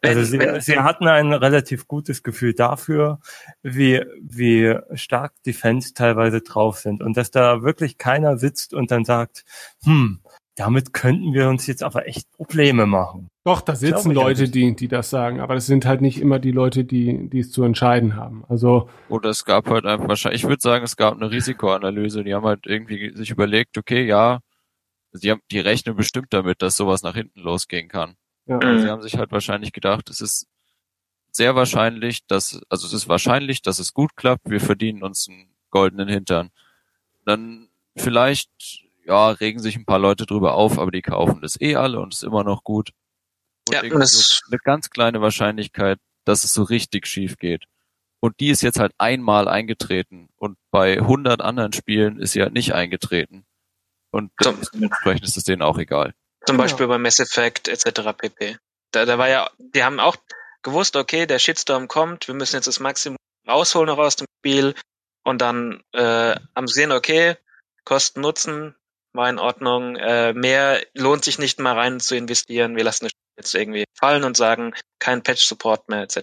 [SPEAKER 8] Also sie, sie hatten ein relativ gutes Gefühl dafür, wie, wie stark die Fans teilweise drauf sind und dass da wirklich keiner sitzt und dann sagt, hm, damit könnten wir uns jetzt aber echt Probleme machen.
[SPEAKER 1] Doch, da sitzen Leute, die, die das sagen, aber das sind halt nicht immer die Leute, die, die es zu entscheiden haben. Also,
[SPEAKER 7] Oder es gab halt einfach wahrscheinlich, ich würde sagen, es gab eine Risikoanalyse. Die haben halt irgendwie sich überlegt, okay, ja, sie haben, die rechnen bestimmt damit, dass sowas nach hinten losgehen kann.
[SPEAKER 1] Ja.
[SPEAKER 7] Also sie haben sich halt wahrscheinlich gedacht, es ist sehr wahrscheinlich, dass, also es ist wahrscheinlich, dass es gut klappt, wir verdienen uns einen goldenen Hintern. Dann vielleicht, ja, regen sich ein paar Leute drüber auf, aber die kaufen das eh alle und ist immer noch gut. Und
[SPEAKER 3] Ja, das-
[SPEAKER 7] so eine ganz kleine Wahrscheinlichkeit, dass es so richtig schief geht. Und die ist jetzt halt einmal eingetreten und bei 100 anderen Spielen ist sie halt nicht eingetreten. Und dementsprechend ist es denen auch egal.
[SPEAKER 3] Zum
[SPEAKER 1] Ja.
[SPEAKER 3] Beispiel bei Mass Effect etc. pp. Da, da war ja, die haben auch gewusst, okay, der Shitstorm kommt, wir müssen jetzt das Maximum rausholen noch aus dem Spiel und dann äh, haben sie gesehen, okay, Kosten Nutzen war in Ordnung, äh, mehr lohnt sich nicht mal rein zu investieren, wir lassen es jetzt irgendwie fallen und sagen, kein Patch-Support mehr etc.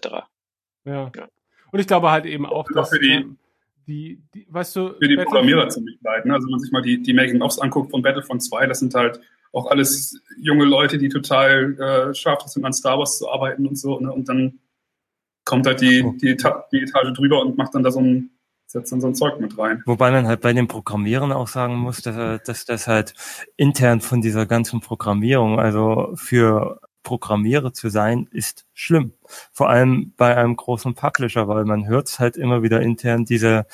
[SPEAKER 1] Ja.
[SPEAKER 3] Ja.
[SPEAKER 1] Und ich glaube halt eben auch, dass
[SPEAKER 6] für die-
[SPEAKER 1] die, die, weißt du,
[SPEAKER 6] für die
[SPEAKER 1] Battle-
[SPEAKER 6] Programmierer ziemlich leid. Ne? Also wenn man sich mal die, die Making-ofs anguckt von Battlefront 2, das sind halt auch alles junge Leute, die total äh, scharf sind, an Star Wars zu arbeiten und so. Ne? Und dann kommt halt die, die, Eta die Etage drüber und macht dann da so ein, setzt dann so ein Zeug mit rein.
[SPEAKER 8] Wobei man halt bei den Programmierern auch sagen muss, dass, dass das halt intern von dieser ganzen Programmierung, also für Programmierer zu sein, ist schlimm. Vor allem bei einem großen Publisher, weil man hört halt immer wieder intern diese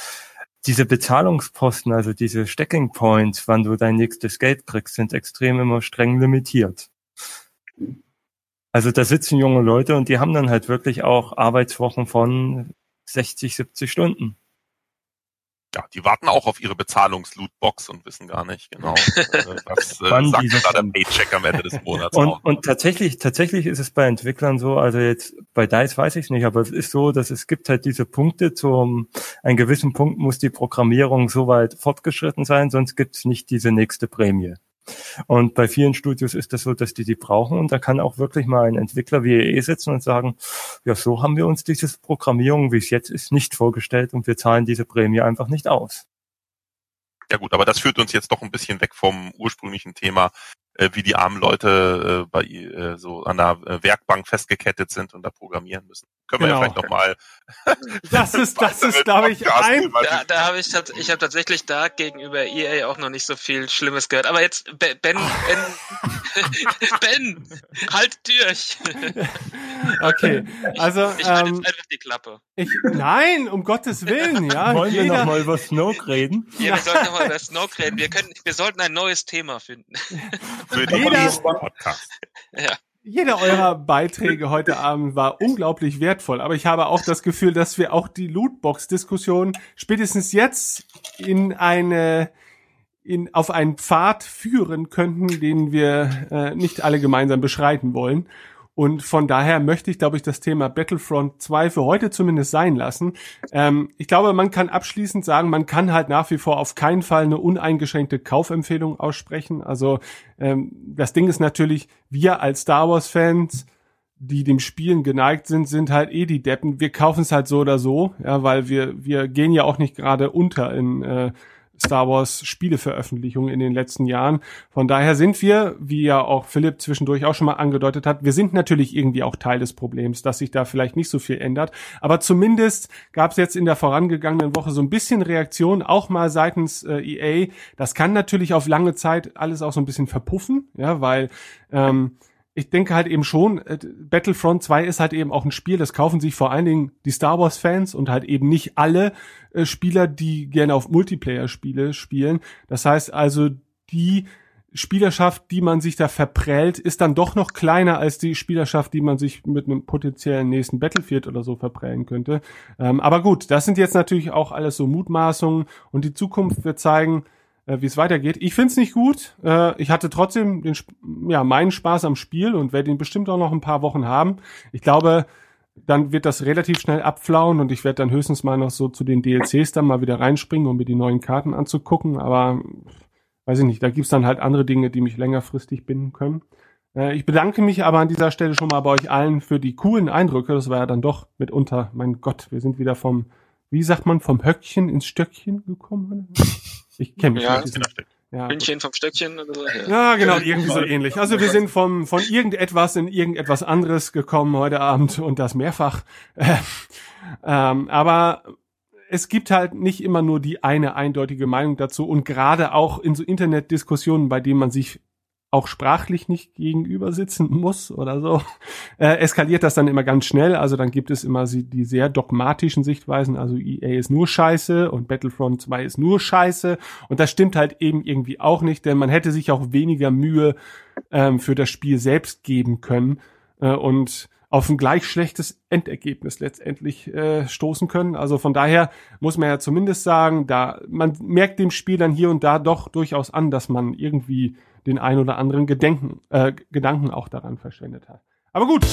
[SPEAKER 8] diese Bezahlungsposten, also diese Stacking Points, wann du dein nächstes Geld kriegst, sind extrem immer streng limitiert. Also da sitzen junge Leute und die haben dann halt wirklich auch Arbeitswochen von 60, 70 Stunden.
[SPEAKER 9] Ja, die warten auch auf ihre Bezahlungslootbox und wissen gar nicht genau, äh, was äh,
[SPEAKER 8] Wann
[SPEAKER 9] sagt da der. Paycheck am Ende des Monats
[SPEAKER 8] Und,
[SPEAKER 9] auch.
[SPEAKER 8] und tatsächlich, tatsächlich ist es bei Entwicklern so, also jetzt bei DICE weiß ich es nicht, aber es ist so, dass es gibt halt diese Punkte, zum einen gewissen Punkt muss die Programmierung so weit fortgeschritten sein, sonst gibt es nicht diese nächste Prämie. Und bei vielen Studios ist das so, dass die die brauchen und da kann auch wirklich mal ein Entwickler wie EE sitzen und sagen, ja, so haben wir uns dieses Programmierung, wie es jetzt ist, nicht vorgestellt und wir zahlen diese Prämie einfach nicht aus.
[SPEAKER 9] Ja gut, aber das führt uns jetzt doch ein bisschen weg vom ursprünglichen Thema, äh, wie die armen Leute äh, bei äh, so an der Werkbank festgekettet sind und da programmieren müssen. Können
[SPEAKER 1] Genau.
[SPEAKER 9] wir ja vielleicht nochmal.
[SPEAKER 1] Das ist, das ist, glaube ich, ein,
[SPEAKER 3] Da, da habe ich, ich habe tatsächlich da gegenüber EA auch noch nicht so viel Schlimmes gehört. Aber jetzt, Be- Ben, Ben, Ben, halt durch.
[SPEAKER 1] okay. Also,
[SPEAKER 3] Ich halte
[SPEAKER 1] ähm,
[SPEAKER 3] jetzt einfach die Klappe.
[SPEAKER 1] ich, nein, um Gottes Willen, ja.
[SPEAKER 8] Wollen wir
[SPEAKER 1] jeder,
[SPEAKER 8] noch mal über Snoke reden?
[SPEAKER 3] Ja, wir sollten nochmal über Snoke reden. Wir können, wir sollten ein neues Thema finden.
[SPEAKER 9] für den Podcast.
[SPEAKER 1] Jeder eurer Beiträge heute Abend war unglaublich wertvoll, aber ich habe auch das Gefühl, dass wir auch die Lootbox-Diskussion spätestens jetzt in eine in, auf einen Pfad führen könnten, den wir äh, nicht alle gemeinsam beschreiten wollen. Und von daher möchte ich, glaube ich, das Thema Battlefront 2 für heute zumindest sein lassen. Ähm, ich glaube, man kann abschließend sagen, man kann halt nach wie vor auf keinen Fall eine uneingeschränkte Kaufempfehlung aussprechen. Also ähm, das Ding ist natürlich, wir als Star Wars-Fans, die dem Spielen geneigt sind, sind halt eh die Deppen. Wir kaufen es halt so oder so, ja, weil wir, wir gehen ja auch nicht gerade unter in äh, Star Wars Spieleveröffentlichungen in den letzten Jahren. Von daher sind wir, wie ja auch Philipp zwischendurch auch schon mal angedeutet hat, wir sind natürlich irgendwie auch Teil des Problems, dass sich da vielleicht nicht so viel ändert. Aber zumindest gab es jetzt in der vorangegangenen Woche so ein bisschen Reaktion, auch mal seitens äh, EA. Das kann natürlich auf lange Zeit alles auch so ein bisschen verpuffen, ja, weil ähm, ich denke halt eben schon, äh, Battlefront 2 ist halt eben auch ein Spiel, das kaufen sich vor allen Dingen die Star Wars Fans und halt eben nicht alle äh, Spieler, die gerne auf Multiplayer-Spiele spielen. Das heißt also, die Spielerschaft, die man sich da verprellt, ist dann doch noch kleiner als die Spielerschaft, die man sich mit einem potenziellen nächsten Battlefield oder so verprellen könnte. Ähm, aber gut, das sind jetzt natürlich auch alles so Mutmaßungen und die Zukunft wird zeigen, wie es weitergeht. Ich find's nicht gut. Äh, ich hatte trotzdem den, ja, meinen Spaß am Spiel und werde ihn bestimmt auch noch ein paar Wochen haben. Ich glaube, dann wird das relativ schnell abflauen und ich werde dann höchstens mal noch so zu den DLCs dann mal wieder reinspringen, um mir die neuen Karten anzugucken. Aber weiß ich nicht, da gibt's dann halt andere Dinge, die mich längerfristig binden können. Äh, ich bedanke mich aber an dieser Stelle schon mal bei euch allen für die coolen Eindrücke. Das war ja dann doch mitunter, mein Gott, wir sind wieder vom, wie sagt man, vom Höckchen ins Stöckchen gekommen. Ich kenne mich
[SPEAKER 3] Ja,
[SPEAKER 1] mit diesem, ja,
[SPEAKER 3] Hündchen vom Stöckchen oder so.
[SPEAKER 1] ja, genau, irgendwie so ähnlich. Also wir sind vom, von irgendetwas in irgendetwas anderes gekommen heute Abend und das mehrfach. ähm, aber es gibt halt nicht immer nur die eine eindeutige Meinung dazu und gerade auch in so Internetdiskussionen, bei denen man sich auch sprachlich nicht gegenüber sitzen muss oder so, äh, eskaliert das dann immer ganz schnell. Also dann gibt es immer die sehr dogmatischen Sichtweisen. Also EA ist nur Scheiße und Battlefront 2 ist nur Scheiße. Und das stimmt halt eben irgendwie auch nicht, denn man hätte sich auch weniger Mühe ähm, für das Spiel selbst geben können äh, und auf ein gleich schlechtes Endergebnis letztendlich äh, stoßen können. Also von daher muss man ja zumindest sagen, da man merkt dem Spiel dann hier und da doch durchaus an, dass man irgendwie den ein oder anderen Gedenken, äh, Gedanken auch daran verschwendet hat. Aber gut.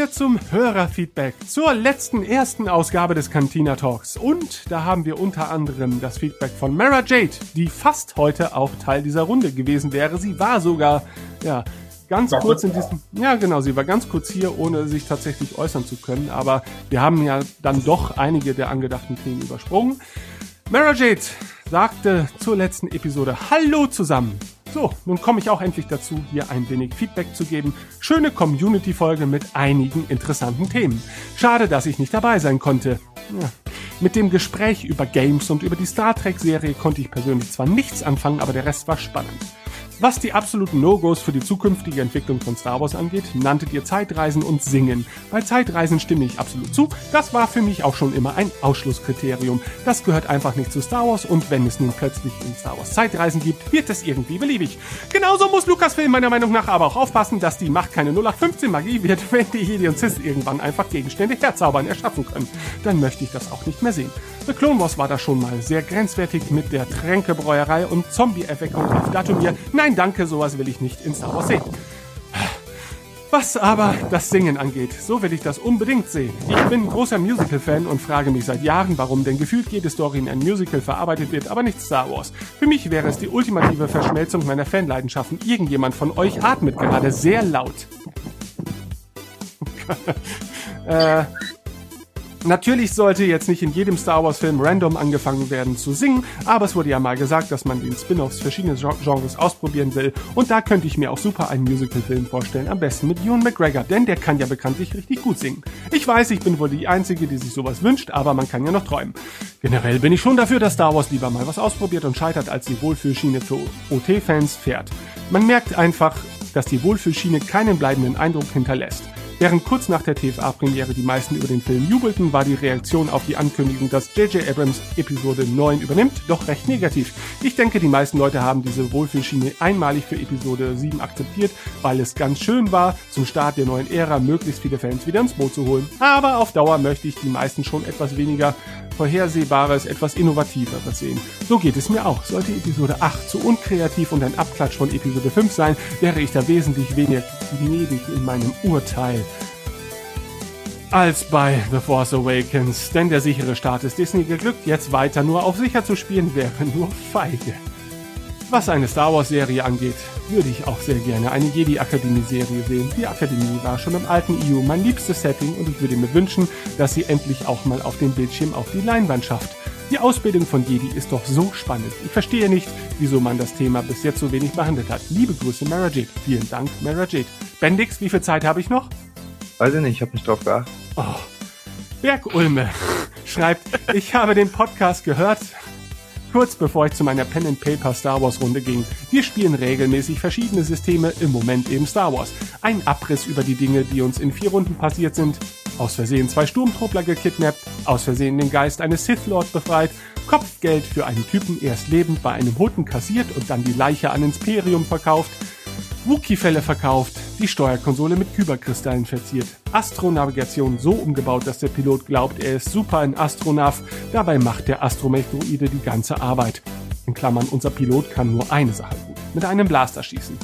[SPEAKER 1] Wir zum Hörerfeedback zur letzten ersten Ausgabe des Cantina Talks. Und da haben wir unter anderem das Feedback von Mara Jade, die fast heute auch Teil dieser Runde gewesen wäre. Sie war sogar, ja, ganz
[SPEAKER 6] War
[SPEAKER 1] kurz in diesem, ja genau, sie war ganz kurz hier, ohne sich tatsächlich äußern zu können. Aber wir haben ja dann doch einige der angedachten Themen übersprungen. Mara Jade sagte zur letzten Episode Hallo zusammen. So, nun komme ich auch endlich dazu, hier ein wenig Feedback zu geben. Schöne Community-Folge mit einigen interessanten Themen. Schade, dass ich nicht dabei sein konnte. Ja. Mit dem Gespräch über Games und über die Star Trek-Serie konnte ich persönlich zwar nichts anfangen, aber der Rest war spannend. Was die absoluten No-Gos für die zukünftige Entwicklung von Star Wars angeht, nanntet ihr Zeitreisen und Singen. Bei Zeitreisen stimme ich absolut zu. Das war für mich auch schon immer ein Ausschlusskriterium. Das gehört einfach nicht zu Star Wars und wenn es nun plötzlich in Star Wars Zeitreisen gibt, wird es irgendwie beliebig. Genauso muss Lucasfilm meiner Meinung nach aber auch aufpassen, dass die Macht keine 0815 Magie wird, wenn die Jedi und Sith irgendwann einfach Gegenstände herzaubern erschaffen können. Dann möchte ich das auch nicht mehr sehen. The Clone Wars war da schon mal sehr grenzwertig mit der Tränkebräuerei und Zombie-Erweckung auf Datumir. Nein, danke, sowas will ich nicht in Star Wars sehen. Was aber das Singen angeht, so will ich das unbedingt sehen. Ich bin großer Musical-Fan und frage mich seit Jahren, warum denn gefühlt jede Story in ein Musical verarbeitet wird, aber nicht Star Wars. Für mich wäre es die ultimative Verschmelzung meiner Fanleidenschaften. Irgendjemand von euch atmet gerade sehr laut. äh, Natürlich sollte jetzt nicht in jedem Star Wars Film random angefangen werden zu singen, aber es wurde ja mal gesagt, dass man den Spin-offs verschiedene Gen- Genres ausprobieren will und da könnte ich mir auch super einen Musical-Film vorstellen, am besten mit Ewan McGregor, denn der kann ja bekanntlich richtig gut singen. Ich weiß, ich bin wohl die Einzige, die sich sowas wünscht, aber man kann ja noch träumen. Generell bin ich schon dafür, dass Star Wars lieber mal was ausprobiert und scheitert, als die Wohlfühlschiene für OT-Fans fährt. Man merkt einfach, dass die Wohlfühlschiene keinen bleibenden Eindruck hinterlässt. Während kurz nach der TFA-Premiere die meisten über den Film jubelten, war die Reaktion auf die Ankündigung, dass J.J. Abrams Episode 9 übernimmt, doch recht negativ. Ich denke, die meisten Leute haben diese Wohlfühlschiene einmalig für Episode 7 akzeptiert, weil es ganz schön war, zum Start der neuen Ära möglichst viele Fans wieder ins Boot zu holen. Aber auf Dauer möchte ich die meisten schon etwas weniger Vorhersehbares, etwas Innovativeres sehen. So geht es mir auch. Sollte Episode 8 zu unkreativ und ein Abklatsch von Episode 5 sein, wäre ich da wesentlich weniger gnädig in meinem Urteil. als bei The Force Awakens, denn der sichere Start ist Disney geglückt, jetzt weiter nur auf sicher zu spielen wäre nur feige. Was eine Star Wars Serie angeht, würde ich auch sehr gerne eine Jedi Akademie Serie sehen. Die Akademie war schon im alten EU mein liebstes Setting und ich würde mir wünschen, dass sie endlich auch mal auf dem Bildschirm auf die Leinwand schafft. Die Ausbildung von Jedi ist doch so spannend. Ich verstehe nicht, wieso man das Thema bis jetzt so wenig behandelt hat. Liebe Grüße, Mara Jade. Vielen Dank, Mara Jade. Bendix, wie viel Zeit habe ich noch?
[SPEAKER 2] Weiß ich nicht, ich habe nicht drauf geachtet.
[SPEAKER 1] Oh. Bergulme schreibt, ich habe den Podcast gehört, kurz bevor ich zu meiner Pen and Paper Star Wars Runde ging. Wir spielen regelmäßig verschiedene Systeme, im Moment eben Star Wars. Ein Abriss über die Dinge, die uns in vier Runden passiert sind. Aus Versehen zwei Sturmtruppler gekidnappt, aus Versehen den Geist eines Sith Lord befreit, Kopfgeld für einen Typen erst lebend bei einem Hutten kassiert und dann die Leiche an Imperium verkauft, Wookie-Fälle verkauft, die Steuerkonsole mit Kyberkristallen verziert, Astronavigation so umgebaut, dass der Pilot glaubt, er ist super in Astronav, dabei macht der Astromech-Droide die ganze Arbeit. In Klammern, unser Pilot kann nur eine Sache gut, mit einem Blaster schießen.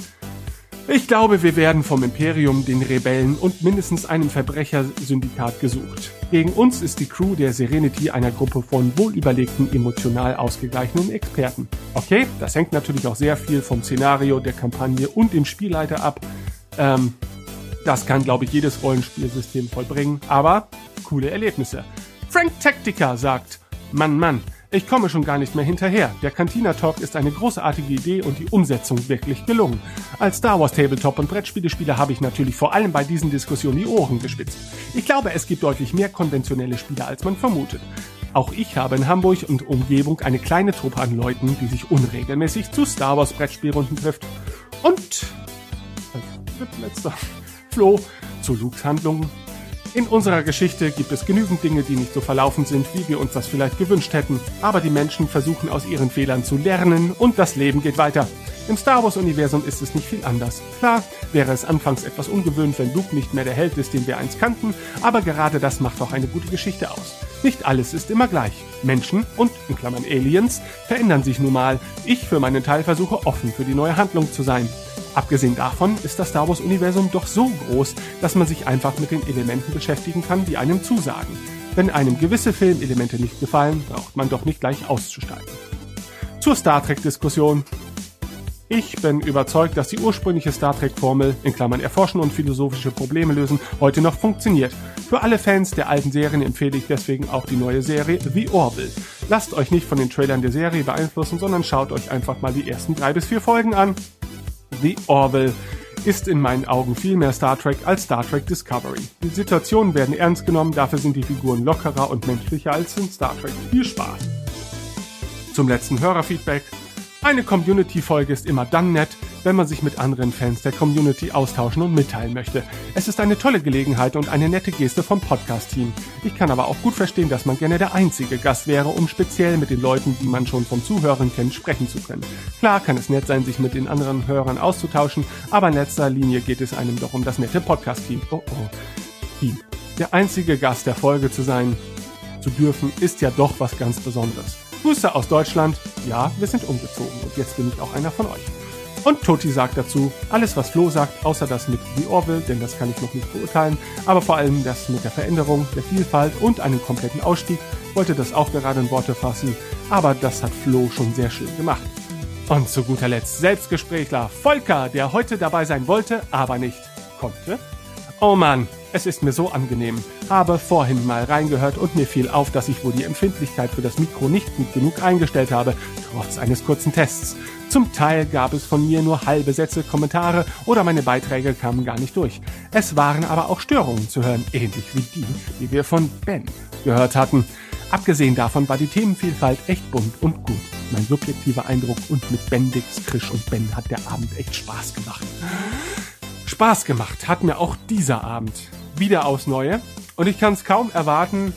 [SPEAKER 1] Ich glaube, wir werden vom Imperium, den Rebellen und mindestens einem Verbrechersyndikat gesucht. Gegen uns ist die Crew der Serenity einer Gruppe von wohlüberlegten, emotional ausgeglichenen Experten. Okay, das hängt natürlich auch sehr viel vom Szenario, der Kampagne und dem Spielleiter ab. Ähm, das kann, glaube ich, jedes Rollenspielsystem vollbringen, aber coole Erlebnisse. Frank Tactica sagt, Mann, Mann, ich komme schon gar nicht mehr hinterher. Der Cantina Talk ist eine großartige Idee und die Umsetzung wirklich gelungen. Als Star Wars Tabletop und Brettspielespieler habe ich natürlich vor allem bei diesen Diskussionen die Ohren gespitzt. Ich glaube, es gibt deutlich mehr konventionelle Spieler, als man vermutet. Auch ich habe in Hamburg und Umgebung eine kleine Truppe an Leuten, die sich unregelmäßig zu Star Wars Brettspielrunden trifft. Und als letzter Flo zu Lukes Handlungen in unserer Geschichte gibt es genügend Dinge, die nicht so verlaufen sind, wie wir uns das vielleicht gewünscht hätten, aber die Menschen versuchen aus ihren Fehlern zu lernen und das Leben geht weiter. Im Star Wars-Universum ist es nicht viel anders. Klar, wäre es anfangs etwas ungewöhnt, wenn Luke nicht mehr der Held ist, den wir einst kannten, aber gerade das macht auch eine gute Geschichte aus. Nicht alles ist immer gleich. Menschen und, in Klammern Aliens, verändern sich nun mal. Ich für meinen Teil versuche offen für die neue Handlung zu sein. Abgesehen davon ist das Star Wars-Universum doch so groß, dass man sich einfach mit den Elementen beschäftigen kann, die einem zusagen. Wenn einem gewisse Filmelemente nicht gefallen, braucht man doch nicht gleich auszusteigen. Zur Star Trek-Diskussion. Ich bin überzeugt, dass die ursprüngliche Star Trek-Formel, in Klammern erforschen und philosophische Probleme lösen, heute noch funktioniert. Für alle Fans der alten Serien empfehle ich deswegen auch die neue Serie The Orville. Lasst euch nicht von den Trailern der Serie beeinflussen, sondern schaut euch einfach mal die ersten drei bis vier Folgen an. The Orville ist in meinen Augen viel mehr Star Trek als Star Trek Discovery. Die Situationen werden ernst genommen, dafür sind die Figuren lockerer und menschlicher als in Star Trek. Viel Spaß! Zum letzten Hörerfeedback. Eine Community-Folge ist immer dann nett, wenn man sich mit anderen Fans der Community austauschen und mitteilen möchte. Es ist eine tolle Gelegenheit und eine nette Geste vom Podcast-Team. Ich kann aber auch gut verstehen, dass man gerne der einzige Gast wäre, um speziell mit den Leuten, die man schon vom Zuhören kennt, sprechen zu können. Klar kann es nett sein, sich mit den anderen Hörern auszutauschen, aber in letzter Linie geht es einem doch um das nette Podcast-Team. Oh oh. Team. Der einzige Gast der Folge zu sein, zu dürfen, ist ja doch was ganz Besonderes. Grüße aus Deutschland. Ja, wir sind umgezogen und jetzt bin ich auch einer von euch. Und Toti sagt dazu, alles was Flo sagt, außer das mit The Orville, denn das kann ich noch nicht beurteilen, aber vor allem das mit der Veränderung, der Vielfalt und einem kompletten Ausstieg, wollte das auch gerade in Worte fassen, aber das hat Flo schon sehr schön gemacht. Und zu guter Letzt Selbstgesprächler Volker, der heute dabei sein wollte, aber nicht konnte. Oh Mann, es ist mir so angenehm. Habe vorhin mal reingehört und mir fiel auf, dass ich wohl die Empfindlichkeit für das Mikro nicht gut genug eingestellt habe, trotz eines kurzen Tests. Zum Teil gab es von mir nur halbe Sätze, Kommentare oder meine Beiträge kamen gar nicht durch. Es waren aber auch Störungen zu hören, ähnlich wie die, die wir von Ben gehört hatten. Abgesehen davon war die Themenvielfalt echt bunt und gut. Mein subjektiver Eindruck und mit Bendix, Krisch und Ben hat der Abend echt Spaß gemacht. Spaß gemacht hat mir auch dieser Abend wieder aufs Neue. Und ich kann es kaum erwarten,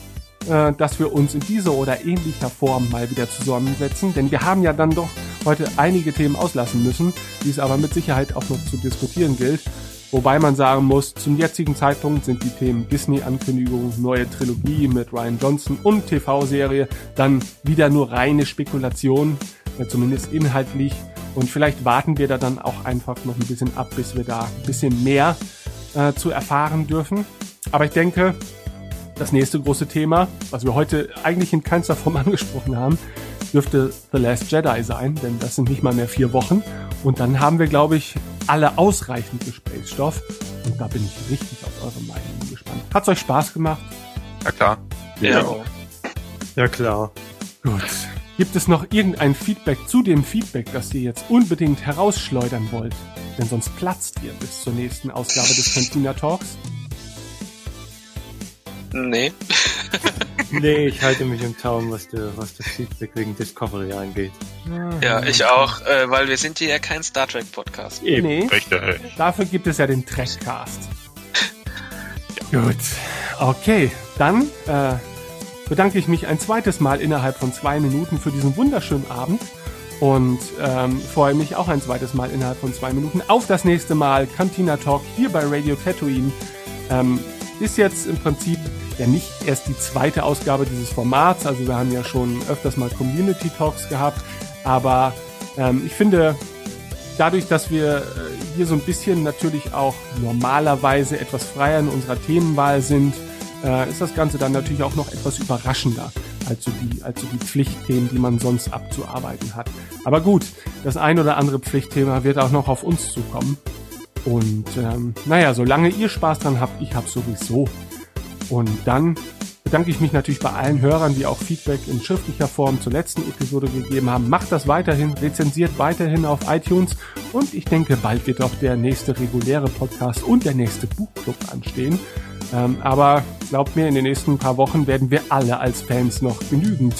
[SPEAKER 1] äh, dass wir uns in dieser oder ähnlicher Form mal wieder zusammensetzen. Denn wir haben ja dann doch heute einige Themen auslassen müssen, die es aber mit Sicherheit auch noch zu diskutieren gilt. Wobei man sagen muss, zum jetzigen Zeitpunkt sind die Themen Disney-Ankündigung, neue Trilogie mit Ryan Johnson und TV-Serie dann wieder nur reine Spekulation, äh, zumindest inhaltlich. Und vielleicht warten wir da dann auch einfach noch ein bisschen ab, bis wir da ein bisschen mehr äh, zu erfahren dürfen. Aber ich denke, das nächste große Thema, was wir heute eigentlich in keinster Form angesprochen haben, dürfte The Last Jedi sein, denn das sind nicht mal mehr vier Wochen. Und dann haben wir, glaube ich, alle ausreichend Gesprächsstoff. Und da bin ich richtig auf eure Meinung gespannt. Hat's euch Spaß gemacht?
[SPEAKER 9] Ja klar.
[SPEAKER 3] Ja.
[SPEAKER 8] Ja, klar.
[SPEAKER 1] Gut. Gibt es noch irgendein Feedback zu dem Feedback, das ihr jetzt unbedingt herausschleudern wollt? Denn sonst platzt ihr bis zur nächsten Ausgabe des Cantina Talks.
[SPEAKER 3] Nee.
[SPEAKER 8] Nee, ich halte mich im Zaum, was, der, was das Feedback wegen Discovery angeht.
[SPEAKER 3] Ja, ich auch, äh, weil wir sind hier ja kein Star Trek Podcast.
[SPEAKER 8] Eben.
[SPEAKER 1] Nee,
[SPEAKER 9] Richtig.
[SPEAKER 1] dafür gibt es ja den Trackcast. Gut. Okay, dann äh, bedanke ich mich ein zweites Mal innerhalb von zwei Minuten für diesen wunderschönen Abend und ähm, freue mich auch ein zweites Mal innerhalb von zwei Minuten auf das nächste Mal. Cantina Talk hier bei Radio Tatooine. Ähm, ist jetzt im Prinzip ja nicht erst die zweite Ausgabe dieses Formats, also wir haben ja schon öfters mal Community Talks gehabt, aber ähm, ich finde, dadurch, dass wir äh, hier so ein bisschen natürlich auch normalerweise etwas freier in unserer Themenwahl sind, äh, ist das Ganze dann natürlich auch noch etwas überraschender als so die, als so die Pflichtthemen, die man sonst abzuarbeiten hat. Aber gut, das ein oder andere Pflichtthema wird auch noch auf uns zukommen. Und ähm, naja, solange ihr Spaß dran habt, ich hab's sowieso. Und dann bedanke ich mich natürlich bei allen Hörern, die auch Feedback in schriftlicher Form zur letzten Episode gegeben haben. Macht das weiterhin, rezensiert weiterhin auf iTunes und ich denke, bald wird auch der nächste reguläre Podcast und der nächste Buchclub anstehen. Ähm, aber glaubt mir, in den nächsten paar Wochen werden wir alle als Fans noch genügend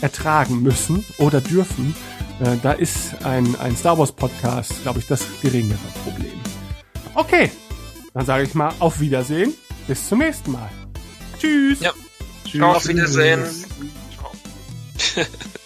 [SPEAKER 1] ertragen müssen oder dürfen. Äh, da ist ein, ein Star Wars Podcast, glaube ich, das geringere Problem. Okay, dann sage ich mal auf Wiedersehen. Bis zum nächsten Mal. Tschüss.
[SPEAKER 3] Ja. Auf Wiedersehen. Ciao.